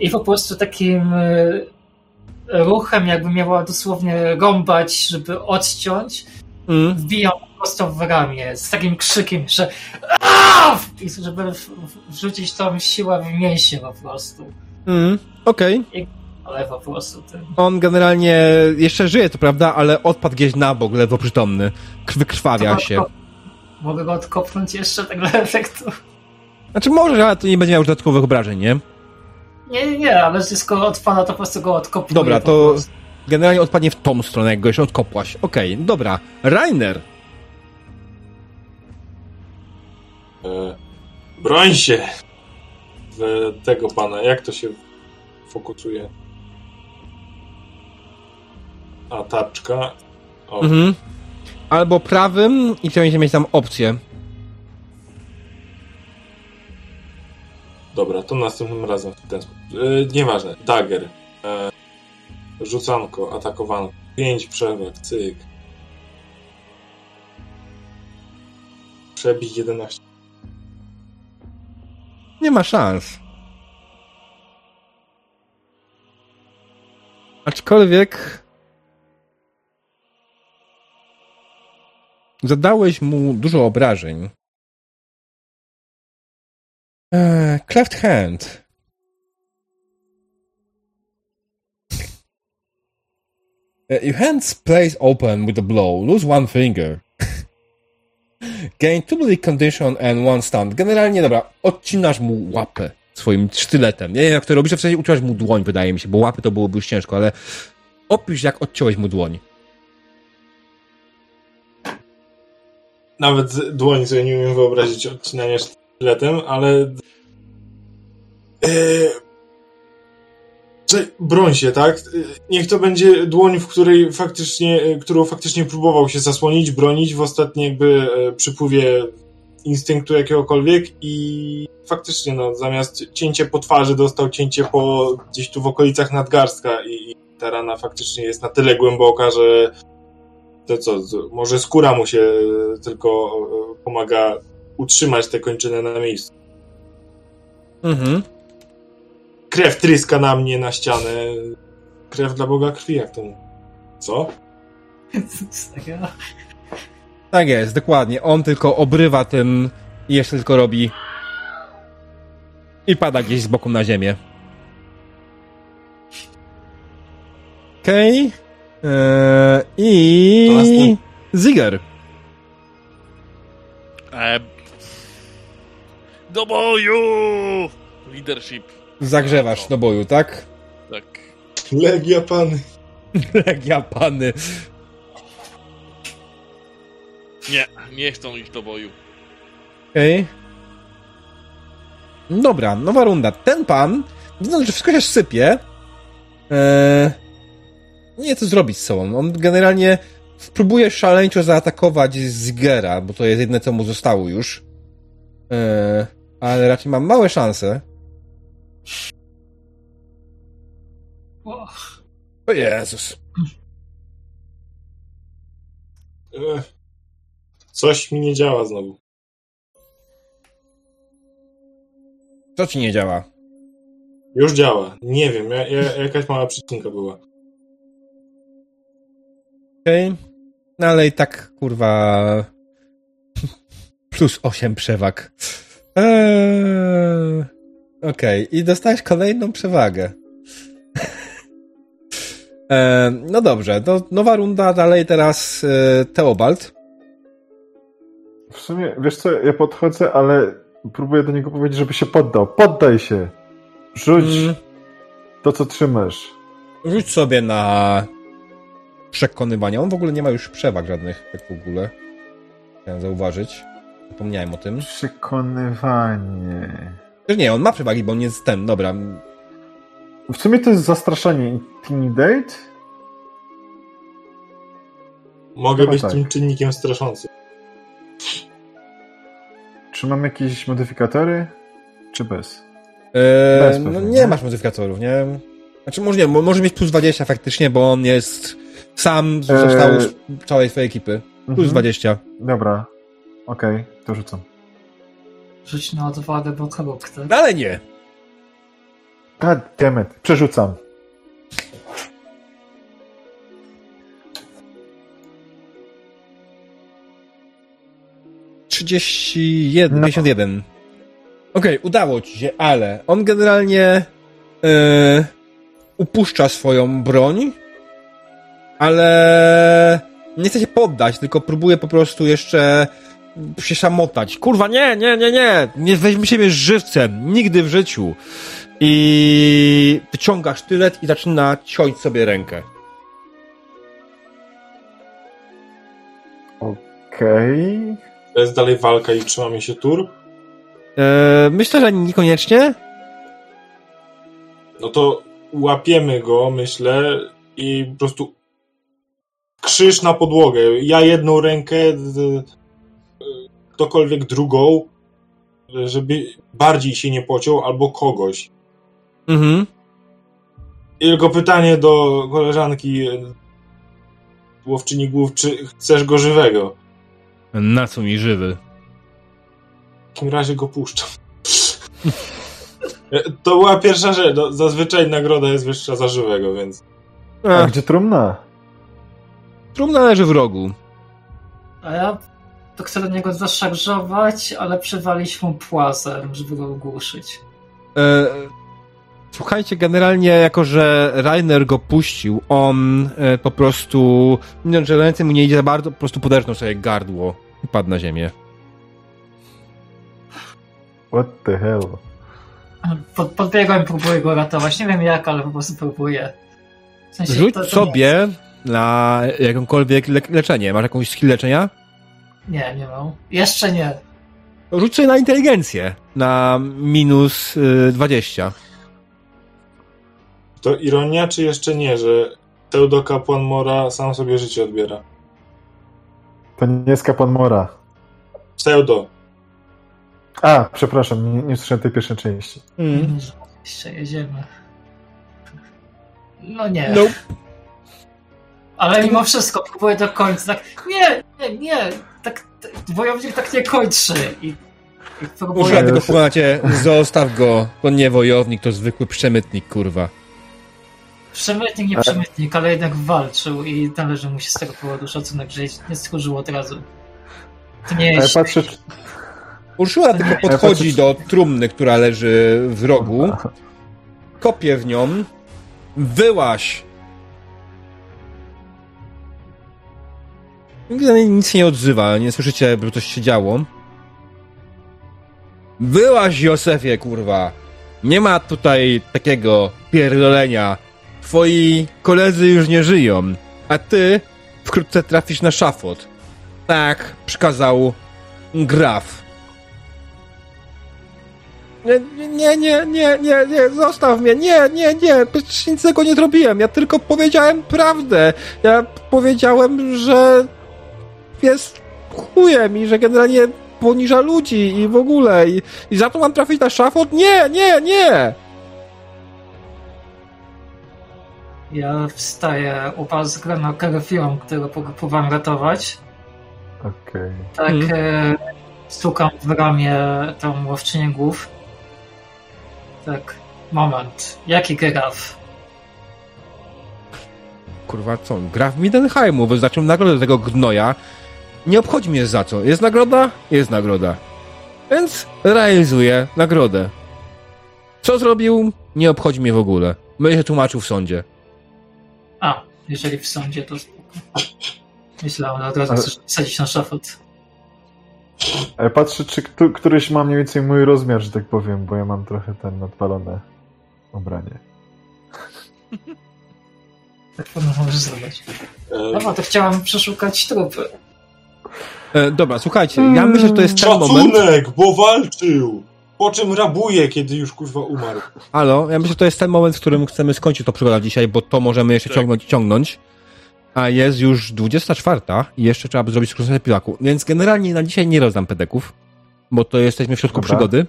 S2: I po prostu takim y, ruchem, jakby miała dosłownie rąbać, żeby odciąć,
S1: Mm.
S2: wbijam prosto w ramię z takim krzykiem, że! I żeby wrzucić tą siłę w mięsie po prostu.
S1: Mm. Okej.
S2: Ale po prostu tym.
S1: On generalnie jeszcze żyje, to prawda, ale odpadł gdzieś na bok, lewo przytomny. Krw- Wykrwawia się.
S2: Mogę go odkopnąć jeszcze tak dla <laughs> efektu.
S1: Znaczy może, ale to nie będzie miał dodatkowych obrażeń, nie?
S2: Nie, nie, nie, ale skoro odpada, to po prostu go odkopuję.
S1: Dobra, to generalnie odpadnie w tą stronę, jak go jeszcze odkopłaś. Okej, dobra. Rainer.
S4: E, broń się w tego pana. Jak to się fokusuje? A taczka. O,
S1: Mhm. Albo prawym i chciałem mieć tam opcję.
S4: dobra, to następnym razem w ten sposób. E, nieważne. Dagger. E, rzucanko, atakowanko. 5 przewag, cyk. Przebić 11.
S1: Nie ma szans. Aczkolwiek... zadałeś mu dużo obrażeń. Eee, cleft hand. Uh, your hands place open with a blow. Lose one finger. <laughs> Gain two bleed condition and one stun. Generalnie, dobra, odcinasz mu łapę swoim sztyletem. Nie wiem, jak to robisz, w sensie uciąłeś mu dłoń, wydaje mi się, bo łapy to byłoby już ciężko, ale opisz, jak odciąłeś mu dłoń.
S4: Nawet dłoń sobie nie umiem wyobrazić odcinania sztyletem, ale... Czy- Broń się, tak? Niech to będzie dłoń, w której faktycznie, e, którą faktycznie próbował się zasłonić, bronić w ostatnim jakby e, przypływie instynktu jakiegokolwiek i faktycznie, no, zamiast cięcie po twarzy dostał cięcie po gdzieś tu w okolicach nadgarstka i, i ta rana faktycznie jest na tyle głęboka, że to co, może skóra mu się e, tylko e, pomaga utrzymać te kończyny na miejscu.
S1: Mhm.
S4: Krew tryska na mnie, na ścianę. Krew dla Boga krwi, jak to mówi. Co?
S2: Serio?
S1: Tak jest, dokładnie. On tylko obrywa tym i jeszcze tylko robi i pada gdzieś z boku na ziemię. Okej. Eee, I... Ziger.
S5: E... Do boju! Leadership.
S1: Zagrzewasz do boju, tak?
S5: Tak.
S4: Legia pany. <laughs>
S1: Legia pany.
S5: Nie, nie chcą iść do boju.
S1: Okej. Dobra, nowa runda. Ten pan, widząc, że wszystko się sypie, e, nie wie co zrobić z sobą. On generalnie próbuje szaleńczo zaatakować Zigera, bo to jest jedyne, co mu zostało już. E, ale raczej ma małe szanse.
S2: O,
S1: O Jezus.
S4: Ech. Coś mi nie działa znowu.
S1: Co ci nie działa?
S4: Już działa. Nie wiem, ja, ja, jakaś mała przycinka była.
S1: Okej. No ale i tak, kurwa... Plus 8 przewag. Eee... Okej, i dostałeś kolejną przewagę. <laughs> eee, no dobrze, to nowa runda, dalej teraz e, Teobald.
S3: W sumie, wiesz co, ja podchodzę, ale próbuję do niego powiedzieć, żeby się poddał. Poddaj się! Rzuć
S1: Mm,
S3: to, co trzymasz.
S1: rzuć sobie na przekonywanie. On w ogóle nie ma już przewag żadnych, tak w ogóle. Chciałem zauważyć. Zapomniałem o tym.
S3: Przekonywanie.
S1: Też nie, on ma przewagi, bo on jest ten, dobra.
S3: W sumie to jest zastraszanie. Intimidate?
S4: Mogę
S3: Chyba
S4: być
S3: tak.
S4: tym czynnikiem straszącym.
S3: Czy mam jakieś modyfikatory? Czy bez?
S1: Eee,
S3: Bez
S1: no nie
S3: nie?
S1: masz modyfikatorów, nie? Znaczy może nie, mo- może mieć plus 20 faktycznie, bo on jest sam został
S3: Eee.
S1: z całej twojej ekipy. Plus
S3: Mhm.
S1: 20.
S3: Dobra. Okej, to rzucam.
S2: rzuć na odwagę, bo kogo kto?
S1: No ale nie.
S3: God damn it. Przerzucam.
S1: Trzydzieści jeden,
S3: No.
S1: 51. Okej, udało ci się, ale on generalnie e, upuszcza swoją broń, ale nie chce się poddać, tylko próbuje po prostu jeszcze się szamotać. Kurwa, nie, nie, nie, nie, nie weźmy siebie żywcem, nigdy w życiu. I wyciąga sztylet i zaczyna ciąć sobie rękę.
S3: Okej.
S4: To jest dalej walka i trzymamy się tur.
S1: E, myślę, że niekoniecznie.
S4: No to łapiemy go, myślę, i po prostu krzyż na podłogę. Ja jedną rękę, d- ktokolwiek drugą, żeby bardziej się nie pociął, albo kogoś.
S1: Mhm.
S4: I tylko pytanie do koleżanki e, łowczyni głów, czy chcesz go żywego?
S1: Na co mi żywy?
S4: W takim razie go puszczam. E, To była pierwsza rzecz. No, zazwyczaj nagroda jest wyższa za żywego, więc
S3: A
S1: A,
S3: gdzie trumna?
S1: Trumna leży w rogu.
S2: A ja to chcę do niego zaszarżować, ale przywalić mu płazem, żeby go ogłuszyć.
S1: E, słuchajcie, generalnie, jako że Rainer go puścił, on e, po prostu, mimo że ręce mu nie idzie za bardzo, po prostu poderżnął sobie gardło i padł na ziemię.
S3: What the hell?
S2: Pod, podbiegłem, próbuję go ratować. Nie wiem jak, ale po prostu próbuję. W sensie,
S1: Rzuć
S2: to- to
S1: sobie na jakąkolwiek le leczenie. Masz jakąś skill leczenia?
S2: Nie, nie, mam. Jeszcze nie.
S1: Rzuć sobie na inteligencję. Na minus y, 20.
S4: To ironia, czy jeszcze nie, że pseudokapłan Mora sam sobie życie odbiera?
S3: To nie jest kapłan Mora.
S4: Pseudo.
S3: A, przepraszam, nie, nie słyszałem tej pierwszej części.
S1: Mm.
S2: Jeszcze jedziemy. No nie.
S1: Nope.
S2: Ale mimo wszystko próbuję do końca. Tak, nie, nie, nie. Tak, tak wojownik tak nie kończy. I, i próbuję.
S1: Użyłem tego zostaw go. To nie wojownik, to zwykły przemytnik, kurwa.
S2: Przemytnik, nie przemytnik, ale jednak walczył i należy mu się z tego powodu szacunek, że nie stchórzył od razu. To nie jest.
S3: patrzę, czy-
S1: Urszula tylko podchodzi do trumny, która leży w rogu, kopie w nią, wyłaś. Nic się nie odzywa, nie słyszycie, żeby coś się działo. Wyłaś, Józefie, kurwa! Nie ma tutaj takiego pierdolenia. Twoi koledzy już nie żyją, a ty wkrótce trafisz na szafot. Tak, przykazał Graf. Nie, nie, nie, nie, nie, nie, zostaw mnie, nie, nie, nie, przecież nic tego nie zrobiłem, ja tylko powiedziałem prawdę. Ja powiedziałem, że jest chujem i że generalnie poniża ludzi i w ogóle i, i za to mam trafić na szafot? Nie, nie, nie!
S2: Ja wstaję, z grana Kerefion, którego próbowałem ratować.
S3: Okej.
S2: Tak,
S1: Mhm.
S2: e, stukam w ramię tą łowczynię głów. Tak, moment. Jaki graf?
S1: Kurwa, co? Graf Midenheimu wyznaczył nagrodę tego gnoja. Nie obchodzi mnie za co. Jest nagroda? Jest nagroda. Więc realizuję nagrodę. Co zrobił? Nie obchodzi mnie w ogóle. Będę się tłumaczył w sądzie.
S2: A, jeżeli w sądzie, to spoko. Myślałem, że od razu
S3: Ale-
S2: chcesz wsadzić na szafot.
S3: A ja patrzę, czy któ- któryś ma mniej więcej mój rozmiar, że tak powiem, bo ja mam trochę ten nadpalone ubranie.
S2: Tak pewno możesz zrobić. Dobra, to chciałam przeszukać trupy.
S1: E, dobra, słuchajcie, ja myślę, że to jest ten moment...
S4: Szacunek, bo walczył! Po czym rabuje, kiedy już kurwa umarł.
S1: Halo, ja myślę, że to jest ten moment, w którym chcemy skończyć to przygoda dzisiaj, bo to możemy jeszcze
S5: Tak.
S1: ciągnąć i ciągnąć. A jest już 24 i jeszcze trzeba by zrobić skrócenie pilaku. Więc generalnie na dzisiaj nie rozdam pedeków, bo to jesteśmy w środku
S3: Dobra.
S1: przygody.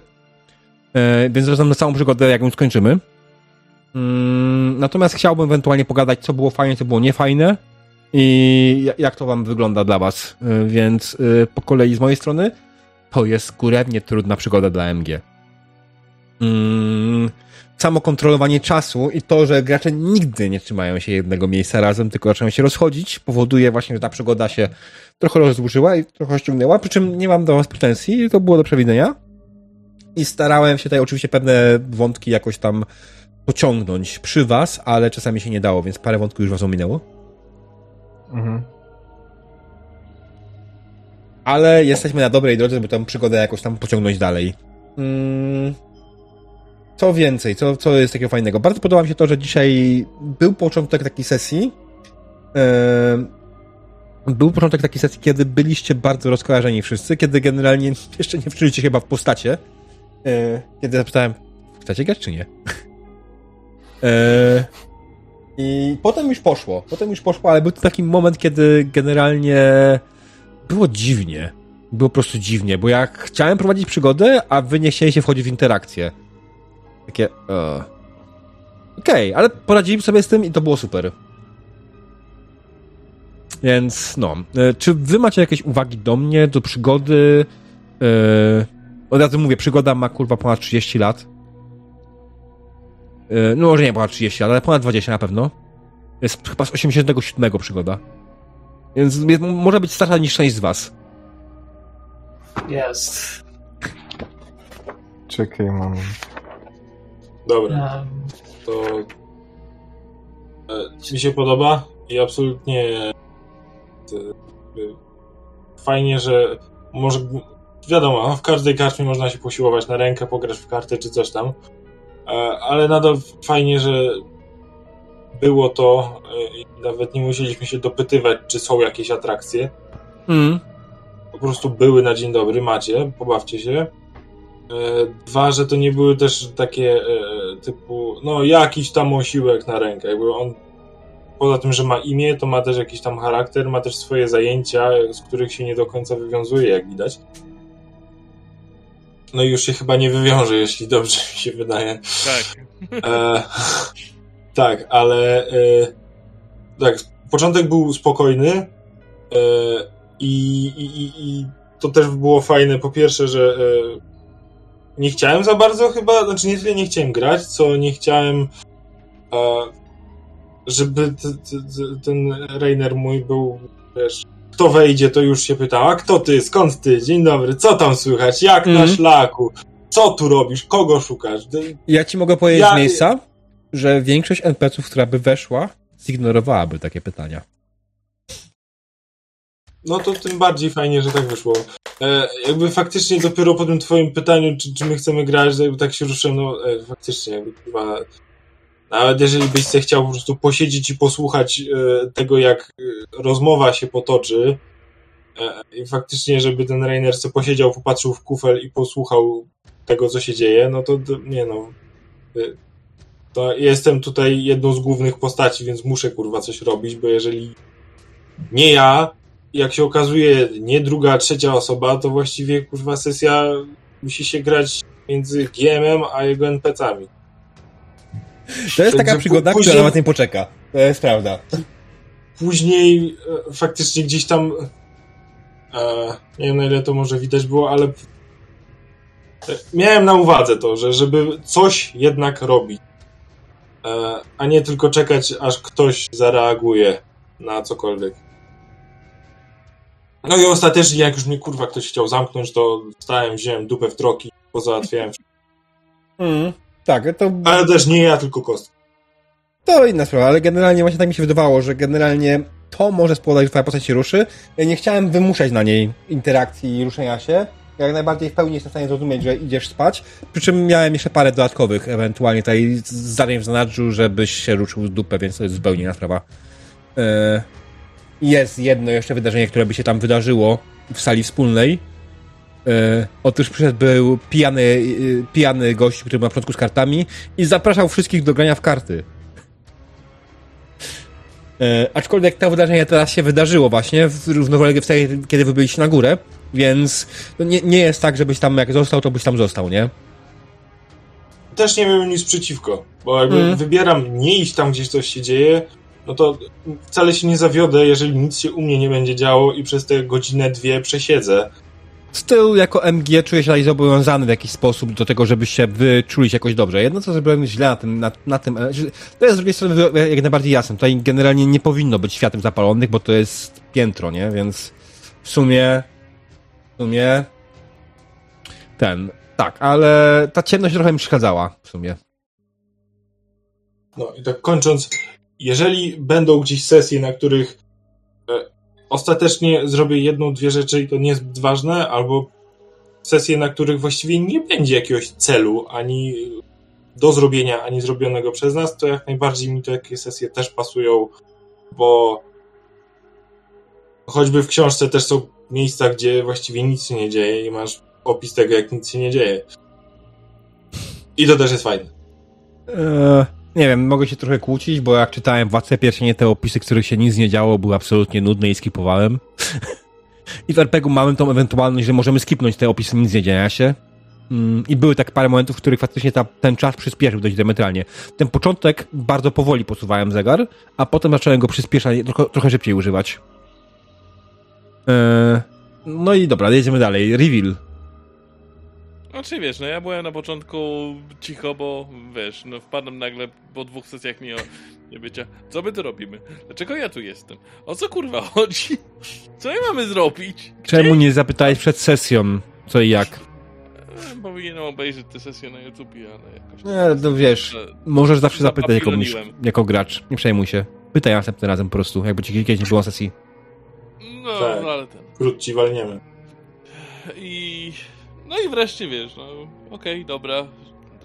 S1: E, więc rozdam na całą przygodę, jak ją skończymy. Mm, natomiast chciałbym ewentualnie pogadać, co było fajne, co było niefajne i ja- jak to wam wygląda dla was. E, więc e, po kolei z mojej strony to jest kurewnie trudna przygoda dla MG. Mm, samo kontrolowanie czasu i to, że gracze nigdy nie trzymają się jednego miejsca razem, tylko zaczynają się rozchodzić, powoduje właśnie, że ta przygoda się trochę rozdłużyła i trochę ściągnęła, przy czym nie mam do was pretensji, to było do przewidzenia. I starałem się tutaj oczywiście pewne wątki jakoś tam pociągnąć przy was, ale czasami się nie dało, więc parę wątków już was ominęło.
S3: Mhm.
S1: ale jesteśmy na dobrej drodze, żeby tę przygodę jakoś tam pociągnąć dalej. Mm. Co więcej, co, co jest takiego fajnego? Bardzo podoba mi się to, że dzisiaj był początek takiej sesji. Em, był początek takiej sesji, kiedy byliście bardzo rozkojarzeni wszyscy, kiedy generalnie <laughs> jeszcze nie wczuliście chyba w postacie. E, kiedy zapytałem, chcecie grać czy nie? <laughs> E, I potem już poszło. Potem już poszło, ale był to taki moment, kiedy generalnie było dziwnie. Było po prostu dziwnie, bo jak chciałem prowadzić przygodę, a wy nie chcieliście wchodzić w interakcję. Takie. e. Okej, ale poradziliśmy sobie z tym i to było super. Więc no. E, Czy wy macie jakieś uwagi do mnie, do przygody? E, Od razu mówię, przygoda ma kurwa ponad 30 lat. E, No może nie ponad 30 lat, ale ponad 20 na pewno. Jest chyba z 87 przygoda. Więc jest- może być starsza niż część z was.
S2: Jest.
S3: Czekaj moment.
S4: Dobra,
S2: Um,
S4: to e, mi się podoba i absolutnie e, fajnie, że może wiadomo, w każdej karczmie można się posiłować na rękę, pograć w kartę czy coś tam, ale nadal fajnie, że było to e, i nawet nie musieliśmy się dopytywać, czy są jakieś atrakcje.
S1: Mm.
S4: po prostu były na dzień dobry, macie, pobawcie się. E, Dwa, że to nie były też takie e, typu, no jakiś tam osiłek na rękę, jakby on poza tym, że ma imię, to ma też jakiś tam charakter, ma też swoje zajęcia, z których się nie do końca wywiązuje, jak widać. No i już się chyba nie wywiąże, jeśli dobrze mi się wydaje.
S5: Tak.
S4: E, tak, ale e, tak, początek był spokojny e, i, i, i, i to też było fajne. Po pierwsze, że e, nie chciałem za bardzo chyba, znaczy nie tyle nie chciałem grać, co nie chciałem, e, żeby t, t, t, ten Rainer mój był, wiesz, kto wejdzie, to już się pyta, a kto ty, skąd ty, dzień dobry, co tam słychać, jak na
S1: Mhm.
S4: szlaku, co tu robisz, kogo szukasz?
S1: Ja ci mogę powiedzieć
S4: Ja-
S1: z miejsca, że większość NPC-ów, która by weszła, zignorowałaby takie pytania.
S4: No to tym bardziej fajnie, że tak wyszło. E, jakby faktycznie dopiero po tym twoim pytaniu, czy, czy my chcemy grać, jakby tak się ruszyłem, no e, faktycznie, jakby chyba nawet jeżeli byś chciał po prostu posiedzieć i posłuchać e, tego, jak e, rozmowa się potoczy e, i faktycznie, żeby ten Rainer se posiedział, popatrzył w kufel i posłuchał tego, co się dzieje, no to nie no. To jestem tutaj jedną z głównych postaci, więc muszę kurwa coś robić, bo jeżeli nie ja, jak się okazuje, nie druga, trzecia osoba, to właściwie kurwa sesja musi się grać między GM-em a jego NPC-ami.
S1: To jest taka przygoda,
S4: później-
S1: która nawet nie poczeka. To jest prawda.
S4: Później e, faktycznie gdzieś tam e, nie wiem na ile to może widać było, ale e, miałem na uwadze to, że żeby coś jednak robić, e, a nie tylko czekać, aż ktoś zareaguje na cokolwiek. No i ostatecznie, jak już mnie kurwa ktoś chciał zamknąć, to stałem, wziąłem dupę w troki, pozałatwiałem.
S1: Mm. Tak, to,
S4: Ale też nie ja, tylko kost.
S1: to inna sprawa, ale generalnie właśnie tak mi się wydawało, że generalnie to może spowodować, że twoja postać się ruszy. Ja nie chciałem wymuszać na niej interakcji i ruszenia się. Jak najbardziej w pełni jestem w stanie zrozumieć, że idziesz spać. Przy czym miałem jeszcze parę dodatkowych, ewentualnie tutaj zadań w zanadrzu, żebyś się ruszył z dupę, więc to jest zupełnie inna sprawa. E, Jest jedno jeszcze wydarzenie, które by się tam wydarzyło w sali wspólnej. E, Otóż przyszedł był pijany, e, pijany gość, który ma w początku z kartami i zapraszał wszystkich do grania w karty. E, aczkolwiek to wydarzenie teraz się wydarzyło właśnie w równolegle wtedy, kiedy wy byliście na górę, więc to nie, nie jest tak, żebyś tam jak został, to byś tam został, nie?
S4: też nie miałem nic przeciwko, bo jakby
S1: Mm.
S4: wybieram nie iść tam, gdzie coś się dzieje, no to wcale się nie zawiodę, jeżeli nic się u mnie nie będzie działo i przez te godzinę, dwie przesiedzę.
S1: Styl jako MG czuję się zobowiązany w jakiś sposób do tego, żeby się wyczulić jakoś dobrze. Jedno, co zrobiłem źle na tym, na, na tym e, to jest z drugiej strony jak najbardziej jasne. Tutaj generalnie nie powinno być światem zapalonych, bo to jest piętro, nie? Więc w sumie, w sumie ten, tak, ale ta ciemność trochę mi przeszkadzała w sumie.
S4: No i tak kończąc, jeżeli będą gdzieś sesje, na których e, ostatecznie zrobię jedną, dwie rzeczy i to niezbyt ważne, albo sesje, na których właściwie nie będzie jakiegoś celu, ani do zrobienia, ani zrobionego przez nas, to jak najbardziej mi takie sesje też pasują, bo choćby w książce też są miejsca, gdzie właściwie nic się nie dzieje i masz opis tego, jak nic się nie dzieje. I to też jest fajne.
S1: Eee, nie wiem, mogę się trochę kłócić, bo jak czytałem Władcę Pierścienie, te opisy, których się nic nie działo, były absolutnie nudne i skipowałem. <laughs> I w RPG-u mamy tą ewentualność, że możemy skipnąć te opisy nic nie dzieje się. Mm, I były tak parę momentów, w których faktycznie ta, ten czas przyspieszył dość diametralnie. Ten początek bardzo powoli posuwałem zegar, a potem zacząłem go przyspieszać, trochę, trochę szybciej używać. Eee, no i dobra, jedziemy dalej. Reveal.
S5: Znaczy wiesz, no ja byłem na początku cicho, bo wiesz, no wpadłem nagle po dwóch sesjach mi o nie bycia. Co my tu robimy? Dlaczego ja tu jestem? O co kurwa <laughs> chodzi? Co my mamy zrobić?
S1: Czemu nie zapytałeś przed sesją, co i jak?
S5: E, Powinienem obejrzeć tę sesję na YouTubie, ale jakoś...
S1: Nie, no wiesz,
S5: że-
S1: możesz zawsze zapytać jako, jako gracz. Nie przejmuj się. Pytaj następnym razem po prostu, jakby ci kiedyś nie było sesji.
S5: No,
S4: Tak.
S5: no ale ten...
S4: Krót ci walniemy.
S5: I... No i wreszcie, wiesz, no okej, dobra,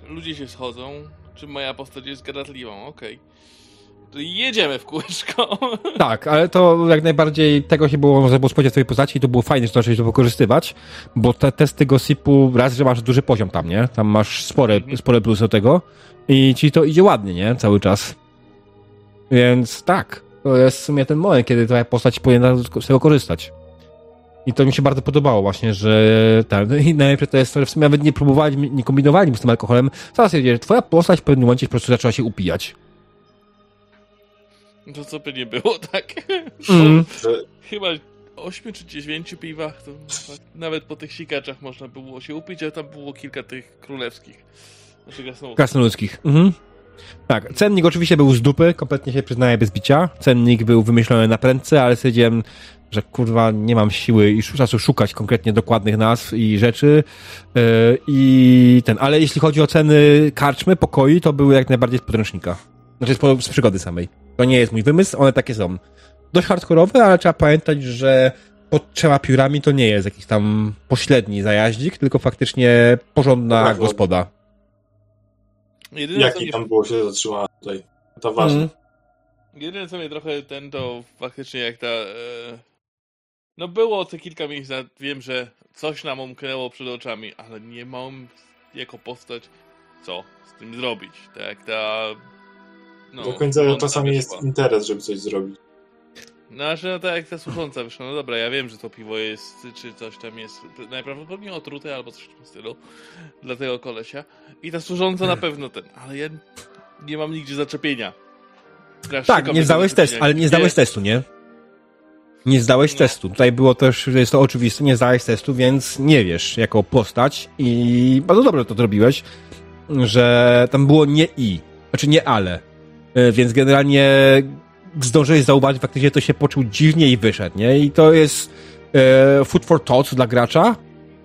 S5: ludzie się schodzą, czy moja postać jest gadatliwą, okej. To jedziemy w kółeczko. <laughs>
S1: Tak, ale to jak najbardziej tego się było, można było spodziewać swojej postaci i to było fajnie, że zacząłeś to wykorzystywać, bo te testy gossipu, raz, że masz duży poziom tam, nie? Tam masz spore,
S5: Mhm.
S1: spore plusy do tego i ci to idzie ładnie, nie? Cały czas. Więc tak, to jest w sumie ten moment, kiedy twoja postać powinna z tego korzystać. I to mi się bardzo podobało właśnie, że ten, i najlepsze to jest że w sumie nawet nie próbowali, nie kombinowali z tym alkoholem, zaraz stwierdzili, że twoja postać w pewnym momencie po prostu zaczęła się upijać.
S5: To co by nie było, <laughs> tak?
S1: Mm.
S5: Chyba 8 czy 9 piwach, to nawet po tych sikaczach można było się upić, a tam było kilka tych królewskich. Znaczy gasnął.
S1: Krasnoludzkich. Mhm. Tak, cennik oczywiście był z dupy, kompletnie się przyznaję bez bicia. Cennik był wymyślony na prędce, ale stwierdziłem, że kurwa nie mam siły i czasu szukać konkretnie dokładnych nazw i rzeczy. Yy, I ten, ale jeśli chodzi o ceny karczmy, pokoi, to były jak najbardziej z podręcznika. Znaczy z, po- z przygody samej. To nie jest mój wymysł, one takie są. Dość hardkorowe, ale trzeba pamiętać, że pod trzema piórami to nie jest jakiś tam pośredni zajaździk, tylko faktycznie porządna
S4: Tak,
S1: gospoda.
S5: Jedyne,
S4: jaki
S5: mnie,
S4: tam było się zatrzymała tutaj. To ważne.
S1: Mhm.
S5: jedyne co mnie trochę ten to faktycznie jak ta... E... No było te kilka miejsc, wiem, że coś nam umknęło przed oczami, ale nie mam jako postać co z tym zrobić. Tak jak ta... No,
S4: Do końca czasami jest interes, żeby coś zrobić.
S5: No, że no tak jak ta służąca wyszła, no dobra, ja wiem, że to piwo jest, czy coś tam jest najprawdopodobniej otrute albo coś w tym stylu dla tego kolesia. I ta służąca na pewno ten, ale ja nie mam nigdzie zaczepienia. Strasznie
S1: Tak, nie zdałeś testu, ale nie zdałeś testu, nie? Nie zdałeś
S5: No.
S1: testu. Tutaj było też, jest to oczywiste, nie zdałeś testu, więc nie wiesz jako postać i bardzo dobrze to zrobiłeś, że tam było nie i, znaczy nie ale. E, Więc generalnie zdążyłeś zauważyć, faktycznie to się poczuł dziwnie i wyszedł, nie? I to jest e, food for thought dla gracza,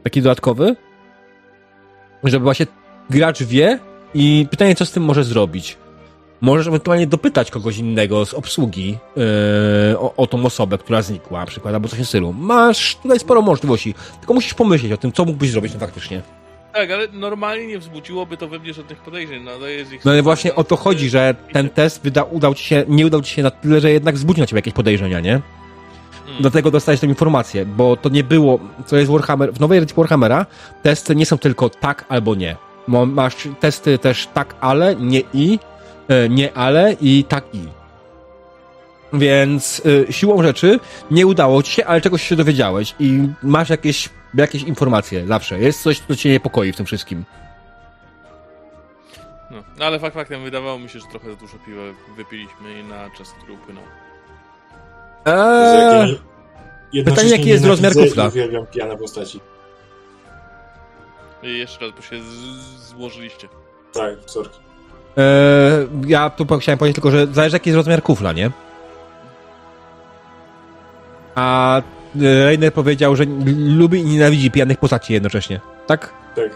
S1: taki dodatkowy, żeby właśnie gracz wie i pytanie, co z tym może zrobić. Możesz ewentualnie dopytać kogoś innego z obsługi yy, o, o tą osobę, która znikła, na przykład, albo coś w stylu. Masz tutaj sporo możliwości, tylko musisz pomyśleć o tym, co mógłbyś zrobić no faktycznie.
S5: Tak, ale normalnie nie wzbudziłoby to we mnie żadnych podejrzeń, no jest ich...
S1: No ale właśnie o to chodzi, że ten test wyda, udał ci się, nie udał ci się na tyle, że jednak wzbudził na ciebie jakieś podejrzenia, nie?
S5: Mm.
S1: Dlatego dostałeś tę informację, bo to nie było, co jest Warhammer, w nowej edycji Warhammera testy nie są tylko tak albo nie. Masz testy też tak, ale, nie i, nie ale i tak i. Więc y, siłą rzeczy nie udało ci się, ale czegoś się dowiedziałeś i masz jakieś, jakieś informacje zawsze. Jest coś, co cię niepokoi w tym wszystkim.
S5: No, no ale fakt faktem wydawało mi się, że trochę za dużo piwa wypiliśmy i na czas, który upłynął.
S1: Eee, pytanie, jaki jest rozmiar kufla?
S4: Uwielbiam pijane postaci.
S5: I jeszcze raz, bo się z- złożyliście.
S4: Tak, sorki.
S1: Eee, ja tu chciałem powiedzieć tylko, że zależy jaki jest rozmiar kufla, nie? A e, Reiner powiedział, że lubi i nienawidzi pijanych postaci jednocześnie. Tak?
S4: Tak.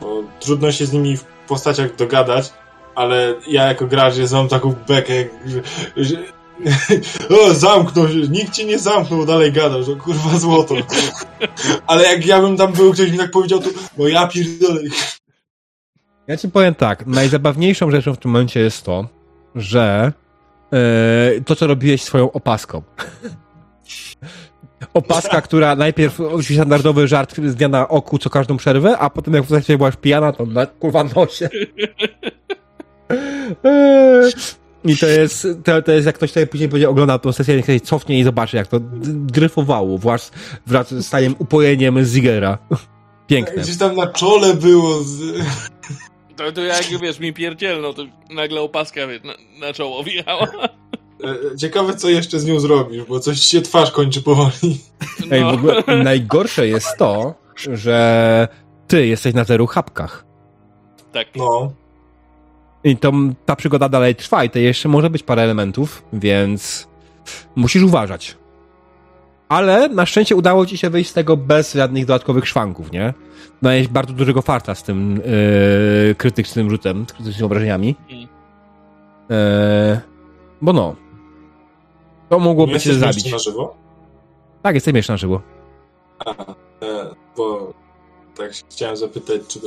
S4: Bo trudno się z nimi w postaciach dogadać, ale ja jako gracz jest mam taką bekę, że, że <laughs> o, zamknął się, nikt ci nie zamknął, dalej gadał, że kurwa złoto. <laughs> Ale jak ja bym tam był, ktoś mi tak powiedział, to no ja pierdolę.
S1: Ja ci powiem tak, najzabawniejszą rzeczą w tym momencie jest to, że e, to, co robiłeś swoją opaską. <laughs> Opaska, która najpierw oczywiście standardowy żart z dnia na oku co każdą przerwę, a potem jak w zasadzie byłaś pijana, to na kurwa nosie. <laughs> I to jest, to, to jest jak ktoś sobie później będzie oglądał tą sesję, niech sobie cofnie i zobaczy, jak to dryfowało wraz, wraz z stajem upojeniem Zigera. <laughs> Piękne.
S4: Gdzieś tam na czole było z...
S5: To, to jak wiesz, mi pierdzielno, to nagle opaska wiesz, na, na czoło wjechała.
S4: E, Ciekawe, co jeszcze z nią zrobisz, bo coś się twarz kończy powoli.
S1: Ej, w
S5: No.
S1: ogóle <laughs> najgorsze jest to, że ty jesteś na zero chapkach.
S5: Tak.
S4: No.
S1: I to, ta przygoda dalej trwa i to jeszcze może być parę elementów, więc musisz uważać. Ale na szczęście udało ci się wyjść z tego bez żadnych dodatkowych szwanków, nie? Miałeś bardzo dużego farta z tym yy, krytycznym rzutem, z krytycznymi obrażeniami. Yy, bo no. To mogłoby
S4: Nie
S1: cię zabić.
S4: jeszcze na żywo?
S1: Tak, jestem jeszcze na żywo.
S4: A, e, bo tak chciałem zapytać, czy,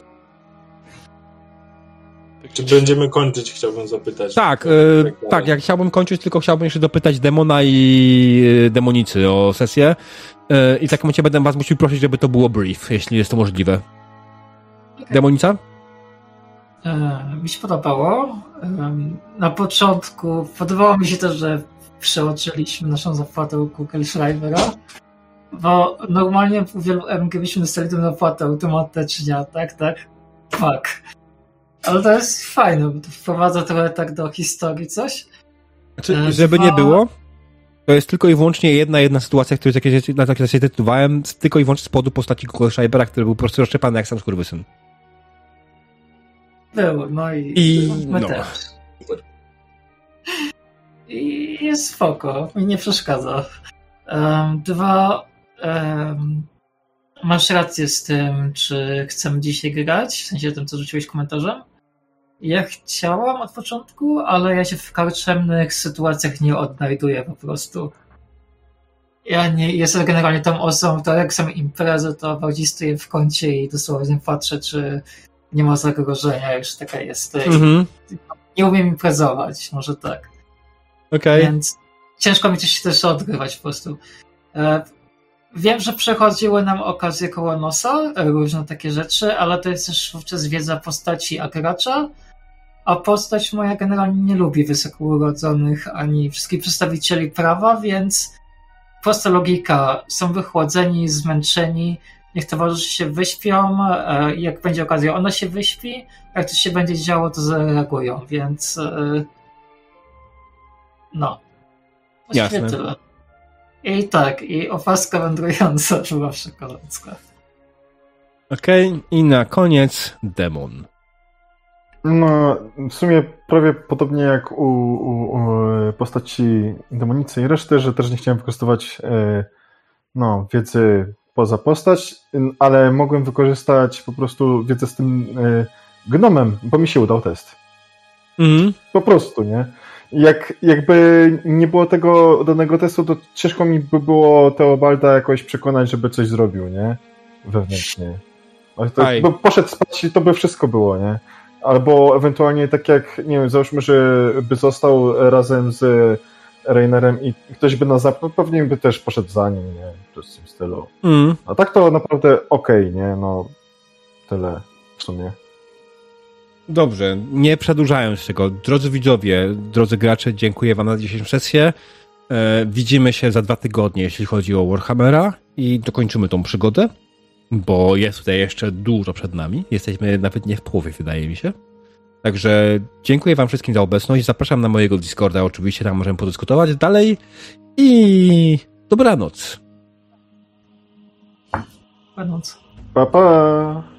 S4: czy będziemy kończyć, chciałbym zapytać.
S1: Tak,
S4: E,
S1: yy,
S4: dalej.
S1: tak, jak chciałbym kończyć, tylko chciałbym jeszcze dopytać demona i yy, demonicy o sesję. Yy, I w takim momencie będę was musiał prosić, żeby to było brief, jeśli jest to możliwe. Demonica?
S2: E, mi się podobało. Em, Na początku podobało mi się to, że przeoczyliśmy naszą zapłatę u Google Schreibera, bo normalnie u wielu MG byśmy dostali tę zapłatę automatycznie, tak, tak, fuck. Ale to jest fajne, bo to wprowadza trochę tak do historii coś.
S1: Znaczy,
S2: E,
S1: żeby nie było, to jest tylko i wyłącznie jedna jedna sytuacja, której takie, na takie się tytułowałem, tylko i wyłącznie z powodu postaci Google Schreibera, który był po prostu rozczepany jak sam skurwysyn.
S2: Był, no i,
S1: I
S2: my
S1: no.
S2: też. I jest spoko, mi nie przeszkadza. Em, dwa, em, masz rację z tym, czy chcemy dzisiaj grać, w sensie tym, co rzuciłeś komentarzem. Ja chciałam od początku, ale ja się w karczemnych sytuacjach nie odnajduję po prostu. Ja nie jestem generalnie tą osobą, to jak są imprezy, to bardziej stoję w kącie i dosłownie patrzę, czy nie ma zagrożenia, już taka jest.
S1: Mhm.
S2: Nie umiem imprezować, może tak.
S1: Okej.
S2: Więc ciężko mi coś też odgrywać po prostu. E, Wiem, że przechodziły nam okazje koło nosa, różne takie rzeczy, ale to jest też wówczas wiedza postaci a gracza, a postać moja generalnie nie lubi wysoko urodzonych ani wszystkich przedstawicieli prawa, więc prosta logika. Są wychłodzeni, zmęczeni, niech towarzysze się wyśpią, e, jak będzie okazja, ona się wyśpi, jak coś się będzie działo, to zareagują, więc e, no. Właściwie
S1: Jasne.
S2: tyle. I tak, i opaska wędrująca była przekozacka.
S1: Okej, i na koniec demon.
S3: No, w sumie prawie podobnie jak u, u, u postaci demonicy i reszty, że też nie chciałem wykorzystywać e, no, wiedzy poza postać, ale mogłem wykorzystać po prostu wiedzę z tym e, gnomem, bo mi się udał test.
S1: Mhm.
S3: Po prostu, nie? Jak, jakby nie było tego danego testu, to ciężko mi by było Teobalda jakoś przekonać, żeby coś zrobił, nie? Wewnętrznie. To, bo poszedł spać i to by wszystko było, nie? Albo ewentualnie tak jak, nie wiem, załóżmy, że by został razem z Reinerem i ktoś by nas zapnął, pewnie by też poszedł za nim, nie? To w tym stylu.
S1: Mhm.
S3: A tak to naprawdę okej, nie? No, tyle w sumie.
S1: Dobrze, nie przedłużając tego, drodzy widzowie, drodzy gracze, dziękuję wam za dzisiejszą sesję. E, widzimy się za dwa tygodnie, jeśli chodzi o Warhammera i dokończymy tą przygodę, bo jest tutaj jeszcze dużo przed nami. Jesteśmy nawet nie w połowie, wydaje mi się. Także dziękuję wam wszystkim za obecność. Zapraszam na mojego Discorda, oczywiście tam możemy podyskutować dalej i dobranoc.
S2: Będąc.
S3: Pa, pa!